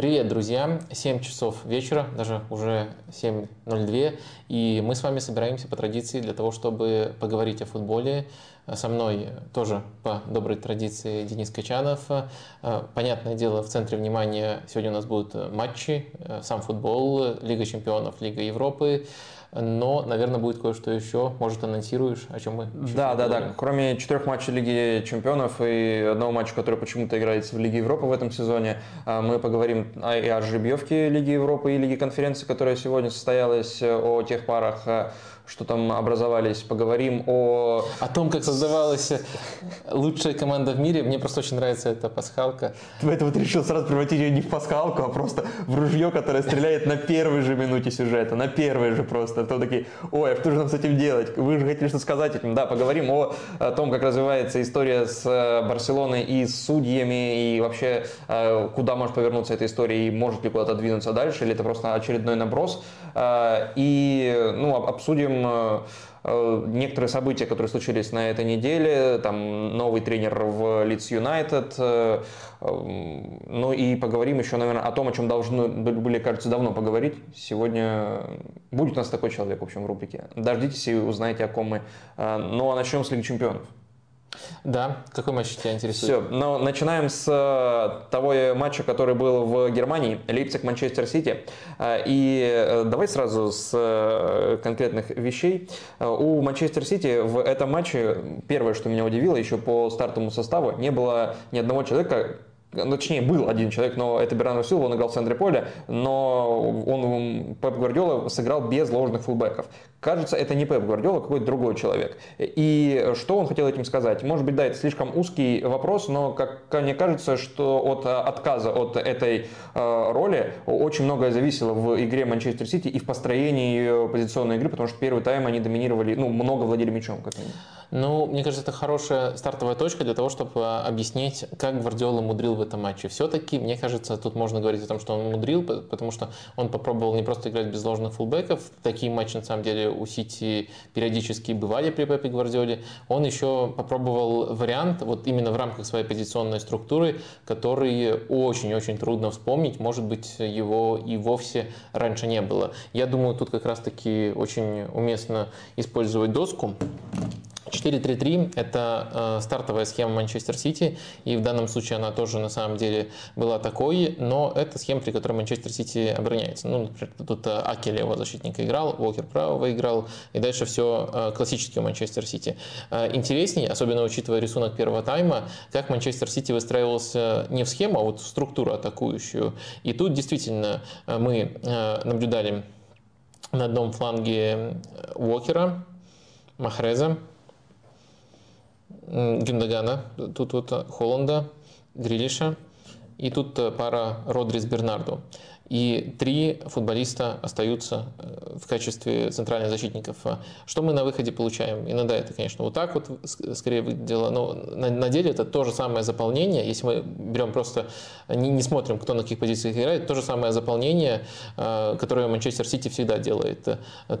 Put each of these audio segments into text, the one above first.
Привет, друзья! 7 часов вечера, даже уже 7.02, и мы с вами собираемся по традиции для того, чтобы поговорить о футболе. Со мной тоже по доброй традиции Денис Качанов. Понятное дело, в центре внимания сегодня у нас будут матчи, сам футбол, Лига чемпионов, Лига Европы но, наверное, будет кое-что еще. Может, анонсируешь, о чем мы Да, да, да. Кроме четырех матчей Лиги Чемпионов и одного матча, который почему-то играется в Лиге Европы в этом сезоне, а, мы поговорим и о жеребьевке Лиги Европы и Лиги Конференции, которая сегодня состоялась, о тех парах, а, что там образовались, поговорим о... О том, как создавалась лучшая команда в мире. Мне просто очень нравится эта пасхалка. Поэтому ты решил сразу превратить ее не в пасхалку, а просто в ружье, которое стреляет на первой же минуте сюжета, на первой же просто. А то такие, ой, а что же нам с этим делать? Вы же хотели что сказать этим. Да, поговорим о, о том, как развивается история с э, Барселоной и с судьями, и вообще э, куда может повернуться эта история, и может ли куда-то двинуться дальше, или это просто очередной наброс. Э, и ну, обсудим Э, э, некоторые события, которые случились на этой неделе, там новый тренер в Лидс Юнайтед, э, ну и поговорим еще, наверное, о том, о чем должны были, кажется, давно поговорить. Сегодня будет у нас такой человек, в общем, в рубрике. Дождитесь и узнаете, о ком мы. Ну а начнем с Лиги Чемпионов. Да, какой матч тебя интересует? Все, но начинаем с э, того этом который был в Германии, Лейпциг-Манчестер Сити. Э, и э, давай сразу с конкретных вещей. У Манчестер Сити в этом матче, первое, что меня удивило, еще по стартовому составу, не было ни одного человека, ну, точнее, был один человек, но это Бернардо Силва, он играл в центре поля, но он, Пеп Гвардиола сыграл без ложных фулбеков. Кажется, это не Пеп Гвардиола, а какой-то другой человек. И что он хотел этим сказать? Может быть, да, это слишком узкий вопрос, но как мне кажется, что от э, отказа от этой э, роли очень многое зависело в игре Манчестер Сити и в построении позиционной игры, потому что первый тайм они доминировали, ну, много владели мячом, как минимум. Ну, мне кажется, это хорошая стартовая точка для того, чтобы а, объяснить, как Гвардиола мудрил в этом матче. Все-таки, мне кажется, тут можно говорить о том, что он мудрил, потому что он попробовал не просто играть без ложных фулбеков. Такие матчи, на самом деле, у Сити периодически бывали при Пепе Гвардиоле. Он еще попробовал вариант, вот именно в рамках своей позиционной структуры, который очень-очень трудно вспомнить. Может быть, его и вовсе раньше не было. Я думаю, тут как раз-таки очень уместно использовать доску. 4-3-3 – это э, стартовая схема Манчестер Сити, и в данном случае она тоже на самом деле была такой, но это схема, при которой Манчестер Сити обороняется. Ну, например, тут э, Аки левого защитника играл, Уокер правого играл, и дальше все э, классически у Манчестер Сити. Э, интересней, особенно учитывая рисунок первого тайма, как Манчестер Сити выстраивался не в схему, а вот в структуру атакующую. И тут действительно э, мы э, наблюдали на одном фланге Уокера, Махреза, Гюндагана, тут вот Холланда, Грилиша, и тут э, пара Родри с Бернарду и три футболиста остаются э, в качестве центральных защитников. Что мы на выходе получаем? Иногда это, конечно, вот так вот скорее выглядело, но на, деле это то же самое заполнение. Если мы берем просто, не, не смотрим, кто на каких позициях играет, то же самое заполнение, э, которое Манчестер Сити всегда делает.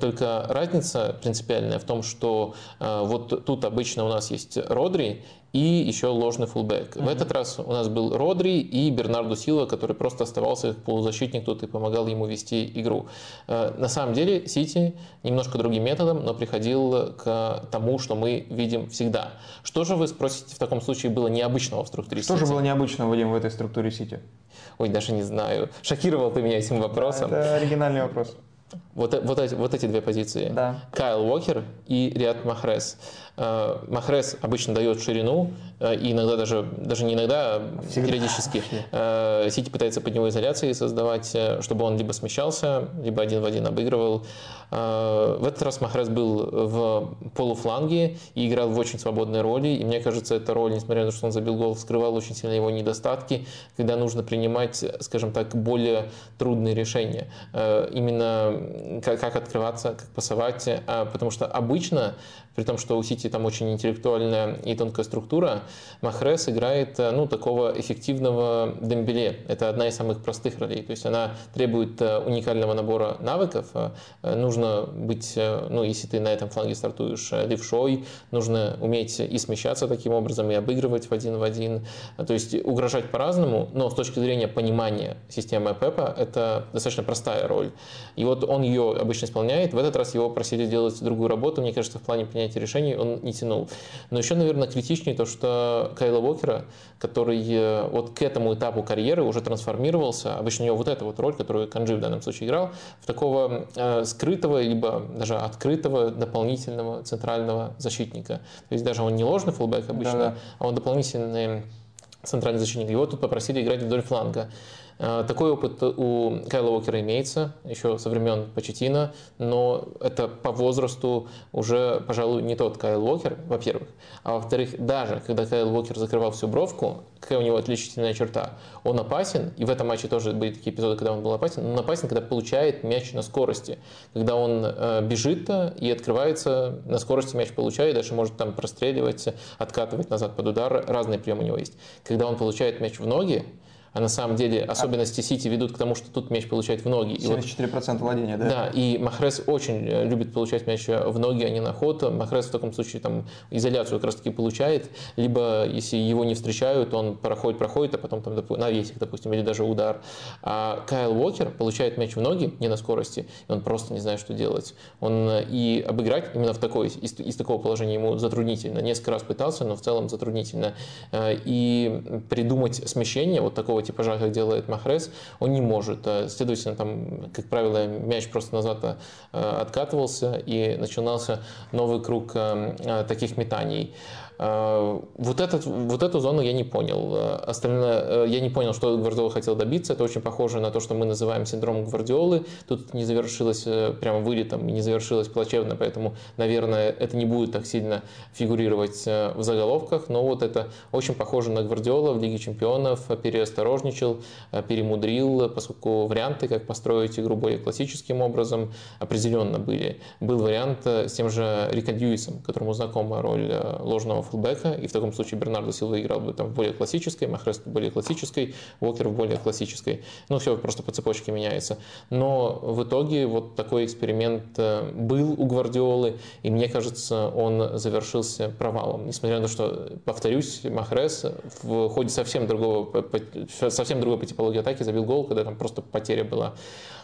Только разница принципиальная в том, что э, вот тут обычно у нас есть Родри, и еще ложный фулбэк. Mm-hmm. В этот раз у нас был Родри и Бернарду Силва, который просто оставался полузащитник тут и помогал ему вести игру. Э, на самом деле Сити немножко другим методом, но приходил к тому, что мы видим всегда. Что же вы спросите в таком случае было необычного в структуре что Сити? Что же было необычного, Вадим, в этой структуре Сити? Ой, даже не знаю. Шокировал ты меня этим вопросом. Это оригинальный вопрос. Вот, вот, эти, вот эти две позиции. Да. Кайл Уокер и Риад Махрес. Э, Махрес обычно дает ширину, э, и иногда даже, даже не иногда, а периодически. Э, Сити пытается под него изоляции создавать, чтобы он либо смещался, либо один в один обыгрывал. В этот раз Махрес был в полуфланге и играл в очень свободной роли. И мне кажется, эта роль, несмотря на то, что он забил гол, скрывала очень сильно его недостатки, когда нужно принимать, скажем так, более трудные решения. Именно как, как открываться, как пасовать, потому что обычно при том, что у Сити там очень интеллектуальная и тонкая структура, Махрес играет э, ну, такого эффективного дембеле. Это одна из самых простых ролей. То есть она требует э, уникального набора навыков. Э, нужно быть, ну, если ты на этом фланге стартуешь левшой, нужно уметь и смещаться таким образом, и обыгрывать в один в один. То есть угрожать по-разному, но с точки зрения понимания системы Пепа это достаточно простая роль. И вот он ее обычно исполняет. В этот раз его просили сделать другую работу, мне кажется, в плане принятия решений он не тянул. Но еще, наверное, критичнее то, что Кайла Уокера, который э, вот к этому этапу карьеры уже трансформировался, обычно у него вот эта вот роль, которую Канджи в данном случае играл, в такого э, скрытого, либо даже открытого дополнительного центрального защитника. То есть даже он не ложный фулбэк обычно, Да-да. а он дополнительный центральный защитник. Его тут попросили играть вдоль фланга. Э, такой опыт у Кайла Уокера имеется, еще со времен Почетина, но это по возрасту уже, пожалуй, не тот Кайл Уокер, во-первых. А во-вторых, даже когда Кайл Уокер закрывал всю бровку, какая у него отличительная черта? Он опасен, и в этом матче тоже были такие эпизоды, когда он был опасен, но он опасен, когда получает мяч на скорости, когда он э, бежит и открывается, на скорости мяч получает, даже может там простреливать, откатывать назад под удар, разные приемы у него есть. Когда он получает мяч в ноги, а на самом деле особенности Сити ведут к тому, что тут мяч получает в ноги. 74% вот, владения, да? Да, и Махрес очень э, любит получать мяч в ноги, а не на ход. Махрес в таком случае там изоляцию как раз таки получает, либо если его не встречают, он проходит, проходит, а потом там навесик, допустим, или даже удар. А Кайл Уокер получает мяч в ноги, не на скорости, и он просто не знает, что делать. Он э, и обыграть именно в такой, из, из такого положения ему затруднительно. Несколько раз пытался, но в целом затруднительно. Э, и придумать смещение вот такого такого типажа, как делает Махрес, он не может. А, следовательно, там, как правило, мяч просто назад а, откатывался и начинался новый круг а, таких метаний. А, вот, этот, вот эту зону я не понял. А, остальное, э, я не понял, что Гвардиола хотел добиться. Это очень похоже на то, что мы называем синдромом Гвардиолы. Тут не завершилось э, прямо вылетом не завершилось плачевно, поэтому, наверное, это не будет так сильно фигурировать э, в заголовках. Но вот это очень похоже на Гвардиола в Лиге Чемпионов. Переосторожничал, перемудрил, поскольку варианты, как построить игру более классическим образом, определенно были. Был вариант с тем же Рика Дьюисом, которому знакома роль ложного фулбека, и в таком случае Бернардо Силва играл бы там более классической, Махрес более классической, Уокер более классической. Ну, все просто по цепочке меняется. Но в итоге вот такой эксперимент э, был у Гвардиолы, и мне кажется, он завершился провалом. Несмотря на то, что, повторюсь, Махрес в ходе совсем другого, совсем другой по типологии атаки забил гол, когда там просто потеря была.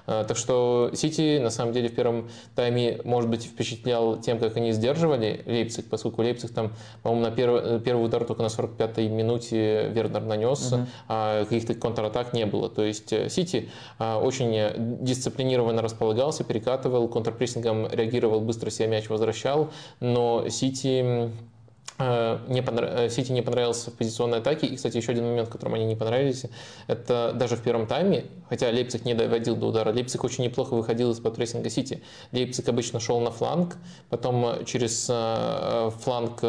А, так что Сити, на самом деле, в первом тайме, может быть, впечатлял тем, как они сдерживали Лейпциг, поскольку Лейпциг там, по-моему, на первый, первый удар только на 45-й минуте Вернер нанес, угу. а каких-то контратак не было. То есть э, Сити очень дисциплинированно располагался, перекатывал, контрпрессингом реагировал, быстро себе мяч возвращал, но Сити Э, не понрав... Э, Сити не понравился в позиционной атаке. И, кстати, еще один момент, в котором они не понравились, это даже в первом тайме, хотя Лейпциг не доводил до удара, Лейпциг очень неплохо выходил из-под прессинга Сити. Лейпциг обычно шел на фланг, потом через э, фланг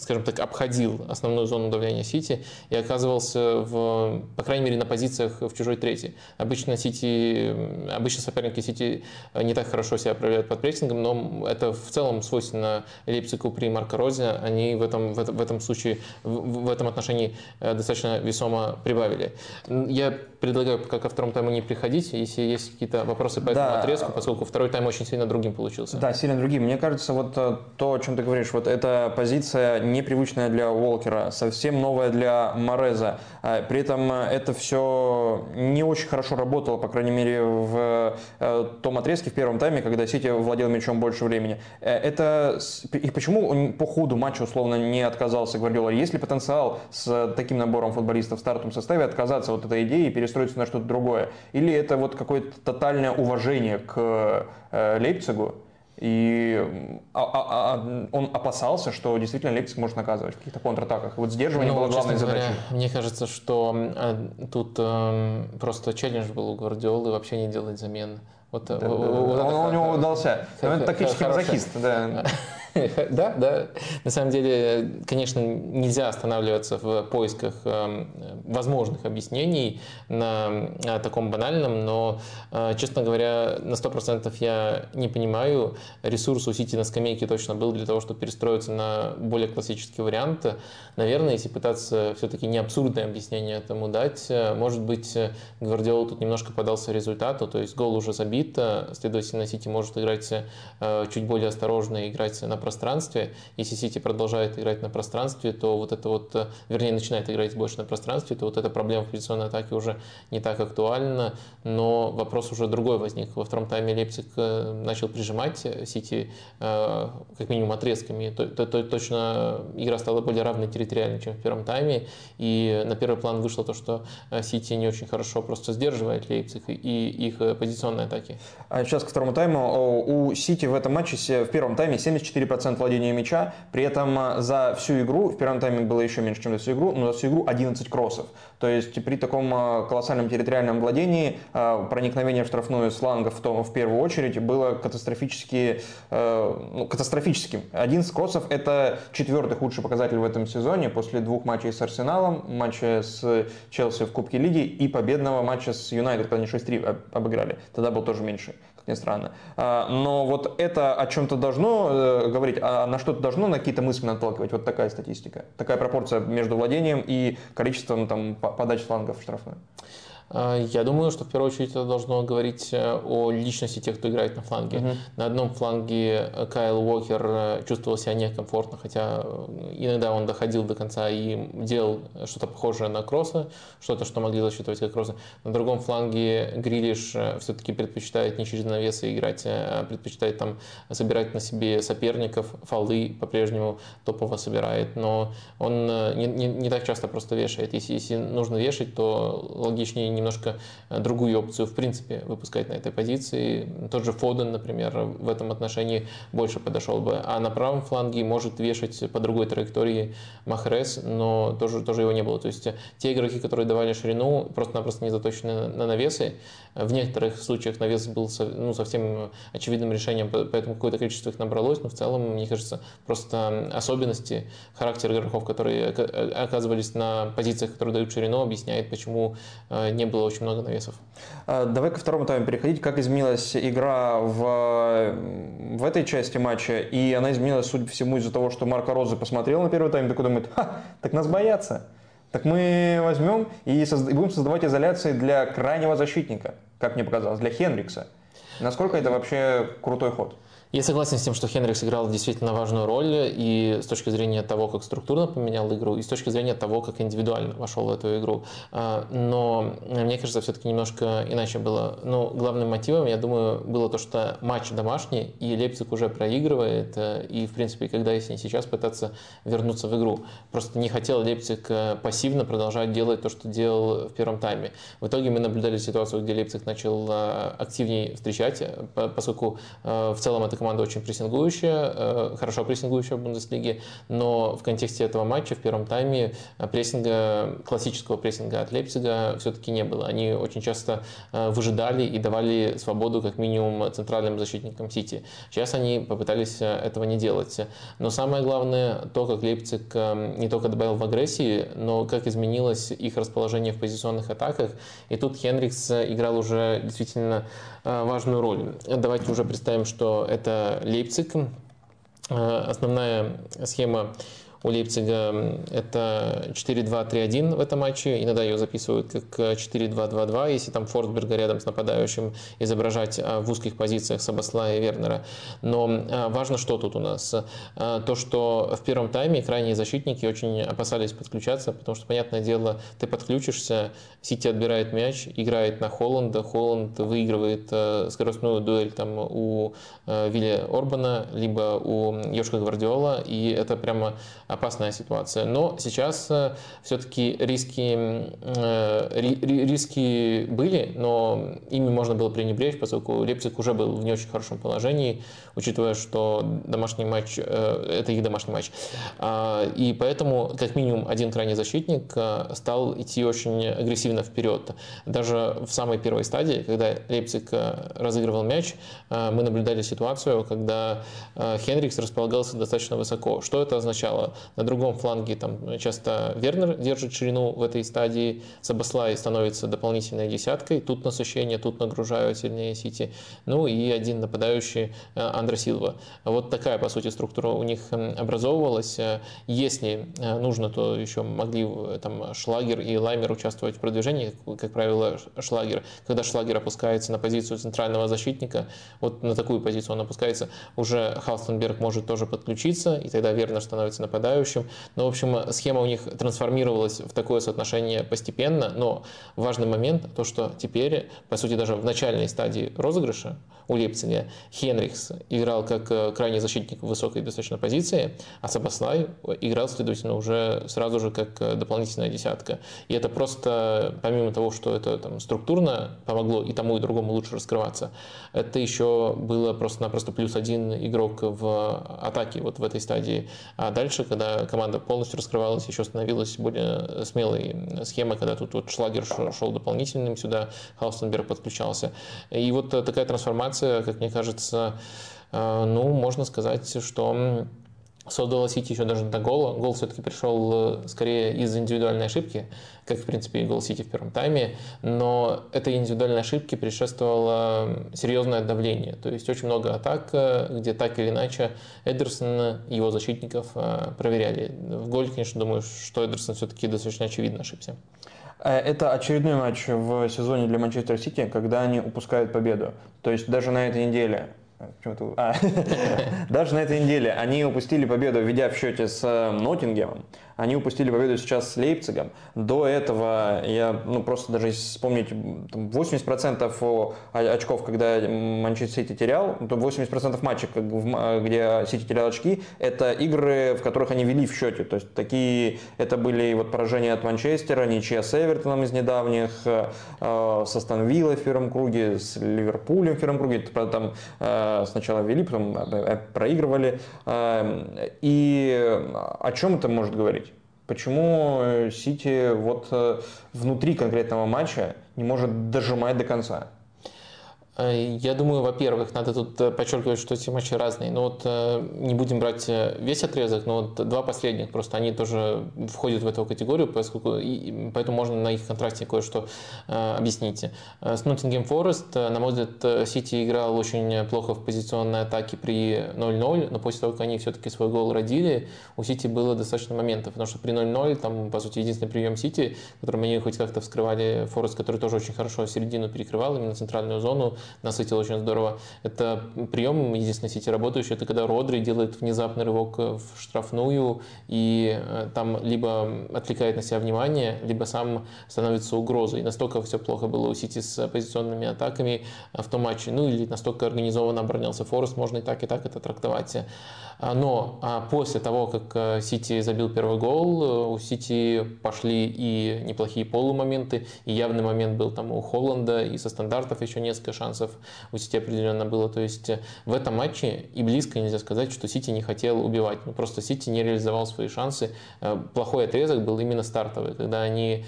скажем так, обходил основную зону давления Сити и оказывался, в, по крайней мере, на позициях в чужой трети. Обычно Сити, обычно соперники Сити не так хорошо себя проявляют под прессингом, но это в целом свойственно Лейпцигу при Марко Розе. Они в этом, в, в этом случае, в, в этом отношении э, достаточно весомо прибавили. Я предлагаю пока ко второму тайму не приходить, если есть какие-то вопросы по этому да. отрезку, поскольку второй тайм очень сильно другим получился. Да, сильно другим. Мне кажется, вот э, то, о чем ты говоришь, вот эта позиция непривычная для Уолкера, совсем новая для Мореза. А, при этом э, это все не очень хорошо работало, по крайней мере, в э, том отрезке в первом тайме, когда Сити владел мячом больше времени. Это и почему по ходу матча условно не отказался Гвардиола? Есть ли потенциал с таким набором футболистов в стартовом составе отказаться от этой идеи и перестроиться на что-то другое? Или это вот какое-то тотальное уважение к э, Лейпцигу? И а, а, а, он опасался, что действительно Лейпциг может наказывать в каких-то контратаках. Вот сдерживание ну, было главной задачей. Говоря, мне кажется, что э, тут э, просто челлендж был у Гвардиолы вообще не делать замен. Вот, да, э, да, он, у него удался. Тактический мазохист, да. Да, да. На самом деле, конечно, нельзя останавливаться в поисках эм, возможных объяснений на э, таком банальном, но, э, честно говоря, на 100% я не понимаю. Ресурс у Сити на скамейке точно был для того, чтобы перестроиться на более классический вариант. Наверное, если пытаться все-таки не абсурдное объяснение этому дать, э, может быть, Гвардиол тут немножко подался результату, то есть гол уже забит, следовательно, Сити может играть чуть более осторожно играть на пространстве. Если Сити продолжает играть на пространстве, то вот это вот, э, вернее, начинает играть больше на пространстве, то вот эта проблема в позиционной атаке уже не так актуальна. Но вопрос уже другой возник. Во втором тайме Лейпциг э, начал прижимать Сити э, как минимум отрезками. То, то, то, точно игра стала более равной территориально, чем в первом тайме. И на первый план вышло то, что Сити не очень хорошо просто сдерживает Лейпциг и их позиционные атаки. А сейчас к второму тайму. У Сити в этом матче в первом тайме 74% 4% владения мяча, при этом э, за всю игру, в первом тайме было еще меньше, чем за всю игру, но за всю игру 11 кроссов. То есть при таком э, колоссальном территориальном владении э, проникновение в штрафную слангов в, том, в первую очередь было катастрофически, ну, катастрофическим. 11 кроссов – это четвертый худший показатель в этом сезоне после двух матчей с Арсеналом, матча с Челси в Кубке Лиги и победного матча с Юнайтед, когда они 6-3 обыграли. Тогда был тоже меньше как ни странно. А, но вот это о чем-то должно э, говорить, а на что-то должно на какие-то мысли наталкивать. Вот такая статистика. Такая пропорция между владением и количеством там, подач флангов в штрафную. А, я думаю, что в первую очередь это должно говорить э, о личности тех, кто играет на фланге. Uh-huh. На одном фланге э, Кайл Уокер э, чувствовал себя некомфортно, хотя иногда он доходил до конца и делал что-то похожее на кросса, что-то, что могли засчитывать как кроссы. На другом фланге Грилиш все-таки предпочитает не через навесы играть, а предпочитает там собирать на себе соперников, фолы по-прежнему топово собирает, но он не, не, не так часто просто вешает. Если, если нужно вешать, то логичнее немножко э, другую опцию в принципе выпускать на этой позиции. Тот же Фоден, например, в этом отношении больше подошел бы. А на правом фланге может вешать по другой траектории Махрес, но тоже, тоже его не было. То есть э, те игроки, которые давали ширину, просто-напросто не заточены на навесы. В некоторых случаях навес был ну, совсем очевидным решением, поэтому какое-то количество их набралось, но в целом, мне кажется, просто особенности характера игроков, которые э, оказывались на позициях, которые дают ширину, объясняет, почему не было очень много навесов. А, давай ко второму тайму переходить. Как изменилась игра в, в этой части матча? И она изменилась, судя по всему, из-за того, что Марко Розы посмотрел на первый тайм, такой думает, Ха, так нас боятся. Так мы возьмем и, созда- и будем создавать изоляции для крайнего защитника, как мне показалось, для Хенрикса. Насколько это вообще крутой ход? Я согласен с тем, что Хенрик сыграл действительно важную роль и с точки зрения того, как структурно поменял игру, и с точки зрения того, как индивидуально вошел в эту игру. А, но мне кажется, все-таки немножко иначе было. Ну, главным мотивом, я думаю, было то, что матч домашний, и Лейпциг уже проигрывает, э, и, в принципе, когда, если не сейчас, пытаться вернуться в игру. Просто не хотел Лейпциг э, пассивно продолжать делать то, что делал в первом тайме. В итоге мы наблюдали ситуацию, где Лейпциг начал э, активнее встречать, поскольку в целом это команда очень прессингующая, э, хорошо прессингующая в Бундеслиге, но в контексте этого матча в первом тайме э, прессинга, классического прессинга от Лейпцига все-таки не было. Они очень часто э, выжидали и давали свободу как минимум центральным защитникам Сити. Сейчас они попытались этого не делать. Но самое главное, то, как Лейпциг не только добавил в агрессии, но как изменилось их расположение в позиционных атаках. И тут Хенрикс играл уже действительно важную роль. Давайте уже представим, что это это Лейпциг. Э, основная схема у Лейпцига это 4-2-3-1 в этом матче. Иногда ее записывают как 4-2-2-2, если там Форсберга рядом с нападающим изображать а, в узких позициях Сабасла и Вернера. Но а, важно, что тут у нас. А, то, что в первом тайме крайние защитники очень опасались подключаться, потому что, понятное дело, ты подключишься, Сити отбирает мяч, играет на Холланда, Холланд выигрывает скоростную дуэль там у Вилли Орбана, либо у Йошка Гвардиола, и это прямо опасная ситуация. Но сейчас все-таки риски, риски были, но ими можно было пренебречь, поскольку Лейпциг уже был в не очень хорошем положении, учитывая, что домашний матч, это их домашний матч. А, и поэтому, как минимум, один крайний защитник стал идти очень агрессивно вперед. Даже в самой первой стадии, когда Лейпциг разыгрывал мяч, мы наблюдали ситуацию, когда Хенрикс располагался достаточно высоко. Что это означало? На другом фланге там часто Вернер держит ширину в этой стадии, Сабаслай становится дополнительной десяткой, тут насыщение, тут нагружают сильнее Сити, ну и один нападающий э, Андре Силва. Вот такая, по сути, структура у них образовывалась. Э, если э, нужно, то еще могли там Шлагер и Лаймер участвовать в продвижении, как правило, Шлагер. Когда Шлагер опускается на позицию центрального защитника, вот на такую позицию он опускается, уже Халстенберг может тоже подключиться, и тогда Вернер становится нападающим. Но, в общем, схема у них трансформировалась в такое соотношение постепенно, но важный момент, то, что теперь, по сути, даже в начальной стадии розыгрыша у Лейпцига Хенрихс играл как э, крайний защитник высокой достаточно позиции, а Сабаслай играл, следовательно, уже сразу же как э, дополнительная десятка. И это просто, помимо того, что это там, структурно помогло и тому, и другому лучше раскрываться, это еще было просто-напросто плюс один игрок в атаке вот в этой стадии. А дальше, когда команда полностью раскрывалась, еще становилась более смелой схема, когда тут вот Шлагер шел дополнительным сюда, Хаустенберг подключался. И вот такая трансформация, как мне кажется, э, ну, можно сказать, что создала Сити еще даже до гола. Гол все-таки пришел э, скорее из индивидуальной ошибки, как, в принципе, и гол Сити в первом тайме. Но этой индивидуальной ошибке предшествовало серьезное давление. То есть очень много атак, э, где так или иначе Эдерсон и его защитников э, проверяли. В голе, конечно, думаю, что Эдерсон все-таки достаточно очевидно ошибся. Это очередной матч в сезоне для Манчестер Сити, когда они упускают победу. То есть даже на этой неделе Почему-то... А. Даже на этой неделе они упустили победу, ведя в счете с э, Ноттингемом. Они упустили победу сейчас с Лейпцигом. До этого, я ну, просто даже вспомнить, 80% очков, когда Манчестер Сити терял, то 80% матчей, где Сити терял очки, это игры, в которых они вели в счете. То есть такие, это были вот поражения от Манчестера, ничья с Эвертоном из недавних, э, со Стан в первом круге, с Ливерпулем в первом круге. Там э, сначала вели, потом э, проигрывали. И о чем это может говорить? Почему э, Сити вот э, внутри конкретного матча не может дожимать до конца? Э, я думаю, во-первых, надо тут э, подчеркивать, что эти матчи разные. Но вот э, не будем брать весь отрезок, но вот два последних, просто они тоже входят в эту категорию, поскольку, и, поэтому можно на их контрасте кое-что объяснить. С Ноттингем Форест, на мой взгляд, Сити играл очень плохо в позиционной атаке при 0-0, но после того, как они все-таки свой гол родили, у Сити было достаточно моментов, потому что при 0-0, там, по сути, единственный прием Сити, которым они хоть как-то вскрывали Форест, который тоже очень хорошо середину перекрывал, именно центральную зону, насытил очень здорово. Это прием, единственный сети работающий, это когда Родри делает внезапный рывок в штрафную и э, там либо отвлекает на себя внимание, либо сам становится угрозой. Настолько все плохо было у Сити с позиционными атаками в том матче, ну или настолько организованно оборонялся Форест, можно и так, и так это трактовать. А, но а, после того, как э, Сити забил первый гол, э, у Сити пошли и неплохие полумоменты, и явный момент был там у Холланда, и со стандартов еще несколько шансов у Сити определенно было. То есть э, в этом матче и близко нельзя сказать, что Сити не хотел убивать. Ну, просто Сити не реализовал свои шансы. Плохой отрезок был именно стартовый, когда они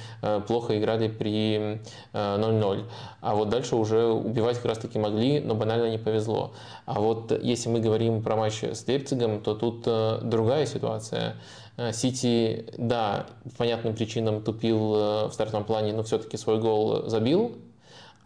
плохо играли при 0-0. А вот дальше уже убивать как раз таки могли, но банально не повезло. А вот если мы говорим про матч с Лейпцигом, то тут э, другая ситуация. Э, Сити, да, по понятным причинам тупил э, в стартовом плане, но все-таки свой гол забил,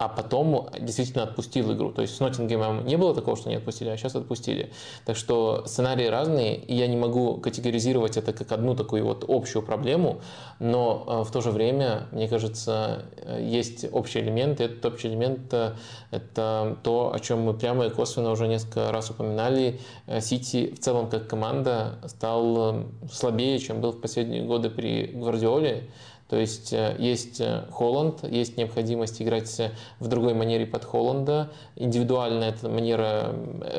а потом действительно отпустил игру. То есть с Ноттингемом не было такого, что не отпустили, а сейчас отпустили. Так что сценарии разные, и я не могу категоризировать это как одну такую вот общую проблему, но э, в то же время, мне кажется, э, есть общий элемент, и этот общий элемент э, – это то, о чем мы прямо и косвенно уже несколько раз упоминали. Сити в целом как команда стал слабее, чем был в последние годы при Гвардиоле. То есть э, есть э, Холланд, есть необходимость играть в другой манере под Холланда. Индивидуально эта манера,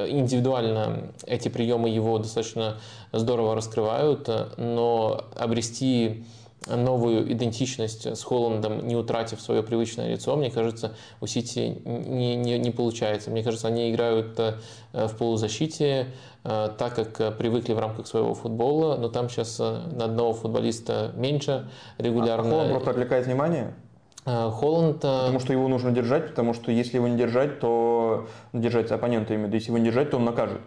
индивидуально эти приемы его достаточно здорово раскрывают, но обрести новую идентичность с Холландом, не утратив свое привычное лицо, мне кажется, у Сити не, не, не получается. Мне кажется, они играют э, в полузащите, э, так как привыкли в рамках своего футбола, но там сейчас э, на одного футболиста меньше регулярно. А Холланд просто отвлекает внимание? Холланд... Потому что его нужно держать, потому что если его не держать, то держать оппонента именно, если его не держать, то он накажет.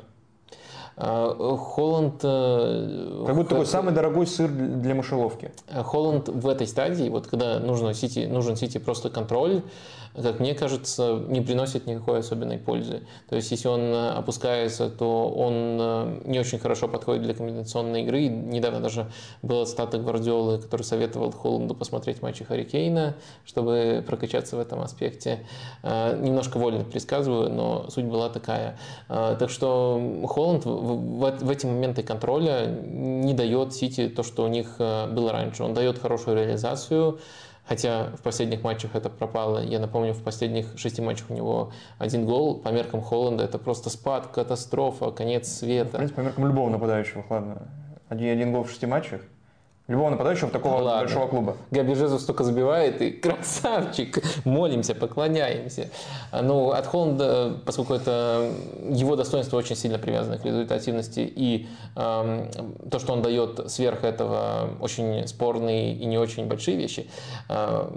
А, Холланд... Э, как будто такой самый дорогой сыр для мышеловки. Холланд в этой стадии, вот когда нужно Сити, нужен Сити просто контроль, как мне кажется, не приносит никакой особенной пользы. То есть, если он э, опускается, то он э, не очень хорошо подходит для комбинационной игры. И недавно даже был остаток Гвардиолы, который советовал Холланду посмотреть матчи Харри чтобы прокачаться в этом аспекте. Э, немножко вольно предсказываю, но суть была такая. Так что Холланд в эти моменты контроля не дает Сити то, что у них было раньше. Он дает хорошую реализацию, Хотя в последних матчах это пропало. Я напомню, в последних шести матчах у него один гол. По меркам Холланда это просто спад, катастрофа, конец света. В принципе, по меркам любого нападающего, ладно. Один, один гол в шести матчах. Любого нападающего такого Ладно. большого клуба. Габи Жезус столько забивает, и красавчик, молимся, поклоняемся. Ну, от Холланда, поскольку это его достоинство очень сильно привязано к результативности, и э, то, что он дает сверх этого очень спорные и не очень большие вещи, э,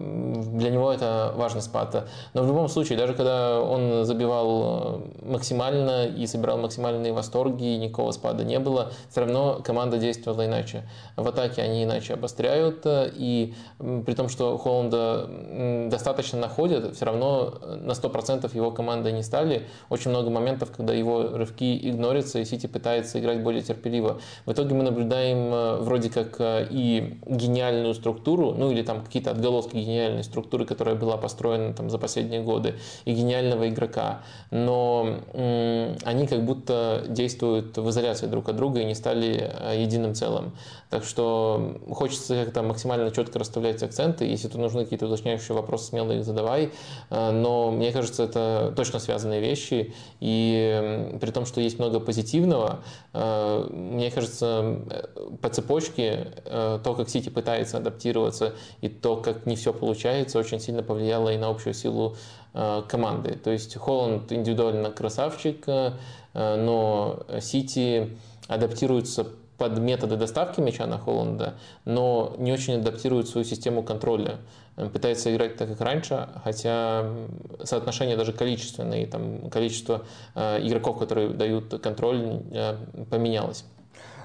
для него это важный спад. Но в любом случае, даже когда он забивал максимально и собирал максимальные восторги, никакого спада не было, все равно команда действовала иначе. В атаке они иначе обостряют, э, и при том, что Холланда достаточно находят, все равно э, на 100% его командой не стали. Очень много моментов, когда его рывки игнорятся, и Сити пытается играть более терпеливо. В итоге мы наблюдаем э, вроде как и гениальную структуру, ну или там какие-то отголоски гениальной структуры, которая была построена там за последние годы, и гениального игрока. Но они как будто действуют в изоляции друг от друга и не стали единым целым. Так что хочется как-то максимально четко расставлять акценты. Если тут нужны какие-то уточняющие вопросы, смело их задавай. Э, но мне кажется, это точно связанные вещи. И при том, что есть много позитивного, э, мне кажется, по цепочке э, то, как Сити пытается адаптироваться, и то, как не все получается, очень сильно повлияло и на общую силу команды. То есть Холланд индивидуально красавчик, но Сити адаптируется под методы доставки мяча на Холланда, но не очень адаптирует свою систему контроля. Пытается играть так, как раньше, хотя соотношение даже количественное, там, количество э, игроков, которые дают контроль, э, поменялось.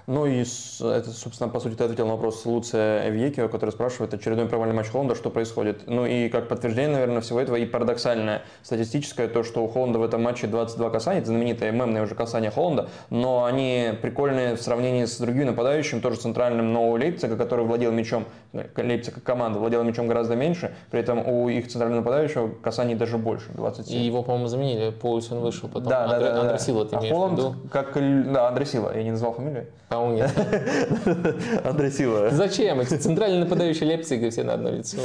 Ну и это, собственно, по сути, ты ответил на вопрос Луция Эвьекио, который спрашивает, очередной провальный матч Холланда, что происходит? Ну и как подтверждение, наверное, всего этого и парадоксальное статистическое, то, что у Холланда в этом матче 22 касания, это знаменитое мемное уже касание Холланда, но они прикольные в сравнении с другими нападающими, тоже центральным, но у Лейпцига, который владел мячом, Лейпциг как команда владела мячом гораздо меньше, при этом у их центрального нападающего касаний даже больше, 27. И его, по-моему, заменили, Поульсен вышел потом. Да, Андре, да, да, Андресила ты а Холланд, как, да, Андресила, я не назвал фамилию. По-моему, нет. Андрей Сила. Зачем? Эти центральные нападающие Лейпцига все на одно лицо.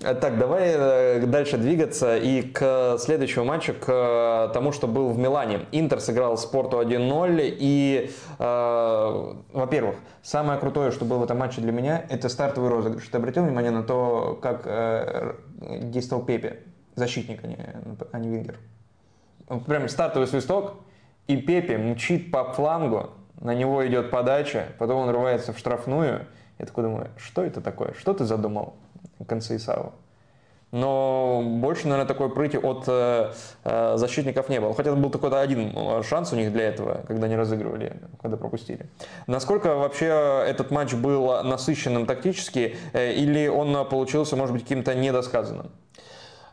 Так, давай э, дальше двигаться и к следующему матчу, к тому, что был в Милане. Интер сыграл Спорту 1-0 и, э, во-первых, самое крутое, что было в этом матче для меня, это стартовый розыгрыш. Ты обратил внимание на то, как э, действовал Пепе, защитник, а не, а не вингер? Прям стартовый свисток, и Пепе мчит по флангу, на него идет подача, потом он рывается в штрафную. Я такой думаю, что это такое? Что ты задумал, Концейсау? Но больше, наверное, такой прыти от э, э, защитников не было. Хотя был такой один э, шанс у них для этого, когда они разыгрывали, когда пропустили. Насколько вообще этот матч был насыщенным тактически, э, или он получился, может быть, каким-то недосказанным?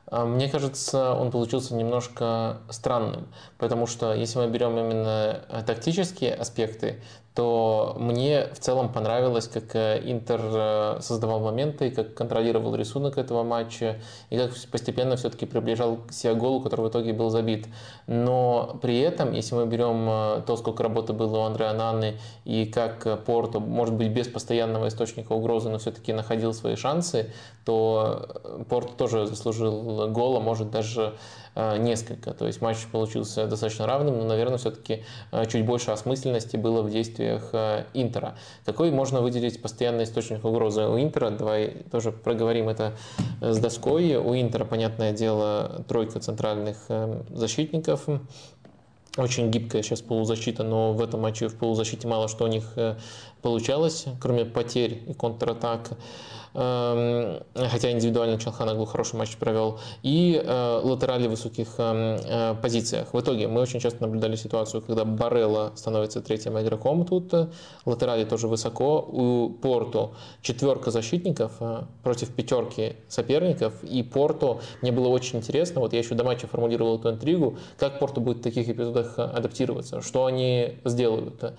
А, мне кажется, он получился немножко странным, потому что если мы берем именно э, тактические аспекты, то мне в целом понравилось, как э, Интер э, создавал моменты, как контролировал рисунок этого матча, и как постепенно все-таки приближал к себе голу, который в итоге был забит. Но при этом, если мы берем то, сколько работы было у Андреа Наны, и как Порту, может быть, без постоянного источника угрозы, но все-таки находил свои шансы, то Порт тоже заслужил гол, а может даже Э, несколько. То есть матч получился достаточно равным, но, наверное, все-таки э, чуть больше осмысленности было в действиях э, Интера. Какой можно выделить постоянный источник угрозы у Интера? Давай тоже проговорим это с доской. У Интера, понятное дело, тройка центральных защитников очень гибкая сейчас полузащита, но в этом матче в полузащите мало что у них получалось, кроме потерь и контратак. Эм, хотя индивидуально Чалханаглу хороший матч провел, и э, латерали в высоких эм, э, позициях. В итоге мы очень часто наблюдали ситуацию, когда Барелла становится третьим игроком тут, латерали тоже высоко, у Порту четверка защитников э, против пятерки соперников, и Порту мне было очень интересно, вот я еще до матча формулировал эту интригу, как Порту будет в таких эпизодах адаптироваться, что они сделают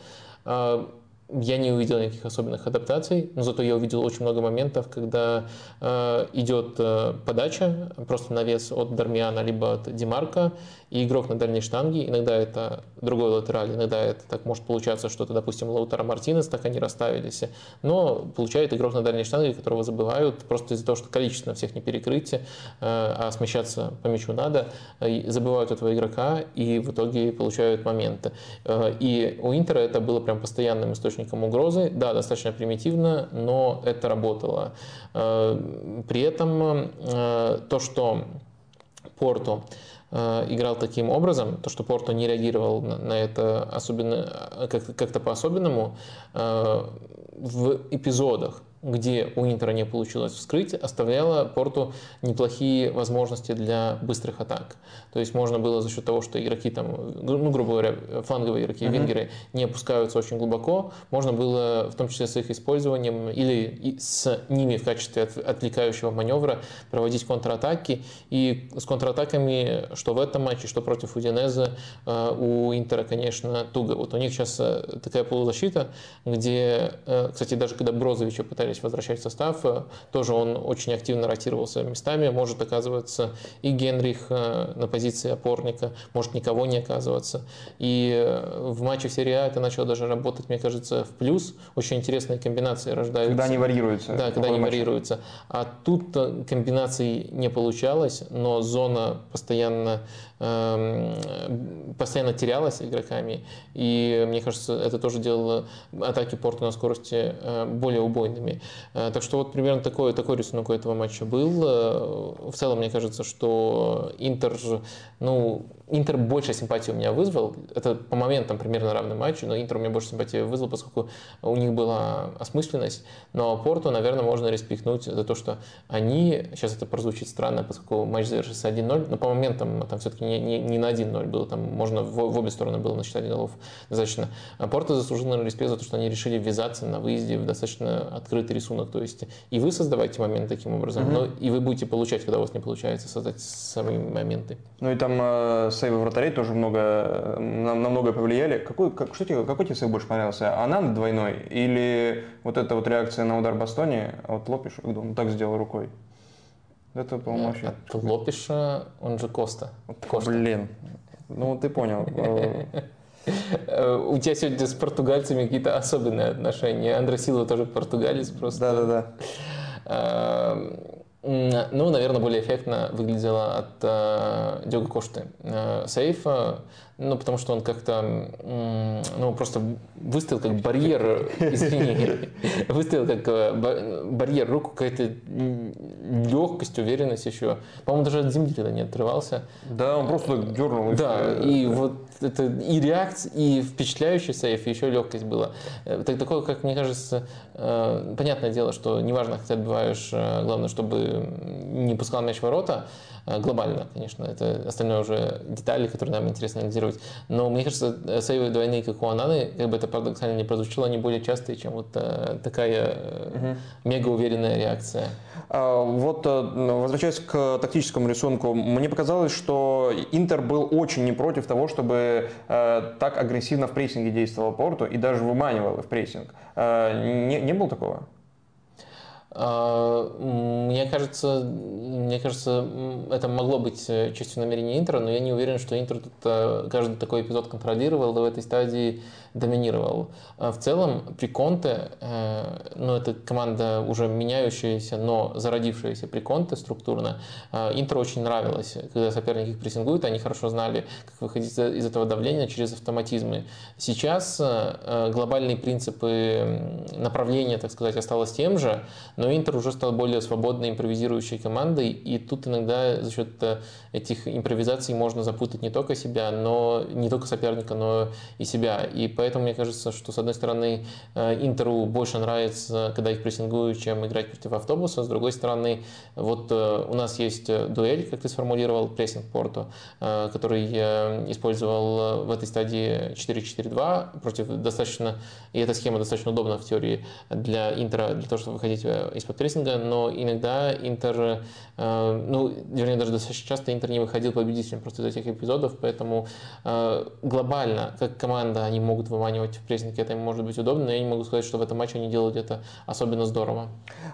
я не увидел никаких особенных адаптаций, но зато я увидел очень много моментов, когда э, идет э, подача просто на вес от Дармиана либо от Демарка, и игрок на дальней штанге, иногда это другой латераль, иногда это так может получаться, что это, допустим, Лаутара Мартинес, так они расставились, но получает игрок на дальней штанге, которого забывают просто из-за того, что количество всех не перекрытие, э, а смещаться по мячу надо, забывают этого игрока и в итоге получают моменты. Э, и у Интера это было прям постоянным источником угрозы, да, достаточно примитивно, но это работало. Э, при этом то, что Порту Э, играл таким образом, то, что Порто не реагировал на это особенно, э, как-то по-особенному, э, в эпизодах где у Интера не получилось вскрыть, оставляла Порту неплохие возможности для быстрых атак. То есть можно было за счет того, что игроки там, ну, грубо говоря, фланговые игроки, mm-hmm. венгеры не опускаются очень глубоко, можно было в том числе с их использованием или с ними в качестве отвлекающего маневра проводить контратаки. И с контратаками, что в этом матче, что против Удинеза, э, у Интера, конечно, туго. Вот у них сейчас э, такая полузащита, где, э, кстати, даже когда Брозовича пытались пытались возвращать в состав, э, тоже он очень активно ротировался местами, может оказываться и Генрих э, на позиции опорника, может никого не оказываться. И э, в матче в серии А это начало даже работать, мне кажется, в плюс. Очень интересные комбинации рождаются. Когда они варьируются. Да, когда они варьируются. А тут комбинаций не получалось, но зона постоянно постоянно терялась игроками, и мне кажется, это тоже делало атаки Порту на скорости э, более убойными. Э, так что вот примерно такой, такой рисунок у этого матча был. Э, в целом, мне кажется, что Интер, ну, Интер больше симпатии у меня вызвал. Это по моментам примерно равный матч, но Интер у меня больше симпатии вызвал, поскольку у них была осмысленность. Но Порту, наверное, можно респектнуть за то, что они, сейчас это прозвучит странно, поскольку матч завершился 1-0, но по моментам там все-таки не, не, не на 1-0 было, там можно в, в обе стороны было насчитать голов достаточно. А Порту заслужил, наверное, респект за то, что они решили ввязаться на выезде в достаточно открытый рисунок. То есть и вы создавайте моменты таким образом, mm-hmm. но и вы будете получать, когда у вас не получается создать сами моменты. Ну и там э, сейвы вратарей тоже много, на, на многое повлияли. Какой, как, что тебе, какой тебе сейв больше понравился? Анан двойной или вот эта вот реакция на удар Бастони от Лопиша, когда он так сделал рукой? Это, по-моему, вообще... От Лопиша, он же Коста. Коста. Блин, ну ты понял. У тебя сегодня с португальцами какие-то особенные отношения. Андре Силва тоже португалец просто. Да-да-да. Ну, наверное, более эффектно выглядело от э, Диого Кошты э, сейфа, ну, потому что он как-то, ну, просто выставил как барьер, извини, выставил как э, барьер руку, какая-то легкость, уверенность еще. По-моему, даже от земли тогда не отрывался. Да, он просто дернул. Да, и вот это и реакция, и впечатляющий сейф, и еще легкость была. Э, так, такое, как мне кажется, э, понятное дело, что неважно, как ты отбиваешь, главное, чтобы не пускал мяч в ворота, глобально, конечно, это остальное уже детали, которые нам интересно анализировать. Но мне кажется, сейвы двойные, как у Ананы, как бы это парадоксально не прозвучало, они более частые, чем вот такая угу. мега уверенная реакция. А, вот, возвращаясь к тактическому рисунку, мне показалось, что Интер был очень не против того, чтобы так агрессивно в прессинге действовал Порту и даже выманивал в прессинг. Не, не было такого? А, мне кажется, мне кажется, это могло быть э, частью намерения Интера, но я не уверен, что Интер тут э, каждый такой эпизод контролировал, в этой стадии доминировал. А в целом, при Конте, э, ну, это команда уже меняющаяся, но зародившаяся при Конте структурно, Интеру очень нравилось, когда соперники их прессингуют, они хорошо знали, как выходить из этого давления через автоматизмы. Сейчас глобальные принципы направления, так сказать, осталось тем же, но Интер уже стал более свободной импровизирующей командой, и тут иногда за счет э, этих импровизаций можно запутать не только себя, но не только соперника, но и себя. И поэтому мне кажется, что с одной стороны э, Интеру больше нравится, когда их прессингуют, чем играть против автобуса, с другой стороны, вот э, у нас есть дуэль, как ты сформулировал, прессинг Порту, который использовал в этой стадии 4-4-2 против достаточно, и эта схема достаточно удобна в теории для Интера, для того, чтобы выходить из-под прессинга, но иногда Интер, э, ну, вернее, даже достаточно часто Интер не выходил победителем просто из этих эпизодов, поэтому э, глобально, как команда, они могут выманивать в прессинг, это им может быть удобно, но я не могу сказать, что в этом матче они делают это особенно здорово.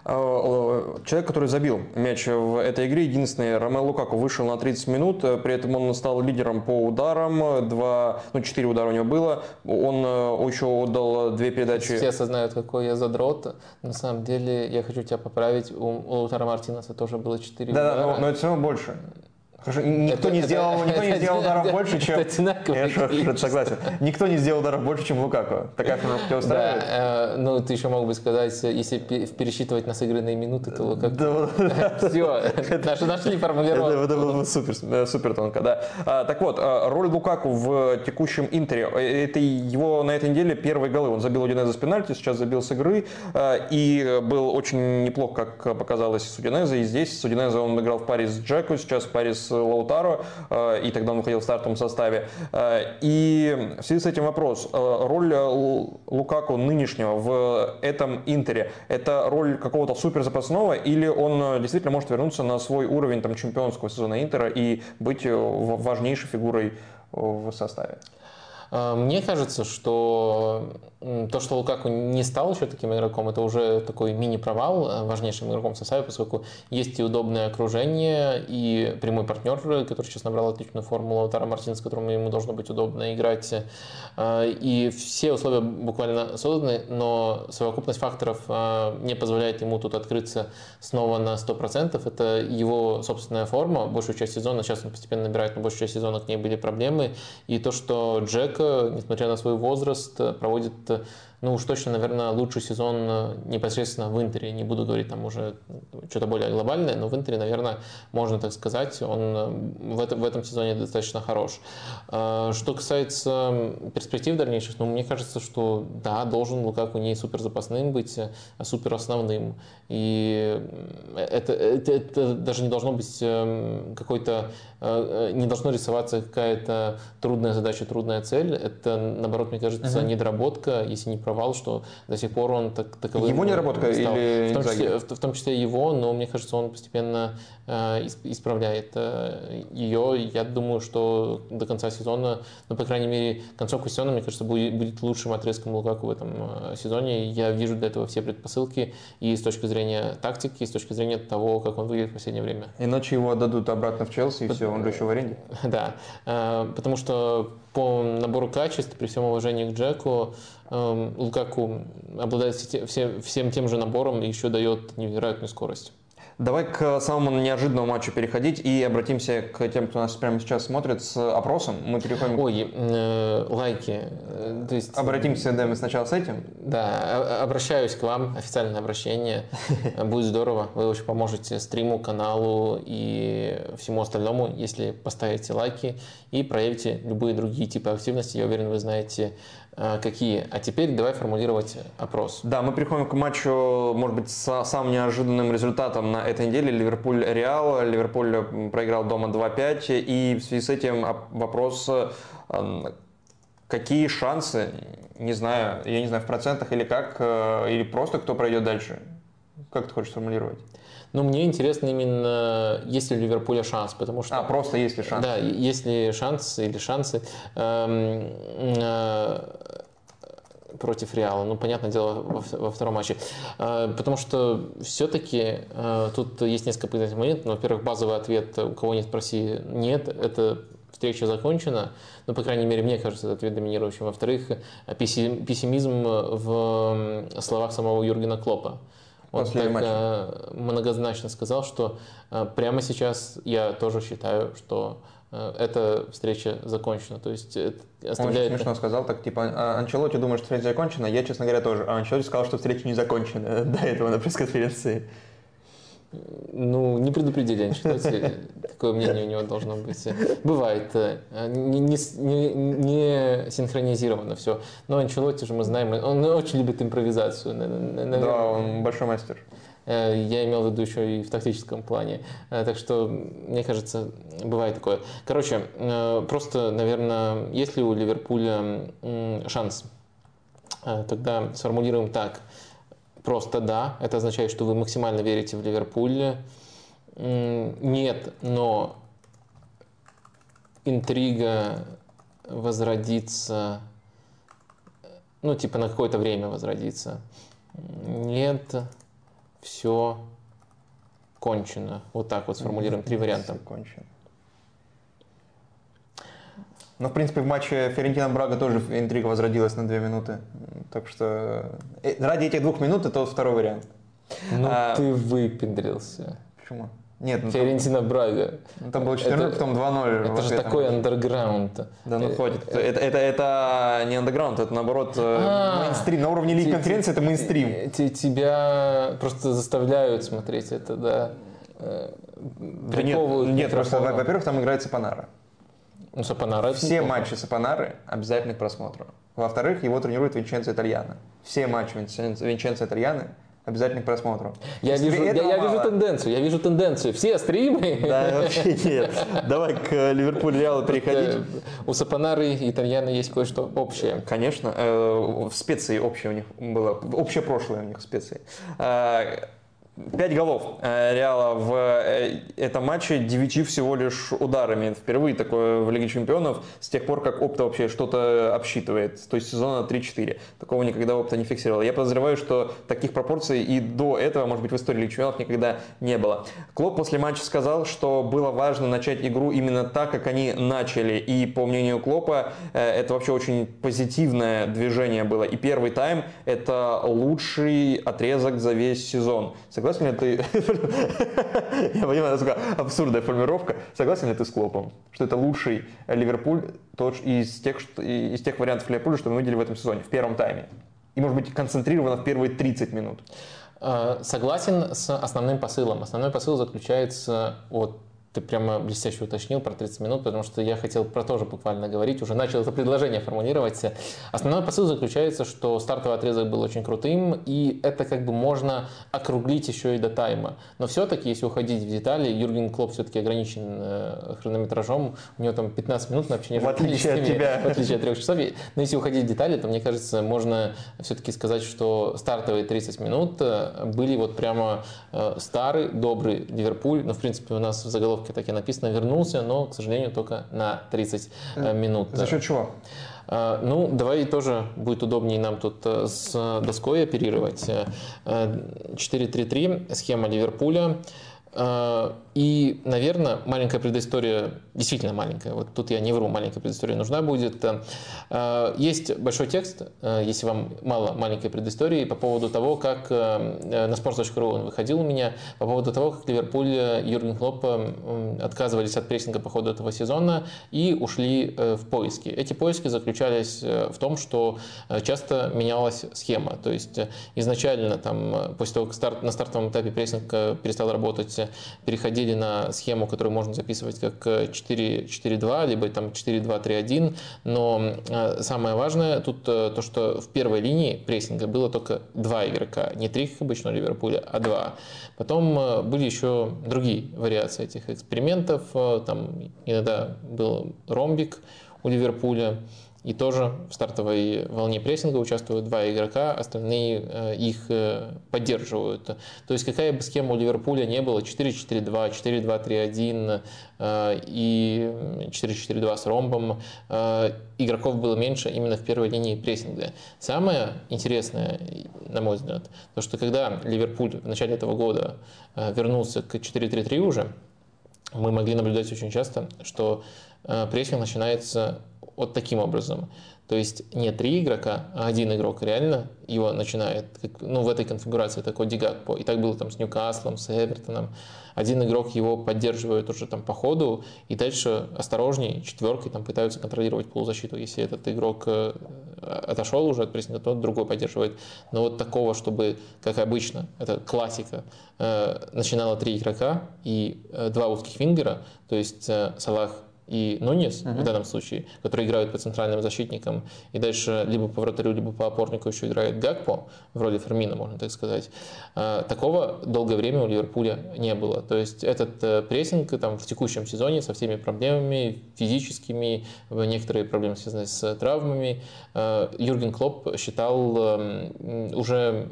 А, человек, который забил мяч в этой игре, единственный, Ромел Лукаку, вышел на 30 минут, при этом он стал лидером по ударам, два, ну, четыре удара у него было, он э, еще отдал две передачи. Все осознают, какой я задрот, на самом деле я хочу тебя поправить, у, у Мартинеса тоже было 4 Да, да, но, но это все равно больше. Никто не сделал, никто не сделал ударов больше, чем... Я согласен. Никто не сделал ударов больше, чем Лукаку. Такая формула тебя устраивает? Да, э, ну, ты еще мог бы сказать, если пересчитывать на сыгранные минуты, то Лукаку... Да, Все, нашли формулировку. Это, было супер, э, супер тонко, да. А, так вот, роль Лукаку в текущем Интере, э, это его на этой неделе первые голы. Он забил один из пенальти, сейчас забил с игры, и был очень неплох, как показалось, с Удинезе. И здесь с Удинезе он играл в паре с Джеку, сейчас в паре с Лаутаро, э, и тогда он выходил в стартовом составе. Э, и в связи с этим вопрос. Э, роль Лукаку нынешнего в этом Интере, это роль какого-то супер запасного или он действительно может вернуться на свой уровень там, чемпионского сезона Интера и быть важнейшей фигурой в составе? Мне кажется, что то, что Лукаку не стал еще таким игроком, это уже такой мини-провал э, важнейшим игроком в составе, поскольку есть и удобное окружение, и прямой партнер, который сейчас набрал отличную форму Лаутара Мартин, с которым ему должно быть удобно играть. Э, и все условия буквально созданы, но совокупность факторов э, не позволяет ему тут открыться снова на 100%. Это его собственная форма, большую часть сезона, сейчас он постепенно набирает, но большую часть сезона к ней были проблемы. И то, что Джек, несмотря на свой возраст, проводит musste, ну уж точно, наверное, лучший сезон э, непосредственно в Интере. Не буду говорить там уже что-то более глобальное, но в Интере, наверное, можно так сказать, он э, в этом, в этом сезоне достаточно хорош. Э, что касается перспектив дальнейших, ну, мне кажется, что да, должен Лукаку не супер запасным быть, а супер основным. И это, это, это даже не должно быть какой-то, не должно рисоваться какая-то трудная задача, трудная цель. Это, наоборот, мне кажется, uh-huh. недоработка, если не провал, что до сих пор он так, таковым Его недоработка или в том, числе, в, в том числе его, но мне кажется, он постепенно э, исправляет э, ее. Я думаю, что до конца сезона, ну, по крайней мере, концовка сезона, мне кажется, будет, будет лучшим отрезком Лукаку в этом э, сезоне. Я вижу для этого все предпосылки и с точки зрения тактики, и с точки зрения того, как он выглядит в последнее время. Иначе его отдадут обратно в Челси, и все, он же еще в аренде. Да, э, потому что по набору качеств, при всем уважении к Джеку, Лукаку обладает всем тем же набором и еще дает невероятную скорость. Давай к самому неожиданному матчу переходить и обратимся к тем, кто нас прямо сейчас смотрит с опросом. Мы переходим... Ой, э, лайки. Э, то есть... Обратимся, да, мы сначала с этим? Да, обращаюсь к вам, официальное обращение. Будет здорово, вы очень поможете стриму, каналу и всему остальному, если поставите лайки и проявите любые другие типы активности. Я уверен, вы знаете какие. А теперь давай формулировать опрос. Да, мы переходим к матчу, может быть, с самым неожиданным результатом на этой неделе. Ливерпуль-Реал. Ливерпуль проиграл дома 2-5. И в связи с этим вопрос, какие шансы, не знаю, я не знаю, в процентах или как, или просто кто пройдет дальше? Как ты хочешь сформулировать? Но мне интересно именно, есть ли у Ливерпуля шанс, потому что... А, просто есть ли шанс? Да, есть ли шанс или шансы эм, э, против Реала. Ну, понятное дело, во, во втором матче. Э, потому что все-таки э, тут есть несколько позитивных моментов. Ну, во-первых, базовый ответ, у кого нет, спроси, нет, это встреча закончена. Ну, по крайней мере, мне кажется, этот ответ доминирующим. Во-вторых, пессимизм в словах самого Юргена Клопа. Он После так матча. Э, многозначно сказал, что э, прямо сейчас я тоже считаю, что э, эта встреча закончена. То есть оставляет... Он очень смешно сказал, так типа, «А, Анчелоти думает, что встреча закончена, я, честно говоря, тоже. А Анчелоти сказал, что встреча не закончена до этого на пресс-конференции. Ну, не предупредили Анчелоти, какое мнение у него должно быть. Бывает, не, не, не синхронизировано все. Но Анчелоти же мы знаем, он очень любит импровизацию. Наверное. Да, он большой мастер. Э, я имел в виду еще и в тактическом плане. Э, так что, мне кажется, бывает такое. Короче, э, просто, наверное, есть ли у Ливерпуля шанс? Тогда сформулируем так – Просто да, это означает, что вы максимально верите в Ливерпуль. Нет, но интрига возродится, ну, типа на какое-то время возродится. Нет, все кончено. Вот так вот сформулируем три варианта. Кончено. Но, в принципе, в матче Ферентина-Брага тоже интрига возродилась на две минуты. Так что э, ради этих двух минут это второй вариант. Ну, а, ты выпендрился. Почему? Нет, ну, Фиорентина там, Брага. Ну, там было 4 это, потом 2-0. Это же такой андерграунд. Да, ну хватит. Это, это, это, это не андерграунд, это наоборот э, а, мейнстрим. На уровне Лиги конференции это мейнстрим. Тебя просто заставляют смотреть это, да. Да нет, нет просто, во-первых, там играет Сапонара. Ну, Сапонара Все матчи Сапонары обязательны к просмотру. Во-вторых, его тренирует Винченцо Итальяно. Все матчи Винченцо Итальяно обязательно к просмотру. Я вижу, я, я вижу тенденцию, я вижу тенденцию. Все стримы. Да, вообще нет. Давай к э, Ливерпулю Реалу переходить. Э, у Сапонары и Итальяна есть кое-что общее. Конечно. Э, в специи общее у них было. Общее прошлое у них в специи. Пять голов э, Реала в э, этом матче, 9 всего лишь ударами. Впервые такое в Лиге Чемпионов с тех пор, как Опта вообще что-то обсчитывает. То есть сезона 3-4. Такого никогда Опта не фиксировал. Я подозреваю, что таких пропорций и до этого, может быть, в истории Лиги Чемпионов никогда не было. Клоп после матча сказал, что было важно начать игру именно так, как они начали. И по мнению Клопа, э, это вообще очень позитивное движение было. И первый тайм – это лучший отрезок за весь сезон Согласен ли ты, я понимаю, насколько абсурдная формировка, согласен ли ты с Клопом, что это лучший Ливерпуль тот, из, тех, из тех вариантов Ливерпуля, что мы видели в этом сезоне, в первом тайме? И, может быть, концентрировано в первые 30 минут? Э, согласен с основным посылом. Основной посыл заключается от ты прямо блестяще уточнил про 30 минут, потому что я хотел про то же буквально говорить, уже начал это предложение формулировать. Основной посыл заключается, что стартовый отрезок был очень крутым, и это как бы можно округлить еще и до тайма. Но все-таки, если уходить в детали, Юрген Клоп все-таки ограничен э, хронометражом, у него там 15 минут на общение. В отличие от тебя. В отличие от трех часов. Но если уходить в детали, то мне кажется, можно все-таки сказать, что стартовые 30 минут э, были вот прямо э, старый, добрый Ливерпуль. Ну, в принципе, у нас в заголовке заголовке так и написано «вернулся», но, к сожалению, только на 30 э, минут. За счет чего? Э, ну, давай тоже будет удобнее нам тут э, с доской оперировать. 4-3-3, схема Ливерпуля. И, наверное, маленькая предыстория, действительно маленькая, вот тут я не вру, маленькая предыстория нужна будет. Э, есть большой текст, э, если вам мало маленькой предыстории, по поводу того, как э, на sports.ru он выходил у меня, по поводу того, как Ливерпуль, Юрген Клоп отказывались от прессинга по ходу этого сезона и ушли в поиски. Эти поиски заключались в том, что часто менялась схема, то есть изначально там, после того, как старт, на стартовом этапе прессинг перестал работать переходили на схему, которую можно записывать как 4-4-2, либо там 4-2-3-1. Но самое важное тут то, что в первой линии прессинга было только два игрока, не три, как обычно у Ливерпуля, а два. Потом были еще другие вариации этих экспериментов. Там иногда был ромбик у Ливерпуля. И тоже в стартовой волне прессинга участвуют два игрока, остальные э, их э, поддерживают. То есть какая бы схема у Ливерпуля не было, 4-4-2, 4-2-3-1 э, и 4-4-2 с ромбом, игроков было меньше именно в первой линии прессинга. Самое интересное, на мой взгляд, то что когда Ливерпуль в начале этого года вернулся к 4-3-3 уже, мы могли наблюдать очень часто, что прессинг начинается вот таким образом. То есть не три игрока, а один игрок реально его начинает, ну, в этой конфигурации такой Дигакпо. И так было там с Ньюкаслом, с Эвертоном. Один игрок его поддерживает уже там по ходу, и дальше осторожней, четверкой там пытаются контролировать полузащиту. Если этот игрок э, отошел уже от прессинга, то другой поддерживает. Но вот такого, чтобы, как обычно, это классика, э, начинало три игрока и э, два узких вингера, то есть Салах, и Нунес uh-huh. в данном случае, которые играют по центральным защитникам, и дальше либо по вратарю, либо по опорнику еще играет Гакпо в роли Фермина, можно так сказать. А, такого долгое время у Ливерпуля не было. То есть этот э, прессинг там, в текущем сезоне со всеми проблемами физическими, некоторые проблемы связаны с травмами, э, Юрген Клоп считал эм, уже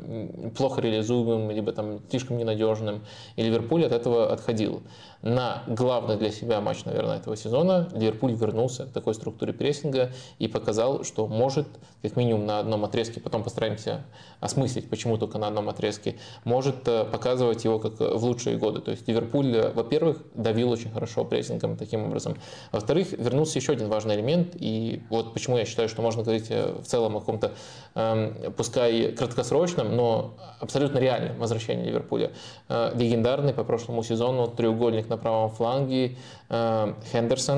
плохо реализуемым, либо там слишком ненадежным, и Ливерпуль от этого отходил на главный для себя матч, наверное, этого сезона Ливерпуль вернулся к такой структуре прессинга и показал, что может, как минимум на одном отрезке, потом постараемся осмыслить, почему только на одном отрезке, может э, показывать его как в лучшие годы. То есть Ливерпуль, э, во-первых, давил очень хорошо прессингом таким образом. Во-вторых, вернулся еще один важный элемент, и вот почему я считаю, что можно говорить э, в целом о каком-то, эм, пускай краткосрочном, но абсолютно реальном возвращении Ливерпуля. Э, легендарный по прошлому сезону треугольник на правом фланге, э, Хендерсон,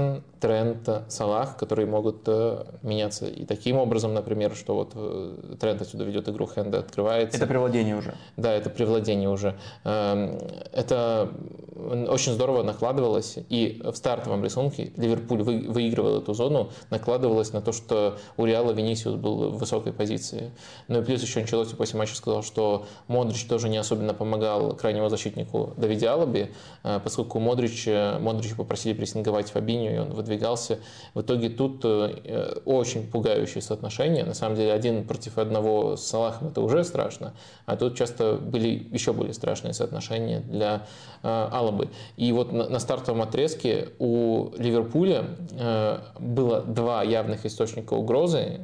Трент, Салах, которые могут э, меняться. И таким образом, например, что вот э, Трент отсюда ведет игру, Хенда открывается. Это при владении уже. Да, это при владении уже. Эм, это очень здорово накладывалось. И в стартовом рисунке Ливерпуль выигрывал эту зону, накладывалось на то, что у Реала Венисиус был в высокой позиции. Ну и плюс еще Анчелоти после матча сказал, что Модрич тоже не особенно помогал крайнему защитнику Давиде Алаби, э, поскольку Модрич, Модрич попросили прессинговать Фабиню, и он выдвигал выдвигался. В итоге тут э, очень пугающие соотношения. На самом деле один против одного с Салахом это уже страшно, а тут часто были еще более страшные соотношения для э, Алабы. И вот на стартовом отрезке у Ливерпуля э, было два явных источника угрозы.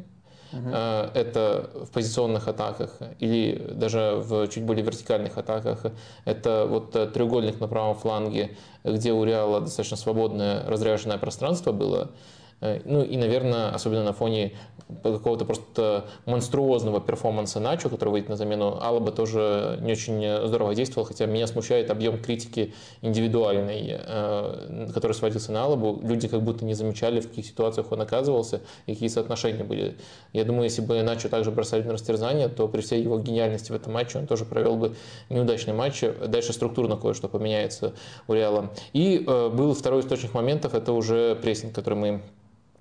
Угу. Это в позиционных атаках или даже в чуть более вертикальных атаках. Это вот треугольник на правом фланге, где у Реала достаточно свободное разряженное пространство было. Э, ну и, наверное, особенно на фоне какого-то просто монструозного перформанса Начо, который выйдет на замену, Алаба тоже не очень здорово действовал, хотя меня смущает объем критики индивидуальной, э, который сводился на Алабу. Люди как будто не замечали, в каких ситуациях он оказывался какие соотношения были. Я думаю, если бы Начо также бросали на растерзание, то при всей его гениальности в этом матче он тоже провел бы неудачный матч. Дальше структурно кое-что поменяется у Реала. И э, был второй источник моментов, это уже прессинг, который мы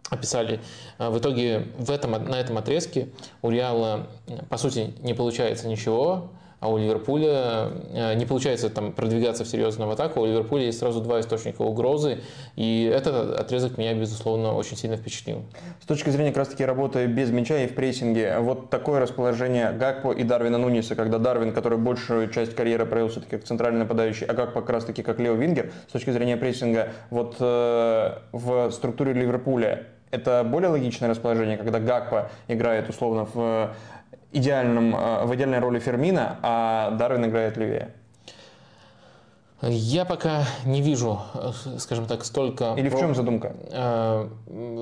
описали. А, в итоге в этом, на этом отрезке у Реала, по сути, не получается ничего а у Ливерпуля э, не получается там продвигаться в серьезную атаку. У Ливерпуля есть сразу два источника угрозы, и этот отрезок меня, безусловно, очень сильно впечатлил. С точки зрения как раз-таки работы без мяча и в прессинге, вот такое расположение Гакпо и Дарвина Нуниса, когда Дарвин, который большую часть карьеры провел все-таки как центральный нападающий, а Гакпо как раз-таки как Лео Вингер, с точки зрения прессинга, вот э, в структуре Ливерпуля это более логичное расположение, когда Гакпо играет условно в идеальном, э, в идеальной роли Фермина, а Дарвин играет левее. Я пока не вижу, скажем так, столько... Или в чем задумка? Э,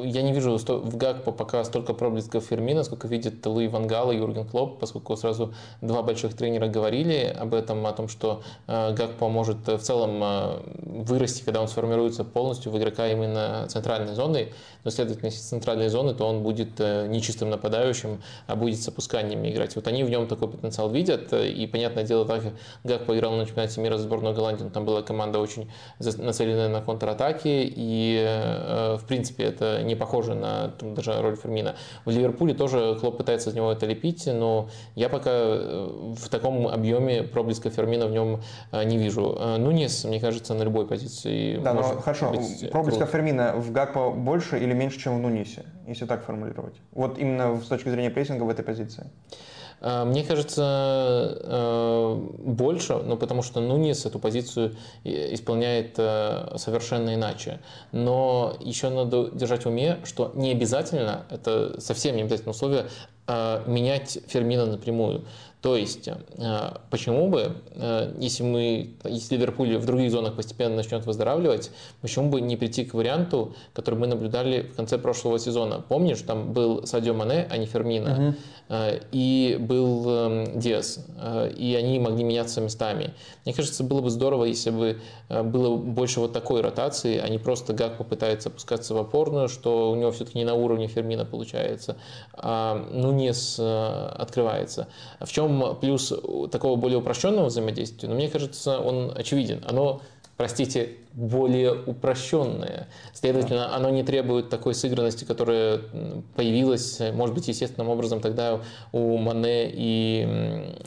я не вижу в Гакпо пока столько проблесков Фермина, сколько видит Луи Вангала и Юрген Клоп, поскольку сразу два больших тренера говорили об этом, о том, что э, Гакпо может в целом э, вырасти, когда он сформируется полностью в игрока именно центральной зоны, но, следовательно, если центральной зоны, то он будет не чистым нападающим, а будет с опусканиями играть. Вот они в нем такой потенциал видят, и, понятное дело, так Гакпо играл на чемпионате мира за сборную Голландии но там была команда очень нацеленная на контратаки, и, э, в принципе, это не похоже на там, даже роль Фермина. В Ливерпуле тоже Клоп пытается из него это лепить, но я пока э, в таком объеме проблеска Фермина в нем э, не вижу. Нунес, мне кажется, на любой позиции Да, но хорошо, проблеска Фермина в Гакпо больше или меньше, чем в Нунисе, если так формулировать? Вот именно с точки зрения прессинга в этой позиции. А, мне кажется, э, больше, но потому что Нунис эту позицию исполняет э, совершенно иначе. Но еще надо держать в уме, что не обязательно, это совсем не обязательно условие, э, менять Фермина напрямую. То есть, почему бы, если мы, если Ливерпуль в других зонах постепенно начнет выздоравливать, почему бы не прийти к варианту, который мы наблюдали в конце прошлого сезона? Помнишь, там был Садио Мане, а не Фермина. Угу. Э, и был эм, Диас, э, и они могли меняться местами. Мне кажется, было бы здорово, если бы э, было больше вот такой ротации, а не просто Гак попытается опускаться в опорную, что у него все-таки не на уровне Фермина получается, а Нунес открывается. В чем плюс такого более упрощенного взаимодействия? Ну, мне кажется, он очевиден. Оно простите, более упрощенное. Следовательно, оно не требует такой сыгранности, которая появилась, может быть, естественным образом тогда у Мане и,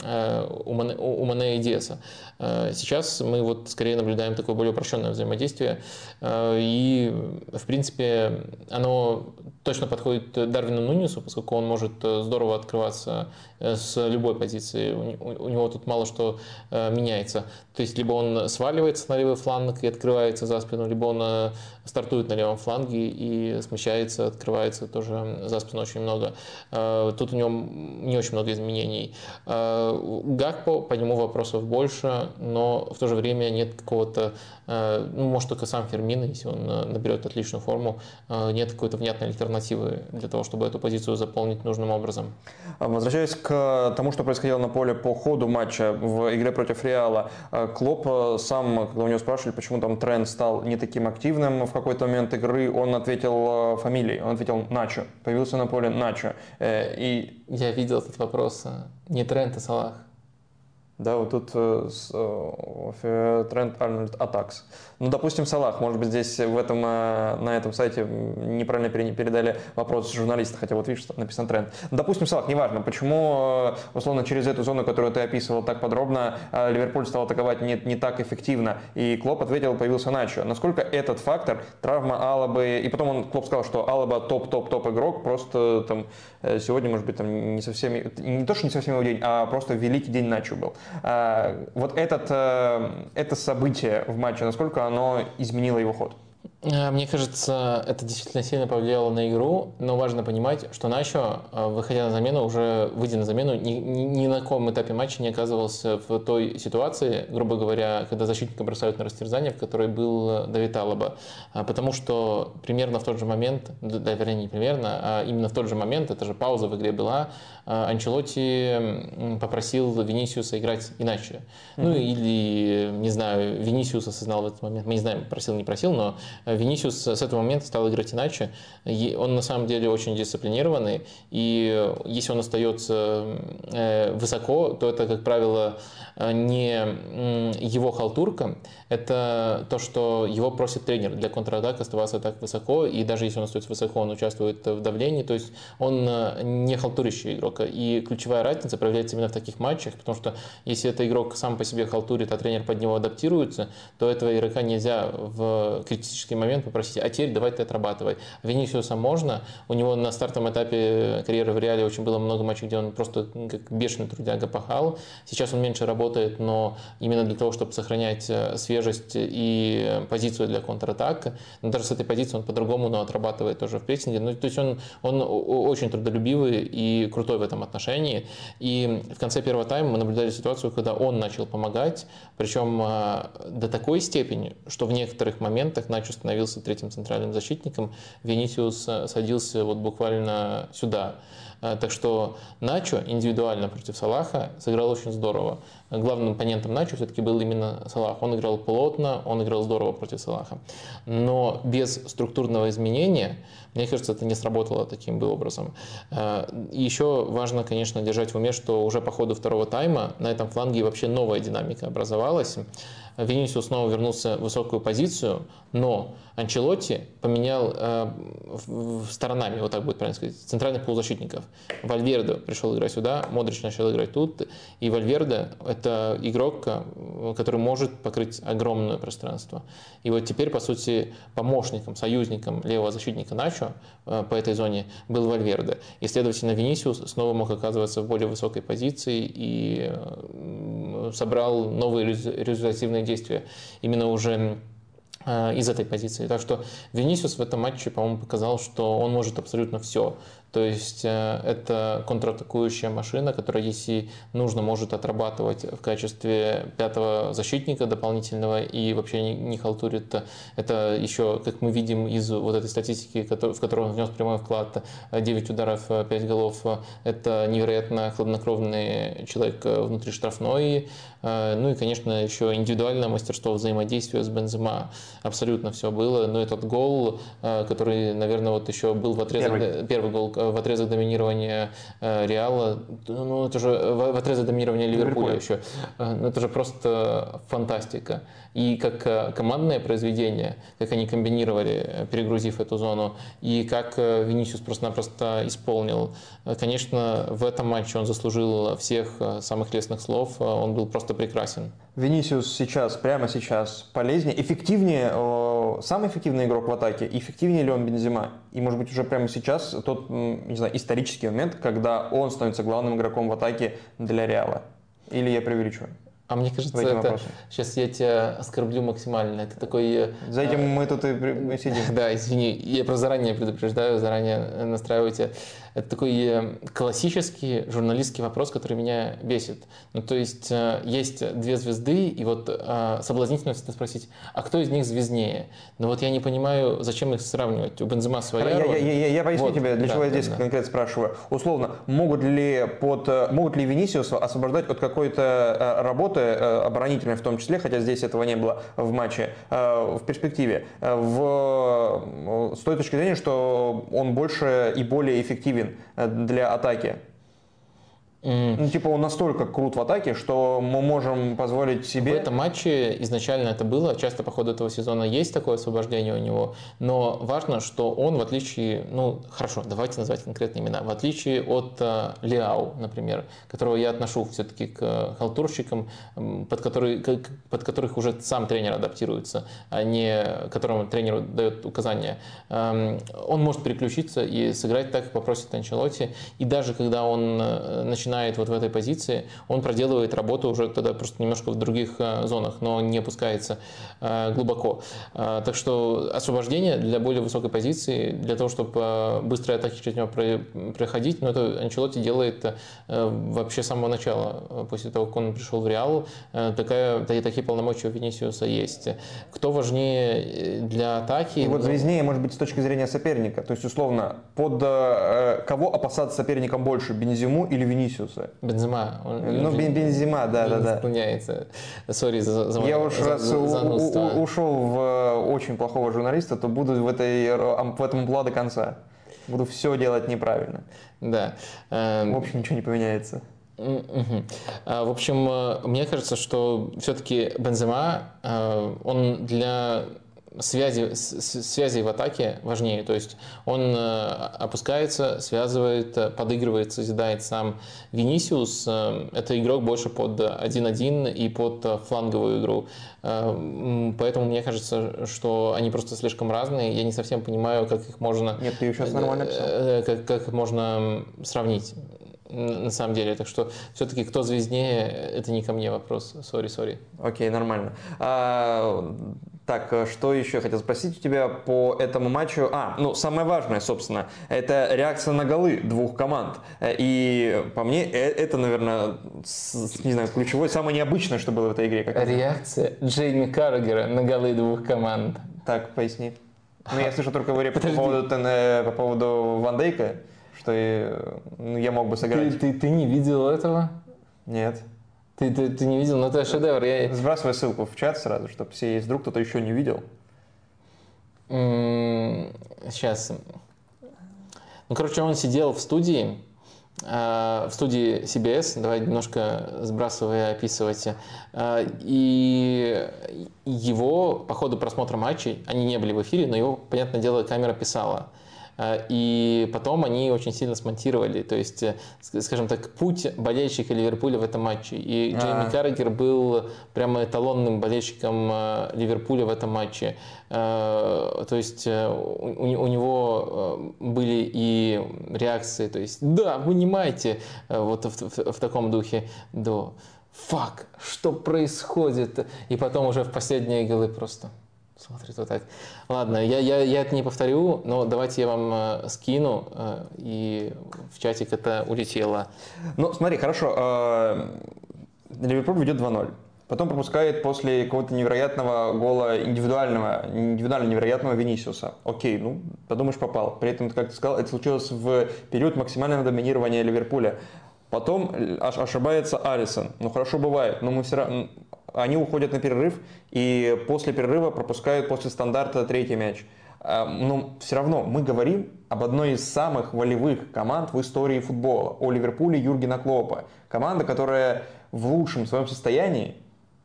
э, у Мане, у Мане и Диаса. Э, сейчас мы вот скорее наблюдаем такое более упрощенное взаимодействие, э, и, в принципе, оно точно подходит Дарвину Нунису, поскольку он может здорово открываться с любой позиции. У него тут мало что меняется. То есть, либо он сваливается на левый фланг и открывается за спину, либо он стартует на левом фланге и смещается, открывается тоже за спину очень много. Э, тут у него не очень много изменений. Э, Гакпо, по нему вопросов больше, но в то же время нет какого-то, э, ну, может, только сам Фермин, если он наберет отличную форму, нет какой-то внятной альтернативы для того, чтобы эту позицию заполнить нужным образом. Возвращаясь к тому, что происходило на поле по ходу матча в игре против Реала, Клоп сам, когда у него спрашивали, почему там тренд стал не таким активным в какой-то момент игры он ответил э, фамилией, он ответил Начо, появился на поле Начо. Э, и... Я видел этот вопрос, э, не Трент, а Салах. Да, вот тут Трент Арнольд Атакс. Ну, допустим, Салах, может быть, здесь в этом, э, на этом сайте неправильно передали вопрос журналиста, хотя вот видишь, написан тренд. Допустим, Салах, неважно, почему, э, условно, через эту зону, которую ты описывал так подробно, э, Ливерпуль стал атаковать не, не так эффективно, и Клоп ответил, появился Начо. Насколько этот фактор, травма Алабы, и потом он, Клоп сказал, что Алаба топ-топ-топ игрок, просто там сегодня, может быть, там не совсем, не то, что не совсем его день, а просто великий день Начо был. Вот этот, это событие в матче, насколько оно изменило его ход? Э, мне кажется, это действительно сильно повлияло на игру, но важно понимать, что Начо, э, выходя на замену, уже выйдя на замену, ни, ни, ни на каком этапе матча не оказывался в той ситуации, грубо говоря, когда защитника бросают на растерзание, в которой был Давид Алаба. А, потому что примерно в тот же момент, да, вернее, не примерно, а именно в тот же момент, это же пауза в игре была, Анчелотти попросил Венисиуса играть иначе. Mm-hmm. Ну или, не знаю, Венисиус осознал в этот момент, мы не знаем, просил, не просил, но Э, Венисиус с этого момента стал играть иначе. Он на самом деле очень дисциплинированный, и если он остается э, высоко, то это, как правило, э, не его халтурка, это то, что его просит тренер для контратак оставаться так высоко, и даже если он остается высоко, он участвует в давлении, то есть он не халтурящий игрок. И ключевая разница проявляется именно в таких матчах, потому что если это игрок сам по себе халтурит, а тренер под него адаптируется, то этого игрока нельзя в критический момент попросить, а теперь давай ты отрабатывай. Венисиуса можно, у него на стартовом этапе карьеры в Реале очень было много матчей, где он просто как бешеный трудяга пахал. Сейчас он меньше работает, но именно для того, чтобы сохранять э, свежесть и позицию для контратак, но даже с этой позиции он по-другому, но отрабатывает тоже в прессинге. Ну, то есть он, он очень трудолюбивый и крутой в этом отношении. И в конце первого тайма мы наблюдали ситуацию, когда он начал помогать, причем э, до такой степени, что в некоторых моментах начал становился третьим центральным защитником, Венисиус э, садился вот буквально сюда. Так что Начо индивидуально против Салаха сыграл очень здорово. Главным оппонентом Начо все-таки был именно Салах. Он играл плотно, он играл здорово против Салаха. Но без структурного изменения, мне кажется, это не сработало таким бы образом. И еще важно, конечно, держать в уме, что уже по ходу второго тайма на этом фланге вообще новая динамика образовалась. Венисиус снова вернулся в высокую позицию, но Анчелотти поменял э, сторонами, вот так будет правильно сказать, центральных полузащитников. Вальверде пришел играть сюда, Модрич начал играть тут, и Вальверде – это игрок, э, который может покрыть огромное пространство. И вот теперь, по сути, помощником, союзником левого защитника Начо э, по этой зоне был Вальверде. И, следовательно, Винисиус снова мог оказываться в более высокой позиции и э, собрал новые результативные действия именно уже э, из этой позиции. Так что Венисиус в этом матче, по-моему, показал, что он может абсолютно все. То есть э, это контратакующая машина, которая, если нужно, может отрабатывать в качестве пятого защитника дополнительного и вообще не, не халтурит. Это еще, как мы видим из вот этой статистики, в которую он внес прямой вклад, 9 ударов, 5 голов. Это невероятно хладнокровный человек внутри штрафной. Э, ну и, конечно, еще индивидуальное мастерство взаимодействия с Бензема. Абсолютно все было. Но этот гол, э, который, наверное, вот еще был в отрезок... Первый, первый гол в отрезок доминирования э, Реала, ну это же в отрезок доминирования Ливерпуля еще, э, ну это же просто фантастика. И как э, командное произведение, как они комбинировали, перегрузив эту зону, и как Винисиус просто-напросто исполнил. Конечно, в этом матче он заслужил всех самых лестных слов, он был просто прекрасен. Винисиус сейчас, прямо сейчас полезнее, эффективнее, самый эффективный игрок в атаке, эффективнее ли он Бензима? И, может быть, уже прямо сейчас тот, не знаю, исторический момент, когда он становится главным игроком в атаке для Реала? Или я преувеличиваю? А мне кажется, это... Сейчас я тебя оскорблю максимально. Это такой... Э, За этим мы тут и сидим. Да, извини. Я просто заранее предупреждаю, заранее настраивайте. Это такой э, классический журналистский вопрос, который меня бесит. Ну, то есть, э, есть две звезды, и вот э, соблазнительно всегда спросить, а кто из них звезднее? Но вот я не понимаю, зачем их сравнивать. У Бензема своя я, роль. Я, я, я поясню вот. тебе, для да, чего я здесь да, конкретно спрашиваю. Условно, могут ли, под, могут ли Венисиуса освобождать от какой-то работы, оборонительной в том числе, хотя здесь этого не было в матче, в перспективе, в, с той точки зрения, что он больше и более эффективен Э, для атаки. Mm. Ну, типа он настолько крут в атаке, что мы можем позволить себе... В этом матче изначально это было, часто по ходу этого сезона есть такое освобождение у него, но важно, что он в отличие, ну хорошо, давайте назвать конкретные имена, в отличие от э, Лиау, например, которого я отношу все-таки к халтурщикам, под, который, под которых уже сам тренер адаптируется, а не которому тренеру дает указания. Эм, он может переключиться и сыграть так, как попросит Анчелотти, и даже когда он э, начинает начинает вот в этой позиции, он проделывает работу уже тогда просто немножко в других э, зонах, но не опускается э, глубоко. Э, так что освобождение для более высокой позиции, для того, чтобы быстрые атаки через него проходить, но это Анчелотти делает вообще с самого начала, после того, как он пришел в Реал, такая, такие полномочия у Венисиуса есть. Кто важнее для атаки? И вот звезднее, может быть, с точки зрения соперника, то есть, условно, под кого опасаться соперником больше, Бензиму или Венисиусу? Винисиуса. Бензема. Он, ну, Бен, Бензема, да, да, да. Склоняется. Сори за, за Я уж за, раз за, за у, ушел в э, очень плохого журналиста, то буду в, этой, в этом амплуа до конца. Буду все делать неправильно. Да. В общем, ничего не поменяется. Угу. В общем, э, мне кажется, что все-таки Бензема, э, он для связи, связи в атаке важнее. То есть он э, опускается, связывает, э, подыгрывает, созидает сам Винисиус. Э, это игрок больше под 1-1 и под фланговую игру. Поэтому мне кажется, что они просто слишком разные. Я не совсем понимаю, как их можно... Нет, ты сейчас нормально писал. Как, как их можно сравнить на самом деле. Так что все-таки кто звезднее, это не ко мне вопрос. Sorry, sorry. Окей, нормально. А, так, э, что еще я хотел спросить у тебя по этому матчу? А, ну, самое важное, собственно, это реакция на голы двух команд. Э, и по мне, э, это, наверное, не знаю, ключевое, самое необычное, что было в этой игре. Как реакция Джейми Каррагера на голы двух команд. Так, поясни. Ну, я слышу только говорю по поводу, по поводу Ван Дейка что я, ну, я мог бы сыграть. Ты, ты, ты не видел этого? Нет. Ты, ты, ты не видел? Ну это шедевр. Я... Сбрасывай ссылку в чат сразу, чтобы все, если вдруг кто-то еще не видел. Сейчас. Ну, короче, он сидел в студии, э, в студии CBS, давай немножко сбрасывая описывать. Э, и его по ходу просмотра матчей, они не были в эфире, но его, понятное дело, камера писала. Э, и потом они очень сильно смонтировали, то есть, э, скажем так, путь болельщика Ливерпуля в этом матче. И Джейми А-а-а. Каррагер был прямо эталонным болельщиком э, Ливерпуля в этом матче. То есть у, него были и реакции, то есть, да, вынимайте, вот в, в, в таком духе, до фак, что происходит? И потом уже в последние голы просто смотрит вот так. Ладно, я, я, я это не повторю, но давайте я вам э, скину, э, и в чатик это улетело. Ну, смотри, хорошо. Э, Ливерпуль ведет 2-0. Потом пропускает после какого-то невероятного гола индивидуального, индивидуально невероятного Венисиуса. Окей, ну, подумаешь, попал. При этом, как ты сказал, это случилось в период максимального доминирования Ливерпуля. Потом ошибается Алисон. Ну, хорошо бывает, но мы все равно они уходят на перерыв и после перерыва пропускают после стандарта третий мяч. А, но все равно мы говорим об одной из самых волевых команд в истории футбола, о Ливерпуле Юргена Клопа. Команда, которая в лучшем своем состоянии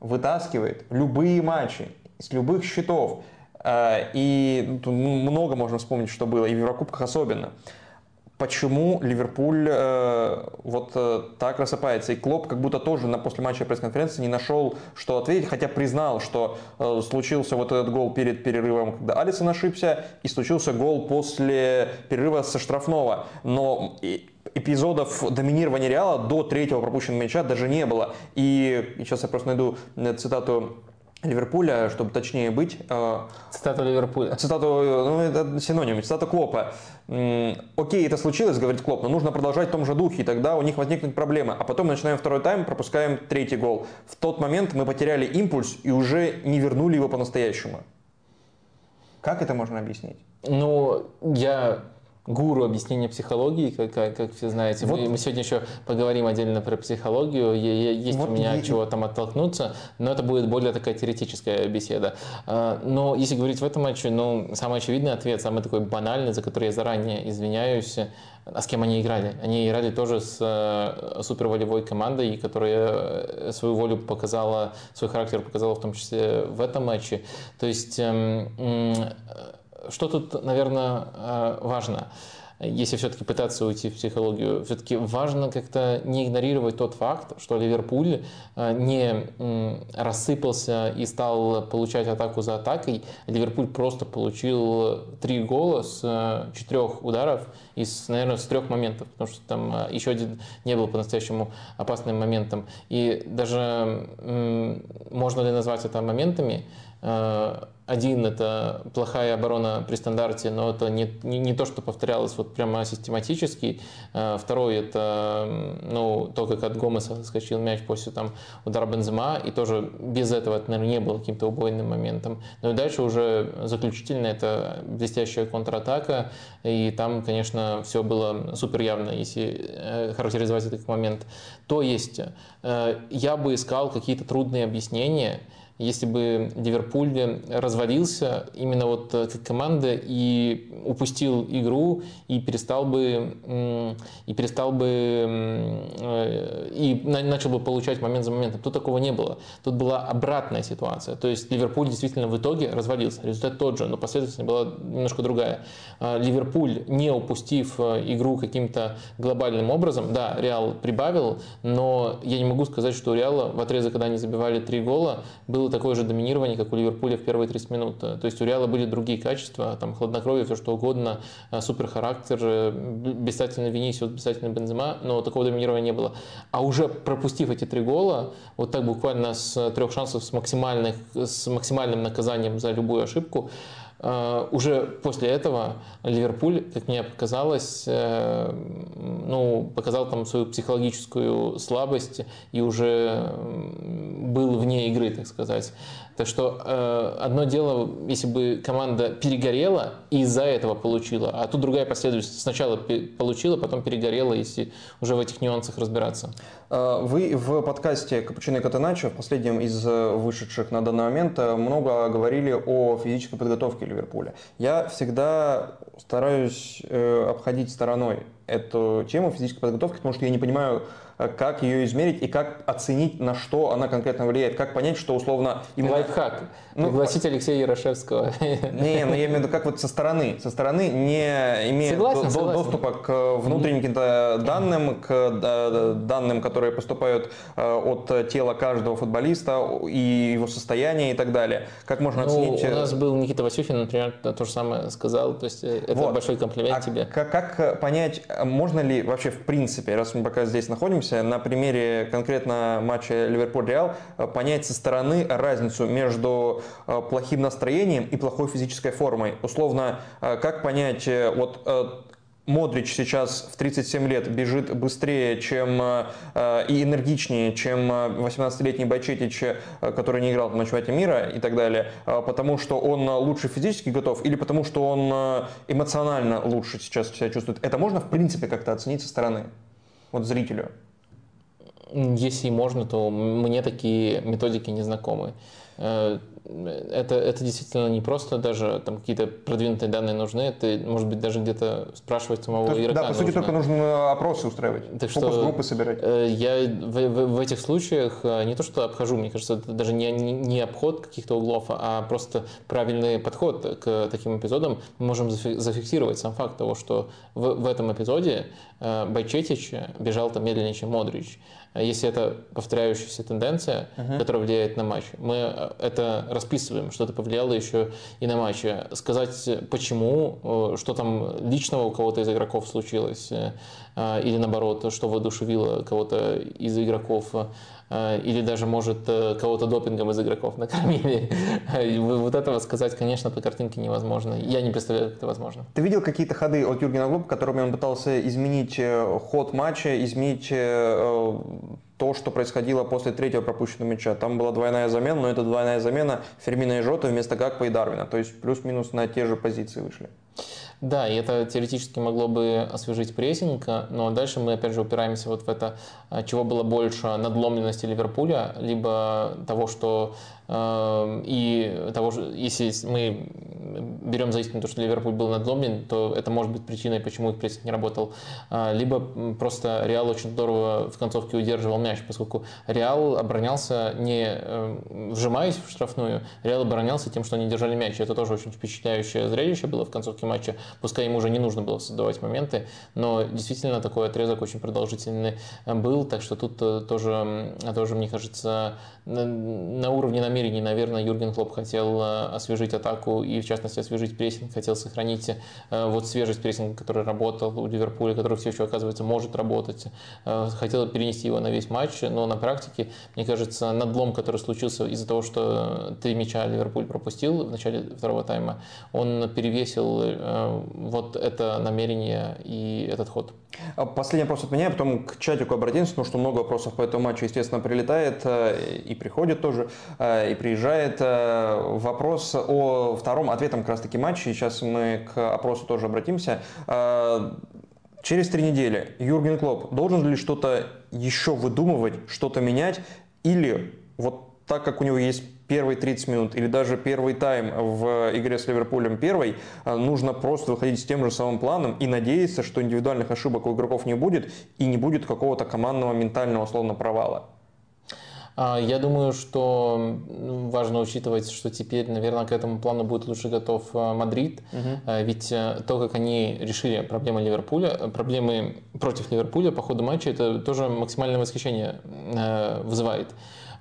вытаскивает любые матчи с любых счетов. А, и ну, много можно вспомнить, что было, и в Еврокубках особенно почему Ливерпуль э, вот э, так рассыпается. И Клоп как будто тоже на после матча пресс-конференции не нашел, что ответить, хотя признал, что э, случился вот этот гол перед перерывом, когда Алисон ошибся, и случился гол после перерыва со штрафного. Но эпизодов доминирования Реала до третьего пропущенного мяча даже не было. И, сейчас я просто найду э, цитату Ливерпуля, чтобы точнее быть. Э, цитату Ливерпуля. Цитату, ну это синоним, цитата Клопа. Окей, это случилось, говорит Клоп, но нужно продолжать в том же духе, и тогда у них возникнут проблемы. А потом мы начинаем второй тайм, пропускаем третий гол. В тот момент мы потеряли импульс и уже не вернули его по-настоящему. Как это можно объяснить? Ну, я гуру объяснения психологии, как, как, как все знаете. Вот. Мы, мы сегодня еще поговорим отдельно про психологию. Есть вот у меня и... чего там оттолкнуться, но это будет более такая теоретическая беседа. А, но если говорить в этом матче, ну, самый очевидный ответ, самый такой банальный, за который я заранее извиняюсь, а с кем они играли? Они играли тоже с э, суперволевой командой, которая э, свою волю показала, свой характер показала в том числе в этом матче. То есть эм, что тут, наверное, э, важно? если все-таки пытаться уйти в психологию, все-таки важно как-то не игнорировать тот факт, что Ливерпуль э, не рассыпался и стал получать атаку за атакой. Ливерпуль просто получил три гола с э, четырех ударов и, с, наверное, с трех моментов, потому что там еще один не был по-настоящему опасным моментом. И даже можно ли назвать это моментами? Один – это плохая оборона при стандарте, но это не, не, не то, что повторялось вот прямо систематически. Э, второй – это ну, то, как от Гомеса скачил мяч после там, удара Бензема, и тоже без этого это, наверное, не было каким-то убойным моментом. Но и дальше уже заключительно это блестящая контратака, и там, конечно, все было супер явно, если э, характеризовать этот момент. То есть э, я бы искал какие-то трудные объяснения, если бы Ливерпуль развалился именно вот как команда и упустил игру и перестал бы и перестал бы э, и начал бы получать момент за моментом. Тут такого не было. Тут была обратная ситуация. То есть Ливерпуль действительно в итоге развалился. Результат тот же, но последовательность была немножко другая. А Ливерпуль, не упустив э, игру каким-то глобальным образом, да, Реал прибавил, но я не могу сказать, что у Реала в отрезок, когда они забивали три гола, был было такое же доминирование, как у Ливерпуля в первые 30 минут. То есть у Реала были другие качества, там хладнокровие, все что угодно, э, супер характер, э, блистательный Венисиус, блистательный Бензема, но такого доминирования не было. А уже пропустив эти три гола, вот так буквально с трех шансов с, максимальных, с максимальным наказанием за любую ошибку, э, уже после этого Ливерпуль, как мне показалось, э, ну, показал там свою психологическую слабость и уже был вне игры, так сказать. Так что э, одно дело, если бы команда перегорела и из-за этого получила, а тут другая последовательность. Сначала получила, потом перегорела, если уже в этих нюансах разбираться. Э, вы в подкасте «Капучино и Катеначо», в последнем из э, вышедших на данный момент, э, много говорили о физической подготовке Ливерпуля. Я всегда стараюсь обходить стороной эту тему физической подготовки, потому что я не понимаю, как ее измерить и как оценить, на что она конкретно влияет, как понять, что условно... Именно... Лайфхак. Ну, Пригласить Алексея Ярошевского. Не, ну я имею в виду как вот со стороны, со стороны, не имея согласен, до, согласен. доступа к внутренним каким-то данным, к данным, которые поступают э, от тела каждого футболиста и его состояния и так далее. Как можно ну, оценить... У нас был Никита Васюхин, например, то же самое сказал, то есть это вот. большой комплимент а тебе. Как, как понять, можно ли вообще в принципе, раз мы пока здесь находимся, остановимся на примере конкретно матча Ливерпуль-Реал, э, понять со стороны разницу между э, плохим настроением и плохой физической формой. Условно, э, как понять, вот Модрич сейчас в 37 лет бежит быстрее чем, и энергичнее, чем 18-летний Бачетич, который не играл в чемпионате мира и так далее, потому что он лучше физически готов или потому что он эмоционально лучше сейчас себя чувствует. Это можно в принципе как-то оценить со стороны, вот зрителю? Если можно, то мне такие методики не знакомы. Э, это, это действительно не просто даже там какие-то продвинутые данные нужны, это может быть даже где-то спрашивать самого есть, игрока. Да, по сути нужно. только нужно опросы устраивать, так что группы собирать. Э, я в, в, в этих случаях э, не то что обхожу, мне кажется, это даже не, не, не обход каких-то углов, а просто правильный подход к таким эпизодам. Мы можем зафиксировать сам факт того, что в, в этом эпизоде Байчетич бежал там медленнее, чем Модрич. А если это повторяющаяся тенденция, uh-huh. которая влияет на матч, мы э, это расписываем, что это повлияло еще и на матч. Сказать почему, э, что там личного у кого-то из игроков случилось, э, или наоборот, что воодушевило кого-то из игроков, или даже, может, кого-то допингом из игроков накормили. Вот этого сказать, конечно, по картинке невозможно. Я не представляю, как это возможно. Ты видел какие-то ходы от Юргена Клопа, которыми он пытался изменить ход матча, изменить то, что происходило после третьего пропущенного мяча. Там была двойная замена, но это двойная замена Фермина и Жота вместо Гакпа и Дарвина. То есть плюс-минус на те же позиции вышли. Да, и это теоретически могло бы освежить прессинг, но дальше мы опять же упираемся вот в это, а, чего было больше, надломленности Ливерпуля, либо того, что и того, если мы берем за истину то, что Ливерпуль был надломлен, то это может быть причиной, почему их прессинг не работал, а, либо просто Реал очень здорово в концовке удерживал мяч, поскольку Реал оборонялся не э, вжимаясь в штрафную, Реал оборонялся тем, что они держали мяч. Это тоже очень впечатляющее зрелище было в концовке матча. Пускай ему уже не нужно было создавать моменты, но действительно такой отрезок очень продолжительный был, так что тут э, тоже, тоже мне кажется, на уровне намерений, наверное, Юрген Клоп хотел э, освежить атаку и, в частности, освежить прессинг, хотел сохранить э, вот свежесть прессинга, который работал у Ливерпуля, который все еще, оказывается, может работать. Хотел перенести его на весь матч, но на практике, мне кажется, надлом, который случился из-за того, что три мяча Ливерпуль пропустил в начале второго тайма, он перевесил вот это намерение и этот ход. А последний вопрос от меня, потом к чатику обратимся, потому что много вопросов по этому матчу, естественно, прилетает э, и приходит тоже, э, и приезжает. Э, вопрос о втором ответом как раз-таки матче, сейчас мы к опросу тоже обратимся. Через три недели Юрген Клоп должен ли что-то еще выдумывать, что-то менять, или вот так как у него есть первые 30 минут или даже первый тайм в игре с Ливерпулем первой, а, нужно просто выходить с тем же самым планом и надеяться, что индивидуальных ошибок у игроков не будет и не будет какого-то командного ментального условно провала. А, я думаю, что важно учитывать, что теперь, наверное, к этому плану будет лучше готов а, Мадрид. Угу. Ведь то, как они решили проблемы Ливерпуля, проблемы против Ливерпуля по ходу матча, это тоже максимальное восхищение вызывает.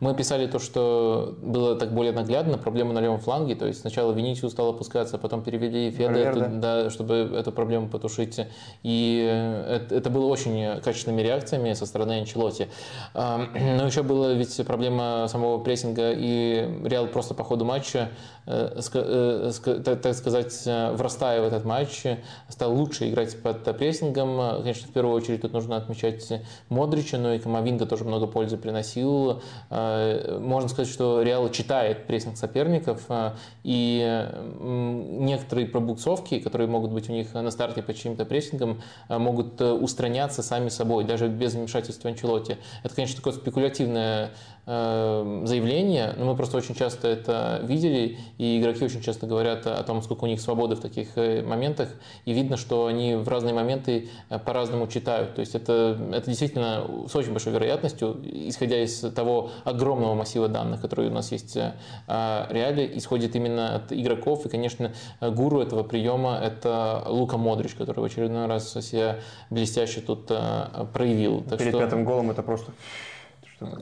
Мы писали то, что было так более наглядно, проблема на левом фланге, то есть сначала Венисиус стал опускаться, потом перевели Феда, да, чтобы эту проблему потушить. И это, это было очень качественными реакциями со стороны Анчелоти. Но еще была ведь проблема самого прессинга, и Реал просто по ходу матча Э, э, так сказать, э, врастая в этот матч, стал лучше играть под прессингом. Конечно, в первую очередь тут нужно отмечать Модрича, но и Камовинга тоже много пользы приносил. Можно сказать, что Реал читает прессинг соперников, и некоторые пробуксовки, которые могут быть у них на старте по чьим-то прессингам, могут устраняться сами собой, даже без вмешательства Анчелоти. Это, конечно, такое спекулятивное заявления, но мы просто очень часто это видели, и игроки очень часто говорят о том, сколько у них свободы в таких э, моментах, и видно, что они в разные моменты э, по-разному читают. То есть это, это действительно с очень большой вероятностью, исходя из того огромного массива данных, которые у нас есть э, о реале, исходит именно от игроков, и, конечно, гуру этого приема – это Лука Модрич, который в очередной раз себя блестяще тут проявил. Так Перед что... пятым голом это просто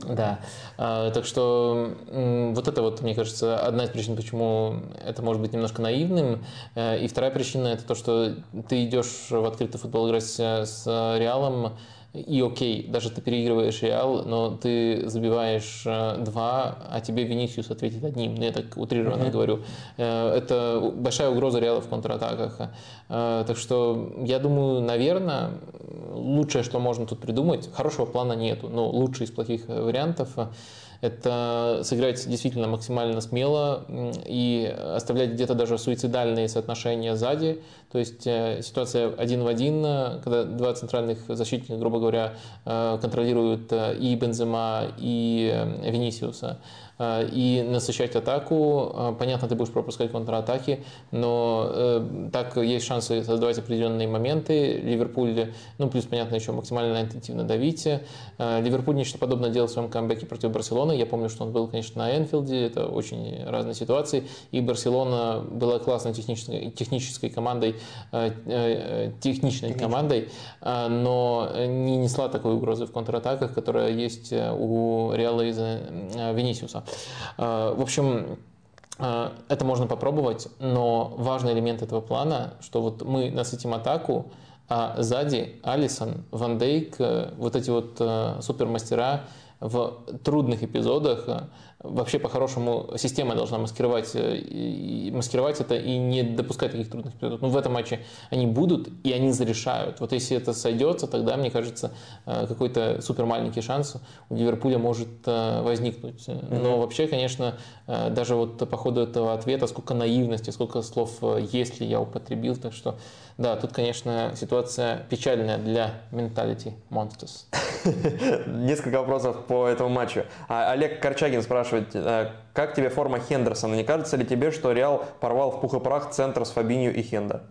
да. А, так что вот это вот, мне кажется, одна из причин, почему это может быть немножко наивным. Э, и вторая причина это то, что ты идешь в открытый футбол играть с Реалом, и окей, даже ты переигрываешь Реал, но ты забиваешь э, два, а тебе Венисиус ответит одним. Ну, я так утрированно mm-hmm. говорю. Э, это большая угроза Реала в контратаках. Э, так что я думаю, наверное, лучшее, что можно тут придумать, хорошего плана нету, но лучший из плохих вариантов это сыграть действительно максимально смело и оставлять где-то даже суицидальные соотношения сзади. То есть э, ситуация один в один, когда два центральных защитника, грубо говоря, э, контролируют э, и Бензема, и Венисиуса. Э, и насыщать атаку. Э, понятно, ты будешь пропускать контратаки, но э, так есть шансы создавать определенные моменты. Ливерпуль, ну плюс, понятно, еще максимально интенсивно давить. Ливерпуль нечто подобное делал в своем камбэке против Барселоны. Я помню, что он был, конечно, на Энфилде, это очень разные ситуации. И Барселона была классной технической, технической командой, техничной командой, но не несла такой угрозы в контратаках, которая есть у Реала из Венисиуса. Э, в общем, э, это можно попробовать, но важный элемент этого плана, что вот мы насытим атаку, а сзади Алисон, Ван Дейк, э, вот эти вот супермастера в трудных эпизодах вообще по-хорошему система должна маскировать, э, маскировать это и не допускать таких трудных эпизодов. Но ну, в этом матче они будут и они зарешают. Вот если это сойдется, тогда, мне кажется, э, какой-то супер маленький шанс у Ливерпуля может э, возникнуть. Но вообще, конечно, даже вот по ходу этого ответа, сколько наивности, сколько слов «если» я употребил, так что да, тут, конечно, ситуация печальная для Mentality Monsters. Несколько вопросов по этому матчу. А, Олег Корчагин спрашивает, э, как тебе форма Хендерсона? Не кажется ли тебе, что Реал порвал в пух и прах центр с Фабинью и Хенда?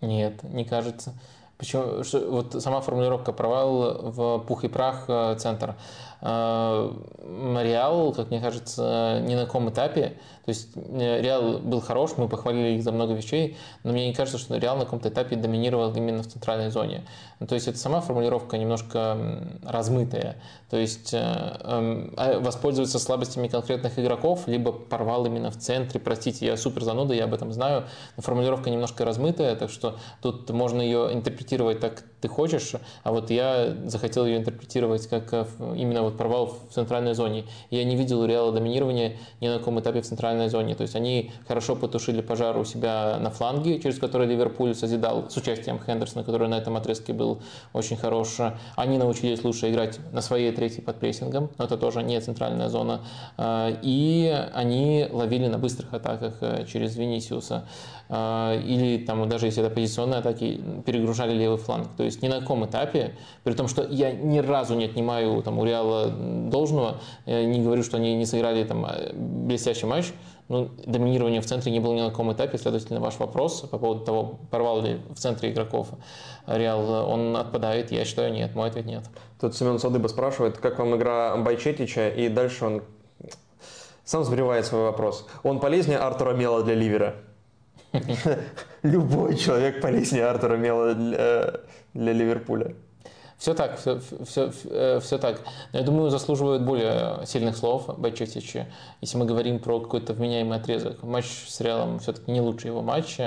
Нет, не кажется. Почему? Что, вот сама формулировка провал в пух и прах э, центр. Э, Реал, как мне кажется, ни на каком этапе. То есть э, Реал был хорош, мы похвалили их за много вещей, но мне не кажется, что Реал на каком-то этапе доминировал именно в центральной зоне. То есть это сама формулировка немножко размытая. То есть э, эм, а воспользоваться слабостями конкретных игроков, либо порвал именно в центре. Простите, я супер зануда, я об этом знаю, но формулировка немножко размытая, так что тут можно ее интерпретировать так ты хочешь, а вот я захотел ее интерпретировать как именно вот провал в центральной зоне. Я не видел Реала доминирования ни на каком этапе в центральной зоне. То есть они хорошо потушили пожар у себя на фланге, через который Ливерпуль созидал с участием Хендерсона, который на этом отрезке был очень хорош. Они научились лучше играть на своей третьей под прессингом, но это тоже не центральная зона. А, и они ловили на быстрых атаках э, через Венисиуса. А, или там, даже если это позиционные атаки, перегружали левый фланг. То есть ни на каком этапе, при том, что я ни разу не отнимаю там, у Реала должного, не говорю, что они не сыграли там, а, блестящий матч, но доминирование в центре не было ни на каком этапе, следовательно, ваш вопрос по поводу того, порвал ли в центре игроков Реал, он отпадает, я считаю, нет, мой ответ нет. Тут Семен Садыба спрашивает, как вам игра Байчетича, и дальше он сам сбривает свой вопрос. Он полезнее Артура Мела для Ливера? Любой человек полезнее Артура Мела для, для Ливерпуля. Все так, все, все, все, все так. Я думаю, заслуживают более сильных слов Байчетич, если мы говорим про какой-то вменяемый отрезок. Матч с Реалом все-таки не лучший его матч.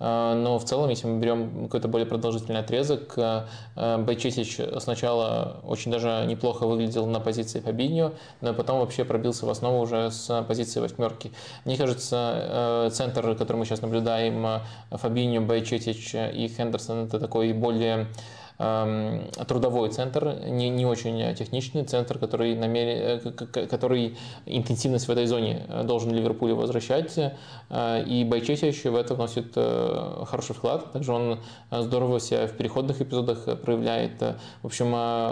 А, но в целом, если мы берем какой-то более продолжительный отрезок, а, а, Байчесич сначала очень даже неплохо выглядел на позиции Фабиньо, но потом вообще пробился в основу уже с позиции восьмерки. Мне кажется, центр, который мы сейчас наблюдаем, Фабиньо, Байчетич и Хендерсон, это такой более трудовой центр, не, не очень техничный центр, который, намерен, э, который интенсивность в этой зоне э, должен Ливерпулю возвращать. Э, и Байчесич в это вносит хороший вклад. Также он здорово себя в переходных эпизодах проявляет. В общем,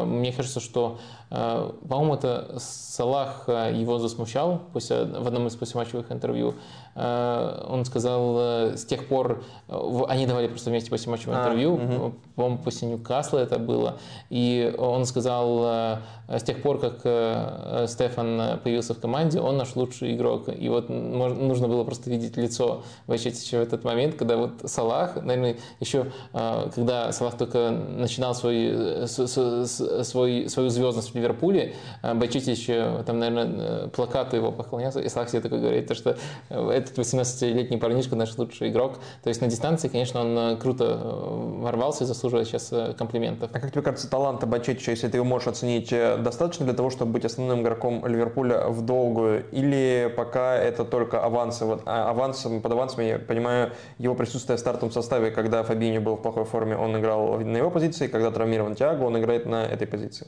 мне кажется, что по-моему, это Салах его засмущал после, в одном из послематчевых интервью. Он сказал, с тех пор, они давали просто вместе послематчевое а, интервью, угу. по-моему, после Ньюкасла это было, и он сказал, с тех пор, как э, Стефан появился в команде, он наш лучший игрок. И вот нужно было просто видеть лицо Вачетича в этот момент, когда вот Салах, наверное, еще э, когда Салах только начинал свой, свой, свою звездность в Ливерпуле, э, там, наверное, плакаты его поклонялся, и Салах себе такой говорит, что этот 18-летний парнишка наш лучший игрок. То есть на дистанции, конечно, он круто ворвался и заслуживает сейчас комплиментов. А как тебе кажется, таланта Бачетича, если ты его можешь оценить достаточно для того, чтобы быть основным игроком Ливерпуля в долгую? Или пока это только авансы? Вот а авансом, под авансом я понимаю его присутствие в стартовом составе, когда Фабини был в плохой форме, он играл на его позиции, когда травмирован Тиаго, он играет на этой позиции.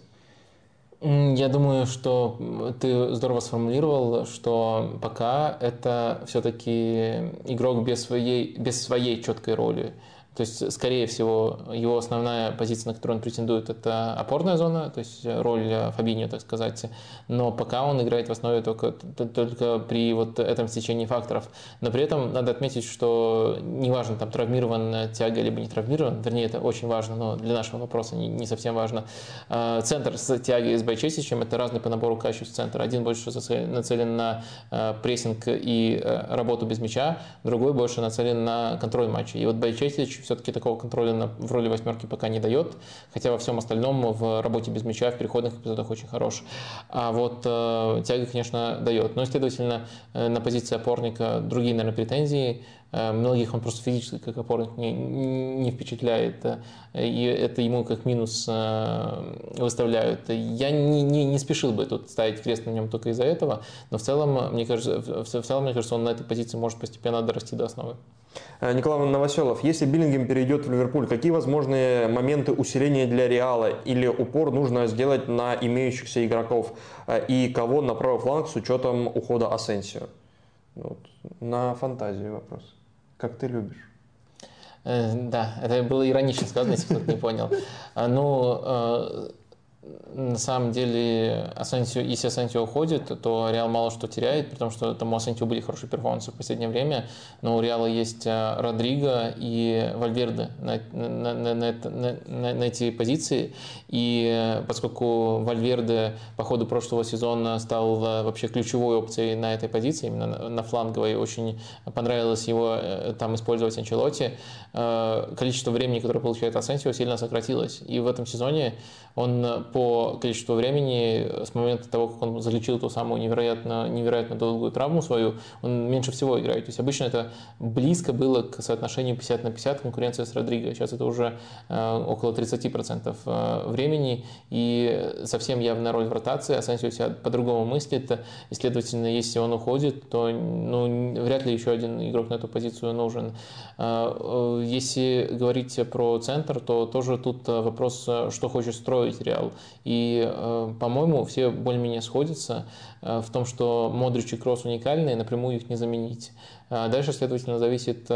Я думаю, что ты здорово сформулировал, что пока это все-таки игрок без своей, без своей четкой роли. То есть, скорее всего, его основная позиция, на которую он претендует, это опорная зона, то есть роль Фабиньо, так сказать. Но пока он играет в основе только, только при вот этом стечении факторов. Но при этом надо отметить, что неважно, там травмирован тяга либо не травмирован, вернее, это очень важно, но для нашего вопроса не, не совсем важно. А, центр с тягой и с Байчесичем – это разный по набору качеств центр. Один больше нацелен на прессинг и работу без мяча, другой больше нацелен на контроль матча. И вот Байчесич все-таки такого контроля на, в роли восьмерки пока не дает, хотя во всем остальном в работе без мяча в переходных эпизодах очень хорош. А вот э, тяга, конечно, дает. Но, следовательно, э, на позиции опорника другие, наверное, претензии. Э, многих он просто физически как опорник не, не впечатляет, э, и это ему как минус э, выставляют. Я не, не, не спешил бы тут ставить крест на нем только из-за этого, но в целом, мне кажется, в целом, мне кажется, он на этой позиции может постепенно дорасти до основы. Э, Николай Новоселов, если Биллингем перейдет в Ливерпуль, какие возможные моменты усиления для Реала или упор нужно сделать на имеющихся игроков э, и кого на правый фланг с учетом ухода Асенсио? Вот. На фантазию вопрос. Как ты любишь? Э, да, это было иронично сказано, если кто-то не понял. Ну, на самом деле, Асенсио, если Асенсио уходит, то Реал мало что теряет, потому что там у Асенсио были хорошие перформансы в последнее время, но у Реала есть э, Родриго и Вальверде на, на, на, на, на, на эти позиции, и э, поскольку Вальверде по ходу прошлого сезона стал э, вообще ключевой опцией на этой позиции, именно на, на фланговой, очень понравилось его там использовать Анчелоти, количество времени, которое получает Асенсио, сильно сократилось, и в этом сезоне он по количеству времени с момента того, как он залечил ту самую невероятно, невероятно долгую травму свою, он меньше всего играет. То есть обычно это близко было к соотношению 50 на 50 конкуренция с Родриго. Сейчас это уже э, около 30% э, времени и совсем явная роль в ротации. Асенсио себя по-другому мыслит. И, следовательно, если он уходит, то ну, вряд ли еще один игрок на эту позицию нужен. Э, если говорить про центр, то тоже тут вопрос, что хочет строить Реал. И, э, по-моему, все более-менее сходятся э, в том, что Модрич и Кросс уникальны, и напрямую их не заменить. А дальше, следовательно, зависит э,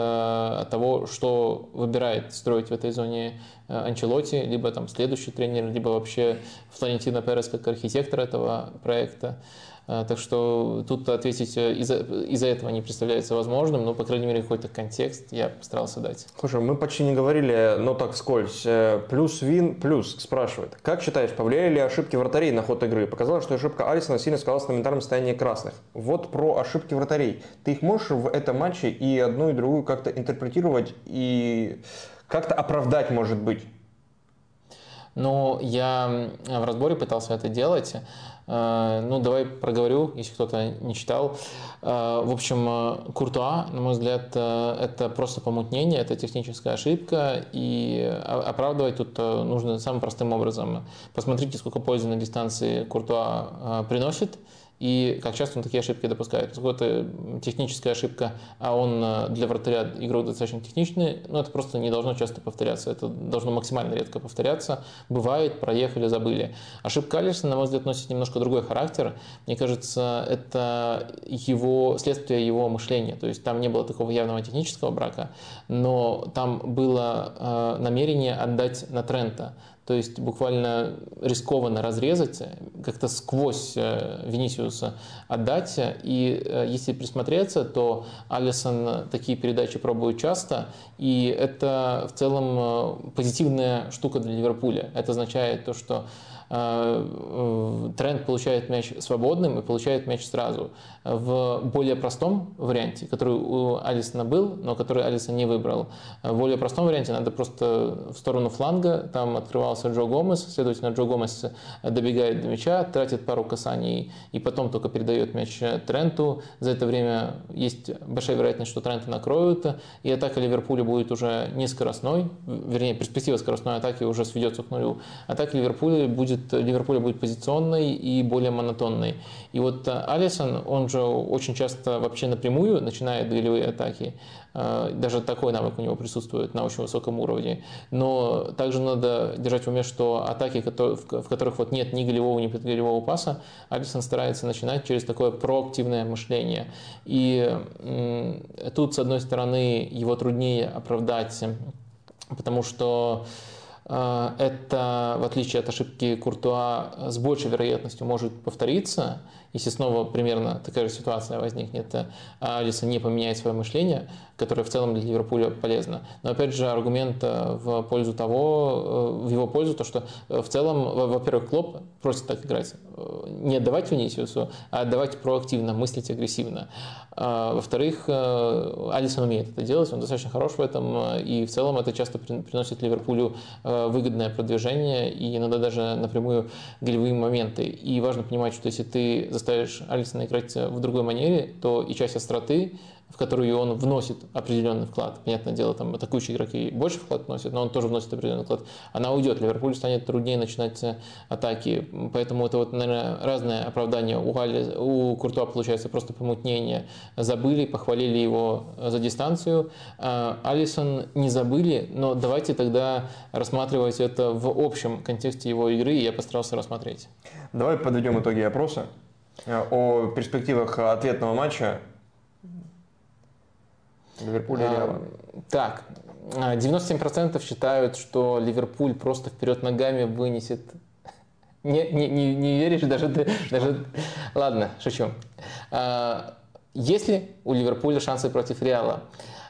от того, что выбирает строить в этой зоне Анчелоти, либо там следующий тренер, либо вообще Флорентино Перес как архитектор этого проекта. А, так что тут ответить э, из-за из этого не представляется возможным, но, по крайней мере, какой-то контекст я постарался дать. Слушай, мы почти не говорили, но так скользь. Э, плюс Вин, плюс спрашивает. Как считаешь, повлияли ли ошибки вратарей на ход игры? Показалось, что ошибка Алисона сильно сказалась на ментальном состоянии красных. Вот про ошибки вратарей. Ты их можешь в этом матче и одну, и другую как-то интерпретировать и как-то оправдать, может быть? но я в разборе пытался это делать. Э, ну, давай проговорю, если кто-то не читал. Э, в общем, э, Куртуа, на мой взгляд, это просто помутнение, это техническая ошибка, и оправдывать тут нужно самым простым образом. Посмотрите, сколько пользы на дистанции Куртуа приносит – и как часто он такие ошибки допускает. Поскольку это техническая ошибка, а он э, для вратаря игрок достаточно техничный, ну это просто не должно часто повторяться, это должно максимально редко повторяться. Бывает, проехали, забыли. Ошибка Алиса, на мой взгляд, носит немножко другой характер. Мне кажется, это его, следствие его мышления. То есть там не было такого явного технического брака, но там было э, намерение отдать на Трента. То есть буквально рискованно разрезать, как-то сквозь э, Венисиуса отдать. И э, если присмотреться, то Алисон такие передачи пробует часто. И это в целом э, позитивная штука для Ливерпуля. Это означает то, что Тренд получает мяч свободным и получает мяч сразу. В более простом варианте, который у Алисона был, но который Алисон не выбрал, в более простом варианте надо просто в сторону фланга, там открывался Джо Гомес, следовательно, Джо Гомес добегает до мяча, тратит пару касаний и потом только передает мяч Тренту. За это время есть большая вероятность, что Трента накроют, и атака Ливерпуля будет уже не скоростной, вернее, перспектива скоростной атаки уже сведется к нулю. Атака Ливерпуля будет Ливерпуля будет позиционной и более монотонной. И вот э, Алисон, он же очень часто вообще напрямую начинает голевые атаки. Э, даже такой навык у него присутствует на очень высоком уровне. Но также надо держать в уме, что атаки, в которых вот нет ни голевого, ни предголевого паса, Алисон старается начинать через такое проактивное мышление. И тут, с одной стороны, его труднее оправдать, потому что это, в отличие от ошибки Куртуа, с большей вероятностью может повториться, если снова примерно такая же ситуация возникнет, а Алиса не поменяет свое мышление, которое в целом для Ливерпуля полезно. Но опять же аргумент э, в пользу того, э, в его пользу, то что э, в целом, во-первых, Клоп просит так играть. Не отдавать Венисиусу, а отдавать проактивно, мыслить агрессивно. А, во-вторых, Алисон умеет это делать, он достаточно хорош в этом, и в целом это часто приносит Ливерпулю выгодное продвижение и иногда даже напрямую голевые моменты. И важно понимать, что если ты заставишь Алисона играть в другой манере, то и часть остроты, в которую он вносит определенный вклад. Понятное дело, там атакующие игроки больше вклад вносят, но он тоже вносит определенный вклад. Она уйдет. Ливерпулю станет труднее начинать э, атаки. Поэтому это вот, наверное, разное оправдание. У, Али, у Куртуа получается просто помутнение. Забыли, похвалили его за дистанцию. А Алисон не забыли, но давайте тогда рассматривать это в общем контексте его игры, и я постарался рассмотреть. Давай подведем итоги опроса э, о перспективах ответного матча Ливерпуль и Реала. Так, 97% а, считают, что Ливерпуль просто вперед ногами вынесет. Не, не, не, не веришь даже ты? Даже... Ладно, шучу. А, есть ли у Ливерпуля шансы против Реала?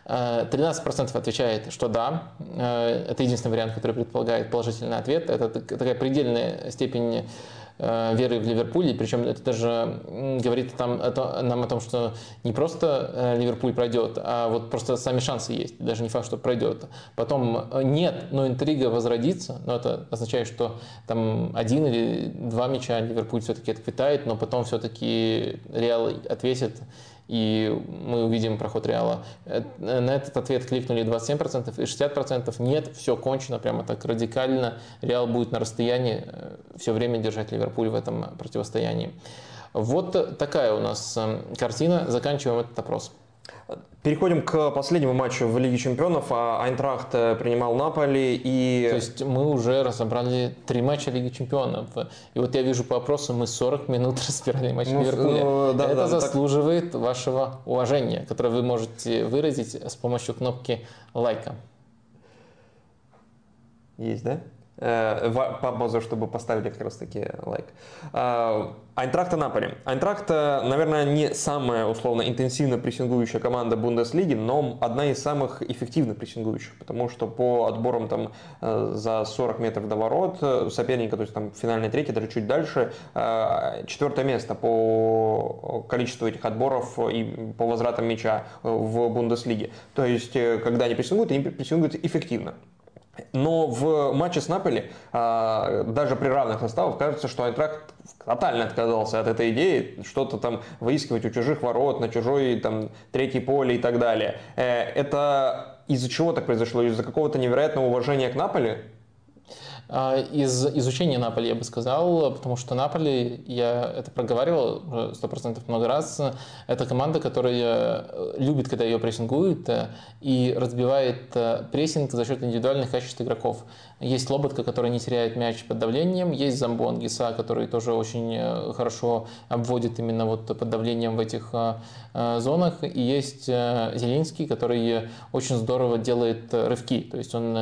13% а, отвечает, что да. Это единственный вариант, который предполагает положительный ответ. Это такая предельная степень Э, веры в Ливерпуле, причем это даже говорит там, это, нам о том, что не просто э, Ливерпуль пройдет, а вот просто сами шансы есть, даже не факт, что пройдет. Потом э, нет, но интрига возродится, но это означает, что там один или два мяча Ливерпуль все-таки отквитает, но потом все-таки Реал отвесит и мы увидим проход Реала. Э, на этот ответ кликнули 27% и 60% нет, все кончено прямо так радикально. Реал будет на расстоянии э, все время держать Ливерпуль в этом противостоянии. Вот такая у нас э, картина. Заканчиваем этот опрос. Переходим к последнему матчу в Лиге Чемпионов. А Айнтрахт принимал Наполи и... То есть мы уже разобрали три матча Лиги Чемпионов. И вот я вижу по опросу, мы 40 минут разбирали матч ну, Ливерпуля. Ну, да, Это да, заслуживает так... вашего уважения, которое вы можете выразить с помощью кнопки лайка. Есть, да? Э, паузу, чтобы поставили как раз таки лайк. А, Айнтракта Наполи. Айнтракт, наверное, не самая условно интенсивно прессингующая команда Бундеслиги, но одна из самых эффективно прессингующих, потому что по отборам там э, за 40 метров до ворот э, соперника, то есть там финальный третий, даже чуть дальше, четвертое место по количеству этих отборов и по возвратам мяча в Бундеслиге. То есть, когда они прессингуют, они прессингуют эффективно. Но в матче с Наполи, а, даже при равных составах, кажется, что Айнтрахт тотально отказался от этой идеи, что-то там выискивать у чужих ворот, на чужой там третьей поле и так далее. Э, это из-за чего так произошло? Из-за какого-то невероятного уважения к Наполи? А, из изучения Наполи, я бы сказал, потому что Наполи, я это проговаривал сто процентов много раз, это команда, которая любит, когда ее прессингуют, э, и разбивает э, прессинг за счет индивидуальных качеств игроков. Есть Лоботка, который не теряет мяч под давлением, есть Замбон Гиса, который тоже очень э, хорошо обводит именно вот под давлением в этих э, э, зонах, и есть Зеленский, который очень здорово делает рывки, то есть он,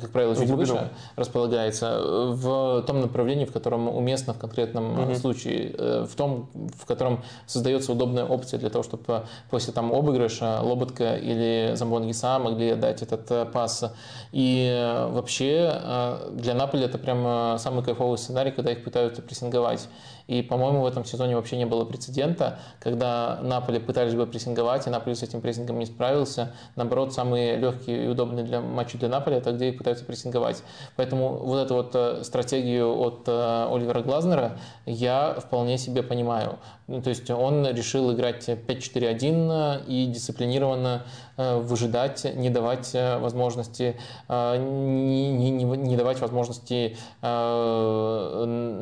как правило, чуть выше располагается в том направлении, в котором уместно в конкретном угу. случае, в том, в котором создается удобная опция для того, чтобы после там обыгрыша Лоботка или Замбон Гиса могли дать этот пас. И вообще для Наполи это прям самый кайфовый сценарий, когда их пытаются прессинговать. И, по-моему, в этом сезоне вообще не было прецедента, когда Наполи пытались бы прессинговать, и Наполи с этим прессингом не справился. Наоборот, самые легкие и удобные для матча для Наполи – это где их пытаются прессинговать. Поэтому вот эту вот э, стратегию от э, Оливера Глазнера я вполне себе понимаю. То есть он решил играть 5-4-1 и дисциплинированно э, выжидать, не давать возможности, не, не, не давать возможности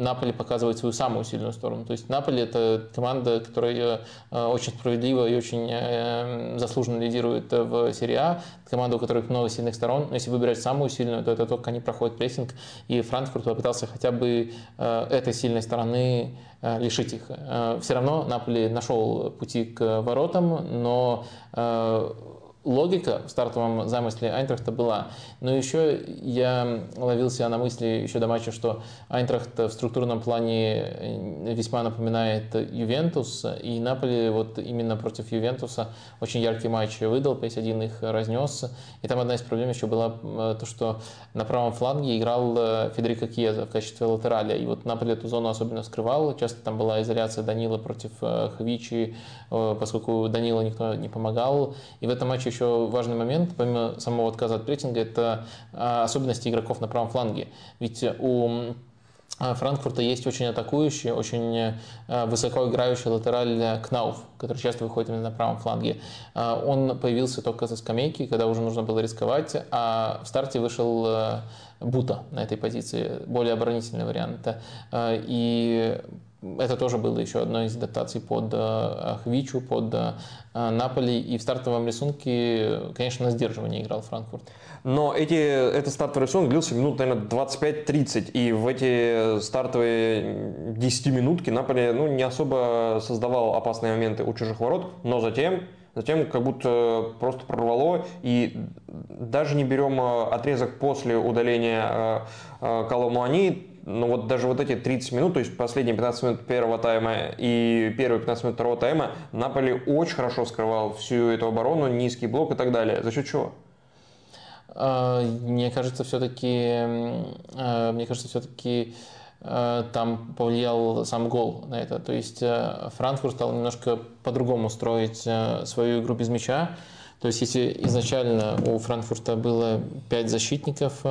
Наполи показывать свою самую сильную сторону. То есть Наполи это команда, которая э, очень справедливо и очень э, заслуженно лидирует в серии А. Команда, у которых много сильных сторон. Но если выбирать самую сильную, то это только они проходят прессинг. И Франкфурт попытался хотя бы э, этой сильной стороны лишить их. Все равно Наполи нашел пути к воротам, но логика в стартовом замысле Айнтрахта была. Но еще я ловил себя на мысли еще до матча, что Айнтрахт в структурном плане э, весьма напоминает Ювентус, и Наполи вот именно против Ювентуса очень яркий матч выдал, 5-1 их разнес. И там одна из проблем еще была э, то, что на правом фланге играл э, Федерико Кьеза в качестве латераля, и вот Наполи эту зону особенно скрывал. Часто там была изоляция Данила против Хвичи, поскольку Данила никто не помогал. И в этом матче еще важный момент, помимо самого отказа от прессинга, это а, особенности игроков на правом фланге. Ведь у а, Франкфурта есть очень атакующий, очень а, высоко играющий латераль Кнауф, который часто выходит именно на правом фланге. Он появился только со скамейки, когда уже нужно было рисковать, а в старте вышел Бута на этой позиции, более оборонительный вариант. И это тоже было еще одной из адаптаций под э, Хвичу, под э, Наполи. И в стартовом рисунке, конечно, на сдерживание играл Франкфурт. Но эти, этот стартовый рисунок длился минут, наверное, 25-30. И в эти стартовые 10 минутки Наполи ну, не особо создавал опасные моменты у чужих ворот. Но затем затем как будто просто прорвало, и даже не берем э, отрезок после удаления Коломуани, но вот даже вот эти 30 минут, то есть последние 15 минут первого тайма и первые 15 минут второго тайма, Наполи очень хорошо скрывал всю эту оборону, низкий блок и так далее. За счет чего? А, мне кажется, все-таки, а, мне кажется, все-таки а, там повлиял сам гол на это. То есть Франкфурт стал немножко по-другому строить свою игру без мяча. То есть если изначально у Франкфурта было 5 защитников,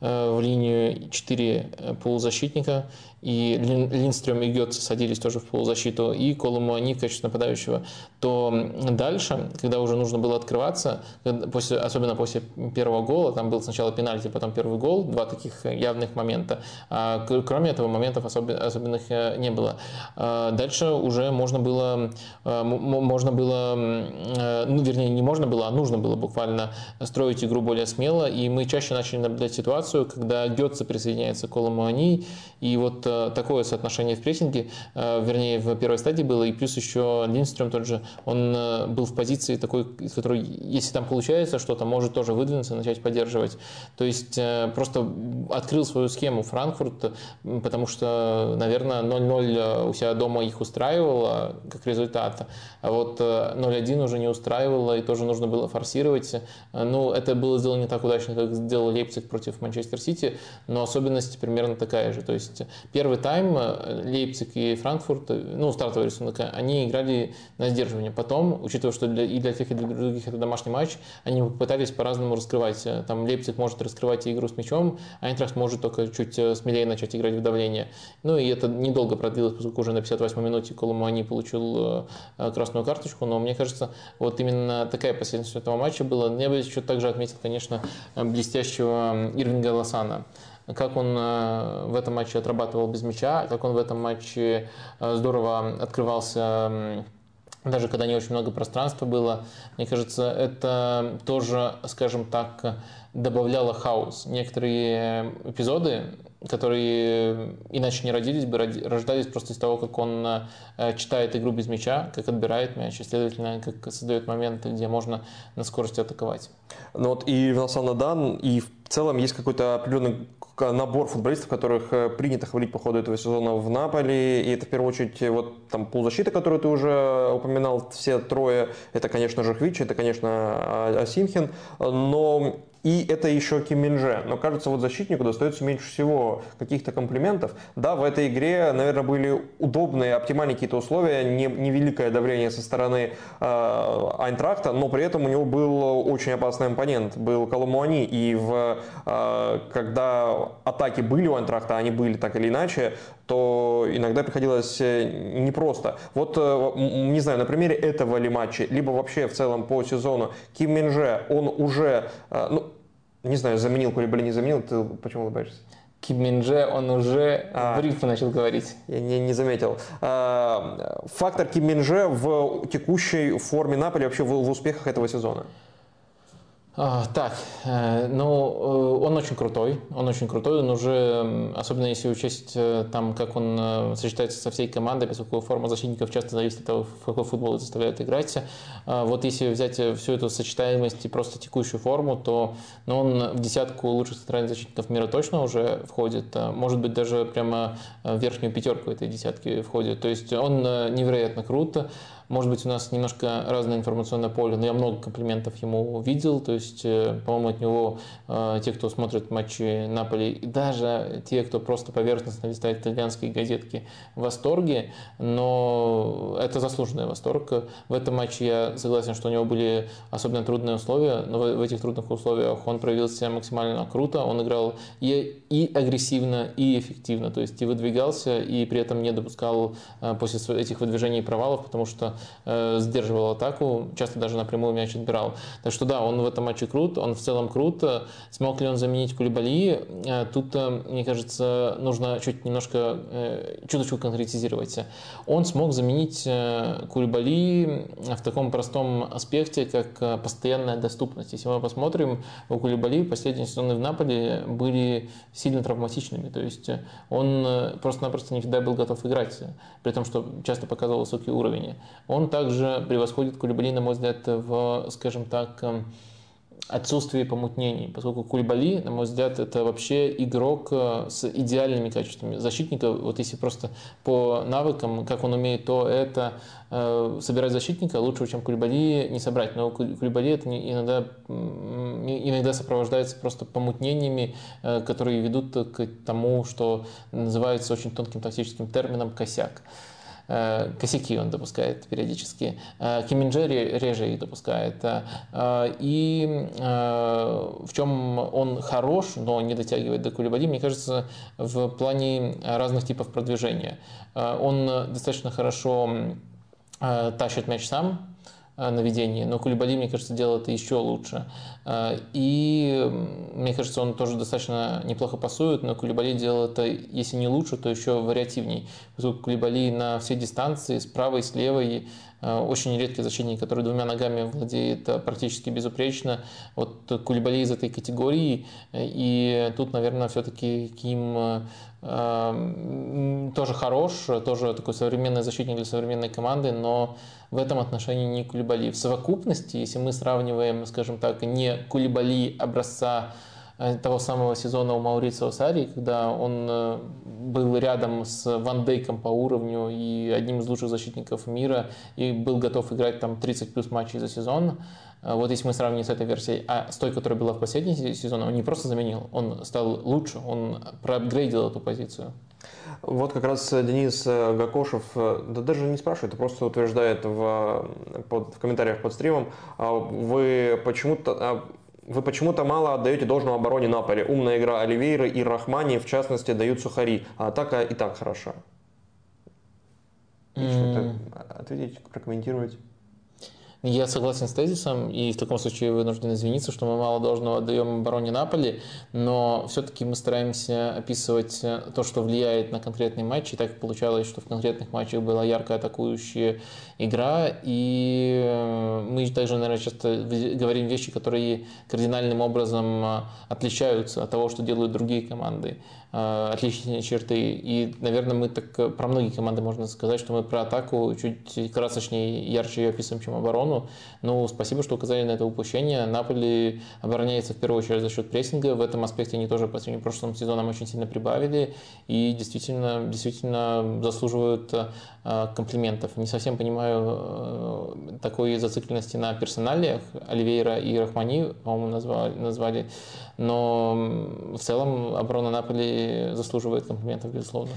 в линию 4 полузащитника, и Линстрем и Гетце садились тоже в полузащиту, и Колумуани в качестве нападающего, то дальше, когда уже нужно было открываться, после, особенно после первого гола, там был сначала пенальти, потом первый гол, два таких явных момента, а кроме этого моментов особенных э, не было. Дальше уже можно было, э, можно было, э, ну, вернее, не можно было, а нужно было буквально строить игру более смело, и мы чаще начали наблюдать ситуацию, когда Гетце присоединяется к Колумуани, и вот э, такое соотношение в прессинге, э, вернее, в первой стадии было, и плюс еще Линдстрем тот же, он э, был в позиции такой, из которой, если там получается что-то, может тоже выдвинуться, начать поддерживать. То есть просто открыл свою схему Франкфурт, потому что, наверное, 0-0 у себя дома их устраивало как результат, а вот 0-1 уже не устраивало, и тоже нужно было форсировать. Ну, это было сделано не так удачно, как сделал Лейпциг против Манчестер Сити, но особенность примерно такая же. То есть первый тайм Лейпциг и Франкфурт, ну, стартовый рисунок, они играли на сдерживание. Потом, учитывая, что для, и для тех, и для других это домашний матч, они пытались по-разному раскрывать. Там Лейпциг может раскрывать игру с мячом, а Айнтрахт может только чуть смелее начать играть в давление. Ну, и это недолго продлилось, поскольку уже на 58-й минуте Коломани получил красную карточку, но мне кажется, вот именно такая последовательность этого матча была. Я бы еще также отметил, конечно, блестящего Ирвинга Лосана как он э, в этом матче отрабатывал без мяча, как он в этом матче э, здорово открывался даже когда не очень много пространства было. Мне кажется, это тоже, скажем так, добавляло хаос. Некоторые эпизоды, которые иначе не родились бы, рождались просто из того, как он э, читает игру без мяча, как отбирает мяч, и, следовательно, как создает моменты, где можно на скорости атаковать. Ну вот и Вилсан Надан, и в целом есть какой-то определенный набор футболистов, которых э, принято хвалить по ходу этого сезона в Наполе. И это в первую очередь вот там полузащита, которую ты уже упоминал, все трое. Это, конечно же, Хвич, это, конечно, Асимхин. Но и это еще Ким Минже. Но кажется, вот защитнику достается меньше всего каких-то комплиментов. Да, в этой игре, наверное, были удобные, оптимальные какие-то условия, не, невеликое давление со стороны э, Айнтрахта, но при этом у него был очень опасный оппонент, был Коломуани. И в, э, когда атаки были у Айнтрахта, они были так или иначе, то иногда приходилось э, непросто. Вот, э, не знаю, на примере этого ли матча, либо вообще в целом по сезону, Ким Минже, он уже, э, ну, не знаю, заменил Кулибали, не заменил, ты почему улыбаешься? Ким Минже, он уже а, в брифе начал говорить. Я не, не заметил. А, фактор Ким Минже в текущей форме Наполи, вообще в, в успехах этого сезона? А, так, э, ну, э, он очень крутой, он очень крутой, он уже, особенно если учесть э, там, как он сочетается со всей командой, поскольку форма защитников часто зависит от того, в какой футбол заставляют играть. Вот если взять всю эту сочетаемость и просто текущую форму, то ну, он в десятку лучших центральных защитников мира точно уже входит, может быть, даже прямо в верхнюю пятерку этой десятки входит. То есть он невероятно крут. Может быть, у нас немножко разное информационное поле, но я много комплиментов ему видел. То есть, э, по-моему, от него э, те, кто смотрит матчи Наполи, и даже те, кто просто поверхностно листает итальянские газетки, в восторге. Но это заслуженный восторг. В этом матче я согласен, что у него были особенно трудные условия, но в этих трудных условиях он проявил себя максимально круто. Он играл и, и агрессивно, и эффективно. То есть и выдвигался, и при этом не допускал э, после этих выдвижений провалов, потому что э, сдерживал атаку, часто даже напрямую мяч отбирал. Так что да, он в этом матче крут, он в целом крут. Смог ли он заменить Кулибали? Э, тут, э, мне кажется, нужно чуть немножко, э, чуточку конкретизировать. Он смог заменить э, Кулибали в таком простом аспекте, как э, постоянная доступность. Если мы посмотрим, у Кулибали последние сезоны в Наполе были сильно травматичными. То есть э, он э, просто-напросто не всегда был готов играть, при том, что часто показывал высокий уровень. Он также превосходит Кулибали, на мой взгляд, в, скажем так, эм, отсутствии помутнений, поскольку Кульбали, на мой взгляд, это вообще игрок э, с идеальными качествами защитника. Вот если просто по навыкам, как он умеет то это э, собирать защитника, лучше, чем Кульбали, не собрать. Но Кульбали это иногда, иногда сопровождается просто помутнениями, э, которые ведут к тому, что называется очень тонким тактическим термином «косяк». Э, косяки он допускает периодически. Э, Киминджери реже их допускает. Э, и в чем он хорош, но не дотягивает до Кулибади, мне кажется, в плане разных типов продвижения. Он достаточно хорошо тащит мяч сам, на ведении, но Кулибали, мне кажется, делает это еще лучше. А, и мне кажется, он тоже достаточно неплохо пасует, но Кулибали делает это, если не лучше, то еще вариативней. Поскольку Кулибали на все дистанции, справа и с левой, а, очень редкий защитник, который двумя ногами владеет практически безупречно. Вот Кулибали из этой категории. И тут, наверное, все-таки Ким тоже хорош, тоже такой современный защитник для современной команды, но в этом отношении не Кулибали. В совокупности, если мы сравниваем, скажем так, не Кулибали образца того самого сезона у Маурицио Сари, когда он был рядом с Ван Дейком по уровню и одним из лучших защитников мира и был готов играть там 30 плюс матчей за сезон. Вот если мы сравним с этой версией, а с той, которая была в последний сезон, он не просто заменил, он стал лучше, он проапгрейдил эту позицию. Вот как раз Денис Гакошев, да даже не спрашивает, а просто утверждает в, под, в комментариях под стримом, а вы почему-то а вы почему-то мало отдаете должного обороне Наполи. Умная игра Оливейра и Рахмани, в частности, дают сухари. А атака и так хороша. Mm. Что-то ответить, прокомментировать. Я согласен с тезисом, и в таком случае вынужден извиниться, что мы мало должного отдаем обороне Наполи, но все-таки мы стараемся описывать то, что влияет на конкретный матч, и так получалось, что в конкретных матчах была яркая атакующая игра, и э, мы также, наверное, часто говорим вещи, которые кардинальным образом отличаются от того, что делают другие команды. Э, отличительные черты. И, наверное, мы так э, про многие команды можно сказать, что мы про атаку чуть красочнее, ярче ее описываем, чем оборону. Ну, спасибо, что указали на это упущение. Наполи обороняется в первую очередь за счет прессинга. В этом аспекте они тоже по сравнению с прошлым сезоном очень сильно прибавили и действительно, действительно заслуживают э, комплиментов. Не совсем понимаю такой зацикленности на персоналиях. Оливейра и Рахмани, по-моему, назвали, назвали но в целом оборона Наполи заслуживает комплиментов, безусловно.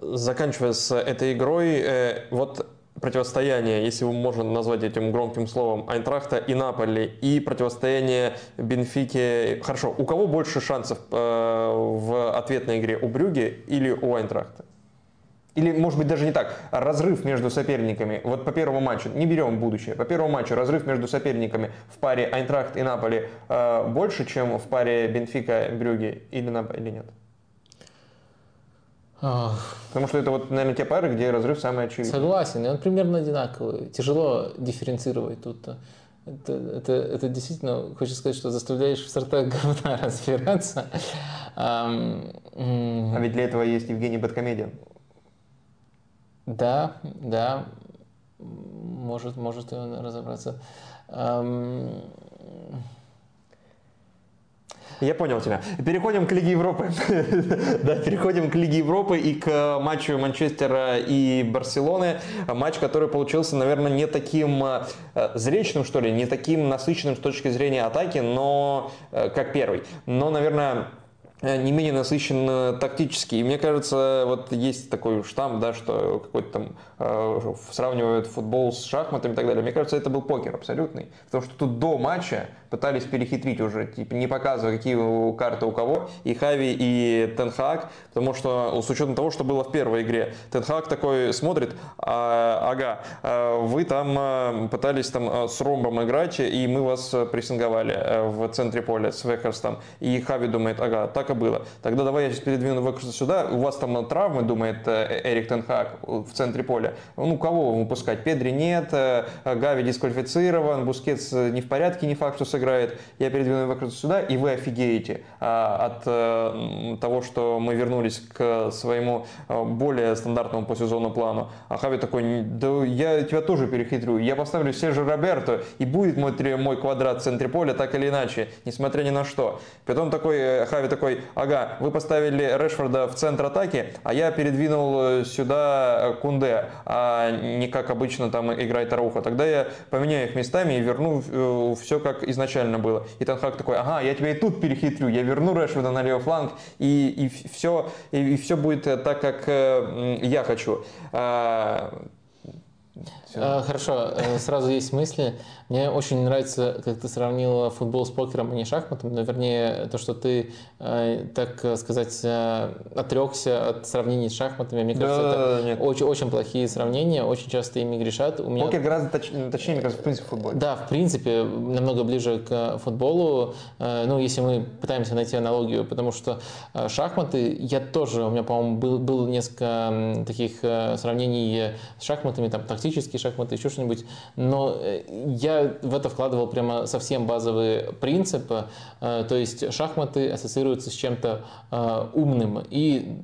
Заканчивая с этой игрой, э, вот противостояние, если можно назвать этим громким словом, Айнтрахта и Наполи, и противостояние Бенфики. Хорошо, у кого больше шансов э, в ответной игре, у Брюги или у Айнтрахта? Или, может быть, даже не так. Разрыв между соперниками. Вот по первому матчу, не берем будущее, по первому матчу разрыв между соперниками в паре Айнтрахт и Наполи э, больше, чем в паре Бенфика, Брюги или, или нет? Потому что это вот, наверное, те пары, где разрыв самый очевидный. Согласен, и он примерно одинаковый. Тяжело дифференцировать тут. Это, это, это действительно, хочется сказать, что заставляешь в сортах говна разбираться. А ведь для этого есть Евгений Бэткомедиан. Да, да, может, может и он разобраться. Я понял тебя. Переходим к Лиге Европы. да, переходим к Лиге Европы и к матчу Манчестера и Барселоны. Матч, который получился, наверное, не таким э, зречным, что ли, не таким насыщенным с точки зрения атаки, но э, как первый. Но, наверное, не менее насыщен тактически. И мне кажется, вот есть такой штамп, да, что какой-то там э, сравнивают футбол с шахматами и так далее. Мне кажется, это был покер абсолютный. Потому что тут до матча пытались перехитрить уже, типа не показывая, какие карты у кого, и Хави, и Тен Хаг, потому что с учетом того, что было в первой игре, Тен Хаг такой смотрит, а, ага, а вы там а, пытались там а, с ромбом играть, и мы вас прессинговали в центре поля с Вегхорстом, и Хави думает, ага, так и было. Тогда давай я сейчас передвину Вегхорста сюда, у вас там травмы, думает э, Эрик Тен Хаг в центре поля. Ну, кого выпускать? Педри нет, э, Гави дисквалифицирован, Бускетс не в порядке, не факт, что сыграет сыграет, я передвину его сюда, и вы офигеете а, от а, того, что мы вернулись к своему а, более стандартному по сезону плану. А Хави такой, да я тебя тоже перехитрю, я поставлю Сержа Роберто, и будет мой, мой квадрат в центре поля так или иначе, несмотря ни на что. Потом такой, э, Хави такой, ага, вы поставили Решфорда в центр атаки, а я передвинул э, сюда Кунде, а не как обычно там играет Арауха. Тогда я поменяю их местами и верну все как изначально изначально было. И Танхак такой, ага, я тебя и тут перехитрю, я верну Решфорда на левый фланг, и, и, все, и, и все будет э, так, как э, я хочу. А, все. Хорошо, э, сразу есть мысли. Мне очень нравится, как ты сравнила футбол с покером, а не шахматом. Но, вернее, то, что ты, э, так сказать, э, отрекся от сравнений с шахматами. Мне кажется, да, это очень, очень плохие сравнения. Очень часто ими грешат. У меня... Покер гораздо точ... точнее, мне кажется, в принципе, футбол. Да, в принципе, намного ближе к футболу. Ну, если мы пытаемся найти аналогию, потому что шахматы, я тоже, у меня, по-моему, был, был несколько таких сравнений с шахматами, там, тактические шахматы, еще что-нибудь. Но э, я в это вкладывал прямо совсем базовые принципы. Э, то есть шахматы ассоциируются с чем-то э, умным. И,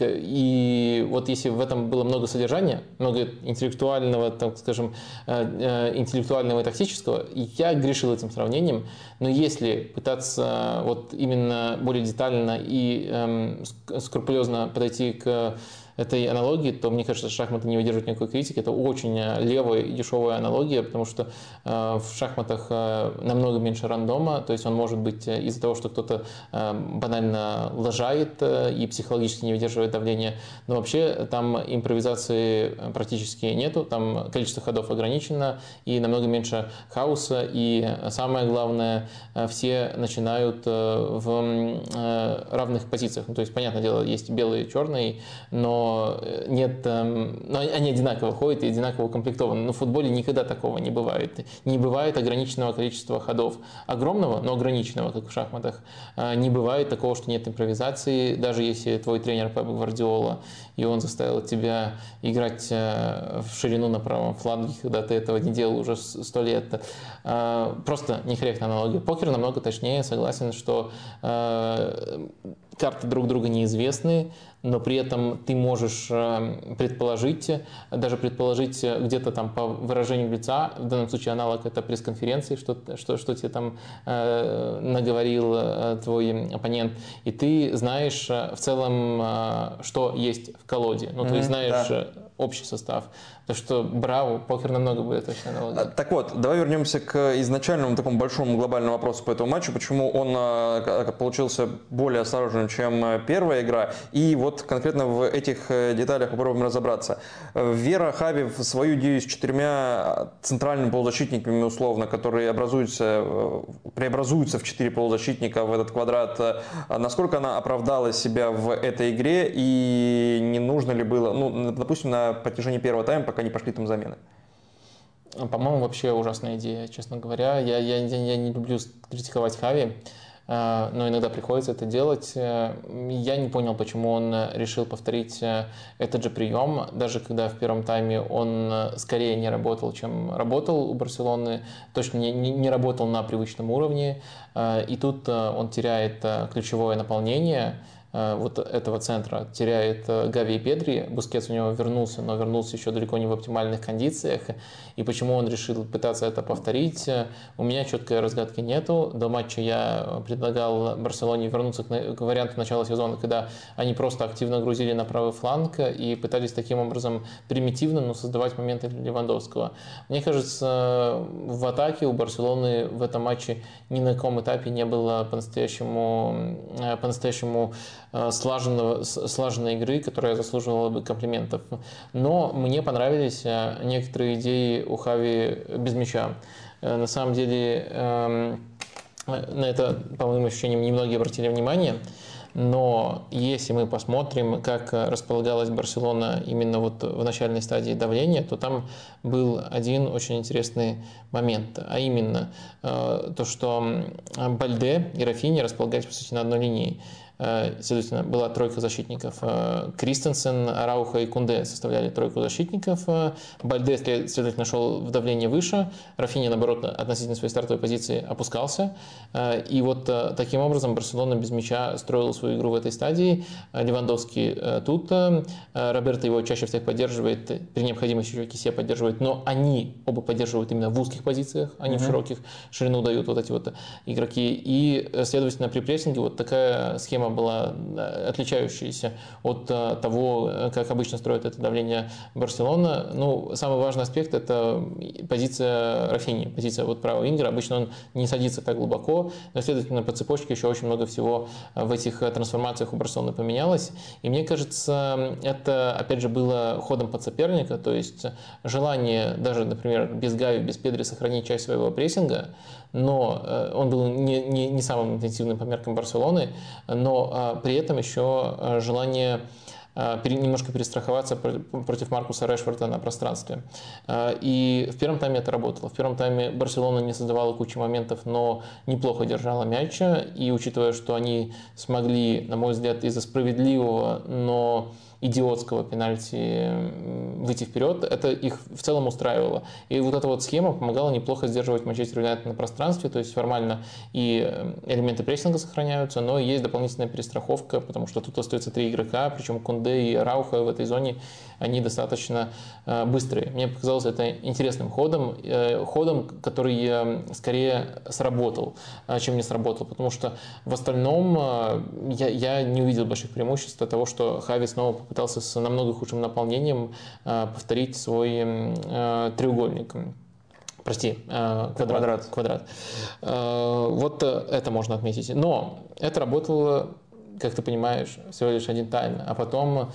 и вот если в этом было много содержания, много интеллектуального, так скажем, интеллектуального и тактического, я грешил этим сравнением. Но если пытаться вот именно более детально и эм, скрупулезно подойти к этой аналогии, то мне кажется, шахматы не выдерживают никакой критики. Это очень э, левая и дешевая аналогия, потому что э, в шахматах э, намного меньше рандома, то есть он может быть из-за того, что кто-то банально лажает и психологически не выдерживает давления, но вообще там импровизации практически нету, там количество ходов ограничено и намного меньше хаоса, и самое главное, все начинают в равных позициях. Ну, то есть, понятное дело, есть белый и черный, но нет, эм, но они одинаково ходят и одинаково укомплектованы. Но в футболе никогда такого не бывает. Не бывает ограниченного количества ходов. Огромного, но ограниченного, как в шахматах. Э, не бывает такого, что нет импровизации, даже если твой тренер Пеп Гвардиола, и он заставил тебя играть э, в ширину на правом фланге, когда ты этого не делал уже сто лет. Э, просто некорректная аналогия. Покер намного точнее, согласен, что карты друг друга неизвестны, но при этом ты можешь э, предположить, даже предположить где-то там по выражению лица, в данном случае аналог это пресс-конференции, что, что, что тебе там э, наговорил э, твой оппонент, и ты знаешь э, в целом, э, что есть в колоде, ну, mm-hmm, то есть знаешь да. Общий состав. То что браво, покер намного более точная аналогия. Так вот, давай вернемся к изначальному такому большому глобальному вопросу по этому матчу. Почему он а, получился более осторожным, чем первая игра. И вот конкретно в этих э, деталях попробуем разобраться. Вера Хави в свою идею с четырьмя центральными полузащитниками, условно, которые образуются, э, преобразуются в четыре полузащитника в этот квадрат, э, насколько она оправдала себя в этой игре и не нужно ли было, ну, допустим, на протяжении первого тайма, пока не пошли там замены. По-моему, вообще ужасная идея, честно говоря. Я, я, я не люблю критиковать Хави, э, но иногда приходится это делать. Э, я не понял, почему он решил повторить э, этот же прием, даже когда в первом тайме он скорее не работал, чем работал у Барселоны, точно не, не, не работал на привычном уровне. И тут он теряет ключевое наполнение – вот этого центра теряет э, Гави и Педри. Бускетс у него вернулся, но вернулся еще далеко не в оптимальных кондициях. И почему он решил пытаться это повторить, э, у меня четкой разгадки нету. До матча я предлагал Барселоне вернуться к варианту начала сезона, когда они просто активно грузили на правый фланг и пытались таким образом примитивно, но создавать моменты для Левандовского. Мне кажется, в атаке у Барселоны в этом матче ни на каком этапе не было по-настоящему по-настоящему Э, слаженного, слаженной игры, которая заслуживала бы комплиментов. Но мне понравились э, некоторые идеи у Хави без мяча. Э, на самом деле эм, на это, по моим ощущениям, немногие обратили внимание. Но если мы посмотрим, как располагалась Барселона именно вот в начальной стадии давления, то там был один очень интересный момент, а именно то, что Бальде и Рафини располагались, по сути, на одной линии. Э, следовательно, была тройка защитников. Э, Кристенсен, Арауха и Кунде составляли тройку защитников. Э, Бальде, следовательно, шел в давление выше. Рафини, наоборот, относительно своей стартовой позиции опускался. И вот таким образом Барселона без мяча строила свою игру в этой стадии. Левандовский тут. Роберто его чаще всех поддерживает. При необходимости еще Кисе поддерживает. Но они оба поддерживают именно в узких позициях, а не mm-hmm. в широких. Ширину дают вот эти вот игроки. И, следовательно, при прессинге вот такая схема система была э, отличающаяся от э, того, э, как обычно строит это давление Барселона. Ну, самый важный аспект – это позиция Рафини, позиция вот правого Ингера. Обычно он не садится так глубоко, но, следовательно, по цепочке еще очень много всего в этих трансформациях у Барселоны поменялось. И мне кажется, это, опять же, было ходом под соперника, то есть желание даже, например, без Гави, без Педри сохранить часть своего прессинга, но э, он был не, не, не самым интенсивным по меркам Барселоны, но а, при этом еще а, желание немножко перестраховаться против Маркуса Решфорда на пространстве. И в первом тайме это работало. В первом тайме Барселона не создавала кучу моментов, но неплохо держала мяча. И учитывая, что они смогли, на мой взгляд, из-за справедливого, но идиотского пенальти выйти вперед, это их в целом устраивало. И вот эта вот схема помогала неплохо сдерживать Манчестер Юнайтед на пространстве, то есть формально и элементы прессинга сохраняются, но есть дополнительная перестраховка, потому что тут остается три игрока, причем Кунде и Рауха в этой зоне, они достаточно э, быстрые. Мне показалось это интересным ходом, э, ходом, который э, скорее сработал, чем не сработал, потому что в остальном я, я не увидел больших преимуществ от того, что Хави снова попытался с намного худшим наполнением повторить свой треугольник прости, квадрат. квадрат. квадрат. Вот это можно отметить. Но это работало, как ты понимаешь, всего лишь один тайм. А потом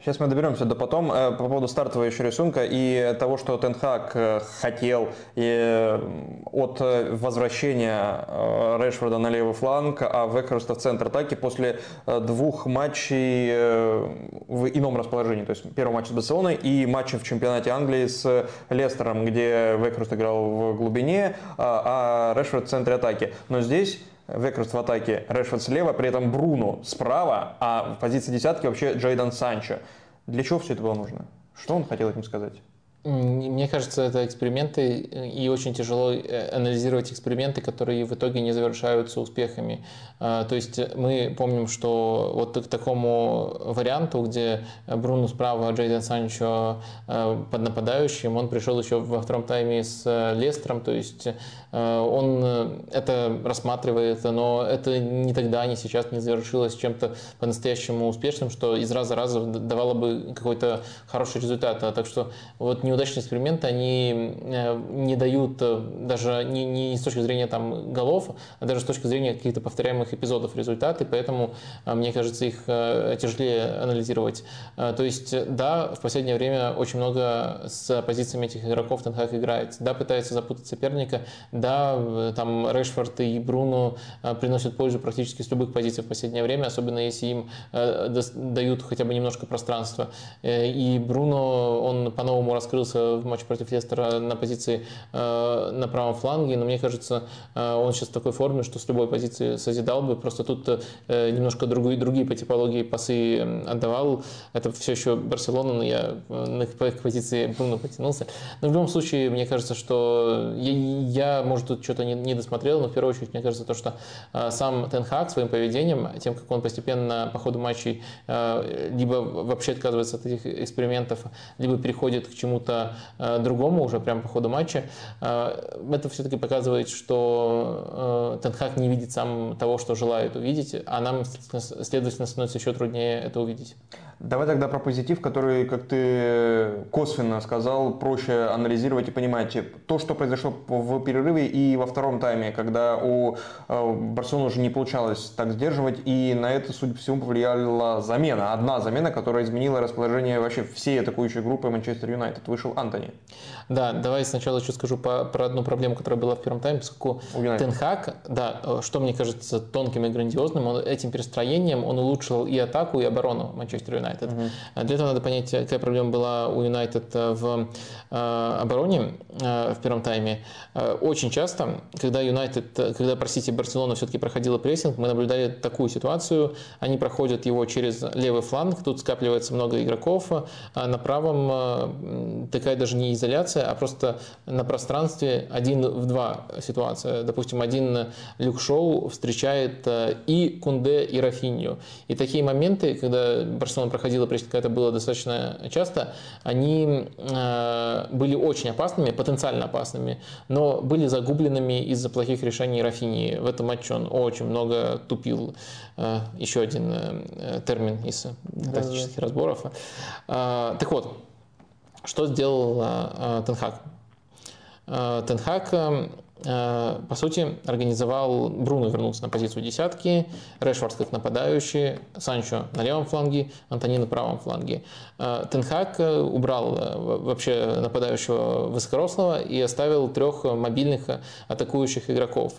Сейчас мы доберемся до потом. Э, по поводу стартового еще рисунка и того, что Тенхак э, хотел и от возвращения э, Рэшфорда на левый фланг, а Вегхорста в центр атаки после двух матчей в ином расположении. То есть первый матч с Барселоной и матча в чемпионате Англии с Лестером, где Вегхорст играл в глубине, а, а Рэшфорд в центре атаки. Но здесь Вегхорст в атаке, Рэшфорд слева, при этом Бруно справа, а в позиции десятки вообще Джейдон Санчо. Для чего все это было нужно? Что он хотел этим сказать? Мне кажется, это эксперименты, и очень тяжело э, анализировать эксперименты, которые в итоге не завершаются успехами. А, то есть мы помним, что вот к такому варианту, где Бруно справа, Джейден Санчо э, под нападающим, он пришел еще во втором тайме с э, Лестером, то есть он это рассматривает, но это не тогда, не сейчас не завершилось чем-то по-настоящему успешным, что из раза в раз давало бы какой-то хороший результат. А так что вот не неудачные эксперименты, они э, не дают э, даже не, не с точки зрения там, голов, а даже с точки зрения каких-то повторяемых эпизодов результаты, поэтому, э, мне кажется, их тяжелее анализировать. То есть, да, в последнее время очень много с позициями этих игроков Тенхак играет, да, пытается запутать соперника, да, там Решфорд и Бруно приносят пользу практически с любых позиций в последнее время, особенно если им дают хотя бы немножко пространства. И Бруно, он по-новому раскрыл открылся в матче против Лестера на позиции э, на правом фланге, но мне кажется, э, он сейчас в такой форме, что с любой позиции созидал бы, просто тут э, немножко другие, другие по типологии пасы отдавал. Это все еще Барселона, но я на по их позиции Бруно потянулся. Но в любом случае, мне кажется, что я, я может, тут что-то не, не досмотрел, но в первую очередь, мне кажется, то, что сам Тенхак своим поведением, тем, как он постепенно по ходу матчей либо вообще отказывается от этих экспериментов, либо переходит к чему-то чему-то э, другому уже прямо по ходу матча. Э, это все-таки показывает, что э, Тенхак не видит сам того, что желает увидеть, а нам, следовательно, становится еще труднее это увидеть. Давай тогда про позитив, который, как ты косвенно сказал, проще анализировать и понимать. То, что произошло в перерыве и во втором тайме, когда у Барселоны уже не получалось так сдерживать, и на это, судя по всему, повлияла замена. Одна замена, которая изменила расположение вообще всей атакующей группы Манчестер Юнайтед. Вышел Антони. Да, давай сначала еще скажу по, про одну проблему, которая была в первом тайме, поскольку Тенхак, да, что мне кажется тонким и грандиозным, он этим перестроением он улучшил и атаку, и оборону Манчестер Юнайтед. Угу. Для этого надо понять, какая проблема была у Юнайтед в э, обороне э, в первом тайме. Э, очень часто, когда Юнайтед, когда, простите, Барселона все-таки проходила прессинг, мы наблюдали такую ситуацию, они проходят его через левый фланг, тут скапливается много игроков, а на правом такая даже не изоляция, ситуация, а просто на пространстве один в два ситуация. Допустим, один Люк Шоу встречает э, и Кунде, и Рафинью. И такие моменты, когда Барселона проходила прессинг, это было достаточно часто, они э, были очень опасными, потенциально опасными, но были загубленными из-за плохих решений Рафини. В этом матче он очень много тупил. Э, еще один термин из тактических разборов. Так вот, что сделал э, Тенхак? Э, Тенхак э, по сути, организовал, Бруно вернулся на позицию десятки, Решфорд как нападающий, Санчо на левом фланге, Антони на правом фланге. Тенхак убрал вообще нападающего высокорослого и оставил трех мобильных атакующих игроков.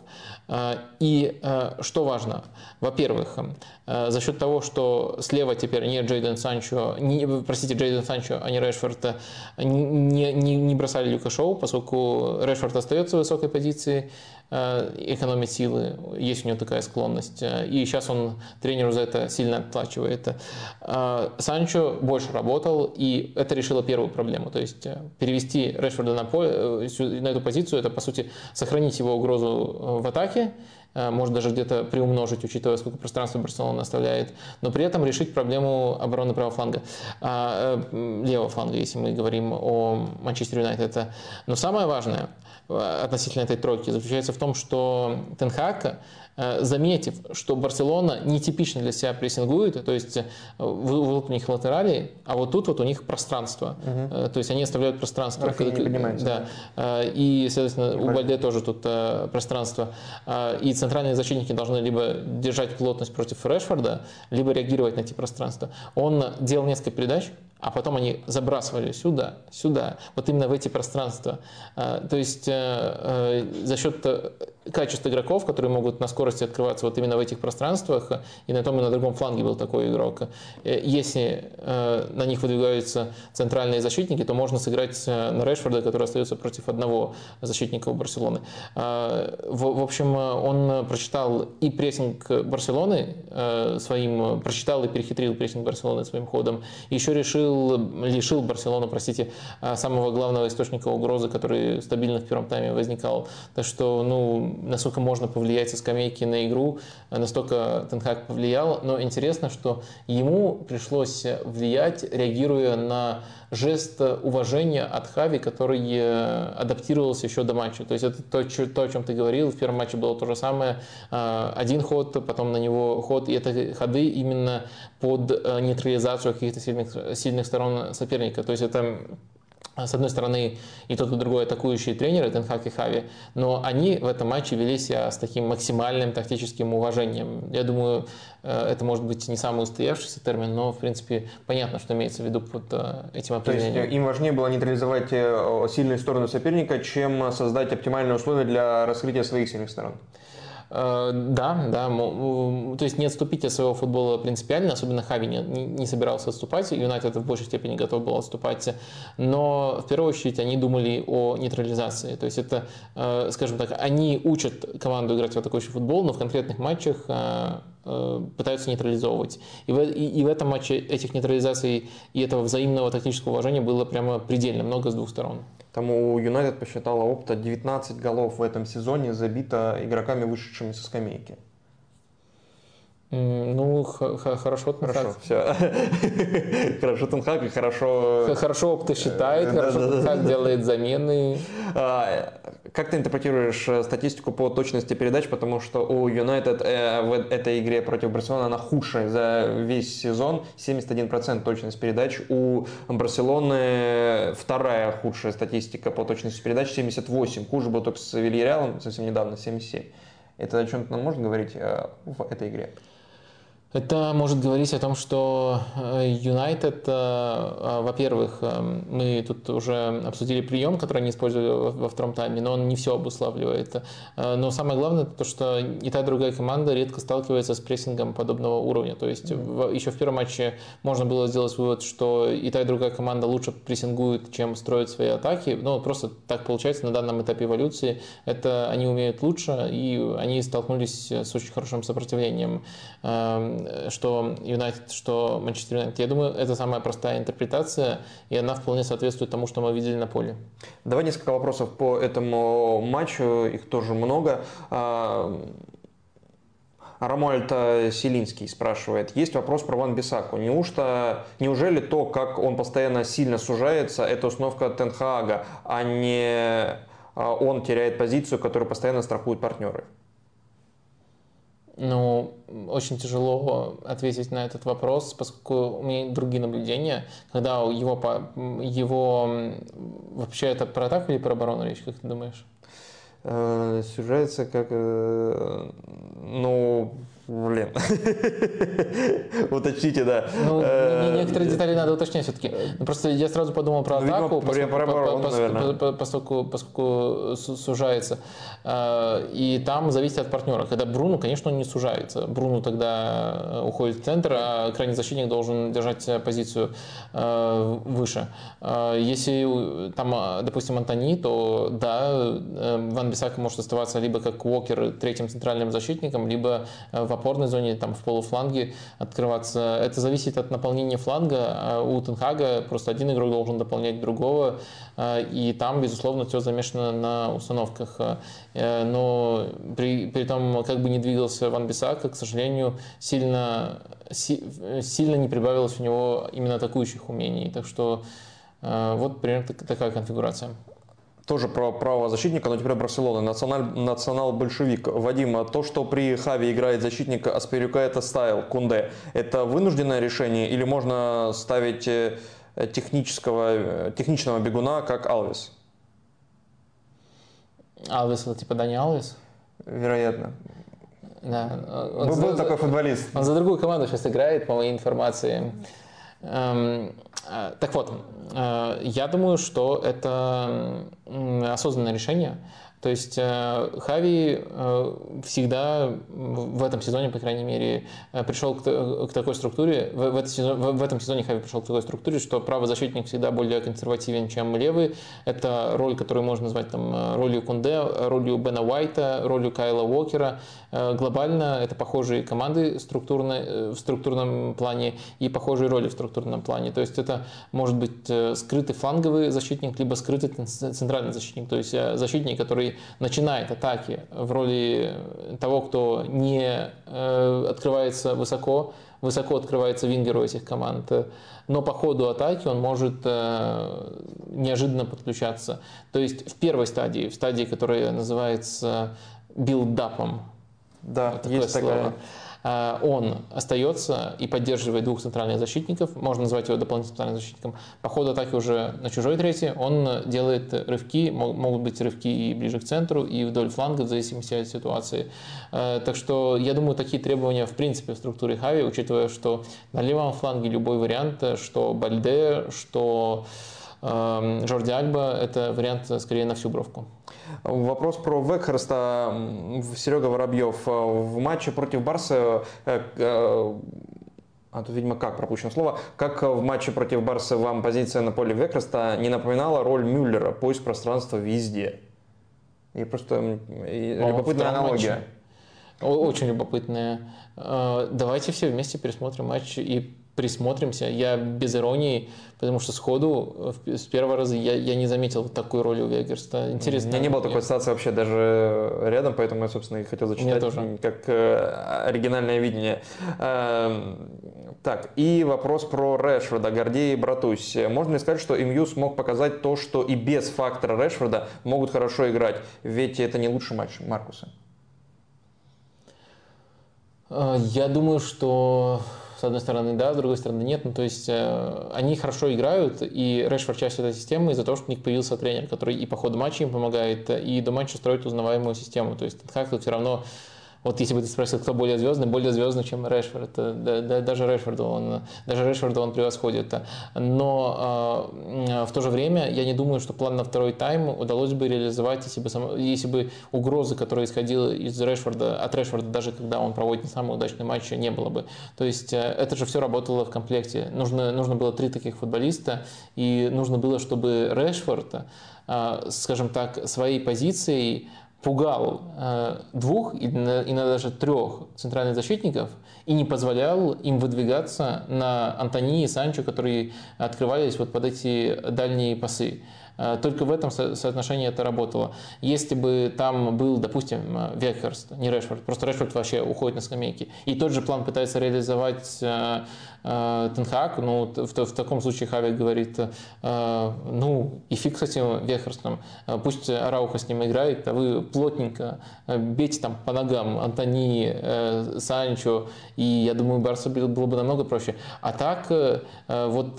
И а, что важно? Во-первых, а, за счет того, что слева теперь не Джейден Санчо, не, простите, Джейден Санчо, а не Решфорд, не, не, не бросали Люка Шоу, поскольку Решфорд остается в высокой позиции, Э, экономить силы, есть у него такая склонность. Э, и сейчас он тренеру за это сильно отплачивает. Э, Санчо больше работал, и это решило первую проблему. То есть перевести Решфорда на, поле, на эту позицию, это, по сути, сохранить его угрозу в атаке, может даже где-то приумножить, учитывая, сколько пространства Барселона оставляет, но при этом решить проблему обороны правого фланга, а, левого фланга, если мы говорим о Манчестер Юнайтед. Но самое важное, относительно этой тройки заключается в том, что Тенхак, э, заметив, что Барселона нетипично для себя прессингует, то есть э, у них латерали, а вот тут вот у них пространство. Угу. То есть они оставляют пространство. Рафини не. Да. И, соответственно, у Бальде тоже тут пространство. И центральные защитники должны либо держать плотность против Решфорда, либо реагировать на эти пространства. Он делал несколько передач, а потом они забрасывали сюда, сюда, вот именно в эти пространства. А, то есть э, э, за счет э, качества игроков, которые могут на скорости открываться вот именно в этих пространствах, и на том и на другом фланге был такой игрок. Если на них выдвигаются центральные защитники, то можно сыграть на Решфорда, который остается против одного защитника у Барселоны. В общем, он прочитал и прессинг Барселоны своим, прочитал и перехитрил прессинг Барселоны своим ходом, еще решил лишил, Барселону, простите, самого главного источника угрозы, который стабильно в первом тайме возникал. Так что, ну, насколько можно повлиять со скамейки на игру, настолько Тенхак повлиял. Но интересно, что ему пришлось влиять, реагируя на жест уважения от Хави, который э, адаптировался еще до матча. То есть это то, то, о чем ты говорил. В первом матче было то же самое. А, один ход, потом на него ход. И это ходы именно под э, нейтрализацию каких-то сильных, сильных сторон соперника. То есть это с одной стороны, и тот, и другой атакующие тренеры, Тенхак и Хави, но они в этом матче вели себя с таким максимальным тактическим уважением. Я думаю, э, это может быть не самый устоявшийся термин, но, в принципе, понятно, что имеется в виду под э, этим определением. То есть им важнее было нейтрализовать сильные стороны соперника, чем создать оптимальные условия для раскрытия своих сильных сторон? Э, да, да. То есть не отступить от своего футбола принципиально, особенно Хави не, не собирался отступать, Юнайтед в большей степени готов был отступать, но в первую очередь они думали о нейтрализации. То есть это, э, скажем так, они учат команду играть в атакующий футбол, но в конкретных матчах э, пытаются нейтрализовывать. И в, и, и в этом матче этих нейтрализаций и этого взаимного тактического уважения было прямо предельно много с двух сторон. Там у Юнайтед посчитала опыта 19 голов в этом сезоне забито игроками, вышедшими со скамейки. Ну, хорошо Тенхак. Хорошо, все. хорошо Тенхак и хорошо... Хорошо опыта считает, хорошо Тенхак делает замены. А, как ты интерпретируешь э, статистику по точности передач, потому что у Юнайтед э, в этой игре против Барселоны она худшая за весь сезон, 71% точность передач. У Барселоны вторая худшая статистика по точности передач, 78. Хуже был только с Вильяреалом совсем недавно, 77. Это о чем-то нам можно говорить э, в этой игре? Это может говорить о том, что Юнайтед, э, э, во-первых, э, мы тут уже обсудили прием, который они использовали во втором тайме, но он не все обуславливает. Но самое главное, то, что и та, и другая команда редко сталкивается с прессингом подобного уровня. То есть еще в первом матче можно было сделать вывод, что и та, и другая команда лучше прессингует, чем строит свои атаки. Но просто так получается на данном этапе эволюции. Это они умеют лучше, и они столкнулись с очень хорошим сопротивлением эм, что Юнайтед, что Манчестер Юнайтед. Я думаю, это самая простая интерпретация, и она вполне соответствует тому, что мы видели на поле. Давай несколько вопросов по этому матчу, их тоже много. А, Рамуальд Селинский спрашивает, есть вопрос про Ван Бисаку. Неужто, неужели то, как он постоянно сильно сужается, это установка Тенхага, а не а, он теряет позицию, которую постоянно страхуют партнеры? Ну, очень тяжело ответить на этот вопрос, поскольку у меня другие наблюдения. Когда его, его вообще это про атаку или про оборону речь, как ты думаешь? Э, сужается как, э, ну, Блин. Уточните, да. Ну, э, некоторые детали надо уточнять все-таки. Ну, просто я сразу подумал про ну, атаку, поскольку, сужается. Э, и там зависит от партнера. Когда Бруну, конечно, он не сужается. Бруну тогда уходит в центр, а крайний защитник должен держать позицию э, выше. Если там, допустим, Антони, то да, Ван Бисака может оставаться либо как Уокер третьим центральным защитником, либо в опорной зоне, там в полуфланге открываться. Это зависит от наполнения фланга. А у Тенхага просто один игрок должен дополнять другого, а, и там, безусловно, все замешано на установках. Э, но при, при том, как бы не двигался Ван Бисака, к сожалению, сильно, си, сильно не прибавилось у него именно атакующих умений. Так что вот примерно такая конфигурация тоже про правозащитника, но теперь Барселоны. Националь, национал-большевик. Вадим, а то, что при Хави играет защитник Аспирюка, это стайл, Кунде. Это вынужденное решение или можно ставить э, технического, техничного бегуна, как Алвис? Алвис это типа Дани Алвис? Вероятно. Да. Он Был за, такой футболист. Он за другую команду сейчас играет, по моей информации. Эм, э, так вот, э, я думаю, что это осознанное решение. То есть э, Хави э, всегда в этом сезоне, по крайней мере, э, пришел к такой структуре, в этом сезоне Хави пришел к такой структуре, что правый защитник всегда более консервативен, чем левый. Это роль, которую можно назвать там, ролью Кунде, ролью Бена Уайта, ролью Кайла Уокера. Глобально это похожие команды в структурном плане и похожие роли в структурном плане. То есть это может быть скрытый фланговый защитник, либо скрытый центральный защитник. То есть защитник, который начинает атаки в роли того, кто не э, открывается высоко, высоко открывается вингеру этих команд, но по ходу атаки он может э, неожиданно подключаться. То есть в первой стадии, в стадии, которая называется build-up ом, да, есть слово, такая он остается и поддерживает двух центральных защитников, можно назвать его дополнительным центральным защитником. По ходу атаки уже на чужой трети он делает рывки, могут быть рывки и ближе к центру, и вдоль фланга, в зависимости от ситуации. А, так что я думаю, такие требования в принципе в структуре Хави, учитывая, что на левом фланге любой вариант, что Бальде, что Джорди Альба – это вариант скорее на всю бровку. Вопрос про Векхерста. Серега Воробьев. В матче против Барса э, э, а тут, видимо, как пропущено слово. Как в матче против Барса вам позиция на поле Векреста не напоминала роль Мюллера, поиск пространства везде? И просто и любопытная аналогия. Матче. Очень любопытная. Э, давайте все вместе пересмотрим матч и присмотримся. Я без иронии, потому что сходу с первого раза я, я не заметил вот такую роль у Вегерста. Интересно. У меня не было такой ситуации вообще даже рядом, поэтому я, собственно, и хотел зачитать как э, оригинальное видение. Эм, так, и вопрос про Решфорда, Гордей и Братусь. Можно ли сказать, что МЮ смог показать то, что и без фактора Решфорда могут хорошо играть? Ведь это не лучший матч Маркуса. Э, я думаю, что одной стороны да, с другой стороны нет. Ну, то есть э, они хорошо играют, и Решфорд часть этой системы из-за того, что у них появился тренер, который и по ходу матча им помогает, и до матча строит узнаваемую систему. То есть как тут все равно вот если бы ты спросил, кто более звездный, более звездный, чем Решфорд. Да, даже Решфорда он, даже Решфорда он превосходит. Но э, в то же время я не думаю, что план на второй тайм удалось бы реализовать, если бы, если бы угрозы, которая исходила из Решфорда, от Решфорда, даже когда он проводит не самый удачный матч, не было бы. То есть э, это же все работало в комплекте. Нужно, нужно было три таких футболиста, и нужно было, чтобы Решфорд, э, скажем так, своей позицией пугал э, двух иногда даже трех центральных защитников и не позволял им выдвигаться на Антони и Санчо, которые открывались вот под эти дальние пасы. Э, только в этом соотношении это работало. Если бы там был, допустим, Векхерст, не Решфорд, просто Решфорд вообще уходит на скамейки, и тот же план пытается реализовать э, э, Тенхак, ну, в, в таком случае Хавик говорит, ну, и фиг с этим Вехерстом, пусть Рауха с ним играет, а вы плотненько бейте там по ногам Антони, Санчо, и я думаю, Барса было бы намного проще. А так, вот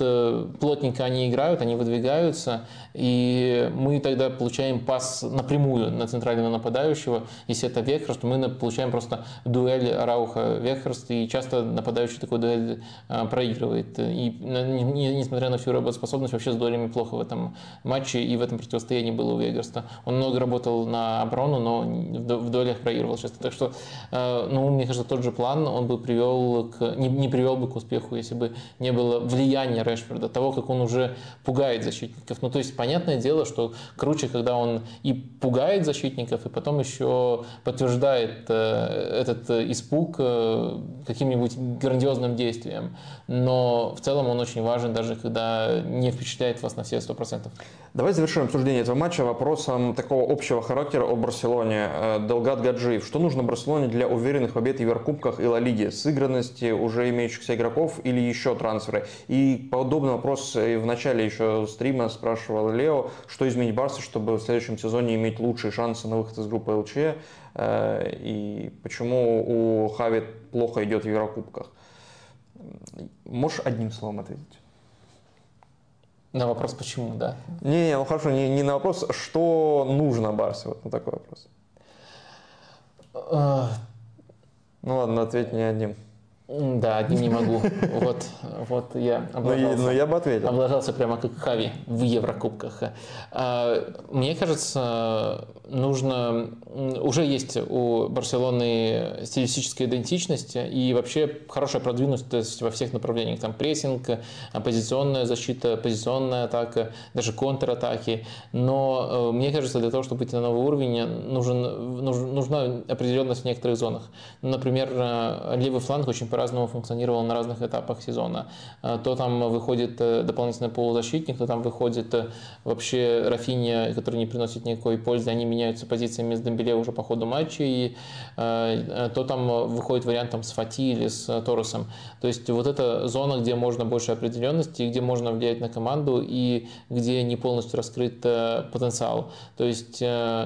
плотненько они играют, они выдвигаются, и и мы тогда получаем пас напрямую на центрального нападающего. Если это Вехерст, мы получаем просто дуэль Рауха Вехерст, и часто нападающий такой дуэль проигрывает. И несмотря на всю работоспособность, вообще с дуэлями плохо в этом матче и в этом противостоянии было у Вегерста. Он много работал на оборону, но в дуэлях проигрывал часто. Так что, ну, мне кажется, тот же план он бы привел к, не, не привел бы к успеху, если бы не было влияния Решфорда, того, как он уже пугает защитников. Ну, то есть, понятное дело, что круче, когда он и пугает защитников, и потом еще подтверждает э, этот испуг э, каким-нибудь грандиозным действием. Но в целом он очень важен, даже когда не впечатляет вас на все сто процентов. Давай завершим обсуждение этого матча вопросом такого общего характера о Барселоне. Э, Делгад Гаджиев. Что нужно Барселоне для уверенных побед в Еврокубках и Ла Лиге? Сыгранности уже имеющихся игроков или еще трансферы? И подобный вопрос в начале еще стрима спрашивал Лео, что изменить Барса, чтобы в следующем сезоне иметь лучшие шансы на выход из группы ЛЧ? Э, и почему у Хави плохо идет в Еврокубках? Можешь одним словом ответить? На вопрос почему, да? Не, не ну хорошо, не, не на вопрос, что нужно Барсе, вот на такой вопрос. А. ну ладно, ответь не одним. Да, одним не могу. Вот, вот я облажался. Но, я бы ответил. Облажался прямо как Хави в Еврокубках. А, мне кажется, нужно... Уже есть у Барселоны стилистическая идентичность и вообще хорошая продвинутость во всех направлениях. Там прессинг, позиционная защита, позиционная атака, даже контратаки. Но э, мне кажется, для того, чтобы выйти на новый уровень, нужен, нужна определенность в некоторых зонах. Например, э, левый фланг очень по-разному функционировал на разных этапах сезона. Э, то там выходит э, дополнительный полузащитник, то там выходит э, вообще Рафиния, который не приносит никакой пользы, они меняются позициями с Дембеле уже по ходу матча, и то там выходит вариант там, с Фати или с Торосом. То есть вот эта зона, где можно больше определенности, где можно влиять на команду и где не полностью раскрыт потенциал. То есть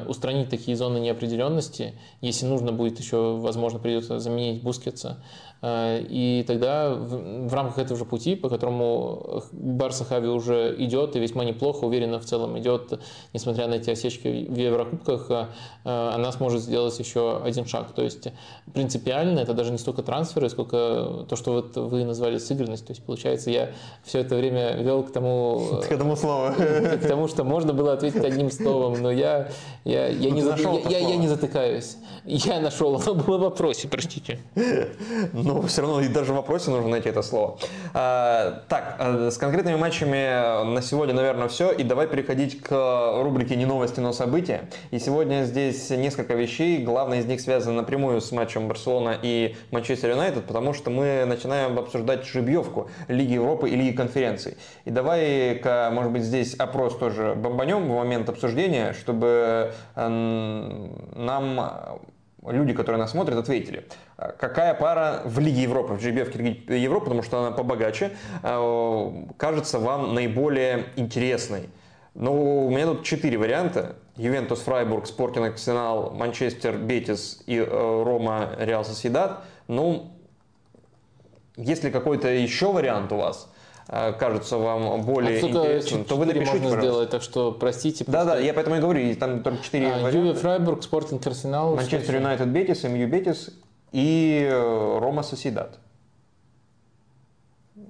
устранить такие зоны неопределенности, если нужно будет еще, возможно, придется заменить Бускетса, и тогда в, в рамках этого же пути, по которому Барса Хави уже идет и весьма неплохо, уверенно в целом идет, несмотря на эти осечки в Еврокубках, э, она сможет сделать еще один шаг. То есть принципиально это даже не столько трансферы, сколько то, что вот вы назвали сыгранность. То есть получается, я все это время вел к тому... К этому слову. К тому, что можно было ответить одним словом, но я, я, я, не, я, я, я не затыкаюсь. Я нашел, оно было в вопросе, простите. но все равно и даже в вопросе нужно найти это слово. А, так, а, с конкретными матчами на сегодня, наверное, все. И давай переходить к рубрике «Не новости, но события». И сегодня здесь несколько вещей. Главное из них связано напрямую с матчем Барселона и Манчестер Юнайтед, потому что мы начинаем обсуждать жеребьевку Лиги Европы и Лиги конференций. И давай-ка, может быть, здесь опрос тоже бомбанем в момент обсуждения, чтобы нам люди, которые нас смотрят, ответили. А какая пара в Лиге Европы, в GBF Лиге Европы, потому что она побогаче, а, кажется вам наиболее интересной? Ну, у меня тут четыре варианта. Ювентус, Фрайбург, Спортинг, Арсенал, Манчестер, Бетис и э, Рома, Реал Соседат. Ну, есть ли какой-то еще вариант у вас? Э, кажется вам более а интересным, то вы напишите, можно пожалуйста. сделать, так что простите. Да, да, я поэтому и говорю, там только четыре а, Юве Фрайбург, Спортинг Арсенал. Манчестер Юнайтед Бетис, МЮ Бетис и э, Рома Соседат.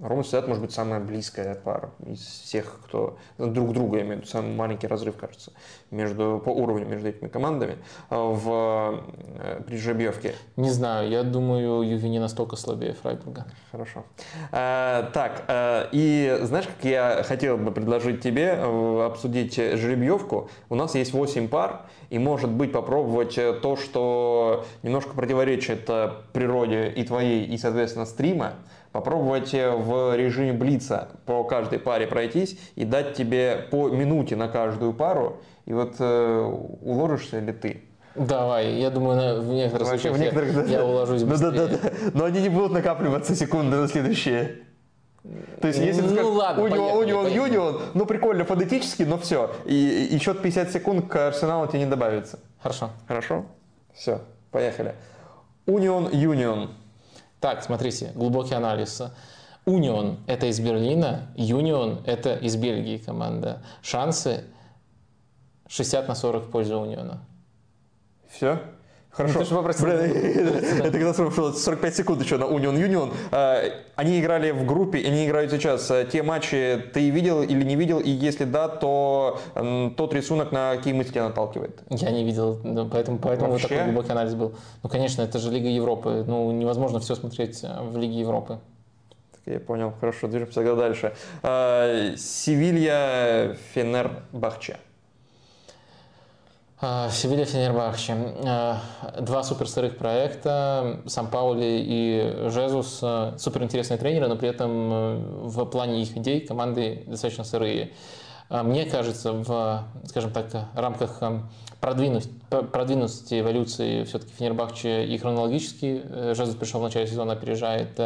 Рома Сидат может быть самая близкая пара из всех, кто друг друга, я имею в виду, самый маленький разрыв, кажется, между, по уровню между этими командами э, в, э, при жеребьевке. Не знаю, я думаю, Юви не настолько слабее Фрайбурга. Хорошо. А, так, а, и знаешь, как я хотел бы предложить тебе обсудить жеребьевку? У нас есть 8 пар, и может быть попробовать то, что немножко противоречит природе и твоей, и, соответственно, стрима, попробовать в режиме блица по каждой паре пройтись и дать тебе по минуте на каждую пару, и вот э, уложишься ли ты? Давай, я думаю, в некоторых Вообще, случаях в некоторых, я, да, я уложусь быстрее. Да, да, да. Но они не будут накапливаться секунды на следующие. То есть, если ну, сказать, ладно, Union, Union, Union, ну прикольно, фонетически, но все. И, и счет 50 секунд к Арсеналу тебе не добавится. Хорошо. Хорошо? Все, поехали. Union, Union. Так, смотрите, глубокий анализ. Union – это из Берлина, Union – это из Бельгии команда. Шансы 60 на 40 в пользу Униона. Все? Хорошо. Ну. Блин, это когда 45 секунд еще на Union Union. А, они играли в группе, они играют сейчас. А, те матчи ты видел или не видел? И если да, то тот рисунок на какие мысли тебя наталкивает? Я не видел, поэтому, поэтому вот такой глубокий анализ был. Ну, конечно, это же Лига Европы. Ну, невозможно все смотреть а, в Лиге Европы. Я понял. Хорошо, движемся тогда дальше. Севилья, Фенер, Бахче. А, Севилья Фенербахче. А, два супер сырых проекта. Сам Паули и Жезус супер интересные тренеры, но при этом э, в плане их идей команды достаточно сырые. А, мне кажется, в, скажем так, рамках э, продвинутости, продвинутости эволюции все-таки Фенербахче и хронологически э, Жезус пришел в начале сезона, опережает.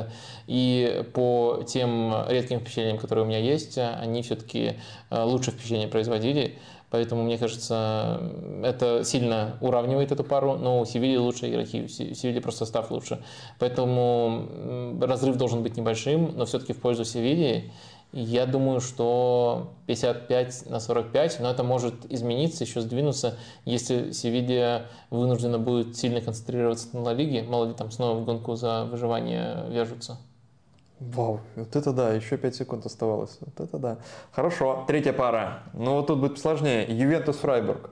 И по тем редким впечатлениям, которые у меня есть, они все-таки лучше впечатления производили. Поэтому, мне кажется, это сильно уравнивает эту пару, но у Севильи лучше игроки, у Севильи просто состав лучше. Поэтому разрыв должен быть небольшим, но все-таки в пользу Севильи. Я думаю, что 55 на 45, но это может измениться, еще сдвинуться, если Севилья вынуждена будет сильно концентрироваться на Лиге, ли там снова в гонку за выживание вяжутся. Вау, вот это да, еще 5 секунд оставалось. Вот это да. Хорошо, третья пара. Ну вот тут будет сложнее. Ювентус Фрайбург.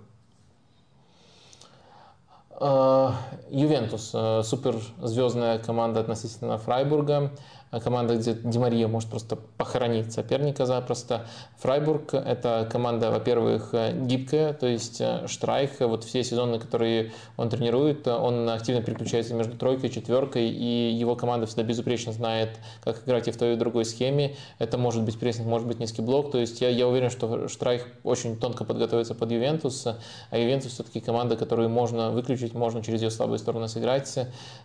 А, Ювентус, э, суперзвездная команда относительно Фрайбурга. А команда, где Демария может просто похоронить соперника запросто. Фрайбург – это команда, во-первых, гибкая, то есть э, Штрайх, вот все сезоны, которые он тренирует, он активно переключается между тройкой четверкой, и его команда всегда безупречно знает, как играть и в той и в другой схеме. Это может быть прессинг, может быть низкий блок, то есть я, я уверен, что Штрайх очень тонко подготовится под Ювентус, а Ювентус все-таки команда, которую можно выключить, можно через ее слабые стороны сыграть.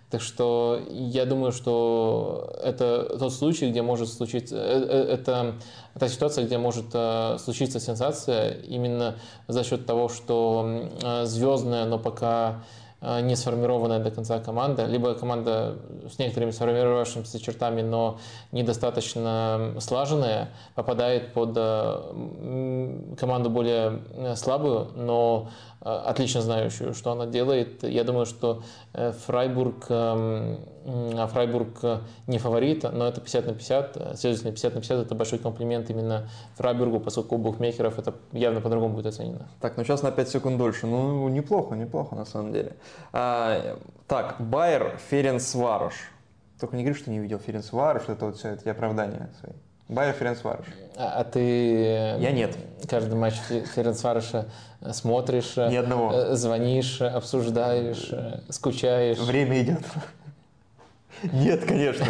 Так что я думаю, что это тот случай, где может случиться, э, э, это та ситуация, где может э, случиться сенсация именно за счет того, что звездная, но пока Э, не сформированная до конца команда, либо команда с некоторыми сформировавшимися чертами, но недостаточно слаженная, попадает под э, команду более э, слабую, но отлично знающую, что она делает. Я думаю, что Фрайбург, эм, Фрайбург не фаворит, но это 50 на 50. Следовательно, 50 на 50 это большой комплимент именно Фрайбургу, поскольку у букмекеров это явно по-другому будет оценено. Так, ну сейчас на 5 секунд дольше. Ну, неплохо, неплохо на самом деле. А, так, Байер, Ференс Варош. Только не говори, что не видел Ференс Варош, это вот все эти оправдания свои. Байер Ференс Варош. А, а ты... Я нет. Каждый матч Ференс Вароша смотришь, Ни одного. Э, звонишь, обсуждаешь, скучаешь. Время идет. Нет, конечно.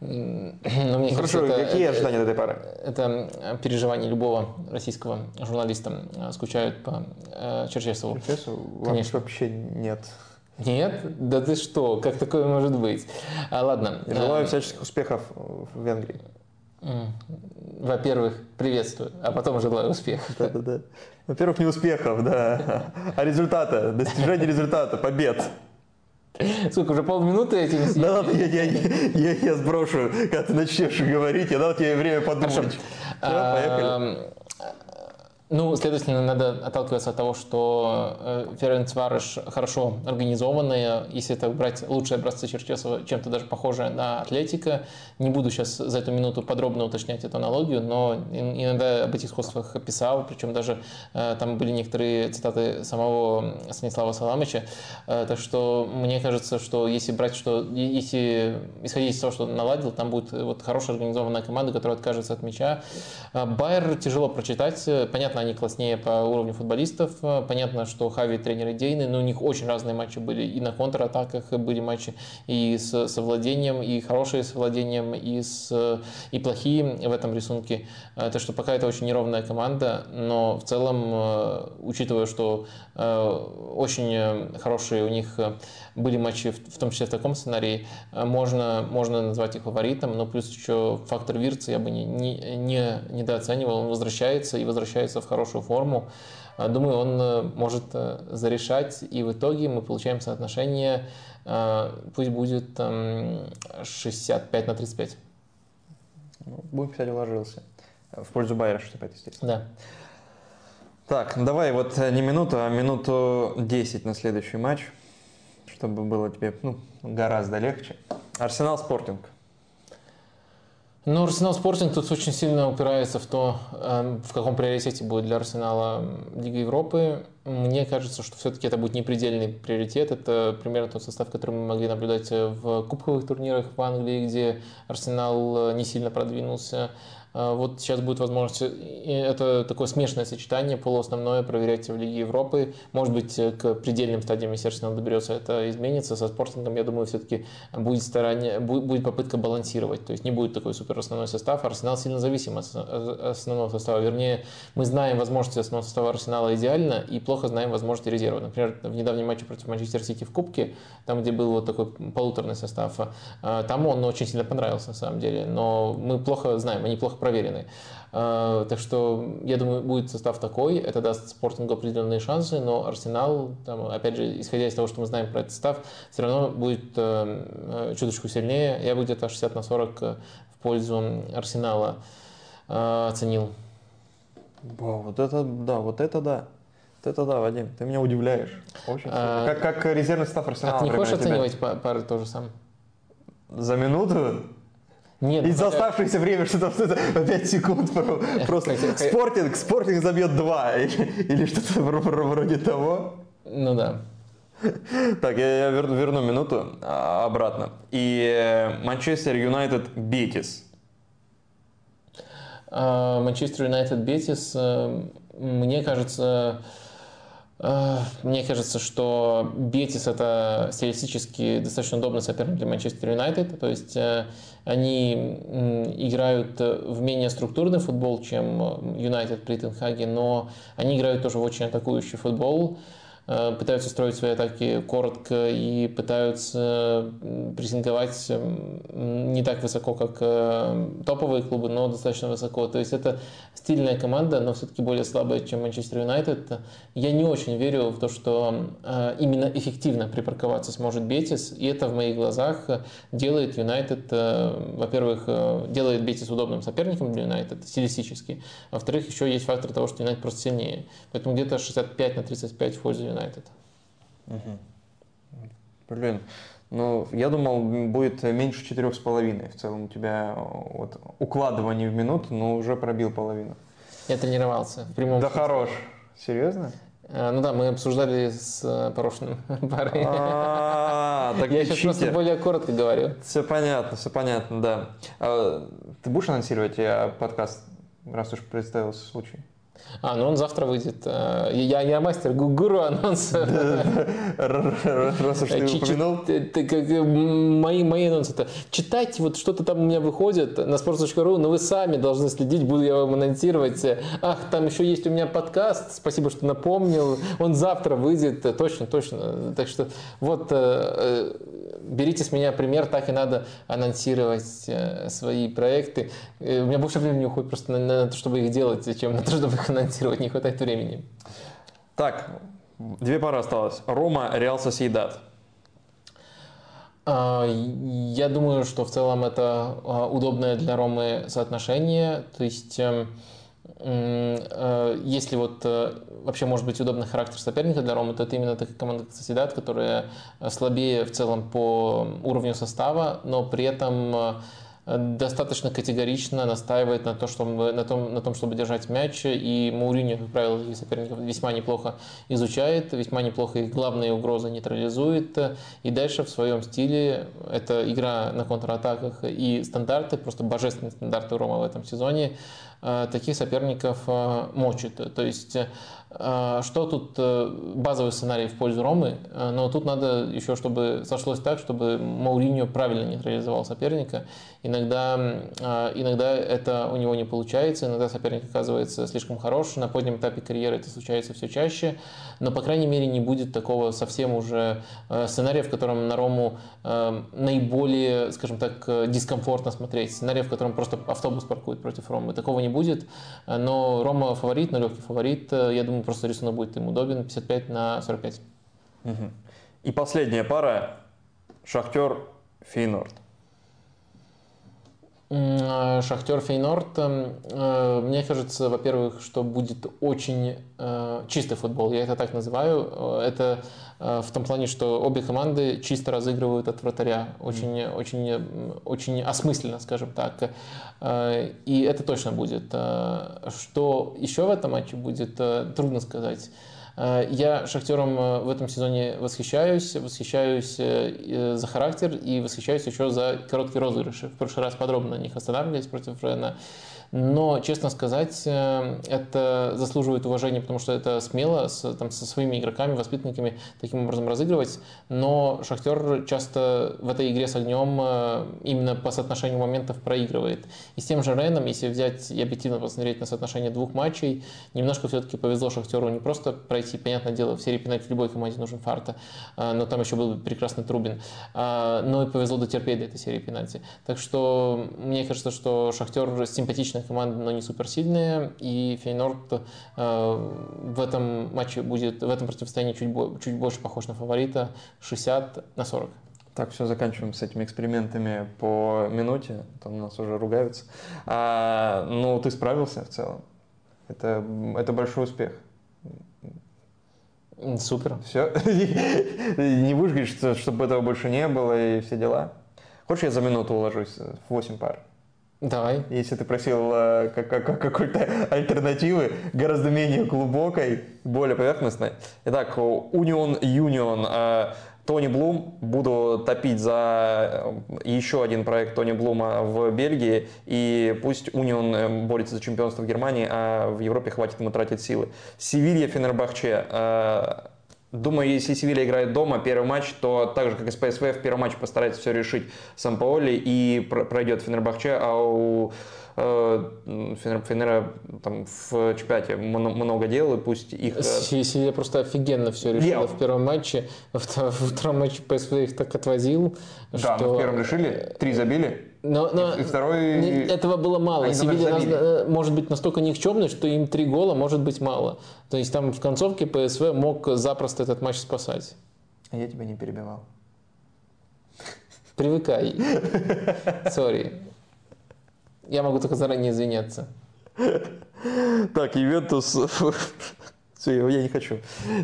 Ну, мне Хорошо, кажется, какие это, ожидания от этой пары? Это переживание любого российского журналиста. Скучают по э, Черчесову. Черчесову? Конечно. Вообще нет. Нет? Да ты что? Как такое может быть? А, ладно. Желаю а, всяческих успехов в Венгрии. Во-первых, приветствую, а потом желаю успехов. Да-да-да. Во-первых, не успехов, да, а результата, достижения результата, побед. Сколько, уже полминуты этим? Да ладно, я, я, я, я сброшу, когда ты начнешь говорить, я дал тебе время подумать. Хорошо. Все, поехали. Ну, следовательно, надо отталкиваться от того, что э, Ференцварыш хорошо организованная. Если это брать лучшие образцы Черчесова, чем-то даже похожее на Атлетика. Не буду сейчас за эту минуту подробно уточнять эту аналогию, но иногда об этих сходствах писал, причем даже э, там были некоторые цитаты самого Станислава Саламыча. Э, так что мне кажется, что если брать, что если исходить из того, что наладил, там будет вот хорошая организованная команда, которая откажется от мяча. Байер тяжело прочитать. Понятно, они класснее по уровню футболистов. Понятно, что Хави тренер идейный, но у них очень разные матчи были. И на контратаках были матчи и с совладением, и хорошие с владением, и, с, и плохие в этом рисунке. Так что пока это очень неровная команда, но в целом, э, учитывая, что э, очень хорошие у них были матчи, в том числе в таком сценарии, можно, можно назвать их фаворитом, но плюс еще фактор Вирца я бы не, не, не недооценивал. Он возвращается и возвращается в хорошую форму. А, думаю, он э, может э, зарешать, и в итоге мы получаем соотношение, э, пусть будет 65 на 35. Ну, будем писать, уложился. В пользу Байера 65, естественно. Да. Так, давай вот не минуту, а минуту 10 на следующий матч, чтобы было тебе ну, гораздо легче. Арсенал Спортинг. Ну, Арсенал Спортинг тут очень сильно упирается в то, эм, в каком приоритете будет для Арсенала Лига Европы. Мне кажется, что все-таки это будет не предельный приоритет. Это примерно тот состав, который мы могли наблюдать в кубковых турнирах в Англии, где Арсенал э, не сильно продвинулся. А, вот сейчас будет возможность, это такое смешанное сочетание, полуосновное проверять в Лиге Европы. Может быть, к предельным стадиям, если Арсенал доберется, это изменится. Со спортингом, я думаю, все-таки будет, старание, будет попытка балансировать. То есть не будет такой супер основной состав. Арсенал сильно зависим от основного состава. Вернее, мы знаем возможности основного состава Арсенала идеально и плохо знаем возможности резерва. Например, в недавнем матче против Манчестер Сити в Кубке, там, где был вот такой полуторный состав, там он очень сильно понравился, на самом деле. Но мы плохо знаем, они плохо проверены. А, так что, я думаю, будет состав такой, это даст спортингу определенные шансы, но Арсенал, там, опять же, исходя из того, что мы знаем про этот состав, все равно будет э, чуточку сильнее. Я бы где-то 60 на 40 в пользу Арсенала э, оценил. Вау, вот это да, вот это да. Вот это да, Вадим, ты меня удивляешь. Очень а, как, как резервный состав Арсенала. А ты не хочешь оценивать пары тоже сам? За минуту? Нет, и за оставшееся время что-то что 5 секунд просто спортинг, спортинг забьет 2 или, что-то вроде того. Ну да. Так, я, верну, верну минуту а, обратно. И э, Манчестер Юнайтед Бетис. А, Манчестер Юнайтед Бетис, э, мне кажется, мне кажется, что Бетис это стилистически достаточно удобный соперник для Манчестер Юнайтед. То есть они играют в менее структурный футбол, чем Юнайтед при Тенхаге, но они играют тоже в очень атакующий футбол. Э, пытаются строить свои атаки коротко и пытаются прессинговать не так высоко, как э, топовые клубы, но достаточно высоко. То есть это стильная команда, но все-таки более слабая, чем Манчестер Юнайтед. Я не очень верю в то, что э, именно эффективно припарковаться сможет Бетис, и это в моих глазах делает Юнайтед, во-первых, делает Бетис удобным соперником для Юнайтед, стилистически. Во-вторых, еще есть фактор того, что Юнайтед просто сильнее. Поэтому где-то 65 на 35 в пользу Юнайтед. Угу. Блин, ну, я думал, будет меньше четырех с половиной. В целом у тебя вот укладывание в минуту, но уже пробил половину. Я тренировался в прямом Да хорош. Серьезно? А, ну да, мы обсуждали с э, Порошиным парой. А, так Я сейчас просто более коротко говорю. Все понятно, все понятно, да. А, ты будешь анонсировать подкаст, раз уж представился случай? А, ну он завтра выйдет. Э, я, я мастер гуру анонса. Раз уж ты упомянул. Мои, мои анонсы это читайте, вот что-то там у меня выходит на sports.ru, но вы сами должны следить, буду я вам анонсировать. Ах, там еще есть у меня подкаст, спасибо, что напомнил. Он завтра выйдет, точно, точно. Так что вот э, берите с меня пример, так и надо анонсировать э, свои проекты. У меня больше времени уходит просто на, то, чтобы их делать, чем на то, чтобы их анонсировать. Не хватает времени. Так, две пары осталось. Рома, Реал Сосейдат. А, я думаю, что в целом это а, удобное для Ромы соотношение. То есть эм, Э, если вот э, вообще может быть удобный характер соперника для Ромы, то это именно такая команда, как Соседат, которая слабее в целом по уровню состава, но при этом э, достаточно категорично настаивает на, то, чтобы, на, том, на том, чтобы держать мяч, и Мауриньо, как правило, таких соперников весьма неплохо изучает, весьма неплохо их главные угрозы нейтрализует, и дальше в своем стиле это игра на контратаках и стандарты, просто божественные стандарты Рома в этом сезоне, Э, таких соперников э, мочит. То есть что тут э, базовый сценарий в пользу Ромы, э, но тут надо еще, чтобы сошлось так, чтобы Мауриньо правильно нейтрализовал соперника. Иногда, а, иногда это у него не получается, иногда соперник оказывается слишком хорош. На позднем этапе карьеры это случается все чаще, но, по крайней мере, не будет такого совсем уже э, сценария, в котором на Рому наиболее, скажем так, дискомфортно смотреть. Сценария, в котором просто автобус паркует против Ромы. Такого не будет, но Рома фаворит, но легкий фаворит. Я думаю, просто рисунок будет им удобен 55 на 45. Угу. И последняя пара Шахтер Фейнорд. Э, Шахтер Фейнорд, э, мне кажется, во-первых, что будет очень э, чистый футбол, я это так называю. Это в том плане, что обе команды чисто разыгрывают от вратаря, очень, mm. очень, очень осмысленно, скажем так. И это точно будет. Что еще в этом матче будет, трудно сказать. Э, я Шахтером э, в этом сезоне восхищаюсь, восхищаюсь э, за характер и восхищаюсь еще за короткие розыгрыши. В прошлый раз подробно на них останавливались против Рена. Но, честно сказать, э, это заслуживает уважения, потому что это смело с, там, со своими игроками, воспитанниками таким образом разыгрывать. Но Шахтер часто в этой игре с огнем э, именно по соотношению моментов проигрывает. И с тем же Реном, если взять и объективно посмотреть на соотношение двух матчей, немножко все-таки повезло Шахтеру не просто пройти, понятное дело, в серии пенальти любой команде нужен фарта, э, но там еще был прекрасный Трубин, но и повезло дотерпеть до этой серии пенальти. Так что мне кажется, что Шахтер симпатично сильная команда, но не суперсильная. И Фейнорд э, в этом матче будет, в этом противостоянии чуть, чуть больше похож на фаворита 60 на 40. Так, все, заканчиваем с этими экспериментами по минуте. Там нас уже ругаются. А, ну, ты справился в целом. Это, это большой успех. Супер. Все? Не будешь говорить, что, чтобы этого больше не было и все дела? Хочешь, я за минуту уложусь в 8 пар? Давай. Если ты просил э, как, как, какой-то альтернативы, гораздо менее глубокой, более поверхностной. Итак, Union Union. Э, Тони Блум, буду топить за э, еще один проект Тони Блума в Бельгии, и пусть Union борется за чемпионство в Германии, а в Европе хватит ему тратить силы. Севилья, Фенербахче, Думаю, если Севилья играет дома, первый матч, то так же, как и с ПСВ, в первом матче постарается все решить сам Паоли и пройдет Фенербахче, а у э, Фенера там в чемпионате много дел, и пусть их... Э, Севилья просто офигенно все решила Я... в первом матче, во втором матче ПСВ их так отвозил, Да, что... но в первом решили, три забили. Но, но и второй... этого было мало. Севилья э, может быть настолько никчемной, что им три гола может быть мало. То есть там в концовке ПСВ мог запросто этот матч спасать. А я тебя не перебивал. Привыкай. Sorry. Я могу только заранее извиняться. Так, Ювентус все, я не хочу.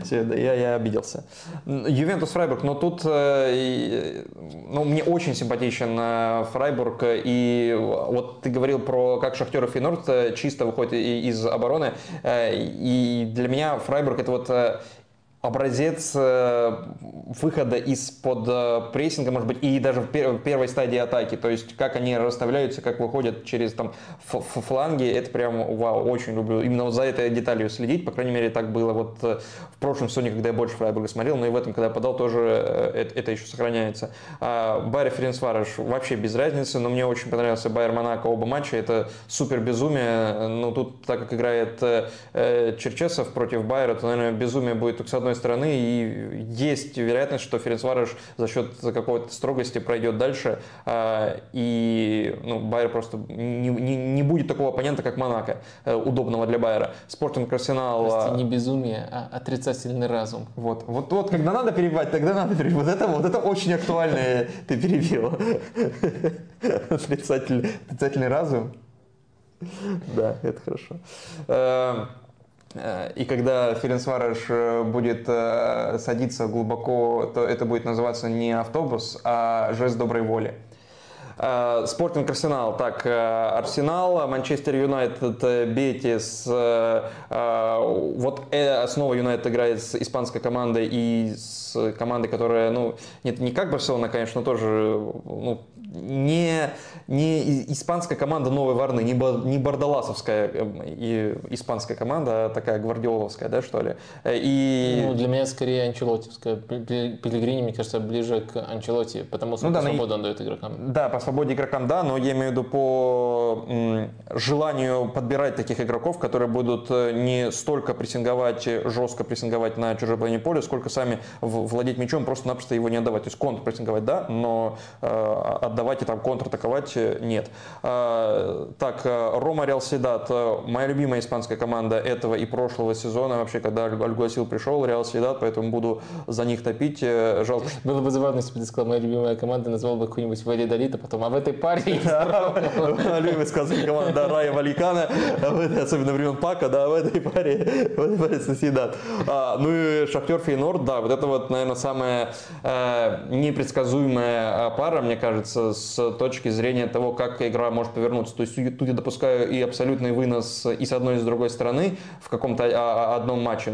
Все, я, я обиделся. Ювентус Фрайбург, но тут э, ну, мне очень симпатичен э, Фрайбург. И вот ты говорил про как Шахтер и Фейнорд э, чисто выходит из обороны. И для меня Фрайбург это вот образец э, выхода из-под э, прессинга, может быть, и даже в первой стадии атаки. То есть, как они расставляются, как выходят через там фланги, это прям, вау, очень люблю. Именно за этой деталью следить, по крайней мере, так было вот э, в прошлом сезоне, когда я больше Фрайбурга смотрел, но и в этом, когда я подал, тоже это, еще сохраняется. А Байер Ференцвараш вообще без разницы, но мне очень понравился Байер Монако оба матча, это супер безумие. Ну, тут, так как играет Черчесов против Байера, то, наверное, безумие будет только с одной стороны, и есть вероятность, что Ференцварыш за счет какой-то строгости пройдет дальше, а, и ну, Байер просто не, не, не будет такого оппонента, как Монако, э, удобного для Байера. Спортинг Арсенал... Прости, не безумие, а отрицательный разум. Вот, вот, вот когда надо перебивать, тогда надо перебивать. Вот это, вот это очень актуально ты перебил. Отрицательный, отрицательный разум. Да, это хорошо. Э, и когда Ференцварыш э, будет э, садиться глубоко, то это будет называться не автобус, а жест доброй воли. Спортинг Арсенал. Так, Арсенал, Манчестер Юнайтед, Бетис. Вот снова Юнайтед играет с испанской командой и с командой, которая, ну, нет, не как Барселона, конечно, но тоже ну, не, не испанская команда Новой Варны, не, не бардаласовская эм, и испанская команда, а такая гвардиоловская, да, что ли. И... Ну, для меня скорее анчелотевская. Пелегрини, мне кажется, ближе к Анчелоти, потому что ну, да, свободу он дает игрокам. Да, по свободе игрокам, да, но я имею в виду по желанию подбирать таких игроков, которые будут э, не столько прессинговать, жестко прессинговать на чужой половине поля, сколько сами владеть мячом, просто-напросто его не отдавать. То есть контр прессинговать, да, но э, и там контратаковать э, нет. А, так, э, Рома Реал Седат, э, моя любимая испанская команда этого и прошлого сезона, вообще, когда Альгуасил пришел, Реал Седат, поэтому буду за них топить. Жалко. Было бы забавно, если бы ты сказал, моя любимая команда, назвал бы какую-нибудь Валидолит, а потом а в этой паре... Любимый сказать команда Рая Валикана, особенно времен Пака, да, в этой паре, в этой паре Соседат. А, ну и Шахтер Фейнорд, да, вот это вот, наверное, самая э, непредсказуемая а, пара, мне кажется, с точки зрения того, как игра может повернуться. То есть тут я допускаю и абсолютный вынос и с одной, и с другой стороны в каком-то а, одном матче,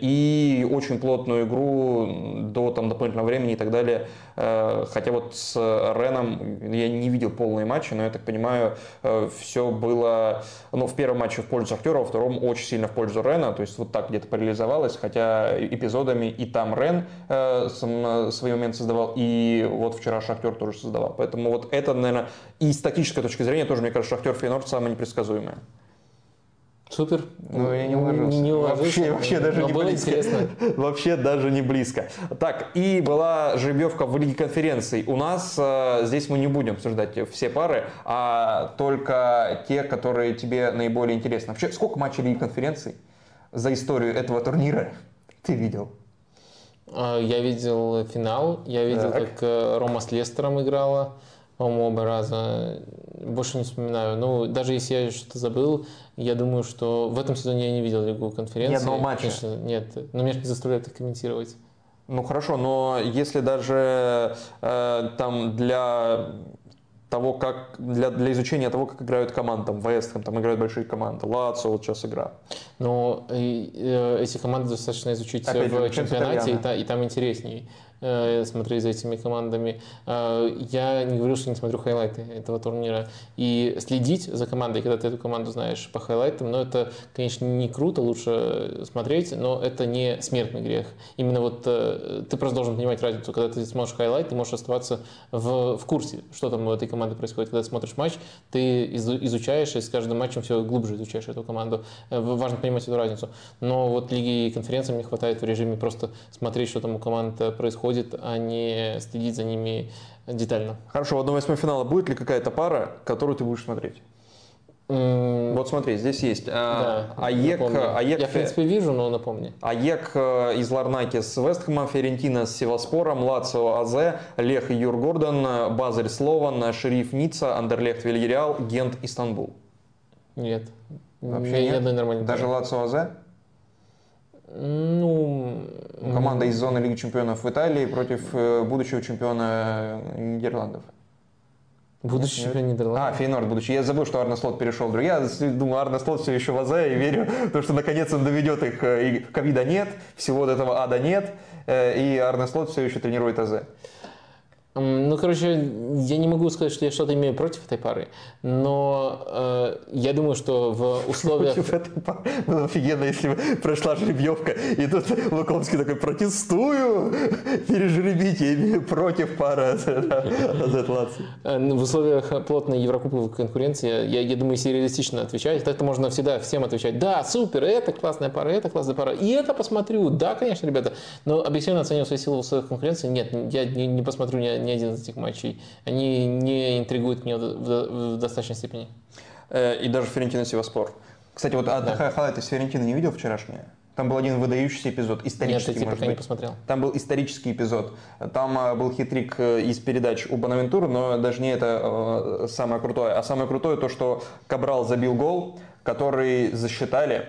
и очень плотную игру до там, дополнительного времени и так далее. Э, хотя вот с Реном я не видел полные матчи, но я так понимаю, э, все было, ну, в первом матче в пользу Шахтера, во втором очень сильно в пользу Рена, то есть вот так где-то парализовалось, хотя эпизодами и там Рен э, сам, свой момент создавал, и вот вчера Шахтер тоже создавал. Поэтому вот это, наверное, и с тактической точки зрения тоже, мне кажется, Шахтер Фейнорд самое непредсказуемое. Супер. Ну, я не уложился. Не вообще, вообще даже но не было близко. интересно. Вообще даже не близко. Так, и была жеребьевка в Лиге конференций. У нас э, здесь мы не будем обсуждать все пары, а только те, которые тебе наиболее интересны. Вообще, сколько матчей Лиги конференций за историю этого турнира ты видел? А, Я видел финал, я видел, Так. как э, Рома с Лестером играла, по-моему, оба раза. Больше не вспоминаю. Ну, даже если я что-то забыл, я думаю, что в этом сезоне я не видел Лигу конференции. Ни одного матча? Конечно, нет. Но меня же не заставляют их комментировать. Ну хорошо, но если даже э, там для того, как для, для изучения того, как играют команды, там Вестхэм, там играют большие команды, Лацо, вот сейчас игра. Но и, э, эти команды достаточно изучить Опять в чемпионате, и, та- и там интересней э, смотреть за этими командами. Э, Я не говорил, что не смотрю хайлайты этого турнира. И следить за командой, когда ты эту команду знаешь по хайлайтам, но это, конечно, не круто, лучше смотреть, но это не смертный грех. Именно вот э, ты просто должен понимать разницу. Когда ты смотришь хайлайт, ты можешь оставаться в, в курсе, что там у этой команды происходит. Когда ты смотришь матч, ты изу- изучаешь, и с каждым матчем все глубже изучаешь эту команду. Э, Важно понимать эту разницу. Но вот Лиги конференций мне хватает в режиме просто смотреть, что там у команд э, происходит, а не следить за ними детально. Хорошо, в 1-8 финала будет ли какая-то пара, которую ты будешь смотреть? Вот смотри, здесь есть а, Да, АЕК. АЕК, Я, в принципе, вижу, но напомни. АЕК э, из Ларнаки с Вестхэмом, Ферентина с Севаспором, Лацио АЗ, Лех и Юр Гордон, э, Базель Слован, Шериф Ницца, Андерлехт Вильяреал, Гент Истанбул. Нет. Вообще Ни нет? одной нормальной Даже пары. Лацио АЗ? Ну... Команда из зоны Лиги Чемпионов в Италии против э, будущего чемпиона Нидерландов. Будущий чемпион А, Нидерландов. Фейнорд будущий. Я забыл, что Арне Слот перешел. Я думаю, Арне Слот все еще в АЗ и верю, то, что наконец он доведет их. э, И ковида нет, всего вот этого ада нет. э, И Арне Слот все еще тренирует АЗ. Ну, короче, я не могу сказать, что я что-то имею против этой пары, но э, я думаю, что в условиях... Против этой пары. Было офигенно, если бы прошла жеребьевка, и тут Луковский такой, протестую, пережеребите, имею против пары. Э, ну, В условиях плотной еврокубковой конкуренции, я, я думаю, если реалистично отвечать, так-то можно всегда всем отвечать, да, супер, это классная пара, это классная пара, и это посмотрю, да, конечно, ребята, но объективно оценивая свои силы в условиях конкуренции, нет, я не, не посмотрю ни, ни один из этих матчей, они не интригуют меня в, достаточной степени. Э, И даже Ферентина Севаспор. Кстати, вот а, Да. Халайт из Ферентины не видел вчерашнее? Там был один выдающийся эпизод, Нет, исторический, я типа может пока не быть. посмотрел. Там был исторический эпизод. Там э, был хитрик э, из передач у Бонавентуры, но даже не это самое крутое. А самое крутое то, что Кабрал забил гол, который засчитали.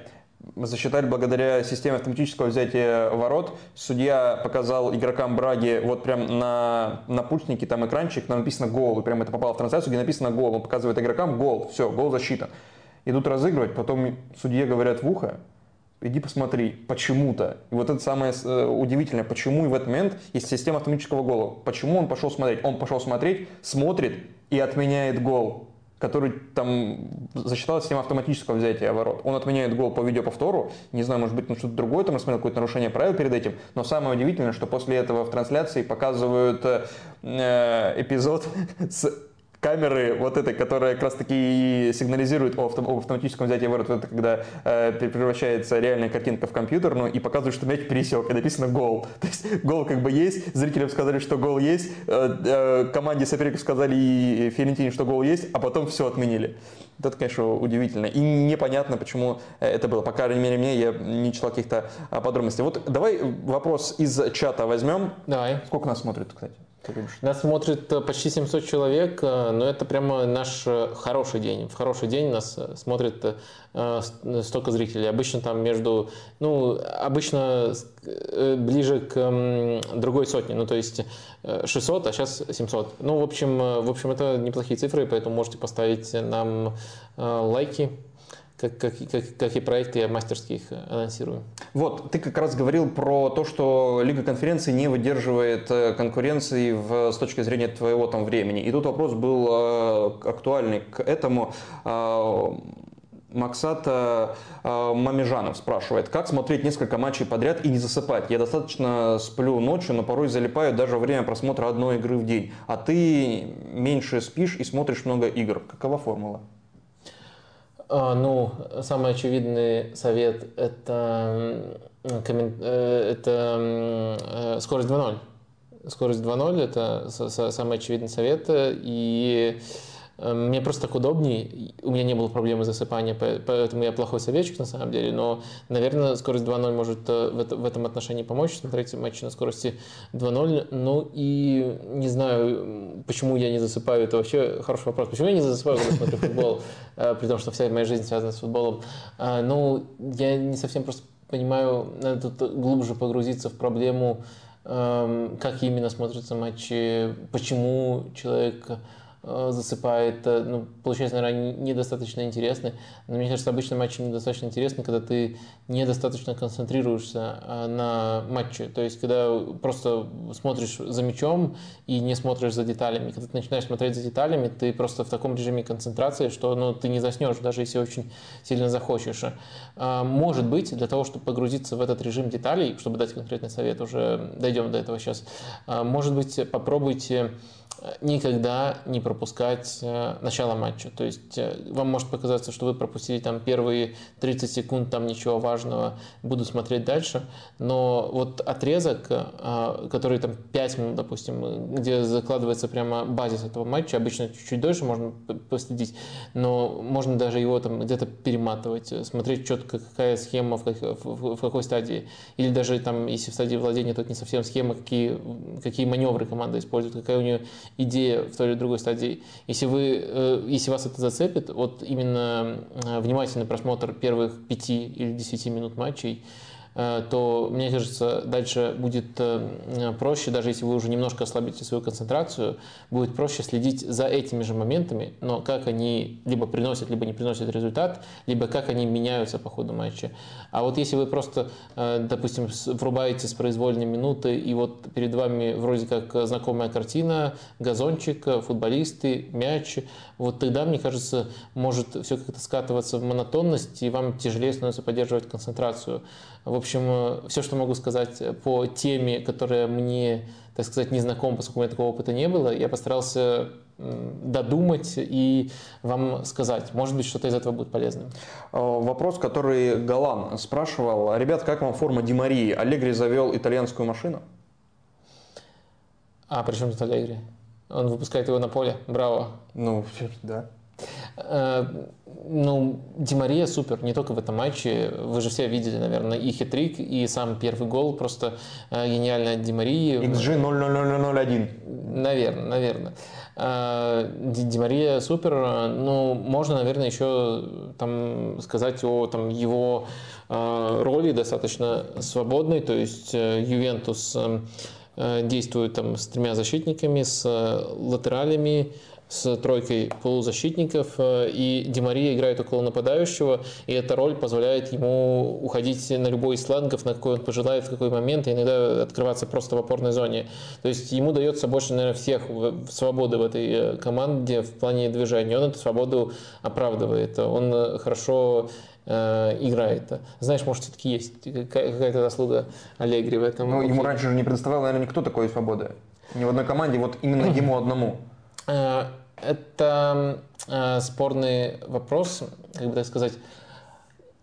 Засчитали благодаря системе автоматического взятия ворот. Судья показал игрокам Браги вот прям на, на пульснике, там экранчик, там написано гол, и прям это попало в трансляцию, где написано гол. Он показывает игрокам гол, все, гол засчитан. Идут разыгрывать, потом судье говорят в ухо, иди посмотри, почему-то. И вот это самое э, удивительное, почему и в этот момент есть система автоматического гола. Почему он пошел смотреть? Он пошел смотреть, смотрит и отменяет гол, который там засчитала система автоматического взятия ворот. Он отменяет гол по видеоповтору. Не знаю, может быть, он что-то другое там рассмотрел, какое-то нарушение правил перед этим. Но самое удивительное, что после этого в трансляции показывают э, э, эпизод с камеры вот этой, которая как раз таки сигнализирует о авто- об автоматическом взятии ворот, это когда э, превращается реальная картинка в компьютерную и показывает, что мяч пересек, и написано гол. То есть гол как бы есть, зрителям сказали, что гол есть, э, э, команде соперников сказали и Ферентине, что гол есть, а потом все отменили. Это, конечно, удивительно. И непонятно, почему э, это было. По крайней мере, мне я не читал каких-то а, подробностей. Вот давай вопрос из чата возьмем. Давай. Сколько нас смотрит, кстати? Нас смотрит э, почти 700 человек, э, но это прямо наш э, хороший день. В хороший день нас смотрит столько зрителей. Обычно там между, ну, обычно ближе к другой сотне, ну, то есть 600, а сейчас 700. Ну, в общем, в общем, это неплохие цифры, поэтому можете поставить нам лайки, как, как, как, как и проекты я мастерски их анонсирую. Вот, ты как раз говорил про то, что Лига конференций не выдерживает э, конкуренции в, с точки зрения твоего там времени. И тут вопрос был э, актуальный к этому. Э, Максата э, Мамежанов спрашивает, как смотреть несколько матчей подряд и не засыпать? Я достаточно сплю ночью, но порой залипаю даже во время просмотра одной игры в день. А ты меньше спишь и смотришь много игр. Какова формула? А, ну, самый очевидный совет это, э, это э, скорость 2.0. Скорость 2.0 это самый очевидный совет. И Эм, мне просто так удобнее, у меня не было проблемы засыпания, поэтому я плохой советчик на самом деле, но, наверное, скорость 2.0 может э, в этом отношении помочь, смотреть матчи на скорости 2.0, ну и не знаю, почему я не засыпаю, это вообще хороший вопрос, почему я не засыпаю, когда смотрю футбол, э, при том, что вся моя жизнь связана с футболом, ну, я не совсем просто понимаю, надо тут глубже погрузиться в проблему, эм, как именно смотрятся матчи, почему человек Э, засыпает, э, ну, получается, наверное, недостаточно интересны. Но мне кажется, обычно матчи недостаточно интересны, когда ты недостаточно концентрируешься э, на матче. То есть, когда просто смотришь за мячом и не смотришь за деталями. Когда ты начинаешь смотреть за деталями, ты просто в таком режиме концентрации, что ну, ты не заснешь, даже если очень сильно захочешь. Может быть, для того, чтобы погрузиться в этот режим деталей, чтобы дать конкретный совет, уже дойдем до этого сейчас, может быть, попробуйте никогда не пропускать э, начало матча. То есть э, вам может показаться, что вы пропустили там первые 30 секунд, там ничего важного, буду смотреть дальше. Но вот отрезок, э, который там 5 минут, допустим, где закладывается прямо базис этого матча, обычно чуть-чуть дольше можно последить, но можно даже его там где-то перематывать, смотреть четко, какая схема в, как, в, в какой стадии. Или даже там, если в стадии владения, это не совсем схема, какие, какие маневры команда использует, какая у нее идея в той или другой стадии. Если, вы, э, если вас это зацепит, вот именно э, внимательный просмотр первых пяти или десяти минут матчей – то, мне кажется, дальше будет э, проще, даже если вы уже немножко ослабите свою концентрацию, будет проще следить за этими же моментами, но как они либо приносят, либо не приносят результат, либо как они меняются по ходу матча. А вот если вы просто, э, допустим, врубаете с произвольной минуты, и вот перед вами вроде как знакомая картина, газончик, футболисты, мяч, вот тогда, мне кажется, может все как-то скатываться в монотонность, и вам тяжелее становится поддерживать концентрацию. В общем, э, все, что могу сказать по теме, которая мне, так сказать, не знакома, поскольку у меня такого опыта не было, я постарался додумать и вам сказать. Может быть, что-то из этого будет полезным. Э, вопрос, который Галан спрашивал. Ребят, как вам форма Димарии? Аллегри завел итальянскую машину? А, при чем тут Аллегри? Он выпускает его на поле. Браво. Ну, да. Э, ну, Димария супер, не только в этом матче. Вы же все видели, наверное, и хитрик, и сам первый гол. Просто э, гениально от Димарии. XG 00001. Наверное, наверное. Э, Димария супер. Ну, можно, наверное, еще там сказать о там, его роли достаточно свободной. То есть Ювентус действует там с тремя защитниками, с латералями, с тройкой полузащитников, э, и Демария играет около нападающего, и эта роль позволяет ему уходить на любой из флангов, на какой он пожелает, в какой момент, и иногда открываться просто в опорной зоне. То есть ему дается больше, наверное, всех свободы в этой э, команде в плане движения. Он эту свободу оправдывает. Он э, хорошо играет. Знаешь, может, все-таки есть какая-то заслуга Аллегри в этом. Ну, ему раньше же не предоставлял, наверное, никто такой свободы. Ни в одной команде, вот именно ему одному. Э, это э, спорный вопрос, как бы так сказать.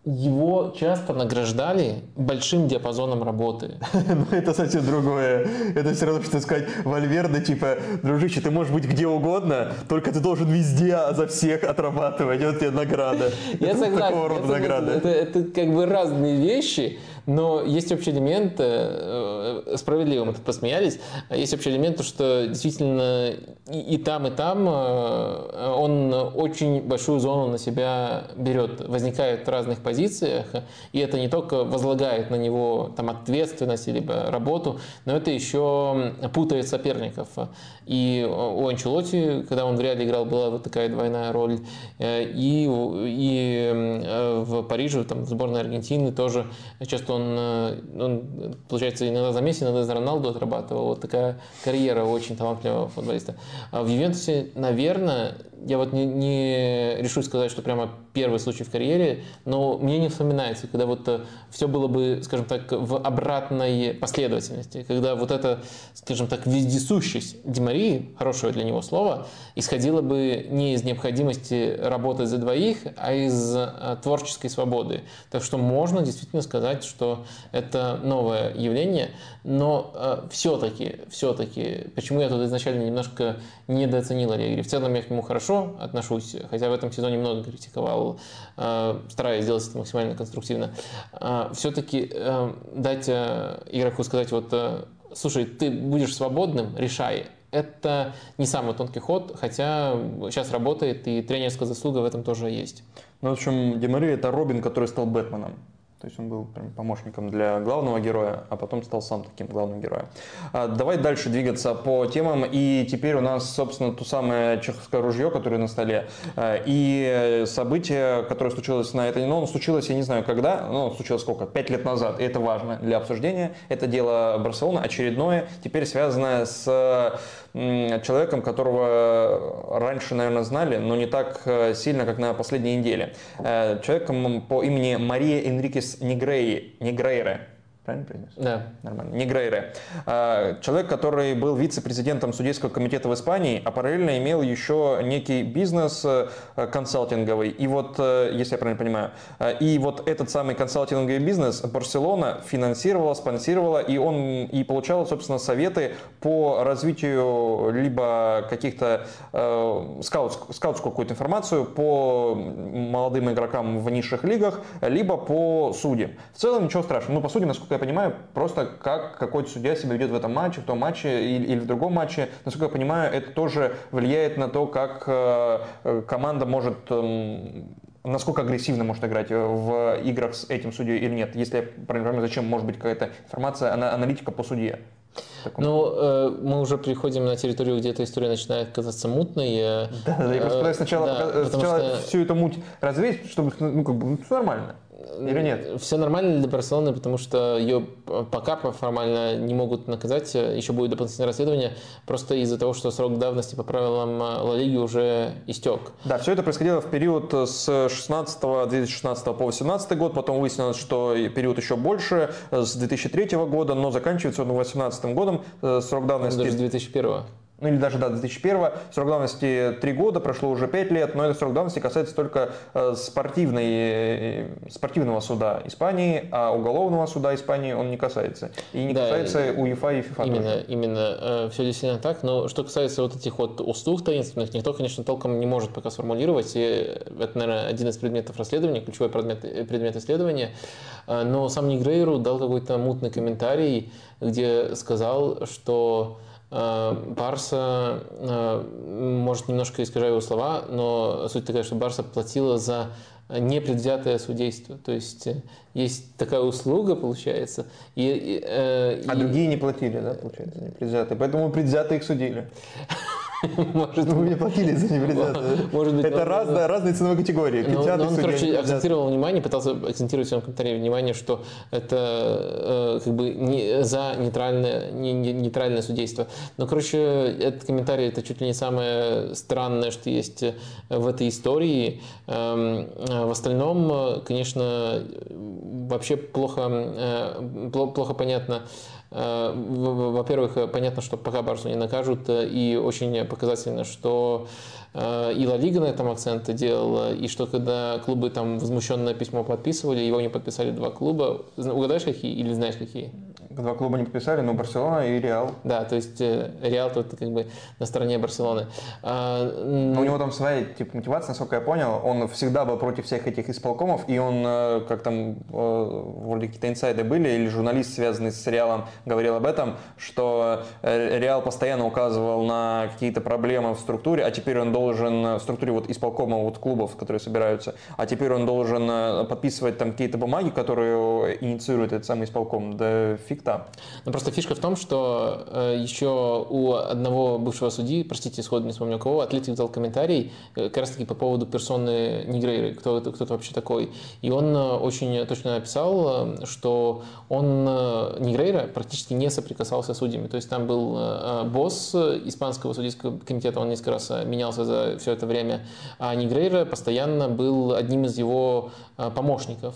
Его часто награждали большим диапазоном работы. Ну, это совсем другое. Это все равно, что сказать Вальверде, типа, дружище, ты можешь быть где угодно, только ты должен везде за всех отрабатывать. Вот тебе награда. Я согласен. Такого рода награда. Это, это как бы разные вещи, Но есть общий элемент, э, справедливо мы тут посмеялись, есть общий элемент, что действительно и, и там, и там он очень большую зону на себя берет, возникает в разных позициях, и это не только возлагает на него там, ответственность либо работу, но это еще путает соперников. И у Анчелоти, когда он в Реале играл, была вот такая двойная роль. Э, и, и э, в Париже, там, в сборной Аргентины тоже часто он, э, он, получается, иногда за Месси, иногда за Роналду отрабатывал. Вот такая карьера очень талантливого футболиста. А в Ювентусе, наверное, я вот не, не решусь сказать, что прямо первый случай в карьере, но мне не вспоминается, когда вот э, все было бы, скажем так, в обратной последовательности, когда вот эта, скажем так, вездесущесть Демарии, хорошего для него слова, исходила бы не из необходимости работать за двоих, а из э, творческой свободы. Так что можно действительно сказать, что это новое явление, но э, все-таки, все-таки, почему я тут изначально немножко недооценил Аллегри. В целом я к нему хорошо отношусь, хотя в этом сезоне много критиковал, э, стараясь сделать это максимально конструктивно. Э, все-таки э, дать игроку сказать, вот, слушай, ты будешь свободным, решай. Это не самый тонкий ход, хотя сейчас работает, и тренерская заслуга в этом тоже есть. Ну, в общем, Демари это Робин, который стал Бэтменом. То есть он был прям помощником для главного героя, а потом стал сам таким главным героем. А, давай дальше двигаться по темам. И теперь у нас, собственно, то самое чеховское ружье, которое на столе. А, и событие, которое случилось на этой... Ну, оно случилось, я не знаю когда, но случилось сколько? Пять лет назад. И это важно для обсуждения. Это дело Барселоны очередное, теперь связанное с человеком, которого раньше, наверное, знали, но не так э, сильно, как на последней неделе. Э, человеком по имени Мария Энрикес Негрей, Негрейре. Правильно произнес? Да. Нормально. Негрейре. А, человек, который был вице-президентом судейского комитета в Испании, а параллельно имел еще некий бизнес э, консалтинговый. И вот, э, если я правильно понимаю, э, и вот этот самый консалтинговый бизнес Барселона финансировала, спонсировала, и он и получал, собственно, советы по развитию либо каких-то э, скаут, скаутскую какую-то информацию по молодым игрокам в низших лигах, либо по судьям. В целом ничего страшного. Ну, по судьям, насколько я понимаю, просто как какой-то судья себя ведет в этом матче, в том матче или, или в другом матче. Насколько я понимаю, это тоже влияет на то, как э, э команда может эм, насколько агрессивно может играть в играх с этим судьей или нет. Если я правильно понимаю, зачем может быть какая-то информация, аналитика по судье. Ну, э, мы уже приходим на территорию, где эта история начинает казаться мутной. Да, да, я просто сначала, да, сначала что... всю эту муть развеять, чтобы, ну, как бы, ну, все нормально. Или нет? Все нормально для Барселоны, потому что ее пока формально не могут наказать, еще будет дополнительное расследование, просто из-за того, что срок давности по правилам Ла Лиги уже истек. Да, все это происходило в период с 16 2016 по 2018 год, потом выяснилось, что период еще больше, с 2003 года, но заканчивается он 2018 годом, э, срок давности... Даже с 2001 ну или даже да, 2001, срок давности 3 года, прошло уже 5 лет, но этот срок давности касается только э, спортивной, э, спортивного суда Испании, а уголовного суда Испании он не касается. И не да, касается УЕФА и ФИФА. Именно, тоже. именно. Э, все действительно так, но что касается вот этих вот услуг таинственных, никто, конечно, толком не может пока сформулировать, и это, наверное, один из предметов расследования, ключевой предмет, предмет исследования, но сам Нигрейру дал какой-то мутный комментарий, где сказал, что Барса, э, может, немножко искажаю его слова, но суть такая, что Барса платила за непредвзятое судейство. То есть э, есть такая услуга, получается. И, э, а и... другие не платили, да, получается, непредвзятые. Поэтому предвзятые их судили. Может, ну, вы мне платили за непредвзятое. Может быть. Это разные, разные ценовые категории. Но, но он, короче, акцентировал внимание, пытался акцентировать в своем комментарии внимание, что это э, как бы не, за нейтральное, не, не, нейтральное судейство. Но, короче, этот комментарий это чуть ли не самое странное, что есть в этой истории. Эм, в остальном, конечно, вообще плохо, э, плохо понятно, Э, во-первых, понятно, что пока Барсу не накажут, э, и очень показательно, что э, и Ла Лига на этом акценты делала, и что когда клубы там возмущенное письмо подписывали, его не подписали два клуба. Угадаешь, какие или знаешь, какие? Два клуба не подписали, но Барселона и Реал. Да, то есть э, Реал тут как бы на стороне Барселоны. А, но у него там своя типа, мотивация, насколько я понял. Он всегда был против всех этих исполкомов, и он, э, как там, э, вроде какие-то инсайды были, или журналист, связанный с Реалом, говорил об этом, что Реал постоянно указывал на какие-то проблемы в структуре, а теперь он должен, в структуре вот исполкома вот клубов, которые собираются, а теперь он должен подписывать там какие-то бумаги, которые инициирует этот самый исполком. Да фиг там. Ну, просто фишка в том, что э, еще у одного бывшего судьи, простите, сходу не вспомню кого, Атлетик дал комментарий э, как раз таки по поводу персоны Негрейры, кто это, кто вообще такой. И он э, очень точно написал, э, что он, э, Негрейра, практически не соприкасался с судьями. То есть там был э, босс испанского судейского комитета, он несколько раз менялся за все это время, а Негрейра постоянно был одним из его помощников.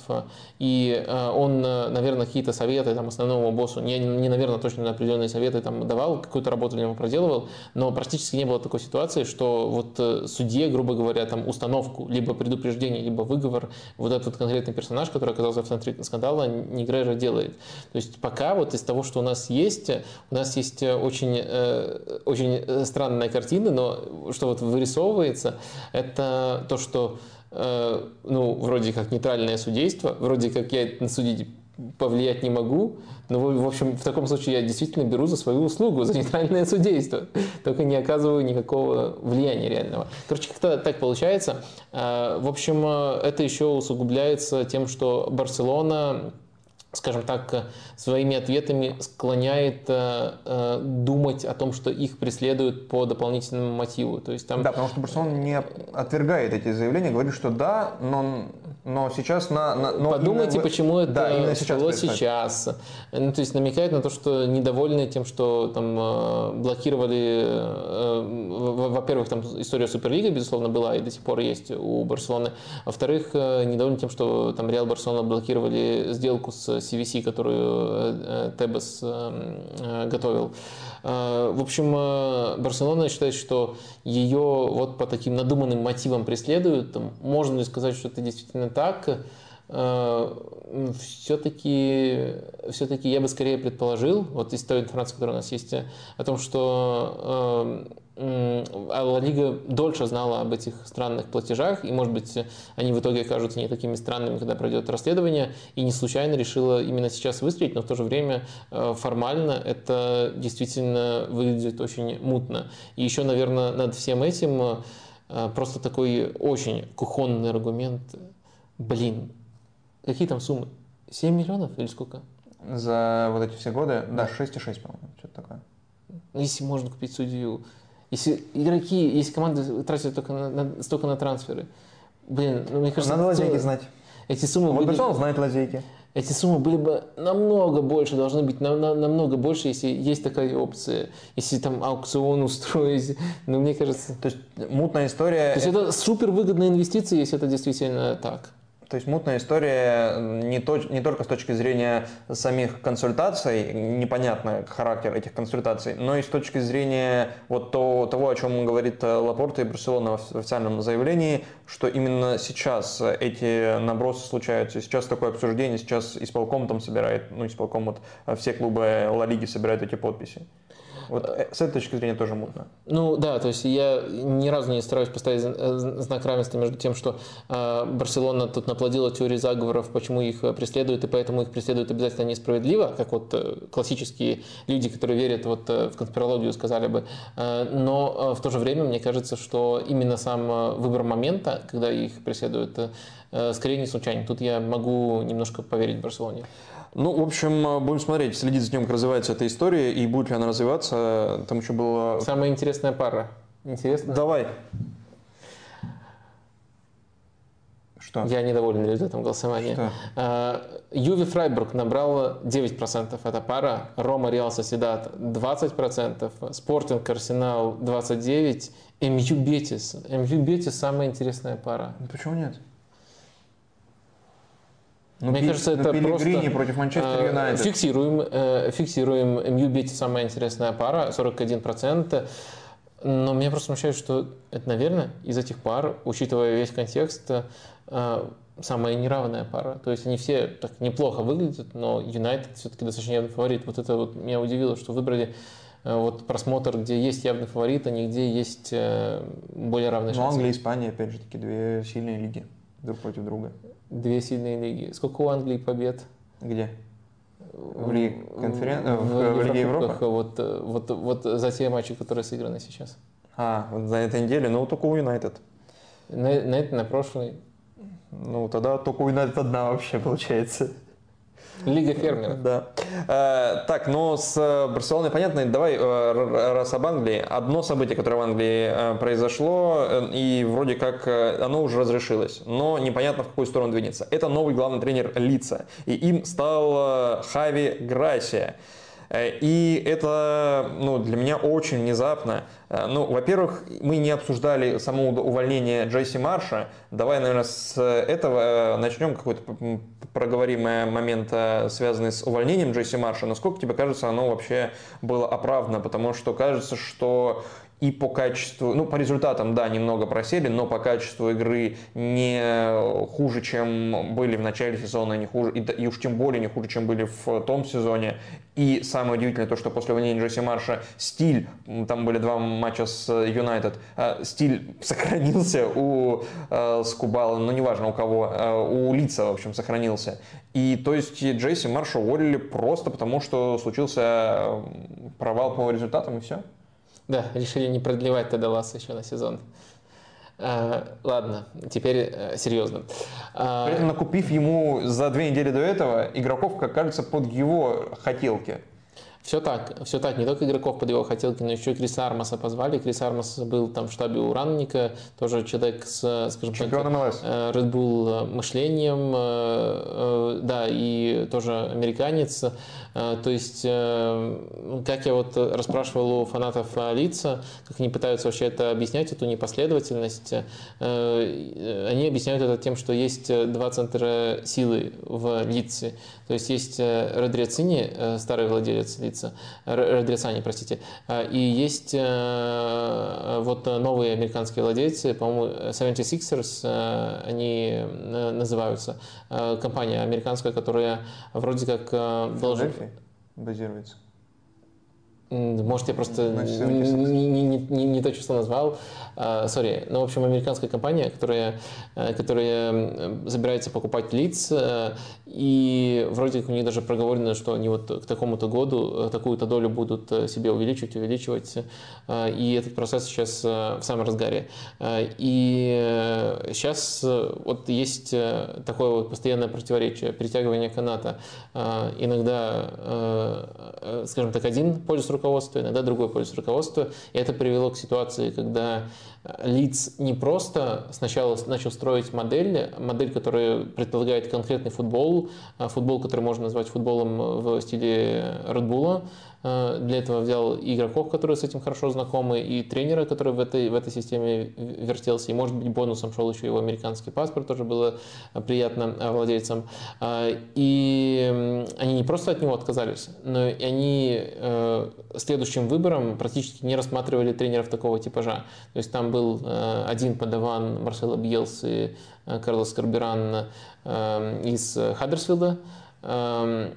И он, наверное, какие-то советы там, основному боссу, не, не наверное, точно на определенные советы там давал, какую-то работу для него проделывал, но практически не было такой ситуации, что вот судье, грубо говоря, там установку, либо предупреждение, либо выговор, вот этот конкретный персонаж, который оказался в центре скандала, Негрейра делает. То есть пока вот из того, что у нас есть, у нас есть очень, э, очень странная картина, но что вот вырисовывается, это то, что э, ну, вроде как нейтральное судейство, вроде как я на судить повлиять не могу, но, в общем, в таком случае я действительно беру за свою услугу, за нейтральное судейство, только не оказываю никакого влияния реального. Короче, как-то так получается. Э, в общем, это еще усугубляется тем, что Барселона скажем так, своими ответами склоняет э, э, думать о том, что их преследуют по дополнительному мотиву. То есть там... Да, потому что Барселона не отвергает эти заявления, говорит, что да, но, но сейчас на... на но Подумайте, именно... почему это да, именно сейчас, сейчас. Ну, то есть намекает на то, что недовольны тем, что там э, блокировали, э, во-первых, там история Суперлиги, безусловно, была и до сих пор есть у Барселоны. Во-вторых, э, недовольны тем, что там Реал Барселона блокировали сделку с CVC, которую э, Тебес э, э, готовил. В общем, Барселона считает, что ее вот по таким надуманным мотивам преследуют. Можно ли сказать, что это действительно так? все-таки, все-таки я бы скорее предположил, вот из той информации, которая у нас есть, о том, что а Лига дольше знала об этих странных платежах, и, может быть, они в итоге окажутся не такими странными, когда пройдет расследование, и не случайно решила именно сейчас выстрелить, но в то же время э, формально это действительно выглядит очень мутно. И еще, наверное, над всем этим э, просто такой очень кухонный аргумент. Блин, какие там суммы? 7 миллионов или сколько? За вот эти все годы? Да, 6,6, по-моему, что-то такое. Если можно купить судью если игроки, если команды тратят только на, на, столько на трансферы, блин, ну мне кажется... Надо лазейки знать. Эти суммы вот были... Знает лазейки. Эти суммы были бы намного больше, должны быть на, на, намного больше, если есть такая опция, если там аукцион устроить. Но ну, мне кажется... То есть мутная история... То есть это супер выгодная инвестиция, если это действительно так. То есть мутная история не, то, не только с точки зрения самих консультаций, непонятно характер этих консультаций, но и с точки зрения вот то, того, о чем говорит Лапорта и Барселона в официальном заявлении, что именно сейчас эти набросы случаются, сейчас такое обсуждение, сейчас исполком там собирает, ну исполком вот все клубы Ла Лиги собирают эти подписи. Вот э, с этой точки зрения тоже мутно. Ну да, то есть я ни разу не стараюсь поставить э, знак равенства между тем, что э, Барселона тут наплодила теории заговоров, почему их преследуют, и поэтому их преследуют обязательно несправедливо, как вот классические люди, которые верят вот в конспирологию, сказали бы. Но в то же время мне кажется, что именно сам выбор момента, когда их преследуют, скорее не случайен. Тут я могу немножко поверить Барселоне. Ну, в общем, будем смотреть, следить за тем, как развивается эта история, и будет ли она развиваться. Там еще было... Самая интересная пара. Интересно? Давай. Что? Я недоволен результатом голосования. Что? А, Юви Фрайбург набрал 9%, это пара. Рома Реал Соседат 20%, Спортинг Арсенал 29%, МЮ Бетис. МЮ Бетис самая интересная пара. Почему нет? Ну, Мне кажется, это просто... против Манчестер э, Юнайтед. Фиксируем, э, фиксируем. МЮ Бетти самая интересная пара, 41%. Но меня просто смущает, что это, наверное, из этих пар, учитывая весь контекст, э, самая неравная пара. То есть они все так неплохо выглядят, но Юнайтед все-таки достаточно явный фаворит. Вот это вот меня удивило, что выбрали вот просмотр, где есть явный фаворит, а не где есть более равные ну, шансы. Ну, Англия и Испания, опять же таки, две сильные лиги друг против друга. Две сильные лиги. Сколько у Англии побед? Где? В Лиге конферен... в, в, в Лиге Европы? Вот, вот, вот за те матчи, которые сыграны сейчас. А, вот за этой неделе, ну только у Юнайтед. На, на на прошлый. Ну, тогда только у Юнайтед одна вообще получается. Лига фермеров. Да. Э, так, ну с Барселоной понятно. Давай, э, раз об Англии. Одно событие, которое в Англии э, произошло, э, и вроде как э, оно уже разрешилось, но непонятно, в какую сторону двинется. Это новый главный тренер Лица, и им стал э, Хави Грасия. Э, и это ну, для меня очень внезапно. Э, ну, во-первых, мы не обсуждали само увольнение Джесси Марша. Давай, наверное, с этого э, начнем какой-то проговорим момент, связанный с увольнением Джесси Марша. Насколько тебе кажется, оно вообще было оправдано? Потому что кажется, что и по качеству, ну, по результатам, да, немного просели, но по качеству игры не хуже, чем были в начале сезона, не хуже, и, и уж тем более не хуже, чем были в том сезоне. И самое удивительное то, что после увольнения Джесси Марша стиль, там были два матча с Юнайтед, а, стиль сохранился у э, Скубала, ну, неважно у кого, у лица, в общем, сохранился. И то есть Джесси Марша уволили просто потому, что случился провал по результатам и все. Да, решили не продлевать тогда вас еще на сезон. А, ладно, теперь э, серьезно. А, При этом накупив ему за две недели до этого игроков, как кажется, под его хотелки. Все так, все так. Не только игроков под его хотелки, но еще и Криса Армаса позвали. Крис Армас был там в штабе у Ранника, тоже человек с, скажем Чемпион так, э, Red Bull мышлением, э, да, и тоже американец. Э, то есть, э, как я вот расспрашивал у фанатов лица, как они пытаются вообще это объяснять, эту непоследовательность, э, они объясняют это тем, что есть два центра силы в лице. То есть есть Родриацини, старый владелец лица, Родриацани, простите, и есть вот новые американские владельцы, по-моему, 76ers они называются, компания американская, которая вроде как должна базируется? Может, я просто не, не, не, не, не то число назвал. Сори. Uh, ну, в общем, американская компания, которая, э, которая собирается покупать лиц, э, и вроде как у них даже проговорено, что они вот к такому-то году э, такую-то долю будут себе увеличивать, увеличивать. И этот процесс сейчас в самом разгаре. И сейчас вот есть такое вот постоянное противоречие, притягивание каната. Иногда, скажем так, один пользуется руководства, иногда другой полюс руководства. И это привело к ситуации, когда лиц не просто сначала начал строить модель, модель, которая предполагает конкретный футбол, а футбол, который можно назвать футболом в стиле Red Э, для этого взял игроков, которые с этим хорошо знакомы, и тренера, который в этой, в этой системе вертелся. И, может быть, бонусом шел еще его американский паспорт, тоже было приятно э, владельцам. Э, и они не просто от него отказались, но и они следующим выбором практически не рассматривали тренеров такого типажа. То есть там был один подаван Марсела Бьелс и Карлос Карберан из Хаддерсфилда, эм, Э,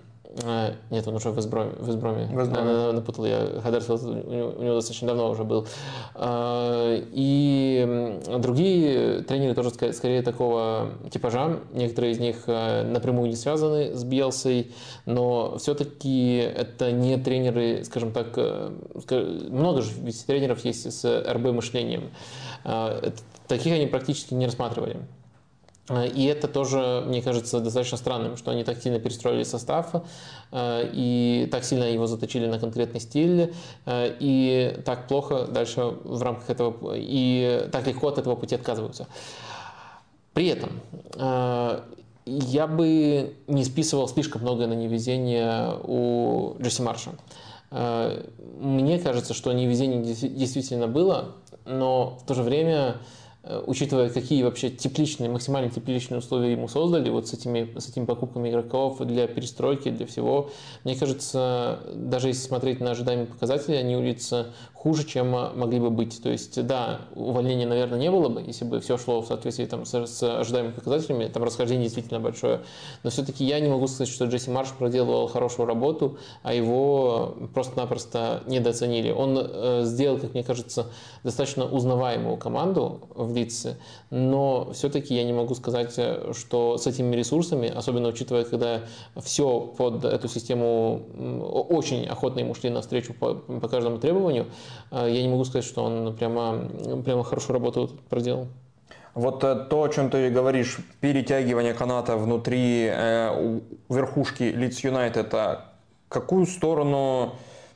нет, он уже в Эсброме. В Эсброме. В Эсброме. Напутал я. Хадерфилд у него достаточно давно уже был. Э, и другие тренеры тоже скорее такого типажа. Некоторые из них э, напрямую не связаны с Биелсой, но все-таки это не тренеры, скажем так, много же ведь тренеров есть с РБ мышлением. Таких они практически не рассматривали. Э, и это тоже, мне кажется, достаточно странным, что они так сильно перестроили состав э, и так сильно его заточили на конкретный стиль, э, и так плохо дальше в рамках этого, и так легко от этого пути отказываются. При этом я бы не списывал слишком многое на невезение у Джесси Марша. Мне кажется, что невезение действительно было, но в то же время учитывая, какие вообще тепличные, максимально тепличные условия ему создали, вот с этими, с этими покупками игроков для перестройки, для всего, мне кажется, даже если смотреть на ожидаемые показатели, они у лица хуже, чем могли бы быть. То есть, да, увольнения, наверное, не было бы, если бы все шло в соответствии там, с, с ожидаемыми показателями, там расхождение действительно большое. Но все-таки я не могу сказать, что Джесси Марш проделывал хорошую работу, а его просто-напросто недооценили. Он э, сделал, как мне кажется, достаточно узнаваемую команду в Лидсе, но все-таки я не могу сказать, что с этими ресурсами, особенно учитывая, когда все под эту систему очень охотно ему шли навстречу по, по каждому требованию, э, я не могу сказать, что он прямо, прямо хорошую работу проделал. Вот э, то, о чем ты говоришь, перетягивание каната внутри э, верхушки United, а какую сторону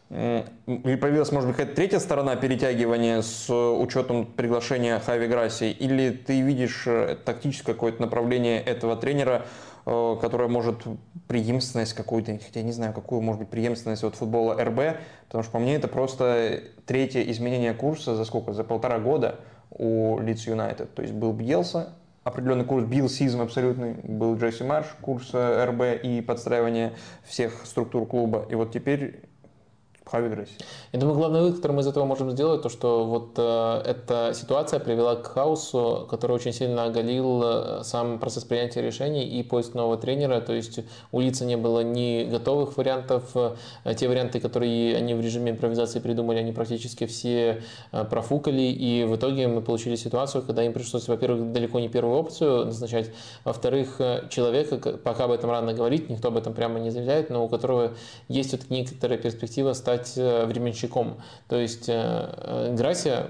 или появилась, может быть, какая-то третья сторона перетягивания с учетом приглашения Хави Грасси? Или ты видишь э, тактическое какое-то направление этого тренера, э, которое может преемственность какую-то, хотя не знаю, какую может быть преемственность от футбола РБ, потому что по мне это просто третье изменение курса за сколько? За полтора года у Leeds Юнайтед. То есть был Бьелса, определенный курс билсизм абсолютный, был Джесси Марш, курс РБ и подстраивание всех структур клуба. И вот теперь Хави Гресси. Я думаю, главный вывод, который мы из этого можем сделать, то, что вот э, эта ситуация привела к хаосу, который очень сильно оголил э, сам процесс принятия решений и поиск нового тренера. То есть у лица не было ни готовых вариантов. Э, те варианты, которые они в режиме импровизации придумали, они практически все э, профукали. И в итоге мы получили ситуацию, когда им пришлось, во-первых, далеко не первую опцию назначать, во-вторых, человека, пока об этом рано говорить, никто об этом прямо не заявляет, но у которого есть вот некоторая перспектива стать стать э, временщиком. То есть э, э, Грасия,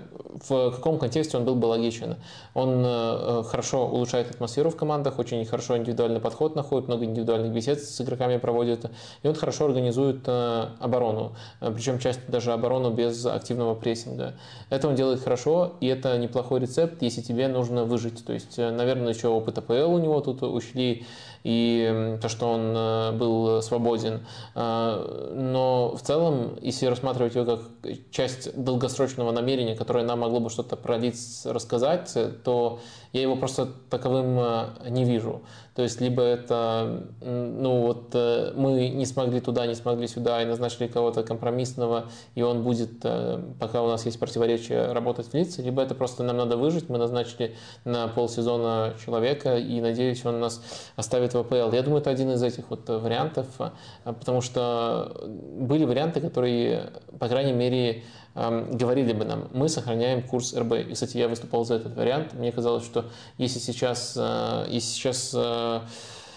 в каком контексте он был бы логичен? Он хорошо улучшает атмосферу в командах, очень хорошо индивидуальный подход находит, много индивидуальных бесед с игроками проводит, и он хорошо организует оборону, причем часто даже оборону без активного прессинга. Это он делает хорошо, и это неплохой рецепт, если тебе нужно выжить. То есть, наверное, еще опыт АПЛ у него тут ушли, и то, что он э, был свободен. Э, но в целом, если рассматривать его как часть долгосрочного намерения, которое нам могло бы что-то пролить, рассказать, то я его просто таковым э, не вижу. То есть либо это, ну вот э, мы не смогли туда, не смогли сюда и назначили кого-то компромиссного, и он будет, э, пока у нас есть противоречие, работать в лице, либо это просто нам надо выжить, мы назначили на полсезона человека, и надеюсь, он нас оставит в АПЛ. Я думаю, это один из этих вот вариантов, потому что были варианты, которые, по крайней мере, говорили бы нам, мы сохраняем курс РБ. И, кстати, я выступал за этот вариант. Мне казалось, что если сейчас, э, если сейчас э,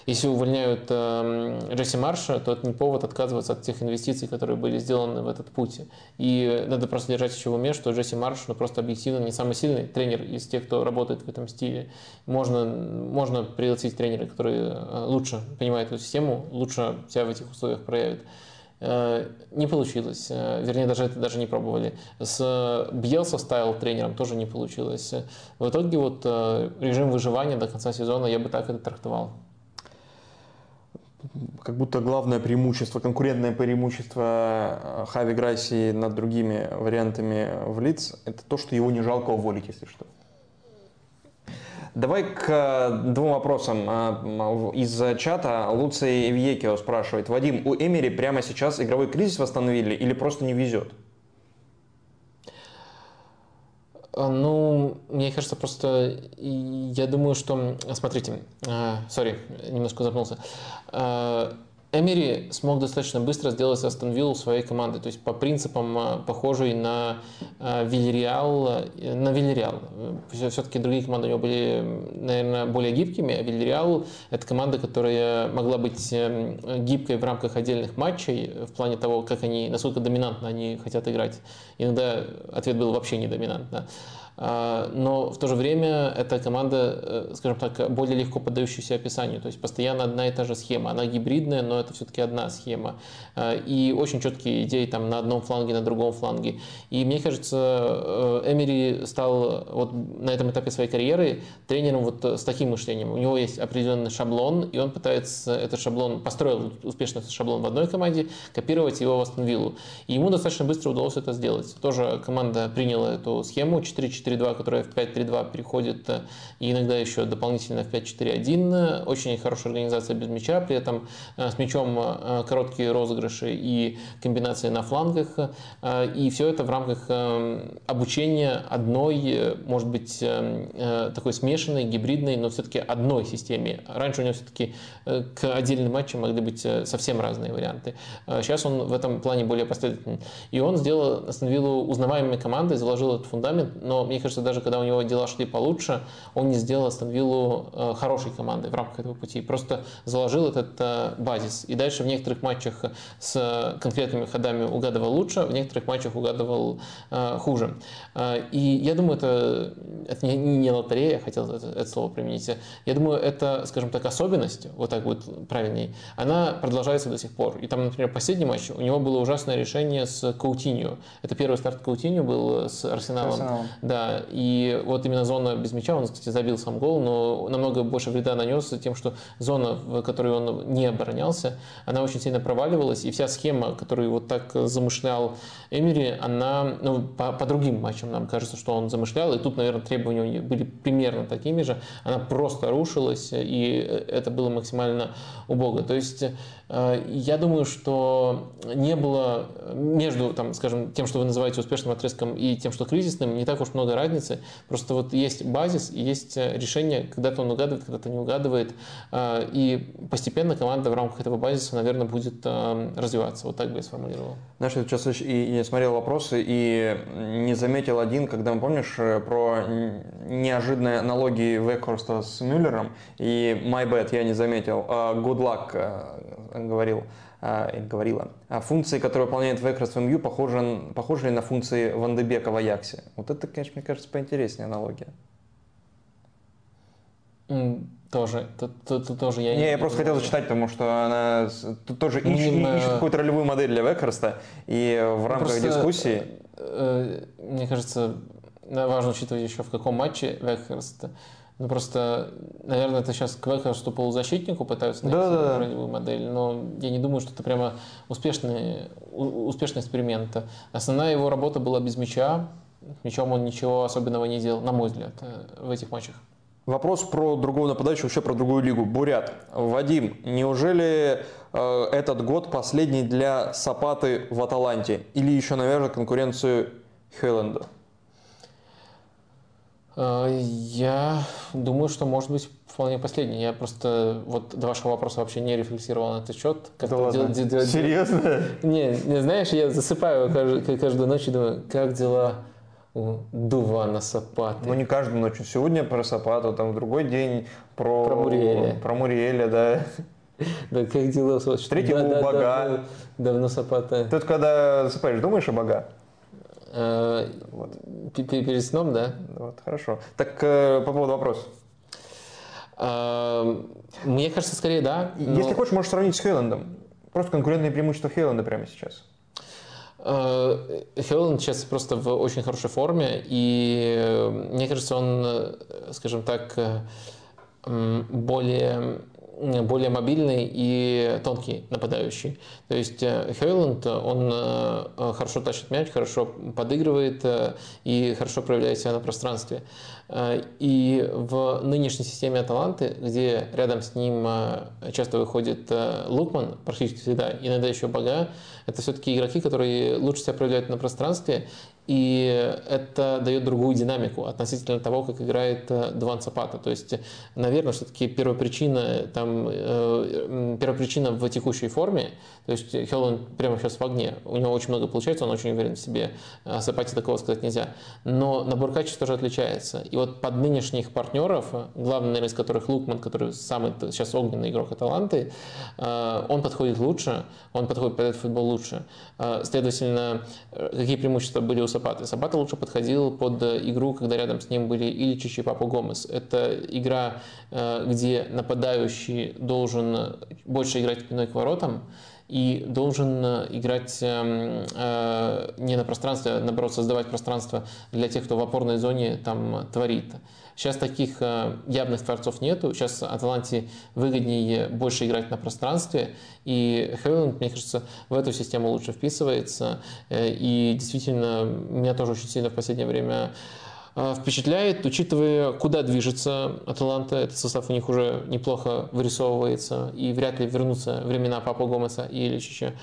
если увольняют э, Джесси Марша, то это не повод отказываться от тех инвестиций, которые были сделаны в этот путь. И надо просто держать еще в уме, что Джесси Марш ну, просто объективно не самый сильный тренер из тех, кто работает в этом стиле. Можно, можно пригласить тренера, который лучше понимает эту систему, лучше себя в этих условиях проявит. Э, не получилось. Э, вернее, даже это даже не пробовали. С Бьелса стайл тренером тоже не получилось. В итоге вот э, режим выживания до конца сезона я бы так это трактовал. Как будто главное преимущество, конкурентное преимущество Хави Грасси над другими вариантами в лиц, это то, что его не жалко уволить, если что. Давай к э, двум вопросам а, из чата. Луций Вьекио спрашивает. Вадим, у Эмери прямо сейчас игровой кризис восстановили или просто не везет? Ну, мне кажется, просто я думаю, что... Смотрите, сори, немножко запнулся. Эмери смог достаточно быстро сделать Астон Виллу своей командой, то есть по принципам э, похожей на э, Вильяреал, э, на Вильяреал. Все-таки другие команды у него были, наверное, более гибкими, а Вильяреал – это команда, которая могла быть гибкой в рамках отдельных матчей, в плане того, как они, насколько доминантно они хотят играть. Иногда ответ был вообще не доминантно. А, но в то же время эта команда, э, скажем так, более легко поддающаяся описанию, то есть постоянно одна и та же схема, она гибридная, но это все-таки одна схема, а, и очень четкие идеи там на одном фланге, на другом фланге. И мне кажется, э, Эмери стал вот на этом этапе своей карьеры тренером вот с таким мышлением. У него есть определенный шаблон, и он пытается этот шаблон, построил успешно этот шаблон в одной команде, копировать его в Астон Виллу. И ему достаточно быстро удалось это сделать. Тоже команда приняла эту схему 4-4 4-2, которая в 5-3-2 переходит, э, и иногда еще дополнительно в 5-4-1. Очень хорошая организация без мяча, при этом э, с мячом э, короткие розыгрыши и комбинации на флангах. И все это в рамках обучения одной, может быть, такой смешанной, гибридной, но все-таки одной системе. Раньше у него все-таки к отдельным матчам могли быть совсем разные варианты. Сейчас он в этом плане более последовательный. И он сделал Астон Виллу узнаваемой командой, заложил этот фундамент, но мне кажется, даже когда у него дела шли получше, он не сделал Астон Виллу хорошей командой в рамках этого пути. Просто заложил этот базис. И дальше в некоторых матчах с конкретными ходами угадывал лучше, в некоторых матчах угадывал э, хуже. Э, и я думаю, это, это не, не лотерея, хотел это, это слово применить. Я думаю, это, скажем так, особенность, вот так будет правильней, она продолжается до сих пор. И там, например, последний матч, у него было ужасное решение с Каутинью. Это первый старт Каутинью был с Арсеналом. Арсеналом. Да, и вот именно зона без мяча, он, кстати, забил сам гол, но намного больше вреда нанес тем, что зона, в которой он не оборонялся, она очень сильно проваливалась, и вся схема, которую вот так замышлял Эмери, она ну, по, по другим матчам нам кажется, что он замышлял, и тут, наверное, требования были примерно такими же, она просто рушилась, и это было максимально убого. То есть Э, я думаю, что не было между, там, скажем, тем, что вы называете успешным отрезком и тем, что кризисным, не так уж много разницы. Просто вот есть базис, есть э, решение, когда-то он угадывает, когда-то не угадывает. Э, и постепенно команда в рамках этого базиса, наверное, будет развиваться. Вот так бы я сформулировал. Знаешь, я сейчас и не смотрел вопросы и не заметил один, когда помнишь, про неожиданные аналогии Векхорста с Мюллером и My Bad я не заметил. Good Luck говорил, а, говорила, а функции, которые выполняет Векрос в МЮ, похожи, похожи ли на функции Вандебека в Аяксе? Вот это, конечно, мне кажется, поинтереснее аналогия. Тоже, тут, тоже я не... Не, я просто хотел зачитать, потому что она тут тоже ищет, Миним... ищет какую-то ролевую модель для Векхерста, и в рамках просто, дискуссии... Э, мне кажется, важно учитывать еще, в каком матче Векхерст ну просто, наверное, это сейчас к что полузащитнику пытаются найти да, да, да. модель, но я не думаю, что это прямо успешный, успешный эксперимент. Основная его работа была без мяча, мячом он ничего особенного не делал, на мой взгляд, э, в этих матчах. Вопрос про другого нападающего, вообще про другую лигу. Бурят. Вадим, неужели э, этот год последний для Сапаты в Аталанте? Или еще навяжет конкуренцию Хейленду? Э, я думаю, что может быть вполне последний. Я просто вот до вашего вопроса вообще не рефлексировал на этот счет. Как да ладно? Дел, дел, Серьезно? Не, не, знаешь, я засыпаю каждую, каждую ночь и думаю, как дела у Дувана Сапаты. Ну, не каждую ночь. Сегодня про Сапату, там в другой день про... Про Муриэля. Про Муриэля, да. Да, как дела? Третьего да, бога. Давно, давно Сапата. Ты когда засыпаешь, думаешь о бога? Э, вот. Перед сном, да? Вот, хорошо. Так э, по поводу вопроса. Э, мне кажется, скорее да. Но... Если хочешь, можешь сравнить с Хейлендом. Просто конкурентные преимущества Хейленда прямо сейчас. Хейленд сейчас просто в очень хорошей форме, и мне кажется, он, скажем так, более более мобильный и тонкий нападающий. То есть э, Хейланд, он э, хорошо тащит мяч, хорошо подыгрывает э, и хорошо проявляет себя на пространстве. И в нынешней системе Аталанты, где рядом с ним часто выходит Лукман, практически всегда, иногда еще Бага, это все-таки игроки, которые лучше себя проявляют на пространстве и это дает другую динамику относительно того, как играет э, Дван Сапата. То есть, наверное, все-таки первопричина, там, э, первопричина в текущей форме, то есть Хеллен прямо сейчас в огне, у него очень много получается, он очень уверен в себе, о Сапате такого сказать нельзя. Но набор качеств тоже отличается. И вот под нынешних партнеров, главный, наверное, из которых Лукман, который самый сейчас огненный игрок Аталанты, э, он подходит лучше, он подходит под этот футбол лучше. Следовательно, какие преимущества были у Сапаты? Сапаты. Сапата лучше подходил под игру, когда рядом с ним были Ильичич и Папа Гомес. Это игра, э, где нападающий должен больше играть спиной к воротам, и должен играть эм, э, не на пространстве, а наоборот создавать пространство для тех, кто в опорной зоне там творит. Сейчас таких э, явных творцов нету. Сейчас Аталанте выгоднее больше играть на пространстве. И Хейланд, мне кажется, в эту систему лучше вписывается. Э, и действительно, меня тоже очень сильно в последнее время впечатляет, учитывая, куда движется Аталанта. Этот состав у них уже неплохо вырисовывается, и вряд ли вернутся времена Папа Гомеса и Ильичича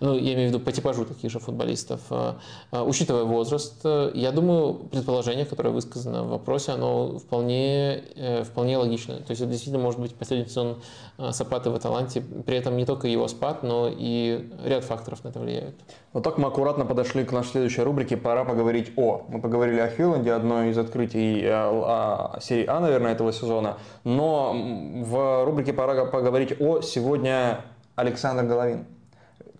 ну, я имею в виду по типажу таких же футболистов, а, а, учитывая возраст, я думаю, предположение, которое высказано в вопросе, оно вполне, э, вполне логично. То есть это действительно может быть последний сезон а, Сапаты в Аталанте, при этом не только его спад, но и ряд факторов на это влияют. Вот так мы аккуратно подошли к нашей следующей рубрике «Пора поговорить о». Мы поговорили о Хьюленде, одной из открытий э, серии А, наверное, этого сезона, но в рубрике «Пора поговорить о» сегодня Александр Головин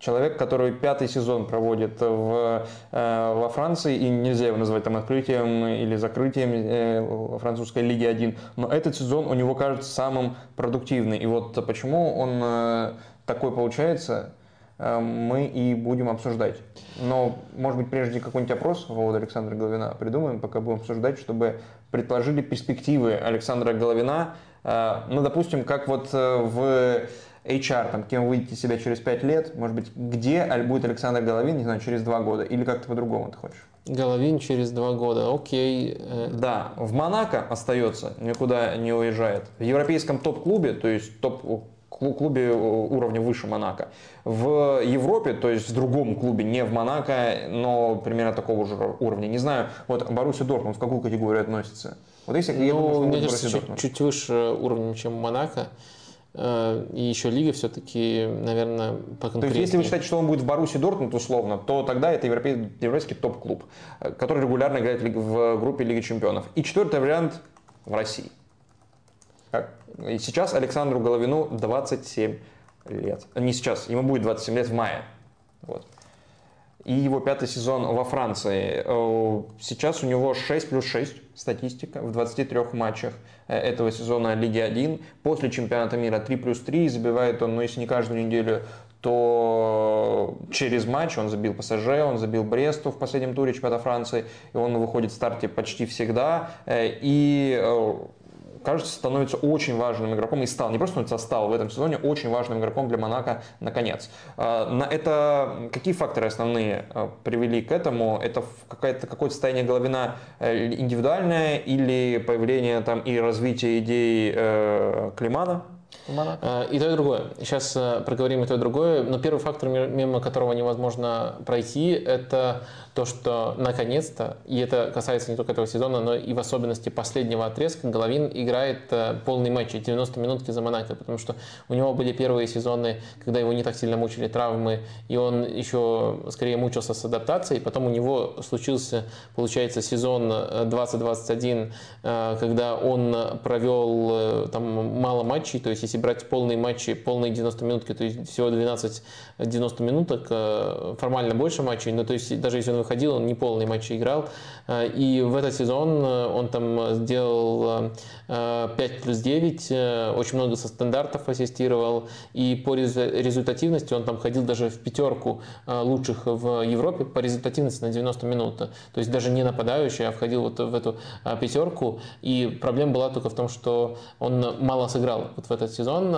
человек, который пятый сезон проводит в, э, во Франции, и нельзя его назвать там открытием или закрытием э, французской лиги 1, но этот сезон у него кажется самым продуктивным. И вот почему он э, такой получается, мы и будем обсуждать. Но, может быть, прежде какой-нибудь опрос поводу Александра Головина придумаем, пока будем обсуждать, чтобы предположили перспективы Александра Головина, ну, допустим, как вот в HR, там, кем вы видите себя через 5 лет, может быть, где будет Александр Головин, не знаю, через 2 года, или как-то по-другому ты хочешь? Головин через 2 года, окей. Э. Да, в Монако остается, никуда не уезжает. В европейском топ-клубе, то есть топ клубе уровня выше Монако. В Европе, то есть в другом клубе, не в Монако, но примерно такого же уровня. Не знаю, вот Боруссия Дортмунд в какую категорию относится? Вот если, ну, я думаю, что мне кажется, чуть, чуть выше уровня, чем Монако. Э, и еще лига все-таки, наверное, по То есть, если вы считаете, что он будет в Баруси Дортмунд условно, то тогда это европейский, европейский топ-клуб, э, который регулярно играет в группе Лиги Чемпионов. И четвертый вариант в России. И сейчас Александру Головину 27 лет. Не сейчас, ему будет 27 лет в мае. Вот. И его пятый сезон во Франции. Э, сейчас у него 6 плюс 6 статистика в 23 матчах э, этого сезона Лиги 1. После чемпионата мира 3 плюс 3 забивает он, ну если не каждую неделю, то через матч он забил ПСЖ, он забил Бресту в последнем туре чемпионата Франции, и он выходит в старте почти всегда. Э, и кажется, становится очень важным игроком и стал, не просто становится, а стал в этом сезоне очень важным игроком для Монако наконец. А, на это какие факторы основные а, привели к этому? Это какое-то какое-то состояние Головина э, индивидуальное или появление там и развитие идей э, Климана? Э, и то, и другое. Сейчас проговорим и то, и другое. Но первый фактор, мимо которого невозможно пройти, это то, что наконец-то, и это касается не только этого сезона, но и в особенности последнего отрезка, Головин играет э, полный матч, 90 минутки за Монако, потому что у него были первые сезоны, когда его не так сильно мучили травмы, и он еще скорее мучился с адаптацией, потом у него случился, получается, сезон 2021, э, когда он провел э, там мало матчей, то есть если брать полные матчи, полные 90 минутки, то есть всего 12 90 минуток, формально больше матчей, но то есть даже если он выходил, он не полный матч играл. Э, и в этот сезон э, он там сделал 5 э, плюс 9, очень много со стандартов ассистировал. И по результативности он там ходил даже в пятерку лучших в Европе по результативности на 90 минут. То есть даже не нападающий, а входил вот в эту пятерку. И проблема была только в том, что он мало сыграл вот в этот сезон.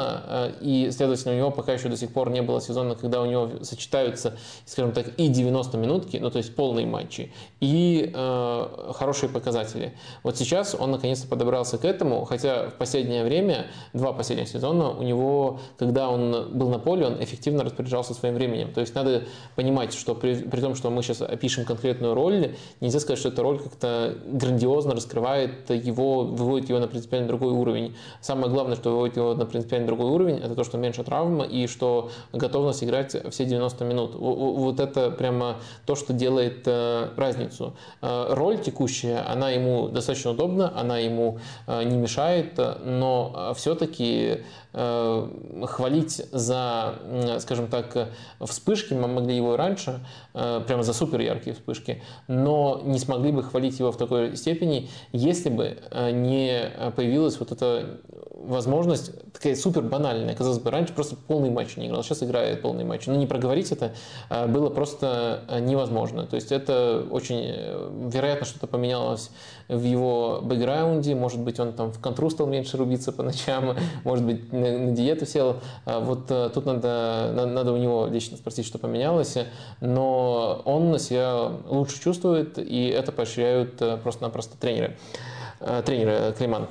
И, следовательно, у него пока еще до сих пор не было сезона, когда у него сочетаются, скажем так, и 90 минутки, ну то есть полные матчи, и э, хорошие показатели. Вот сейчас он наконец-то подобрался к этому, хотя в последнее время, два последних сезона, у него, когда он был на поле, он эффективно распоряжался своим временем. То есть надо понимать, что при, при том, что мы сейчас опишем конкретную роль, нельзя сказать, что эта роль как-то грандиозно раскрывает его, выводит его на принципиально другой уровень. Самое главное, что выводит его на принципиально другой уровень, это то, что меньше травм и что готовность играть все 90 минут. Вот это прямо то, что делает делает э, разницу. Э, роль текущая, она ему достаточно удобна, она ему э, не мешает, но все-таки хвалить за, скажем так, вспышки, мы могли его и раньше, прямо за супер яркие вспышки, но не смогли бы хвалить его в такой степени, если бы не появилась вот эта возможность, такая супер банальная. Казалось бы, раньше просто полный матч не играл, сейчас играет полный матч. Но не проговорить это а, было просто а, невозможно. То есть это очень э, вероятно что-то поменялось в его бэкграунде. Может быть, он там в контру стал меньше рубиться по ночам, может быть, на, на диету сел. А вот э, тут надо, надо у него лично спросить, что поменялось. Но он себя лучше чувствует, и это поощряют э, просто-напросто тренеры. Тренеры Климан.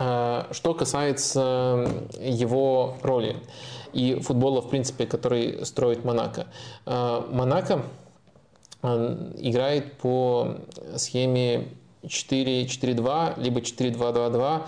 Э, что касается его роли и футбола, в принципе, который строит Монако. Э, Монако э, играет по схеме 4-4-2, либо 4-2-2-2,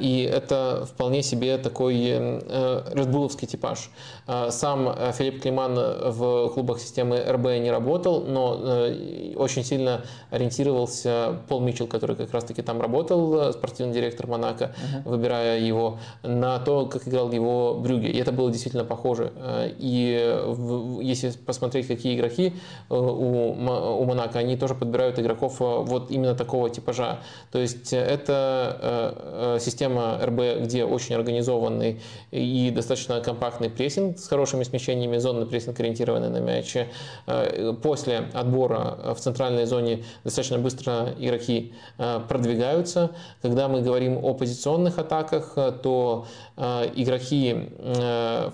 и это вполне себе такой редбуловский типаж. А, сам э, Филипп Климан в клубах системы РБ не работал, но э, очень сильно ориентировался Пол Митчелл, который как раз-таки там работал, э, спортивный директор Монако, uh-huh. выбирая его, на то, как играл его Брюге. И это было действительно похоже. И если посмотреть, какие игроки у Монако, они тоже подбирают игроков вот именно такого типажа. То есть это система РБ, где очень организованный и достаточно компактный прессинг, с хорошими смещениями, зонный прессинг ориентированный на мяч. Э, после отбора в центральной зоне достаточно быстро игроки э, продвигаются. Когда мы говорим о позиционных атаках, то э, игроки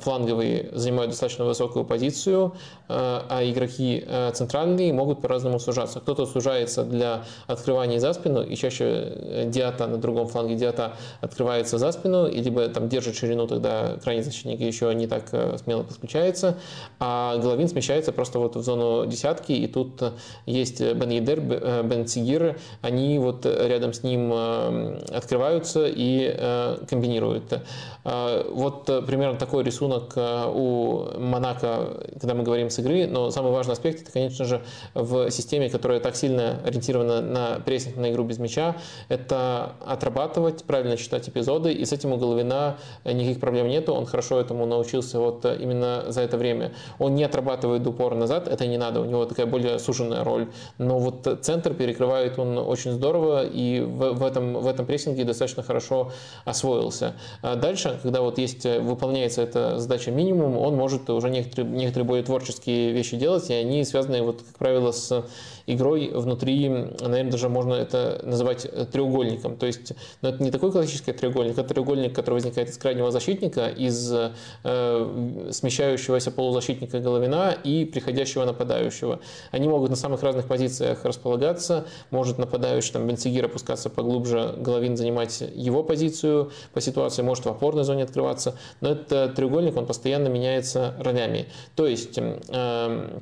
фланговые занимают достаточно высокую позицию, а игроки центральные могут по-разному сужаться. Кто-то сужается для открывания за спину, и чаще диата на другом фланге диата открывается за спину, и либо там держит ширину, тогда крайний защитник еще не так смело подключается, а Головин смещается просто вот в зону десятки, и тут есть Бен Едер, э, Бен Цигир, они вот рядом с ним э, открываются и э, комбинируют. Вот примерно такой рисунок у Монако, когда мы говорим с игры, но самый важный аспект это, конечно же, в системе, которая так сильно ориентирована на прессинг, на игру без мяча, это отрабатывать, правильно читать эпизоды, и с этим у Головина никаких проблем нету, он хорошо этому научился вот именно за это время. Он не отрабатывает упор назад, это не надо, у него такая более суженная роль. Но вот центр перекрывает он очень здорово и в, в, этом, в этом прессинге достаточно хорошо освоился. А дальше, когда вот есть, выполняется эта задача минимум, он может уже некоторые, некоторые более творческие вещи делать, и они связаны, вот, как правило, с игрой внутри, наверное, даже можно это называть треугольником. То есть, но ну, это не такой классический треугольник, это треугольник, который возникает из крайнего защитника, из э, смещающегося полузащитника Головина и приходящего нападающего. Они могут на самых разных позициях располагаться, может нападающий там Бенцигир опускаться поглубже, Головин занимать его позицию по ситуации, может в опорной зоне открываться, но этот треугольник, он постоянно меняется ролями. То есть, э,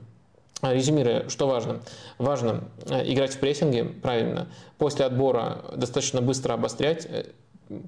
Резюмируя, что важно? Важно э, играть в прессинге правильно, после отбора достаточно быстро обострять, э,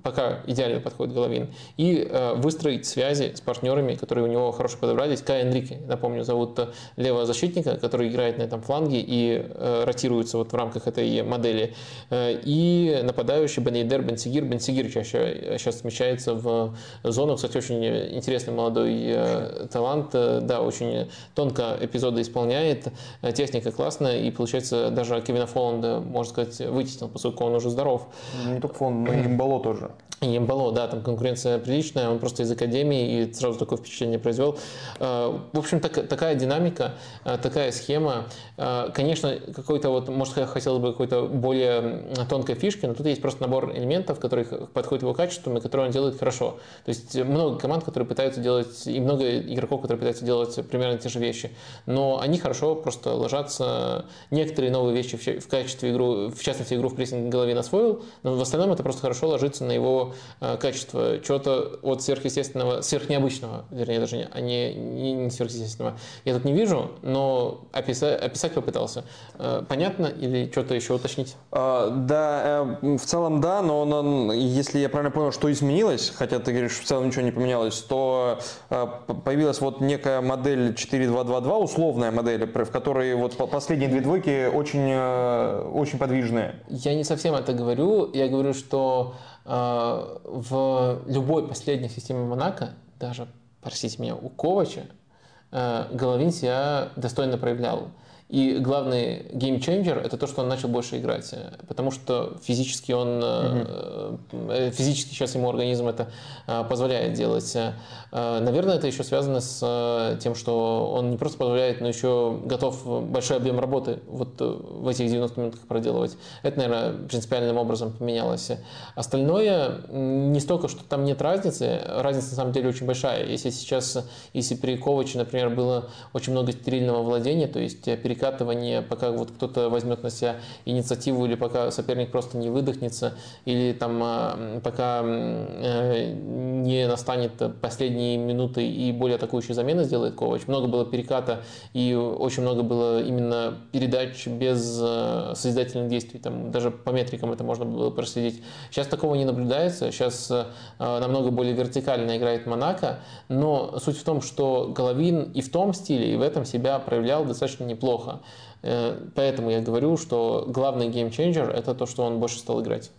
пока идеально подходит Головин, и э, выстроить связи с партнерами, которые у него хорошо подобрались. Кай Энрике, напомню, зовут э, левого защитника, который играет на этом фланге и э, ротируется вот в рамках этой модели. Э, и нападающий Бенейдер Бенсигир. Бенсигир чаще сейчас смещается в зону. Кстати, очень интересный молодой э, талант. Э, да, очень тонко эпизоды исполняет. Э, техника классная, и получается даже Кевина Фоланда, можно сказать, вытеснил, поскольку он уже здоров. Не только Фоланд, но и Имбало тоже тоже. И Эмбало, да, там конкуренция приличная, он просто из академии и сразу такое впечатление произвел. Э, в общем, так, такая динамика, э, такая схема. Э, конечно, какой-то вот, может, я хотел бы какой-то более тонкой фишки, но тут есть просто набор элементов, которые подходят его качествам и которые он делает хорошо. То есть много команд, которые пытаются делать, и много игроков, которые пытаются делать примерно те же вещи. Но они хорошо просто ложатся. Некоторые новые вещи в качестве игру, в частности, игру в прессинг голове освоил, но в остальном это просто хорошо ложится на его Э, качество, чего-то от сверхъестественного, сверхнеобычного, вернее, даже а не, не, не сверхъестественного. Я тут не вижу, но описать, описать попытался. Э, понятно или что-то еще уточнить? А, да, э, в целом да, но он, если я правильно понял, что изменилось, хотя ты говоришь, в целом ничего не поменялось, то появилась вот некая модель 4222, условная модель, в которой вот последние две двойки очень, очень подвижные. Я не совсем это говорю, я говорю, что в любой последней системе Монако, даже, простите меня, у Ковача, э, Головин себя достойно проявлял. И главный геймченджер это то, что он начал больше играть. Потому что физически он, угу. физически сейчас ему организм это позволяет делать. Наверное, это еще связано с тем, что он не просто позволяет, но еще готов большой объем работы вот в этих 90 минутах проделывать. Это, наверное, принципиальным образом поменялось. Остальное не столько, что там нет разницы. Разница на самом деле очень большая. Если сейчас, если при Коваче, например, было очень много стерильного владения, то есть перекатывание, пока вот кто-то возьмет на себя инициативу, или пока соперник просто не выдохнется, или там а, пока э, не настанет последние минуты и более атакующие замены сделает Ковач. Много было переката и очень много было именно передач без э, созидательных действий. Там даже по метрикам это можно было проследить. Сейчас такого не наблюдается. Сейчас э, намного более вертикально играет Монако. Но суть в том, что Головин и в том стиле, и в этом себя проявлял достаточно неплохо. Э, поэтому я говорю, что главный геймченджер – это то, что он больше стал играть.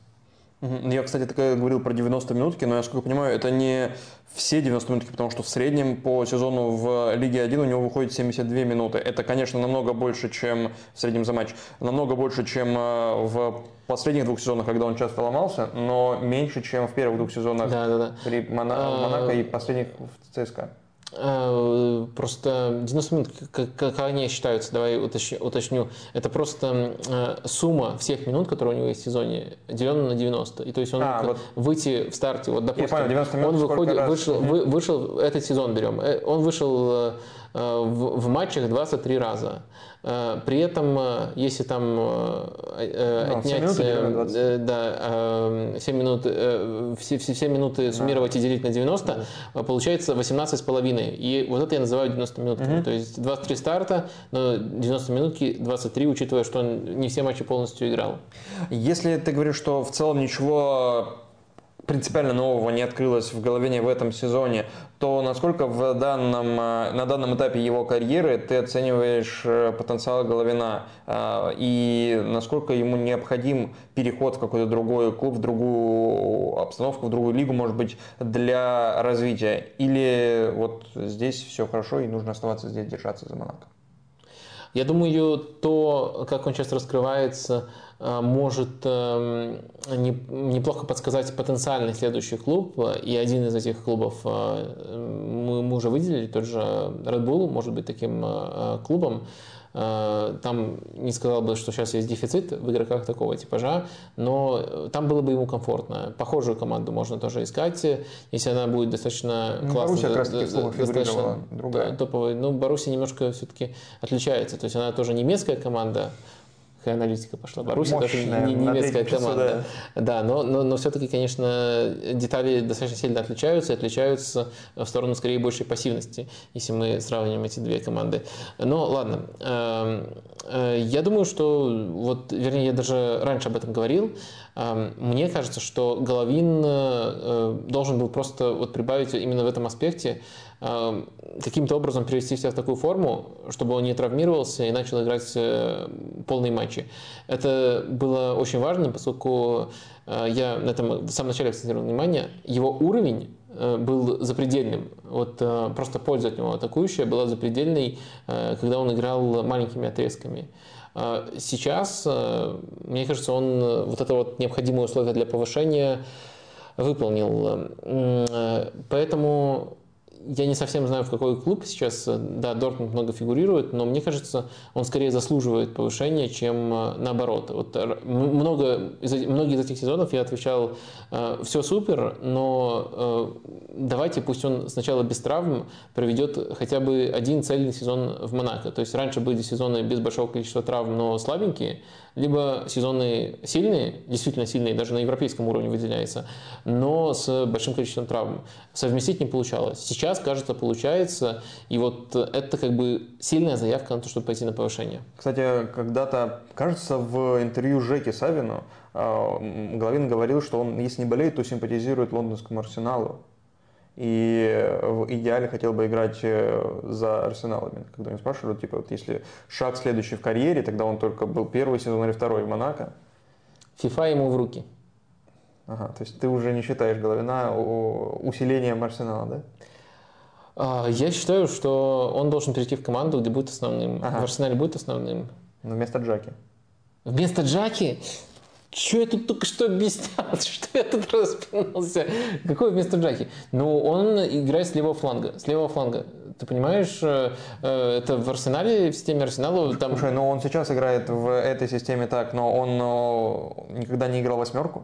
Я, кстати, так говорил про 90 минутки, но, я сколько понимаю, это не все 90 минутки, потому что в среднем по сезону в Лиге 1 у него выходит 72 минуты. Это, конечно, намного больше, чем в среднем за матч, намного больше, чем э, в последних двух сезонах, когда он часто ломался, но меньше, чем в первых двух сезонах да, да, да. при Мона... Монако и последних в ЦСКА. Э, просто 90 минут, как, как они считаются, давай уточню, уточню, это просто э, сумма всех минут, которые у него есть в сезоне, деленная на 90. И то есть он а, вот. выйти в старте, вот допустим, понял, 90 минут он выходит, вышел, вы, вышел, этот сезон берем, э, он вышел в, в матчах 23 раза. Э, при этом, э, если там э, ну, отнять 7 да, 7 минут, все, все, все минуты суммировать да. и делить на 90, да. получается 18 с половиной. И вот это я называю 90 минут. Угу. То есть 23 старта, но 90 минутки 23, учитывая, что он не все матчи полностью играл. Если ты говоришь, что в целом ничего принципиально нового не открылось в голове в этом сезоне, то насколько в данном, э, на данном этапе его карьеры ты оцениваешь э, потенциал Головина э, и насколько ему необходим переход в какой-то другой клуб, в другую обстановку, в другую лигу, может быть, для развития? Или вот здесь все хорошо и нужно оставаться здесь, держаться за Монако? Я думаю, то, как он сейчас раскрывается, Э, может эм, неплохо подсказать потенциальный следующий клуб. И один из этих клубов э, мы, уже выделили, тот же Red Bull может быть таким э, клубом. Там не сказал бы, что сейчас есть дефицит в игроках такого типажа, но там было бы ему комфортно. Похожую команду можно тоже искать, если она будет достаточно ну, классной. как раз достаточно другая. топовой. Ну, Боруссия немножко все-таки отличается. То есть она тоже немецкая команда, какая аналитика пошла. Боруссия тоже не, немецкая команда. да. да, но, но, но все-таки, конечно, детали достаточно сильно отличаются, и отличаются в сторону скорее большей пассивности, если мы сравним эти две команды. Но ладно, эм, э, я думаю, что, вот, вернее, я даже раньше об этом говорил, эм, мне кажется, что Головин э, должен был просто вот прибавить именно в этом аспекте каким-то образом привести себя в такую форму, чтобы он не травмировался и начал играть э, полные матчи. Это было очень важно, поскольку э, я на этом в самом начале акцентировал внимание, его уровень э, был запредельным. Вот просто польза от него атакующая была запредельной, когда он играл маленькими отрезками. Сейчас, мне кажется, он вот это вот необходимое условие для повышения выполнил. Поэтому я не совсем знаю, в какой клуб сейчас, э, да, Дортмунд много фигурирует, но мне кажется, он скорее заслуживает повышения, чем э, наоборот. Вот много, многие из этих сезонов я отвечал, э, все супер, но давайте пусть он сначала без травм проведет хотя бы один цельный сезон в Монако. То есть раньше были сезоны без большого количества травм, но слабенькие, либо сезоны сильные, действительно сильные, даже на европейском уровне выделяется, но с большим количеством травм. Совместить не получалось. Сейчас, кажется, получается, и вот это как бы сильная заявка на то, чтобы пойти на повышение. Кстати, когда-то, кажется, в интервью Жеки Савину э, Головин говорил, что он, если не болеет, то симпатизирует лондонскому арсеналу и в идеале хотел бы играть э, за Арсенал. Когда меня спрашивают, типа, вот если шаг следующий в карьере, тогда он только был первый сезон или второй в Монако. ФИФА ему в руки. Ага, то есть ты уже не считаешь Головина усилением Арсенала, да? А, Я считаю, что он должен перейти в команду, где будет основным. Ага. В Арсенале будет основным. Ну, вместо Джаки. Вместо Джаки? Что я тут только что объяснял? Что я тут распинался? Какой вместо Джаки? Ну, он играет с левого фланга. С левого фланга. Ты понимаешь, э, э, это в Арсенале, в системе Арсенала, там... Слушай, ну он сейчас играет в этой системе так, но он о, никогда не играл восьмерку.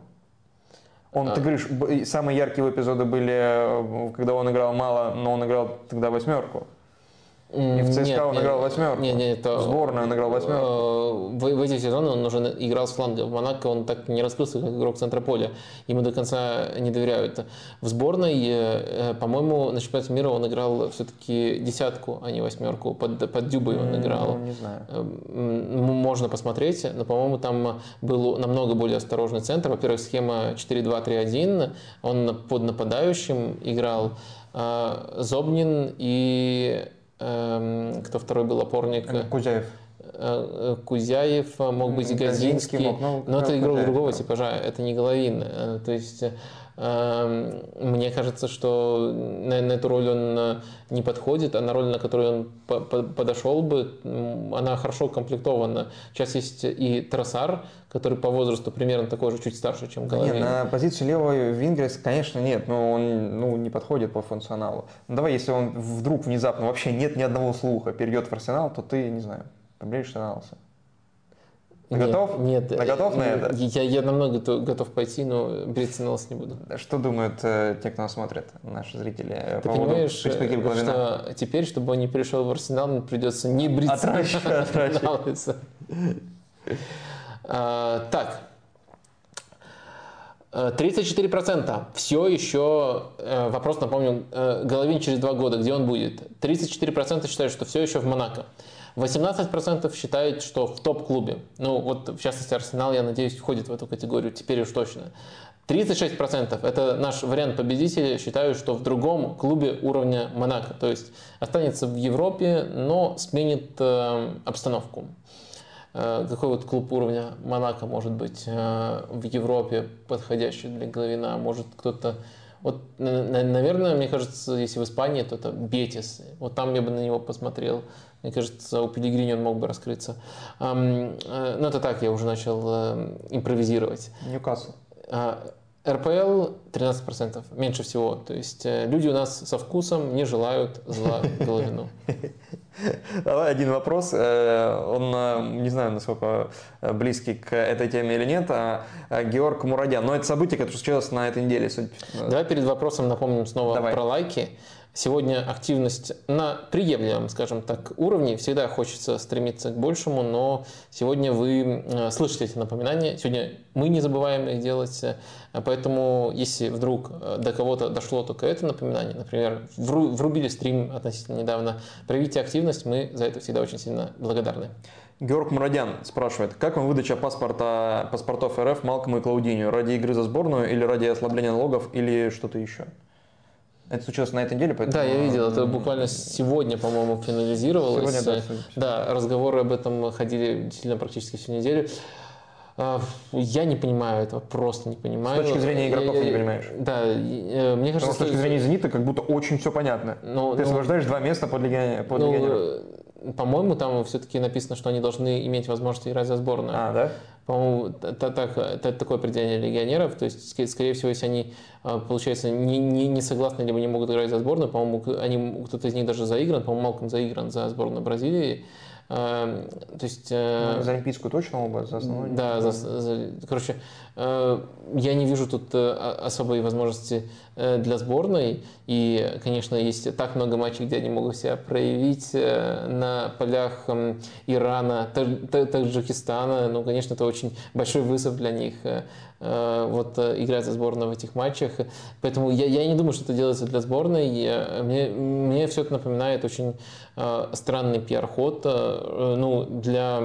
Он, А. ты говоришь, самые яркие эпизоды были, э, когда он играл мало, но он играл тогда восьмерку. И в ЦСКА он играл восьмерку. Нет, нет, это... В сборной он играл восьмерку. Э, В, в эти сезоны он уже играл с фланга. В Монако он так не раскрылся, как игрок центра поля. Ему до конца не доверяют. В сборной, э, э, по-моему, на чемпионате мира он играл все-таки десятку, а не восьмерку. Под, под Дюбой он играл. Ну, не знаю. М, Можно посмотреть, но, по-моему, там был намного более осторожный центр. Во-первых, схема 4-2-3-1, он под нападающим играл Зобнин и эм, кто второй был опорник? Кузяев. Э, Кузяев, э, мог быть Газинский Газинский, мог, ну, но это игрок Кузяев, другого да. типажа, это не Головин. Э, То есть мне кажется, что на, на эту роль он э, не подходит, а на роль, на которую он по- по- подошел бы, она хорошо укомплектована. Сейчас есть и Тросар, который по возрасту примерно такой же, чуть старше, чем Да нет, Головин. на позицию левого вингера, конечно, нет, но он ну, не подходит по функционалу. Ну, давай, если он вдруг внезапно вообще нет ни одного слуха, перейдет в арсенал, то ты, не знаю, побреешься на лысо. Ты Нет, готов? Нет. Ты готов на это? Я, я намного то- готов пойти, но бриться на лос не буду. Что думают э, те, кто нас смотрит, наши зрители, э, Ты по поводу понимаешь, э, Головина? что теперь, чтобы он не пришел в Арсенал, мне придется не бриться Отращивать, на отращивать. лысо. А, Так. Э, 34% все еще, вопрос, напомню, э, Головин через два года, где он будет? 34% считают, что все еще в Монако. 18% считают, что в топ-клубе. Ну, вот, в частности, Арсенал, я надеюсь, входит в эту категорию, теперь уж точно. 36% это наш вариант победителя, считают, что в другом клубе уровня Монако. То есть останется в Европе, но сменит э, обстановку. Э, какой вот клуб уровня Монако может быть э, в Европе подходящий для Головина? Может кто-то... Вот, на- на- наверное, мне кажется, если в Испании, то это Бетис. Вот там я бы на него посмотрел. Мне кажется, у Пелигрини он мог бы раскрыться. Э, Ну, это так, я уже начал э, импровизировать. Ньюкасл. А, РПЛ 13%, меньше всего. То есть э, люди у нас со вкусом не желают зла Головину. Давай один вопрос. Он, не знаю, насколько близкий к этой теме или нет. а, а, Георг Мурадян. Но это событие, которое случилось на этой неделе. судя Давай перед вопросом напомним снова Давай. про лайки. Сегодня активность на приемлемом, скажем так, уровне. Всегда хочется стремиться к большему, но сегодня вы э, слышите эти напоминания. Сегодня мы не забываем их делать. Поэтому, если вдруг э, до кого-то дошло только это напоминание, например, вру- врубили стрим относительно недавно, проявите активность, мы за это всегда очень сильно благодарны. Георг Мурадян спрашивает, как вам выдача паспорта, паспортов РФ Малкому и Клаудинию? Ради игры за сборную или ради ослабления налогов или что-то еще? Это случилось на этой неделе, поэтому... Да, я видел, это буквально сегодня, по-моему, финализировалось. Сегодня, да. Да, разговоры об этом ходили действительно практически всю неделю. А, Я не понимаю этого, просто не понимаю. С точки зрения игроков Я- ты не я- понимаешь? Да, э, мне Потому кажется, что с точки зрения «Зенита» как будто очень все понятно. Ну, Ты ну, освобождаешь два места под, легионе- под ну, легионеров. По-моему, там все-таки написано, что они должны иметь возможность играть за сборную. А, да? По-моему, это, так, это такое определение легионеров. То есть, скорее всего, если они, а, получается, не, не, не согласны, либо не могут играть за сборную, по-моему, они, кто-то из них даже заигран, по-моему, Малком заигран за сборную Бразилии. А, То есть... э, Ну, за Олимпийскую точно оба, за основную? Да, за- за- короче, я не вижу тут э, особой возможности э, для сборной. И, конечно, есть так много матчей, где они могут себя проявить э, на полях Ирана, Тадж- Та- Таджикистана. Ну, конечно, это очень большой вызов для них. э, э, Вот э, играть за сборную в этих матчах. Поэтому я, я не думаю, что это делается для сборной. Мне, мне все это напоминает очень э, странный пиар-ход. э, Ну, для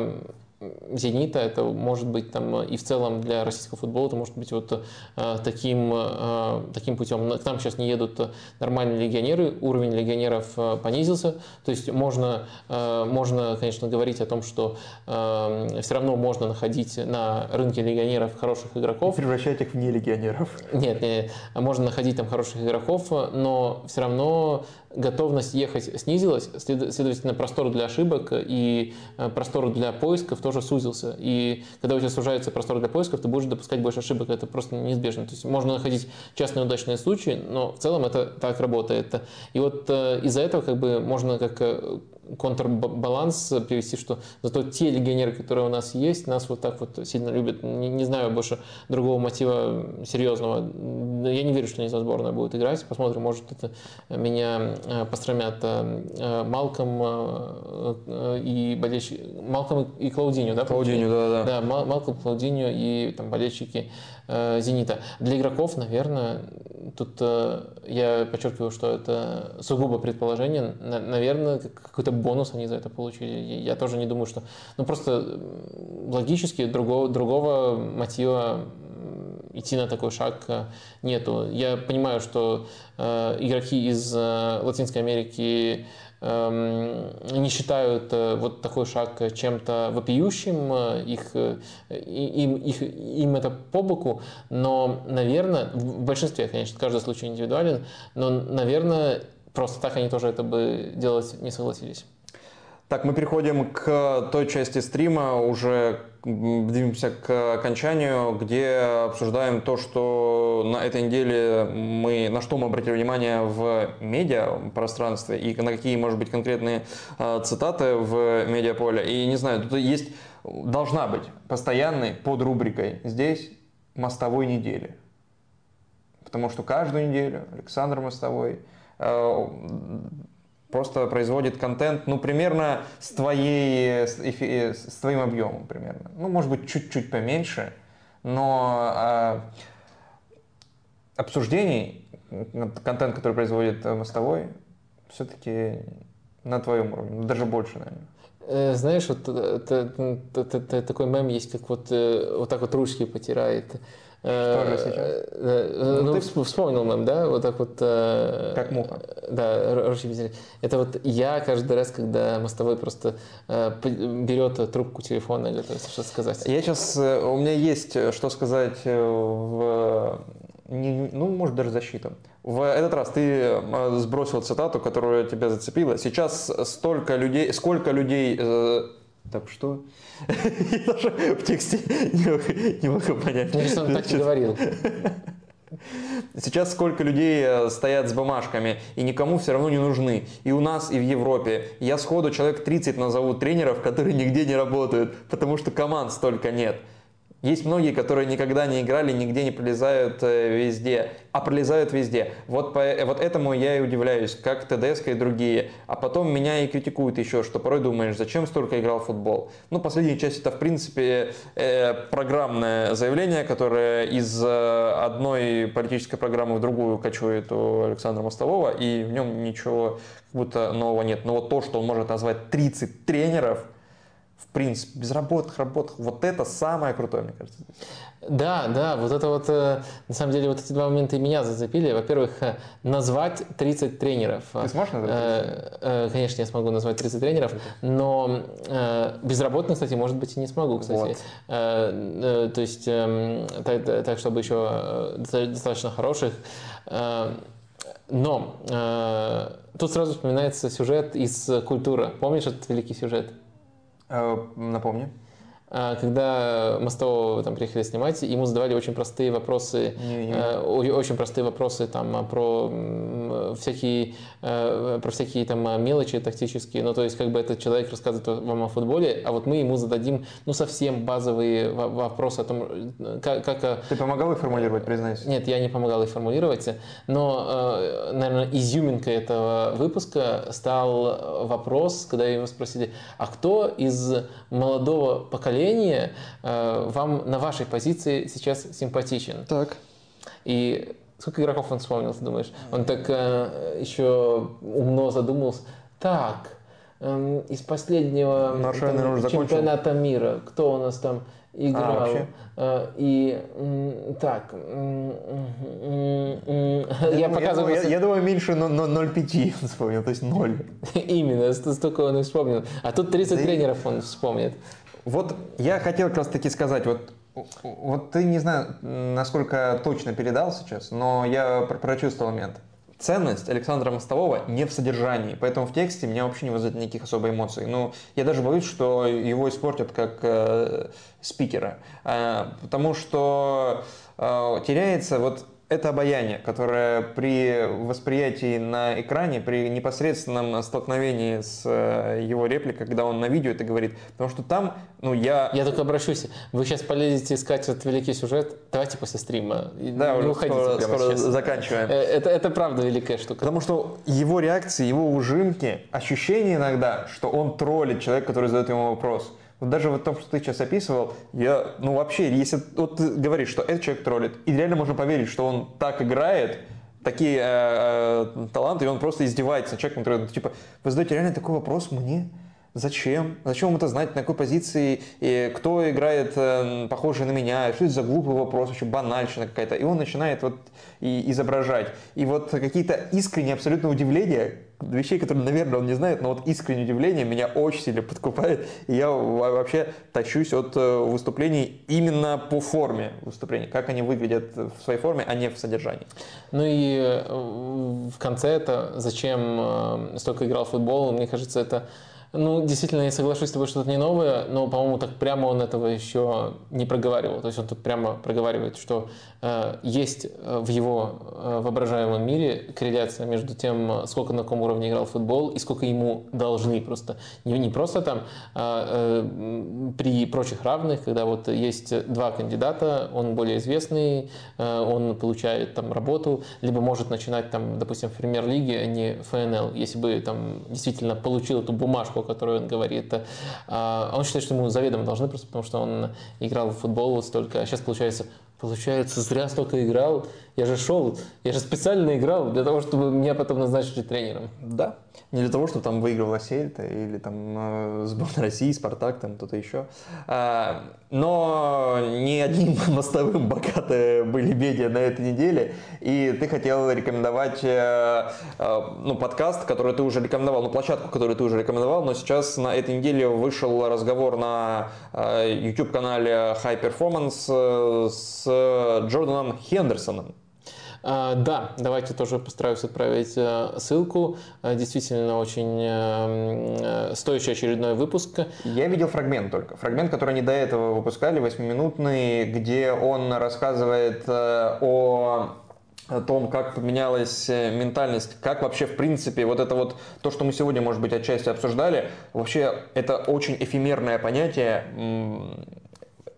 Зенита, это может быть там и в целом для российского футбола, это может быть вот э, таким, э, таким путем. К нам сейчас не едут нормальные легионеры, уровень легионеров э, понизился, то есть можно, э, можно, конечно, говорить о том, что э, все равно можно находить на рынке легионеров хороших игроков. Превращать их в не легионеров. Нет, нет, можно находить там хороших игроков, но все равно готовность ехать снизилась, следовательно, простор для ошибок и э, простор для поисков тоже сузился. И когда у тебя сужается простор для поисков, ты будешь допускать больше ошибок, это просто неизбежно. То есть можно находить частные удачные случаи, но в целом это так работает. И вот э, из-за этого как бы можно как э, контрбаланс привести, что зато те легионеры, которые у нас есть, нас вот так вот сильно любят. Не, не знаю больше другого мотива серьезного. Я не верю, что они за сборную будут играть. Посмотрим, может это меня э, пострамят э, э, Малком и болельщики... Малком и Клаудиню, да? Клаудиню, да, да. Да, Малком, Клаудиню и там болельщики Зенита. Для игроков, наверное, тут я подчеркиваю, что это сугубо предположение. Наверное, какой-то бонус они за это получили. Я тоже не думаю, что... Ну, просто логически другого, другого мотива идти на такой шаг э, нету. Я понимаю, что э, игроки из э, Латинской Америки э, не считают э, вот такой шаг чем-то вопиющим, э, их, им, их, им это по боку, но, наверное, в большинстве, конечно, каждый случай индивидуален, но, наверное, просто так они тоже это бы делать не согласились. Так, мы переходим к той части стрима, уже движемся к окончанию, где обсуждаем то, что на этой неделе мы, на что мы обратили внимание в медиа пространстве и на какие, может быть, конкретные э, цитаты в медиаполе. И не знаю, тут есть, должна быть постоянной под рубрикой здесь мостовой недели. Потому что каждую неделю Александр Мостовой э, просто производит контент, ну, примерно с, твоей, с, твоим объемом примерно. Ну, может быть, чуть-чуть поменьше, но э, обсуждений, контент, который производит Мостовой, все-таки на твоем уровне, даже больше, наверное. Э, знаешь, вот это, это, это, это такой мем есть, как вот, э, вот так вот ручки потирает. Что же сейчас? Э, э, ну, ну ты... вспомнил нам, да, вот так вот. Э, как муха. Да, ручки Это вот я каждый раз, когда мостовой просто берет трубку телефона и готовится что-то сказать. Я сейчас, у меня есть что сказать в не, ну, может, даже защита. В этот раз ты сбросил цитату, которая тебя зацепила. Сейчас столько людей, сколько людей так что? Я даже в тексте не могу понять. Мне кажется, он так и говорил. Сейчас сколько людей э, стоят с бумажками и никому все равно не нужны. И у нас, и в Европе. Я сходу человек 30 назову тренеров, которые нигде не работают, потому что команд столько нет. Есть многие, которые никогда не играли, нигде не пролезают э, везде, а пролезают везде. Вот, по, э, вот этому я и удивляюсь, как ТДСК и другие. А потом меня и критикуют еще, что порой думаешь, зачем столько играл в футбол. Ну, последняя часть это, в принципе, э, программное заявление, которое из одной политической программы в другую кочует у Александра Мостового, и в нем ничего как будто нового нет. Но вот то, что он может назвать 30 тренеров – принципе, безработных, работах. Вот это самое крутое, мне кажется. Да, да, вот это вот, э, на самом деле, вот эти два момента и меня зацепили. Во-первых, э, назвать 30 тренеров. Ты сможешь назвать 30? Э, конечно, я смогу назвать 30 тренеров, но безработных, кстати, может быть, и не смогу, кстати. Вот. То есть, эм, так, так, чтобы еще достаточно хороших. Но тут сразу вспоминается сюжет из «Культура». Помнишь этот великий сюжет? Э, напомни. А, когда Мостового там приехали снимать, ему задавали очень простые вопросы, не, не. Э, очень простые вопросы там про всякие, э, про всякие там мелочи тактические. Ну, то есть, как бы этот человек рассказывает вам о футболе, а вот мы ему зададим, ну, совсем базовые вопросы о том, как... как Ты помогал их формулировать, признайся? Нет, я не помогал их формулировать, но, наверное, изюминкой этого выпуска стал вопрос, когда его спросили, а кто из молодого поколения поколения э, вам на вашей позиции сейчас симпатичен. Так. И сколько игроков он вспомнил, ты думаешь? Он так э, еще умно задумался. Так, эм, из последнего Аршавин, там, чемпионата мира. Кто у нас там играл? вообще? Э, и так, м, я показываю я, я думаю, меньше но- но 0,5 он вспомнил, то есть 0. именно, ст- столько он и вспомнил. А тут 30 Да и- тренеров он вспомнит. Вот я хотел как раз таки сказать, вот, вот ты не знаю, насколько точно передал сейчас, но я пр- прочувствовал момент. Ценность Александра Мостового не в содержании, поэтому в тексте меня вообще не вызывает никаких особых эмоций. Ну, я даже боюсь, что его испортят как э, спикера, Э, потому что э, теряется вот это обаяние, которое при восприятии на экране, при непосредственном столкновении с э, его репликой, когда он на видео это говорит, потому что там, ну, я... Я только обращусь. Вы сейчас полезете искать этот великий сюжет. Давайте после стрима. Да, не уже уходите скоро, скоро сейчас. заканчиваем. Э, Это, это правда великая штука. Потому что его реакции, его ужимки, ощущение иногда, что он троллит человека, который задает ему вопрос. Вот даже в том, что ты сейчас описывал, я, ну вообще, если вот ты говоришь, что этот человек троллит, и реально можно поверить, что он так играет, такие э, э, таланты, и он просто издевается над человеком, который, типа, вы задаете реально такой вопрос мне? Зачем? Зачем вам это знать? На какой позиции? И кто играет э, похожий на меня? Что это за глупый вопрос? Вообще банальщина какая-то. И он начинает вот и изображать. И вот какие-то искренние абсолютно удивления, вещей, которые, наверное, он не знает, но вот искреннее удивление меня очень сильно подкупает. И я во- вообще тащусь от э, выступлений именно по форме выступлений. Как они выглядят в своей форме, а не в содержании. Ну и э, в конце это зачем э, столько играл в футбол, мне кажется, это ну, действительно, я соглашусь с тобой, что это не новое, но, по-моему, так прямо он этого еще не проговаривал. То есть он тут прямо проговаривает, что э, есть э, в его э, воображаемом мире корреляция между тем, э, сколько на каком уровне играл футбол и сколько ему должны просто. Не, не просто там а, э, м, при прочих равных, когда вот есть два кандидата, он более известный, э, он получает там работу, либо может начинать там, допустим, в премьер-лиге, а не ФНЛ, если бы там действительно получил эту бумажку, о которой он говорит. а он считает, что ему заведомо должны, просто потому что он играл в футбол вот столько, а сейчас получается Получается, зря столько играл. Я же шел, я же специально играл для того, чтобы меня потом назначили тренером. Да. Не для того, чтобы там выигрывала Сельта или там э, сборная России, Спартак, там кто-то еще. А, но не одним мостовым богаты были медиа на этой неделе. И ты хотел рекомендовать э, э, ну, подкаст, который ты уже рекомендовал, ну, площадку, которую ты уже рекомендовал, но сейчас на этой неделе вышел разговор на YouTube-канале High Performance с Джорданом Хендерсоном. А, Да, давайте тоже постараюсь отправить э, ссылку. Э, Действительно очень э, стоящий очередной выпуск. Я видел фрагмент только. Фрагмент, который они до этого выпускали, восьмиминутный, где он рассказывает о о том, как поменялась ментальность, как вообще, в принципе, вот это вот, то, что мы сегодня, может быть, отчасти обсуждали, вообще это очень эфемерное понятие,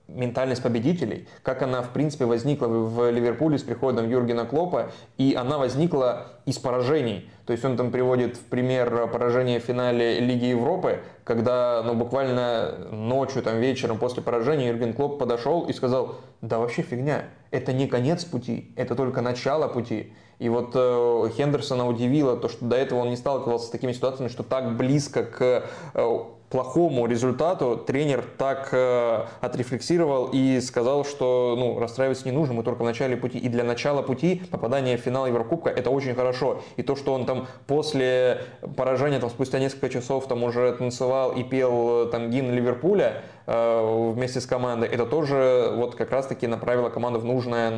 ментальность победителей, как она, в принципе, возникла в Ливерпуле с приходом Юргена Клопа, и она возникла из поражений. То есть он там приводит в пример поражение в финале Лиги Европы, когда ну, буквально ночью, там, вечером после поражения Юрген Клоп подошел и сказал, да вообще фигня, это не конец пути, это только начало пути. И вот э, Хендерсона удивило то, что до этого он не сталкивался с такими ситуациями, что так близко к э, плохому результату тренер так э, отрефлексировал и сказал, что ну, расстраиваться не нужно, мы только в начале пути. И для начала пути попадание в финал Еврокубка это очень хорошо. И то, что он там после поражения, там, спустя несколько часов там уже танцевал и пел э, там гимн Ливерпуля вместе с командой, это тоже вот как раз-таки направило команду в нужное,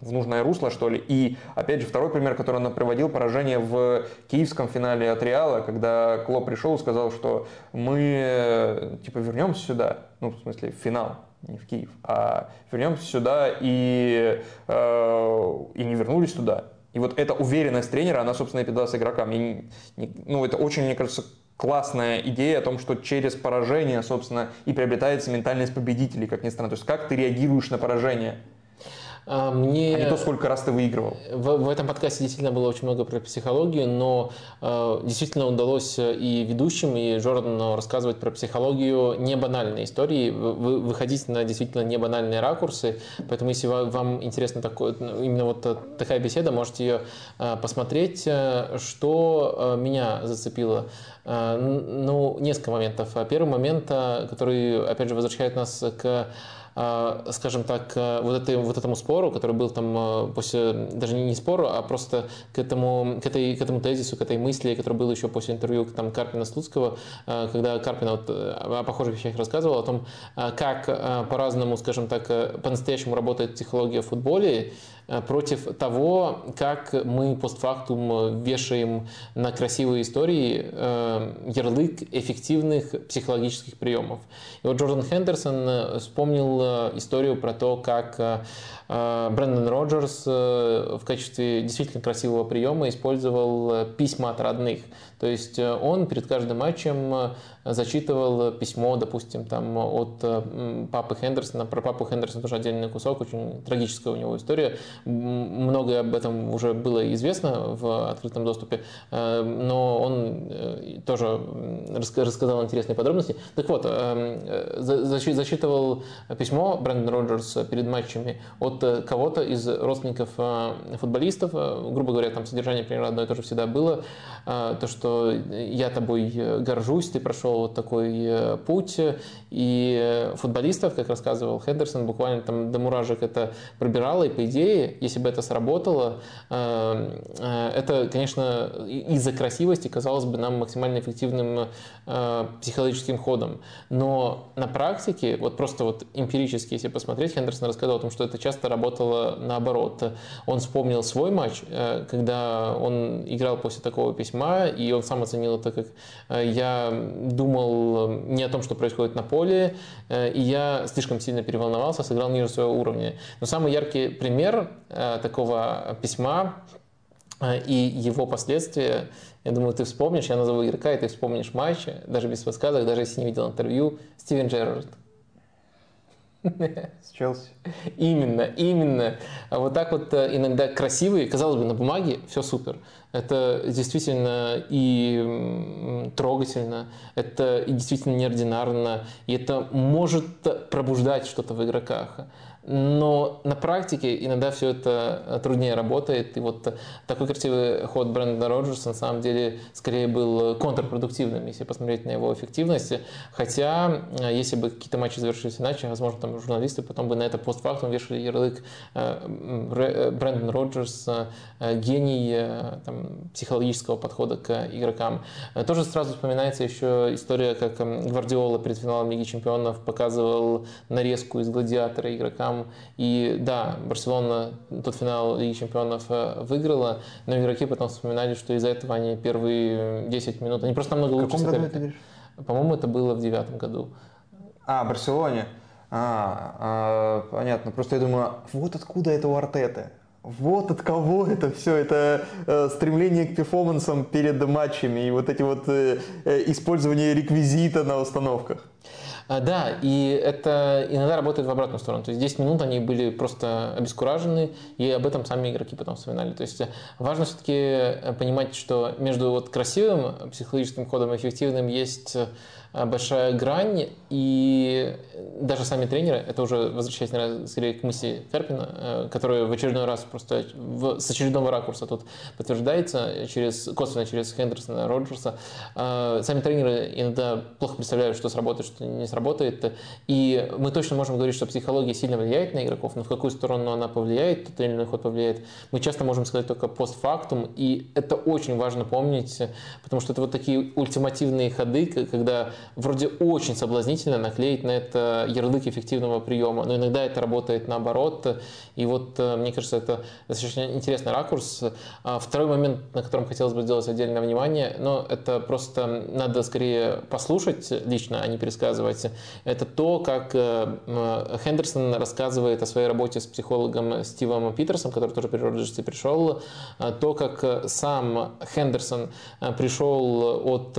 в нужное русло, что ли. И опять же, второй пример, который он приводил, поражение в киевском финале от Реала, когда Клоп пришел и сказал, что мы э, типа вернемся сюда, ну, в смысле, в финал, не в Киев, а вернемся сюда и, э, и не вернулись туда. И вот эта уверенность тренера, она, собственно, и передалась игрокам. И ну, это очень, мне кажется, классная идея о том, что через поражение, собственно, и приобретается ментальность победителей, как ни странно. То есть как ты реагируешь на поражение. А, мне... А не то, сколько раз ты выигрывал. В, в этом подкасте действительно было очень много про психологию, но э, действительно удалось и ведущим, и Джордану рассказывать про психологию не банальные истории, вы, выходить на действительно не банальные ракурсы. Поэтому, если вам интересно такое, именно вот такая беседа, можете ее э, посмотреть. Что э, меня зацепило? Э, ну, несколько моментов. Первый момент, который, опять же, возвращает нас к скажем так, э, вот, этой, вот этому спору, который был там э, после, даже не спору, а просто к этому, к, этой, к этому тезису, к этой мысли, который был еще после интервью там, Карпина Слуцкого, э, когда Карпина вот о похожих вещах рассказывал, о том, как по-разному, скажем так, по-настоящему работает психология в футболе, против того, как мы постфактум вешаем на красивые истории ярлык эффективных психологических приемов. И вот Джордан Хендерсон э, историю про то, как Брэндон Роджерс в качестве действительно красивого приема использовал письма от родных. То есть он перед каждым матчем зачитывал письмо, допустим, там от э, папы Хендерсона. Про папу Хендерсона тоже отдельный кусок, очень трагическая у него история. Многое об этом уже было известно в открытом доступе, э, но он э, тоже рассказал интересные подробности. Так вот, зачитывал письмо Брэндон Роджерс перед матчами от кого-то из родственников футболистов. Грубо говоря, там содержание примерно одно и то же всегда было. То, что я тобой горжусь, ты прошел вот такой э, путь. И футболистов, как рассказывал Хендерсон, буквально там до муражек это пробирало. И по идее, если бы это сработало, э, э, это, конечно, из-за красивости казалось бы нам максимально эффективным психологическим ходом. Но на практике, вот просто вот эмпирически, если посмотреть, Хендерсон рассказал о том, что это часто работало наоборот. Он вспомнил свой матч, когда он играл после такого письма, и он сам оценил это как я думал э, не о том, что происходит на поле, э, и я слишком сильно переволновался, сыграл ниже своего уровня. Но самый яркий пример э, такого письма и его последствия, я думаю, ты вспомнишь, я назову игрока, и ты вспомнишь матч, даже без подсказок, даже если не видел интервью, Стивен Джерард. С Челси. Именно, именно. А вот так вот иногда красивые, казалось бы, на бумаге все супер. Это действительно и трогательно, это и действительно неординарно, и это может пробуждать что-то в игроках. Но на практике иногда все это э, труднее работает. И вот э, такой красивый ход Брэндона Роджерса на самом деле скорее был контрпродуктивным, если посмотреть на его эффективность. Хотя, э, если бы какие-то матчи завершились иначе, возможно, там журналисты потом бы на это постфактум вешали ярлык Брэндон Роджерс гений там, психологического подхода к игрокам. Тоже сразу вспоминается еще история, как Гвардиола перед финалом Лиги Чемпионов показывал нарезку из «Гладиатора» игрокам там. И да, Барселона тот финал Лиги Чемпионов э, выиграла, но игроки потом вспоминали, что из-за этого они первые 10 минут, они просто намного лучше сыграли. По-моему, это было в девятом году. А, Барселоне. А, а, понятно. Просто я думаю, вот откуда это у Артеты. Вот от кого это все, это э, стремление к перформансам перед матчами и вот эти вот э, э, использование реквизита на установках. А, да, и это иногда работает в обратную сторону. То есть 10 минут они были просто обескуражены, и об этом сами игроки потом вспоминали. То есть э, важно все-таки э, понимать, что между вот красивым психологическим ходом и эффективным есть э, большая грань, и даже сами тренеры, это уже возвращаясь, наверное, скорее к мысли Карпина, э, который в очередной раз просто в, с очередного ракурса тут подтверждается через, косвенно через Хендерсона, Роджерса, э, сами тренеры иногда плохо представляют, что сработает, что не сработает, и мы точно можем говорить, что психология сильно влияет на игроков, но в какую сторону она повлияет, тот или иной ход повлияет, мы часто можем сказать только постфактум, и это очень важно помнить, потому что это вот такие ультимативные ходы, когда вроде очень соблазнительно наклеить на это ярлык эффективного приема, но иногда это работает наоборот. И вот э, мне кажется, это достаточно интересный ракурс. А второй момент, на котором хотелось бы сделать отдельное внимание, но это просто надо скорее послушать лично, а не пересказывать. Это то, как э, Хендерсон рассказывает о своей работе с психологом Стивом Питерсом, который тоже при Роджерсе пришел, а то, как сам Хендерсон э, пришел от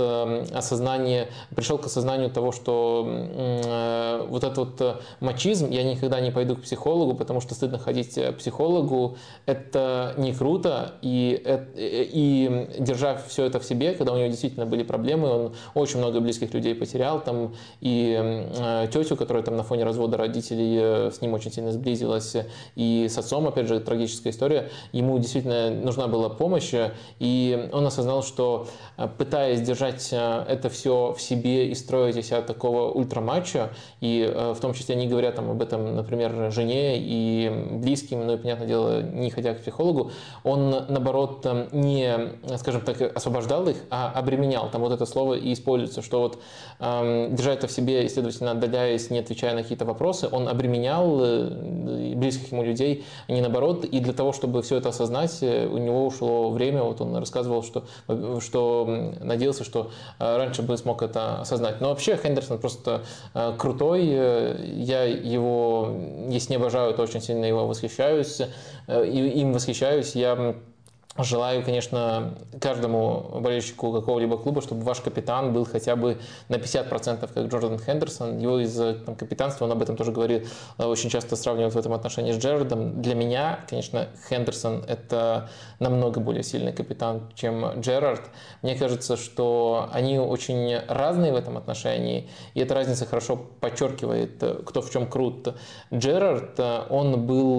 осознания, пришел к осознанию того, что э, вот этот вот э, мачизм, я никогда не пойду к психологу, потому что стыдно ходить к психологу, это не круто, и, и держа все это в себе, когда у него действительно были проблемы, он очень много близких людей потерял, там и тетю, которая там на фоне развода родителей с ним очень сильно сблизилась, и с отцом, опять же, трагическая история, ему действительно нужна была помощь, и он осознал, что пытаясь держать это все в себе и строить из себя такого ультрамачо, и в том числе не говоря там об этом, например, жене и близким, ну и, понятное дело, не ходя к психологу, он, наоборот, не, скажем так, освобождал их, а обременял. Там вот это слово и используется, что вот э, держа это в себе и, следовательно, отдаляясь, не отвечая на какие-то вопросы, он обременял э, близких ему людей, а не наоборот. И для того, чтобы все это осознать, э, у него ушло время. Вот он рассказывал, что, что надеялся, что э, раньше бы смог это осознать. Но вообще Хендерсон просто э, крутой. Я его, если не обожаю, то очень сильно его восхищаюсь. И им восхищаюсь. Я Желаю, конечно, каждому болельщику какого-либо клуба, чтобы ваш капитан был хотя бы на 50%, как Джордан Хендерсон. Его из там, капитанства, он об этом тоже говорил, э, очень часто сравнивают в этом отношении с Джерардом. Для меня, конечно, Хендерсон – это намного более сильный капитан, чем Джерард. Мне кажется, что они очень разные в этом отношении, и эта разница хорошо подчеркивает, э, кто в чем крут. Джерард, э, он был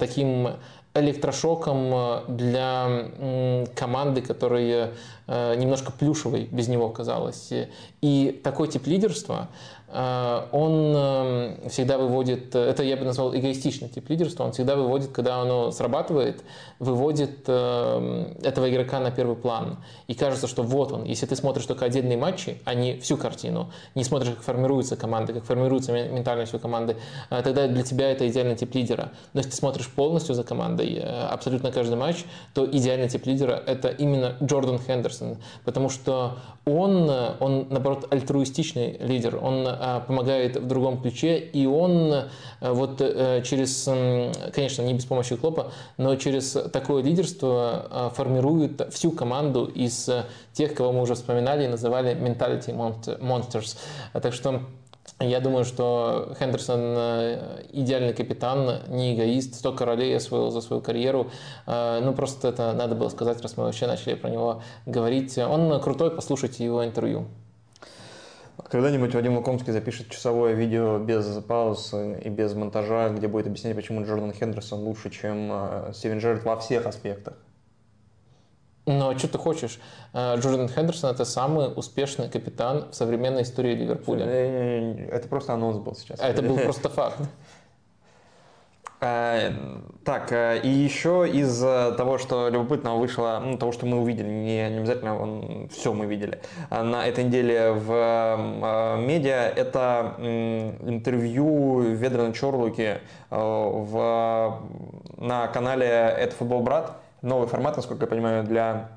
таким электрошоком э, для команды, которая э, немножко плюшевой без него казалась. И такой тип лидерства, он всегда выводит, это я бы назвал эгоистичный тип лидерства, он всегда выводит, когда оно срабатывает, выводит этого игрока на первый план. И кажется, что вот он, если ты смотришь только отдельные матчи, а не всю картину, не смотришь, как формируется команда, как формируется ментальность у команды, тогда для тебя это идеальный тип лидера. Но если ты смотришь полностью за командой, абсолютно каждый матч, то идеальный тип лидера – это именно Джордан Хендерсон, потому что он, он наоборот, альтруистичный лидер, он а, помогает в другом ключе, и он а, вот а, через, конечно, не без помощи Клопа, но через такое лидерство а, формирует всю команду из тех, кого мы уже вспоминали и называли mentality monsters. Так что я думаю, что Хендерсон э, идеальный капитан, не эгоист, столько ролей освоил за свою карьеру. Э, ну, просто это надо было сказать, раз мы вообще начали про него говорить. Он крутой, послушайте его интервью. Когда-нибудь Вадим Лукомский запишет часовое видео без пауз и без монтажа, где будет объяснять, почему Джордан Хендерсон лучше, чем э, Стивен Джерард во всех аспектах. Но что ты хочешь? Э, Джордан Хендерсон – это самый успешный капитан в современной истории Ливерпуля. Это просто анонс был сейчас. А это был просто факт. А, так, э, и еще из того, что любопытного вышло, ну, того, что мы увидели, не, не обязательно он, все мы видели, на этой неделе в э, медиа, это интервью Ведрана Чорлуки в, на канале «Это футбол, брат», новый формат, насколько я понимаю, для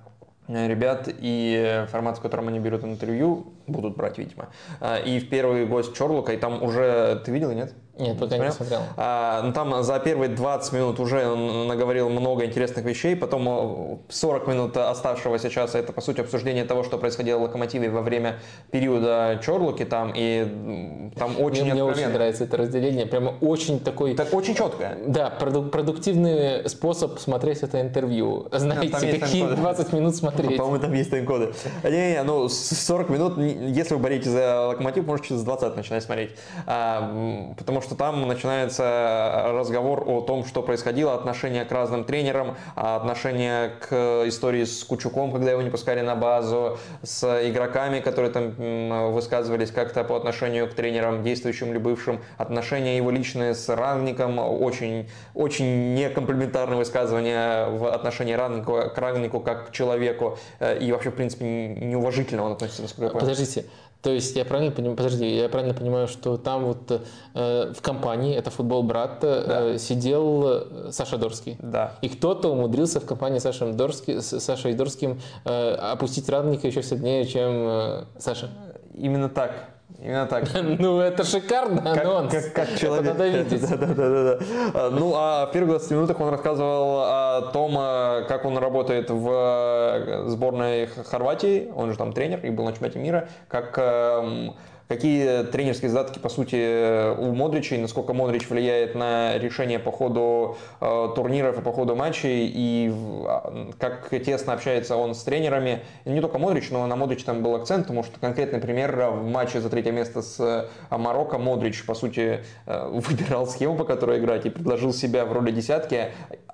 э, ребят и формат, в котором они берут интервью, будут брать, видимо. А, и в первый гость Чорлука, и там уже, ты видел, нет? Нет, пока не смотрел. А, ну, там за первые 20 минут уже он наговорил много интересных вещей, потом 40 э, минут оставшегося часа это, по сути, обсуждение того, что происходило в Локомотиве во время периода Чорлуки там, и там очень Мне, мне очень нравится это разделение, прямо очень такой... Так очень четко. Да, продуктивный способ смотреть это интервью. Знаете, какие 20 минут смотреть. По-моему, там есть тайм-коды. Не-не, ну 40 минут, если вы болеете за Локомотив, можете с 20 начинать смотреть. А, потому что там начинается разговор о том, что происходило, отношение к разным тренерам, отношение к истории с Кучуком, когда его не пускали на базу, с игроками, которые там высказывались как-то по отношению к тренерам, действующим или бывшим, отношения его личные с Рангником, очень, очень некомплиментарные высказывания в отношении Рангника, к Рангнику как к человеку, э, и вообще, в принципе, неуважительно он относится, насколько я понимаю. Подождите, то есть я правильно понимаю, подожди, я правильно понимаю, что там вот э, в компании, это футбол брат, э, да. сидел э, Саша Дорский. Да. И кто-то умудрился в компании с Сашей, Дорски, с Сашей Дорским э, опустить радника еще сильнее, чем э, Саша. Именно так. Именно так. Ну, это шикарно, как, анонс. Как, как человек. Это надо видеть. Да, да, да, да. Ну, а в первых 20 минутах он рассказывал о том, э, как он работает в э, сборной Хорватии, он же там тренер и был на чемпионате мира, как эм, какие тренерские задатки, по сути, у Модрича, и насколько Модрич влияет на решение по ходу э, турниров и по ходу матчей, и а, как тесно общается он с тренерами. не только Модрич, но на Модрич там был акцент, потому что конкретный пример в матче за третье место с э, Марокко Модрич, по сути, э, выбирал схему, по которой играть, и предложил себя в роли десятки,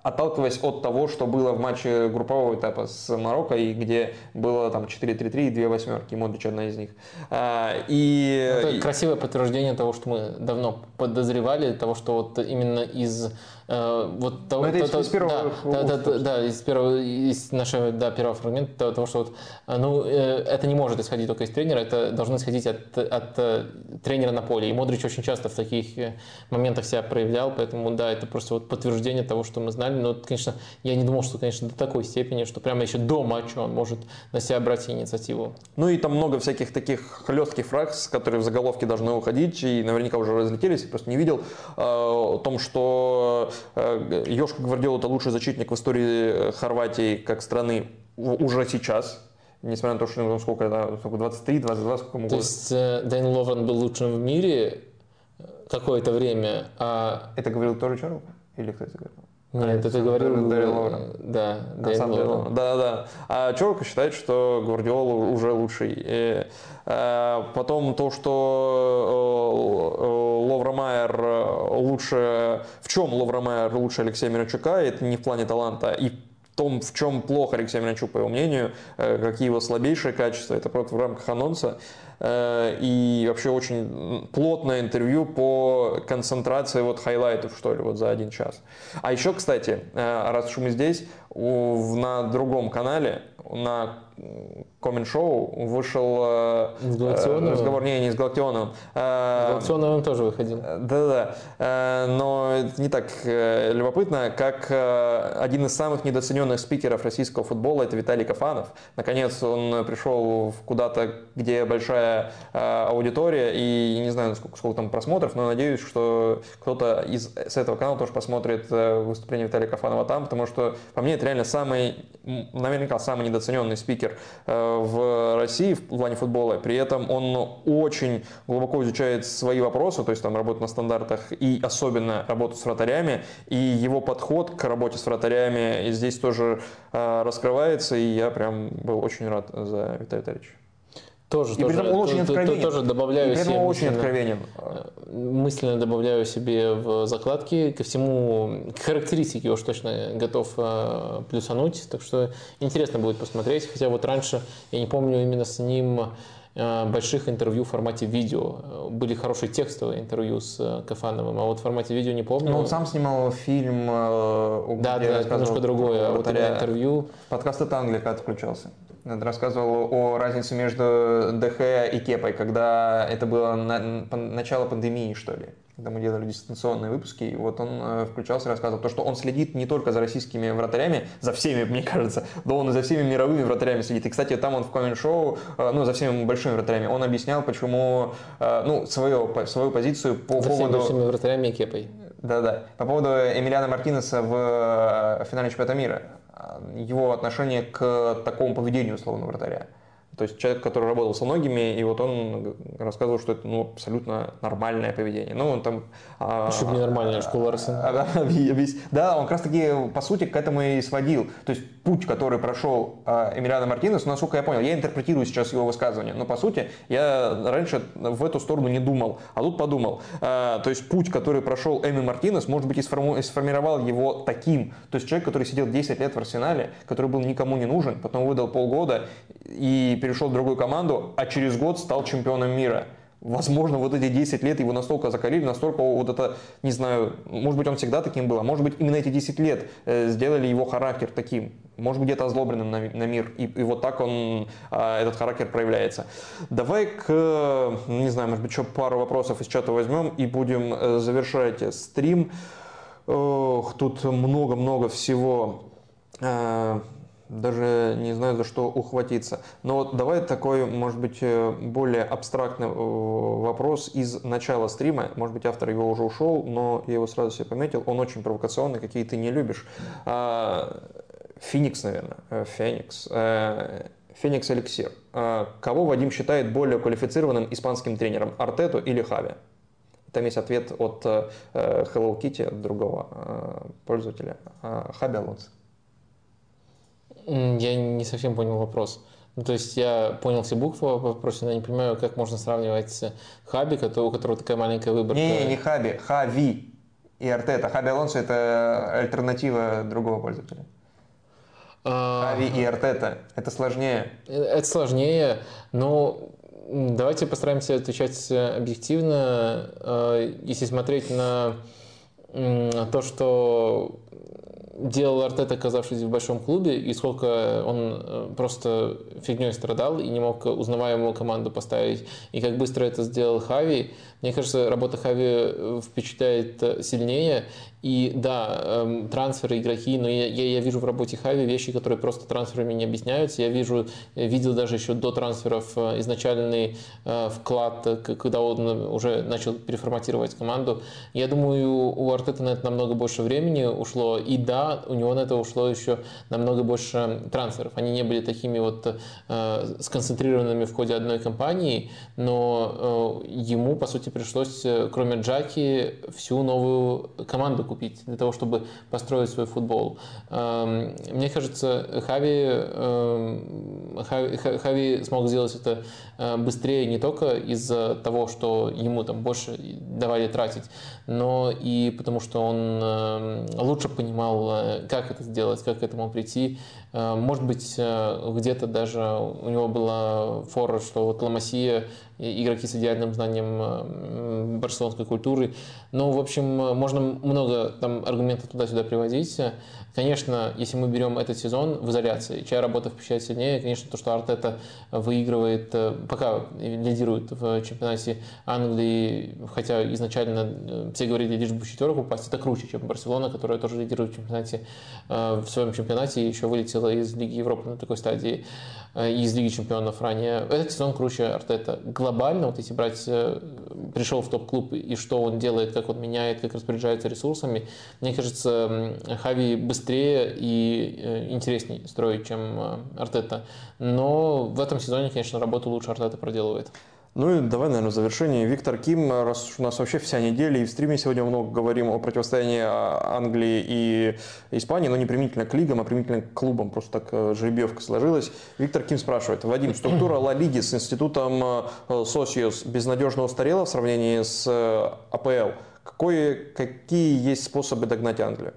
отталкиваясь от того, что было в матче группового этапа с Марокко, и где было там 4-3-3 и две восьмерки, Модрич одна из них. И это красивое подтверждение того, что мы давно подозревали, того, что вот именно из Э, вот того, это то, из, первого да, да, да, да, из первого из нашего да, первого фрагмента того, что вот, э, ну, э, это не может исходить только из тренера, это должно исходить от, от тренера на поле. И Модрич очень часто в таких моментах себя проявлял, поэтому да, это просто вот подтверждение того, что мы знали. Но, конечно, я не думал, что, конечно, до такой степени, что прямо еще до матча он может на себя брать инициативу. Ну и там много всяких таких хлестких фраз, которые в заголовке должны уходить, и наверняка уже разлетелись, я просто не видел, о том, что Йошка Гвардиол это лучший защитник в истории Хорватии как страны уже сейчас. Несмотря на то, что ну, сколько это, сколько, 23, 22, сколько могу. То есть э, Дэн Ловрен был лучшим в мире какое-то время, а... Это говорил тоже Чарльз? Или кто это говорил? Нет, это говорил Дэрил Ловрен. Да, Дэрил. Да, да, да. А Чорка считает, что Гвардиола уже лучший. И, э, потом то, что э, Ловра Майер лучше... В чем Ловра Майер лучше Алексея Мирончука, это не в плане таланта, и том, в чем плохо Алексей Мирончук, по его мнению, э, какие его слабейшие качества, это просто в рамках анонса. Э, и вообще очень плотное интервью по концентрации вот хайлайтов, что ли, вот за один час. А еще, кстати, э, раз уж мы здесь, на другом канале, на Коммент.Шоу вышел э, э разговор, не, не с Галактионовым. Э, с Галактионовым тоже выходил. Да-да, э, но это не так э, любопытно, как э, один из самых недооцененных спикеров российского футбола, это Виталий Кафанов. Наконец он пришел куда-то, где большая э, аудитория, и не знаю, сколько, сколько там просмотров, но надеюсь, что кто-то из, с этого канала тоже посмотрит э, выступление Виталия Кафанова там, потому что, по мне, это реально самый, наверняка самый недооцененный спикер э, в России в плане футбола. При этом он очень глубоко изучает свои вопросы, то есть там работа на стандартах и особенно работу с вратарями. И его подход к работе с вратарями здесь тоже э, раскрывается, и я прям был очень рад за Виталия Витальевича. Тоже, и тоже, он очень откровенен. Тоже добавляю и при себе очень откровенен. Э, мысленно добавляю себе в закладки ко всему, к характеристике уж точно готов э, плюсануть. Так что интересно будет посмотреть. Хотя вот раньше, я не помню именно с ним э, больших интервью в формате видео. Были хорошие текстовые интервью с Кафановым, а вот в формате видео не помню. Ну, он сам снимал фильм, да, да, немножко другое, а вот интервью. Подкаст «Это Англия» когда включался рассказывал о разнице между ДХ и Кепой, когда это было на, начало пандемии, что ли когда мы делали дистанционные выпуски, и вот он э, включался и рассказывал, то, что он следит не только за российскими вратарями, за всеми, мне кажется, да он и за всеми мировыми вратарями следит. И, кстати, там он в коммент-шоу, э, ну, за всеми большими вратарями, он объяснял, почему, э, ну, свою, свою позицию по за поводу... За всеми большими вратарями и кепой. Да-да. По поводу Эмилиана Мартинеса в финале чемпионата мира его отношение к такому поведению условно вратаря. То есть человек, который работал со многими, и вот он рассказывал, что это ну, абсолютно нормальное поведение. Ну, он там... Почему не нормальное, что Ларсен? Да, он как раз таки, по сути, к этому и сводил. То есть путь, который прошел а, Эмилиано Мартинес, насколько я понял, я интерпретирую сейчас его высказывание, но по сути я раньше в эту сторону не думал, а тут подумал. А, то есть путь, который прошел Эми Мартинес, может быть, и сформировал его таким. То есть человек, который сидел 10 лет в Арсенале, который был никому не нужен, потом выдал полгода и перешел в другую команду, а через год стал чемпионом мира. Возможно, вот эти 10 лет его настолько закалили, настолько вот это, не знаю, может быть, он всегда таким был, а может быть, именно эти 10 лет э, сделали его характер таким, может быть, где-то озлобленным на, на мир, и, и вот так он, а, этот характер проявляется. Давай к, не знаю, может быть, еще пару вопросов из чата возьмем и будем э, завершать стрим. Ох, тут много-много всего. Даже не знаю, за что ухватиться. Но вот давай такой, может быть, э, более абстрактный э, вопрос из начала стрима. Может быть, автор его уже ушел, но я его сразу себе пометил. Он очень провокационный, какие ты не любишь. А, Феникс, наверное. Э, Феникс. Феникс Эликсир. Кого Вадим считает более квалифицированным испанским тренером, Артету или Хави? Там есть ответ от Hello Kitty, от другого пользователя, Хаби Алонсо. Я не совсем понял вопрос. Ну, то есть я понял все буквы в вопросе, но не понимаю, как можно сравнивать Хаби, у которого такая маленькая выборка. Не, не Хаби, Хави и Артета. Хаби Алонсо – это альтернатива другого пользователя. А, Хави и Артета – это сложнее. Это сложнее, но давайте постараемся отвечать объективно. А, если смотреть на то, что делал Артет, оказавшись в большом клубе, и сколько он э, просто фигней страдал и не мог узнаваемую команду поставить, и как быстро это сделал Хави. Мне кажется, работа Хави э, впечатляет э, сильнее, и да, эм, трансферы, игроки, но я, я, я вижу в работе Хави вещи, которые просто трансферами не объясняются. Я вижу, видел даже еще до трансферов изначальный вклад, когда он уже начал переформатировать команду. Я думаю, у Артета на это намного больше времени ушло. И да, у него на это ушло еще намного больше трансферов. Они не были такими вот э, сконцентрированными в ходе одной кампании, но э, ему, по сути, пришлось, э, кроме Джаки, всю новую команду купить для того, чтобы построить свой футбол. Э, мне кажется, Хави, э, Хави, Хави смог сделать это э, быстрее не только из-за того, что ему там больше давали тратить, но и потому что он э, лучше понимал как это сделать, как к этому прийти. Э, может быть, э, где-то даже у него была фора, что вот Ламасия игроки с идеальным знанием э, барселонской культуры. Ну, в общем, можно много там аргументов туда-сюда приводить. Конечно, если мы берем этот сезон в изоляции, чья работа впечатляет сильнее, конечно, то, что Артета выигрывает, пока лидирует в чемпионате Англии, хотя изначально все говорили лишь бы четверку упасть, это круче, чем Барселона, которая тоже лидирует в чемпионате, в своем чемпионате и еще вылетела из Лиги Европы на такой стадии, э, из Лиги Чемпионов ранее. Этот сезон круче Артета. Глобально, вот если брать, э, пришел в топ-клуб и что он делает, как он меняет, как распоряжается ресурсами, мне кажется, Хави быстрее и э, интереснее строить, чем Артета. Но в этом сезоне, конечно, работу лучше Артета проделывает. Ну и давай, наверное, в завершении. Виктор Ким, раз у нас вообще вся неделя, и в стриме сегодня много говорим о противостоянии а, Англии и Испании, но не применительно к лигам, а применительно к клубам. Просто так э, жеребьевка сложилась. Виктор Ким спрашивает. Вадим, структура Ла Лиги с институтом э, Сосиус безнадежно устарела в сравнении с э, АПЛ. Какое, какие есть способы догнать Англию?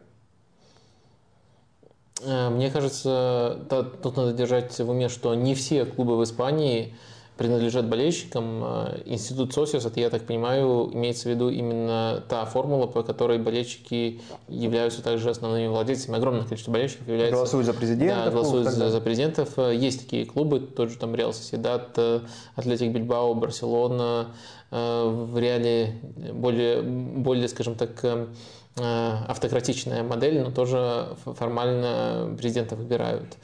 Мне кажется, тут надо держать в уме, что не все клубы в Испании – принадлежат болельщикам. Э, институт СОСИОС, это, я так понимаю, имеется в виду именно та формула, по которой болельщики являются также основными владельцами. Огромное количество болельщиков является... Голосуют за президентов. Да, голосуют за, за президентов. Э, есть такие клубы, тот же там Реал Соседат, э, Атлетик Бильбао, Барселона. В Реале более, более, скажем так, автократичная модель, но тоже формально президента выбирают.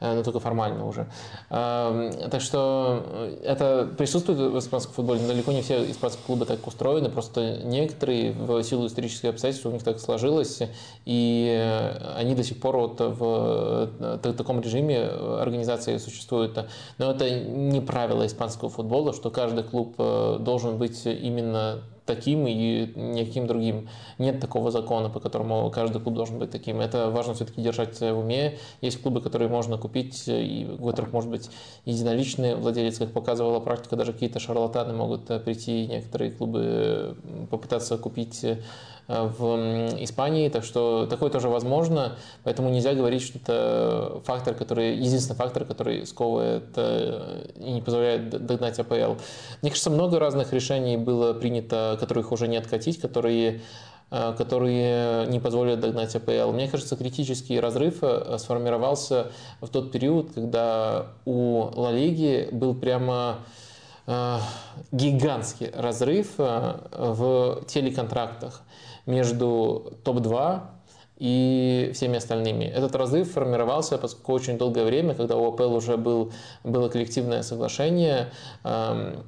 Э, но только формально уже. Эм, так что э, это присутствует в испанском футболе, но далеко не все испанские клубы так устроены, просто некоторые в силу исторических обстоятельств у них так сложилось, и э, они до сих пор вот в таком режиме организации существуют. Но это не правило испанского футбола, что каждый клуб должен быть именно таким и никаким другим. Нет такого закона, по которому каждый клуб должен быть таким. Это важно все-таки держать в уме. Есть клубы, которые можно купить, и у которых может быть единоличный владелец, как показывала практика, даже какие-то шарлатаны могут э, прийти, некоторые клубы попытаться купить э, в Испании, так что такое тоже возможно, поэтому нельзя говорить, что это фактор, который, единственный фактор, который сковывает э, и не позволяет догнать АПЛ. Мне кажется, много разных решений было принято, которых уже не откатить, которые э, которые не позволят догнать АПЛ. Мне кажется, критический разрыв э, сформировался в тот период, когда у Ла Лиги был прямо гигантский разрыв в телеконтрактах между топ-2 и всеми остальными. Этот разрыв формировался, поскольку очень долгое время, когда у АПЛ уже был, было коллективное соглашение, эм,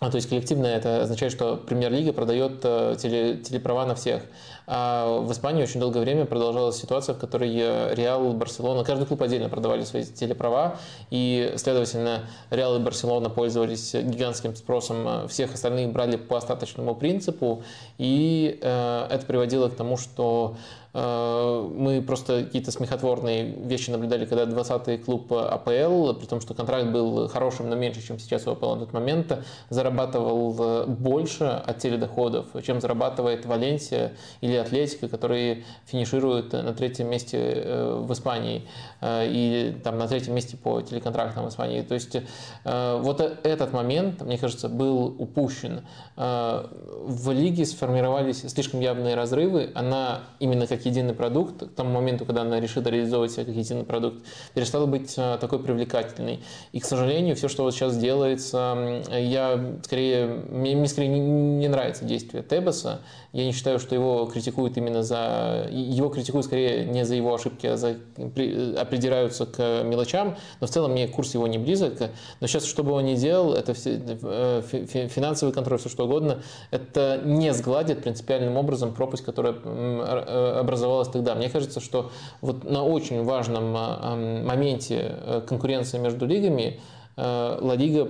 А, то есть коллективно это означает, что премьер-лига продает э, теле, телеправа на всех. А в Испании очень долгое время продолжалась ситуация, в которой э, Реал, Барселона, каждый клуб отдельно продавали свои телеправа, и, следовательно, Реал и Барселона пользовались гигантским спросом, э, всех остальных брали по остаточному принципу, и э, это приводило к тому, что Э, мы просто какие-то смехотворные вещи наблюдали, когда 20-й клуб АПЛ, при том, что контракт был хорошим, но меньше, чем сейчас у АПЛ на тот момент, зарабатывал больше от теледоходов, чем зарабатывает Валенсия или Атлетика, которые финишируют на третьем месте э, в Испании и там на третьем месте по телеконтрактам в Испании. То есть вот этот момент, мне кажется, был упущен. В лиге сформировались слишком явные разрывы, она именно как единый продукт, к тому моменту, когда она решит реализовывать себя как единый продукт, перестала быть э, такой привлекательной. И, к сожалению, все, что вот сейчас делается, я скорее, мне скорее не, не нравится действие Тебаса. Я не считаю, что его критикуют именно за... Его критикуют скорее не за его ошибки, а, за, а придираются к мелочам. Но в целом мне курс его не близок. Но сейчас, что бы он ни делал, это все, э, финансовый контроль, все что угодно, это не сгладит принципиальным образом пропасть, которая образовалась образовалась тогда. Мне кажется, что вот на очень важном а, моменте э, конкуренции между лигами э, Ла Лига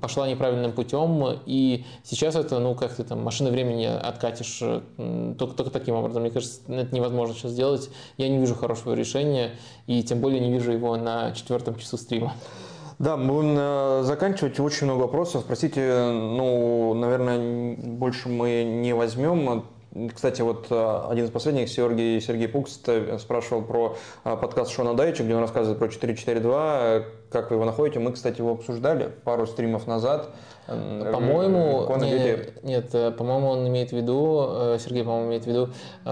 пошла неправильным путем, и сейчас это, ну, как ты там, машины времени откатишь э, только, только таким образом. Мне кажется, это невозможно сейчас сделать. Я не вижу хорошего решения, и тем более не вижу его на четвертом часу стрима. Да, мы будем заканчивать. Очень много вопросов. Простите, ну, наверное, больше мы не возьмем. Кстати, вот э, один из последних, Сергей, Сергей Пукс спрашивал про э, подкаст Шона Дайча, где он рассказывает про 442. Как вы его находите? Мы, кстати, его обсуждали пару стримов назад. По-моему, не, нет, э, по-моему, он имеет в виду, Сергей, по-моему, имеет в виду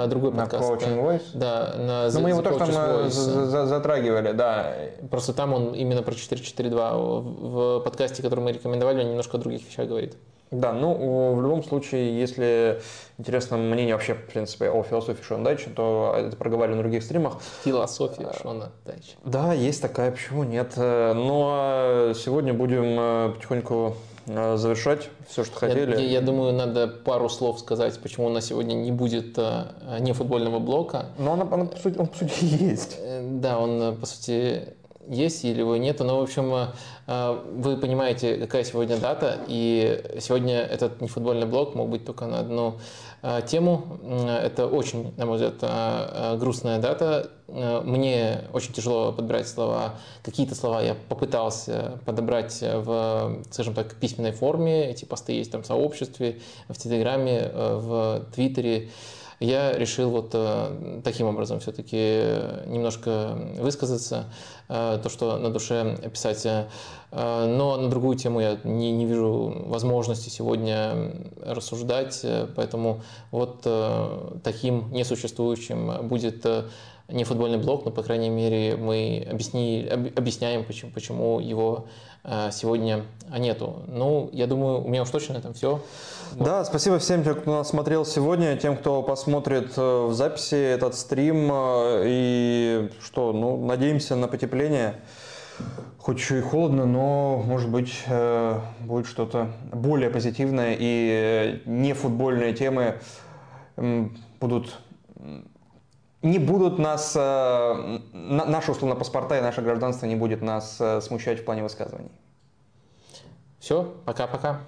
другой на подкаст. Coaching Voice? Да, на Но the, мы его тоже там затрагивали, да. Просто там он именно про 442. В подкасте, который мы рекомендовали, он немножко о других вещах говорит. Да, ну, в любом случае, если интересно мнение вообще, в принципе, о философии Шона Дайча, то это проговаривали на других стримах. Философия Шона Дайча. Да, есть такая, почему нет. Но ну, а сегодня будем э, потихоньку э, завершать все, что хотели. Я, я думаю, надо пару слов сказать, почему у нас сегодня не будет э, не футбольного блока. Но он, он, по сути, он, по сути, есть. Да, он, по сути, есть или его нету, но, в общем, э, э, вы понимаете, какая сегодня дата, и сегодня этот нефутбольный блок мог быть только на одну э, тему. Это очень, на мой взгляд, грустная дата. Мне очень тяжело подбирать слова. Какие-то слова я попытался подобрать в, скажем так, письменной форме. Эти посты есть там в сообществе, в Телеграме, в Твиттере я решил вот э, таким образом все-таки немножко высказаться, э, то, что на душе писать. Э, но на другую тему я не, не вижу возможности сегодня рассуждать, поэтому вот таким несуществующим будет не футбольный блок, но, по крайней мере, мы объясни, объясняем, почему, почему его Э, сегодня нету. Ну, я думаю, у меня уж точно на этом все. Да, спасибо всем, кто нас смотрел сегодня, тем, кто посмотрит э, в записи этот стрим. Э, и что, ну, надеемся на потепление. Хоть еще и холодно, но, может быть, будет что-то более позитивное и не футбольные темы будут не будут нас, э, наши условно паспорта и наше гражданство не будет нас э, смущать в плане высказываний. Все, пока-пока.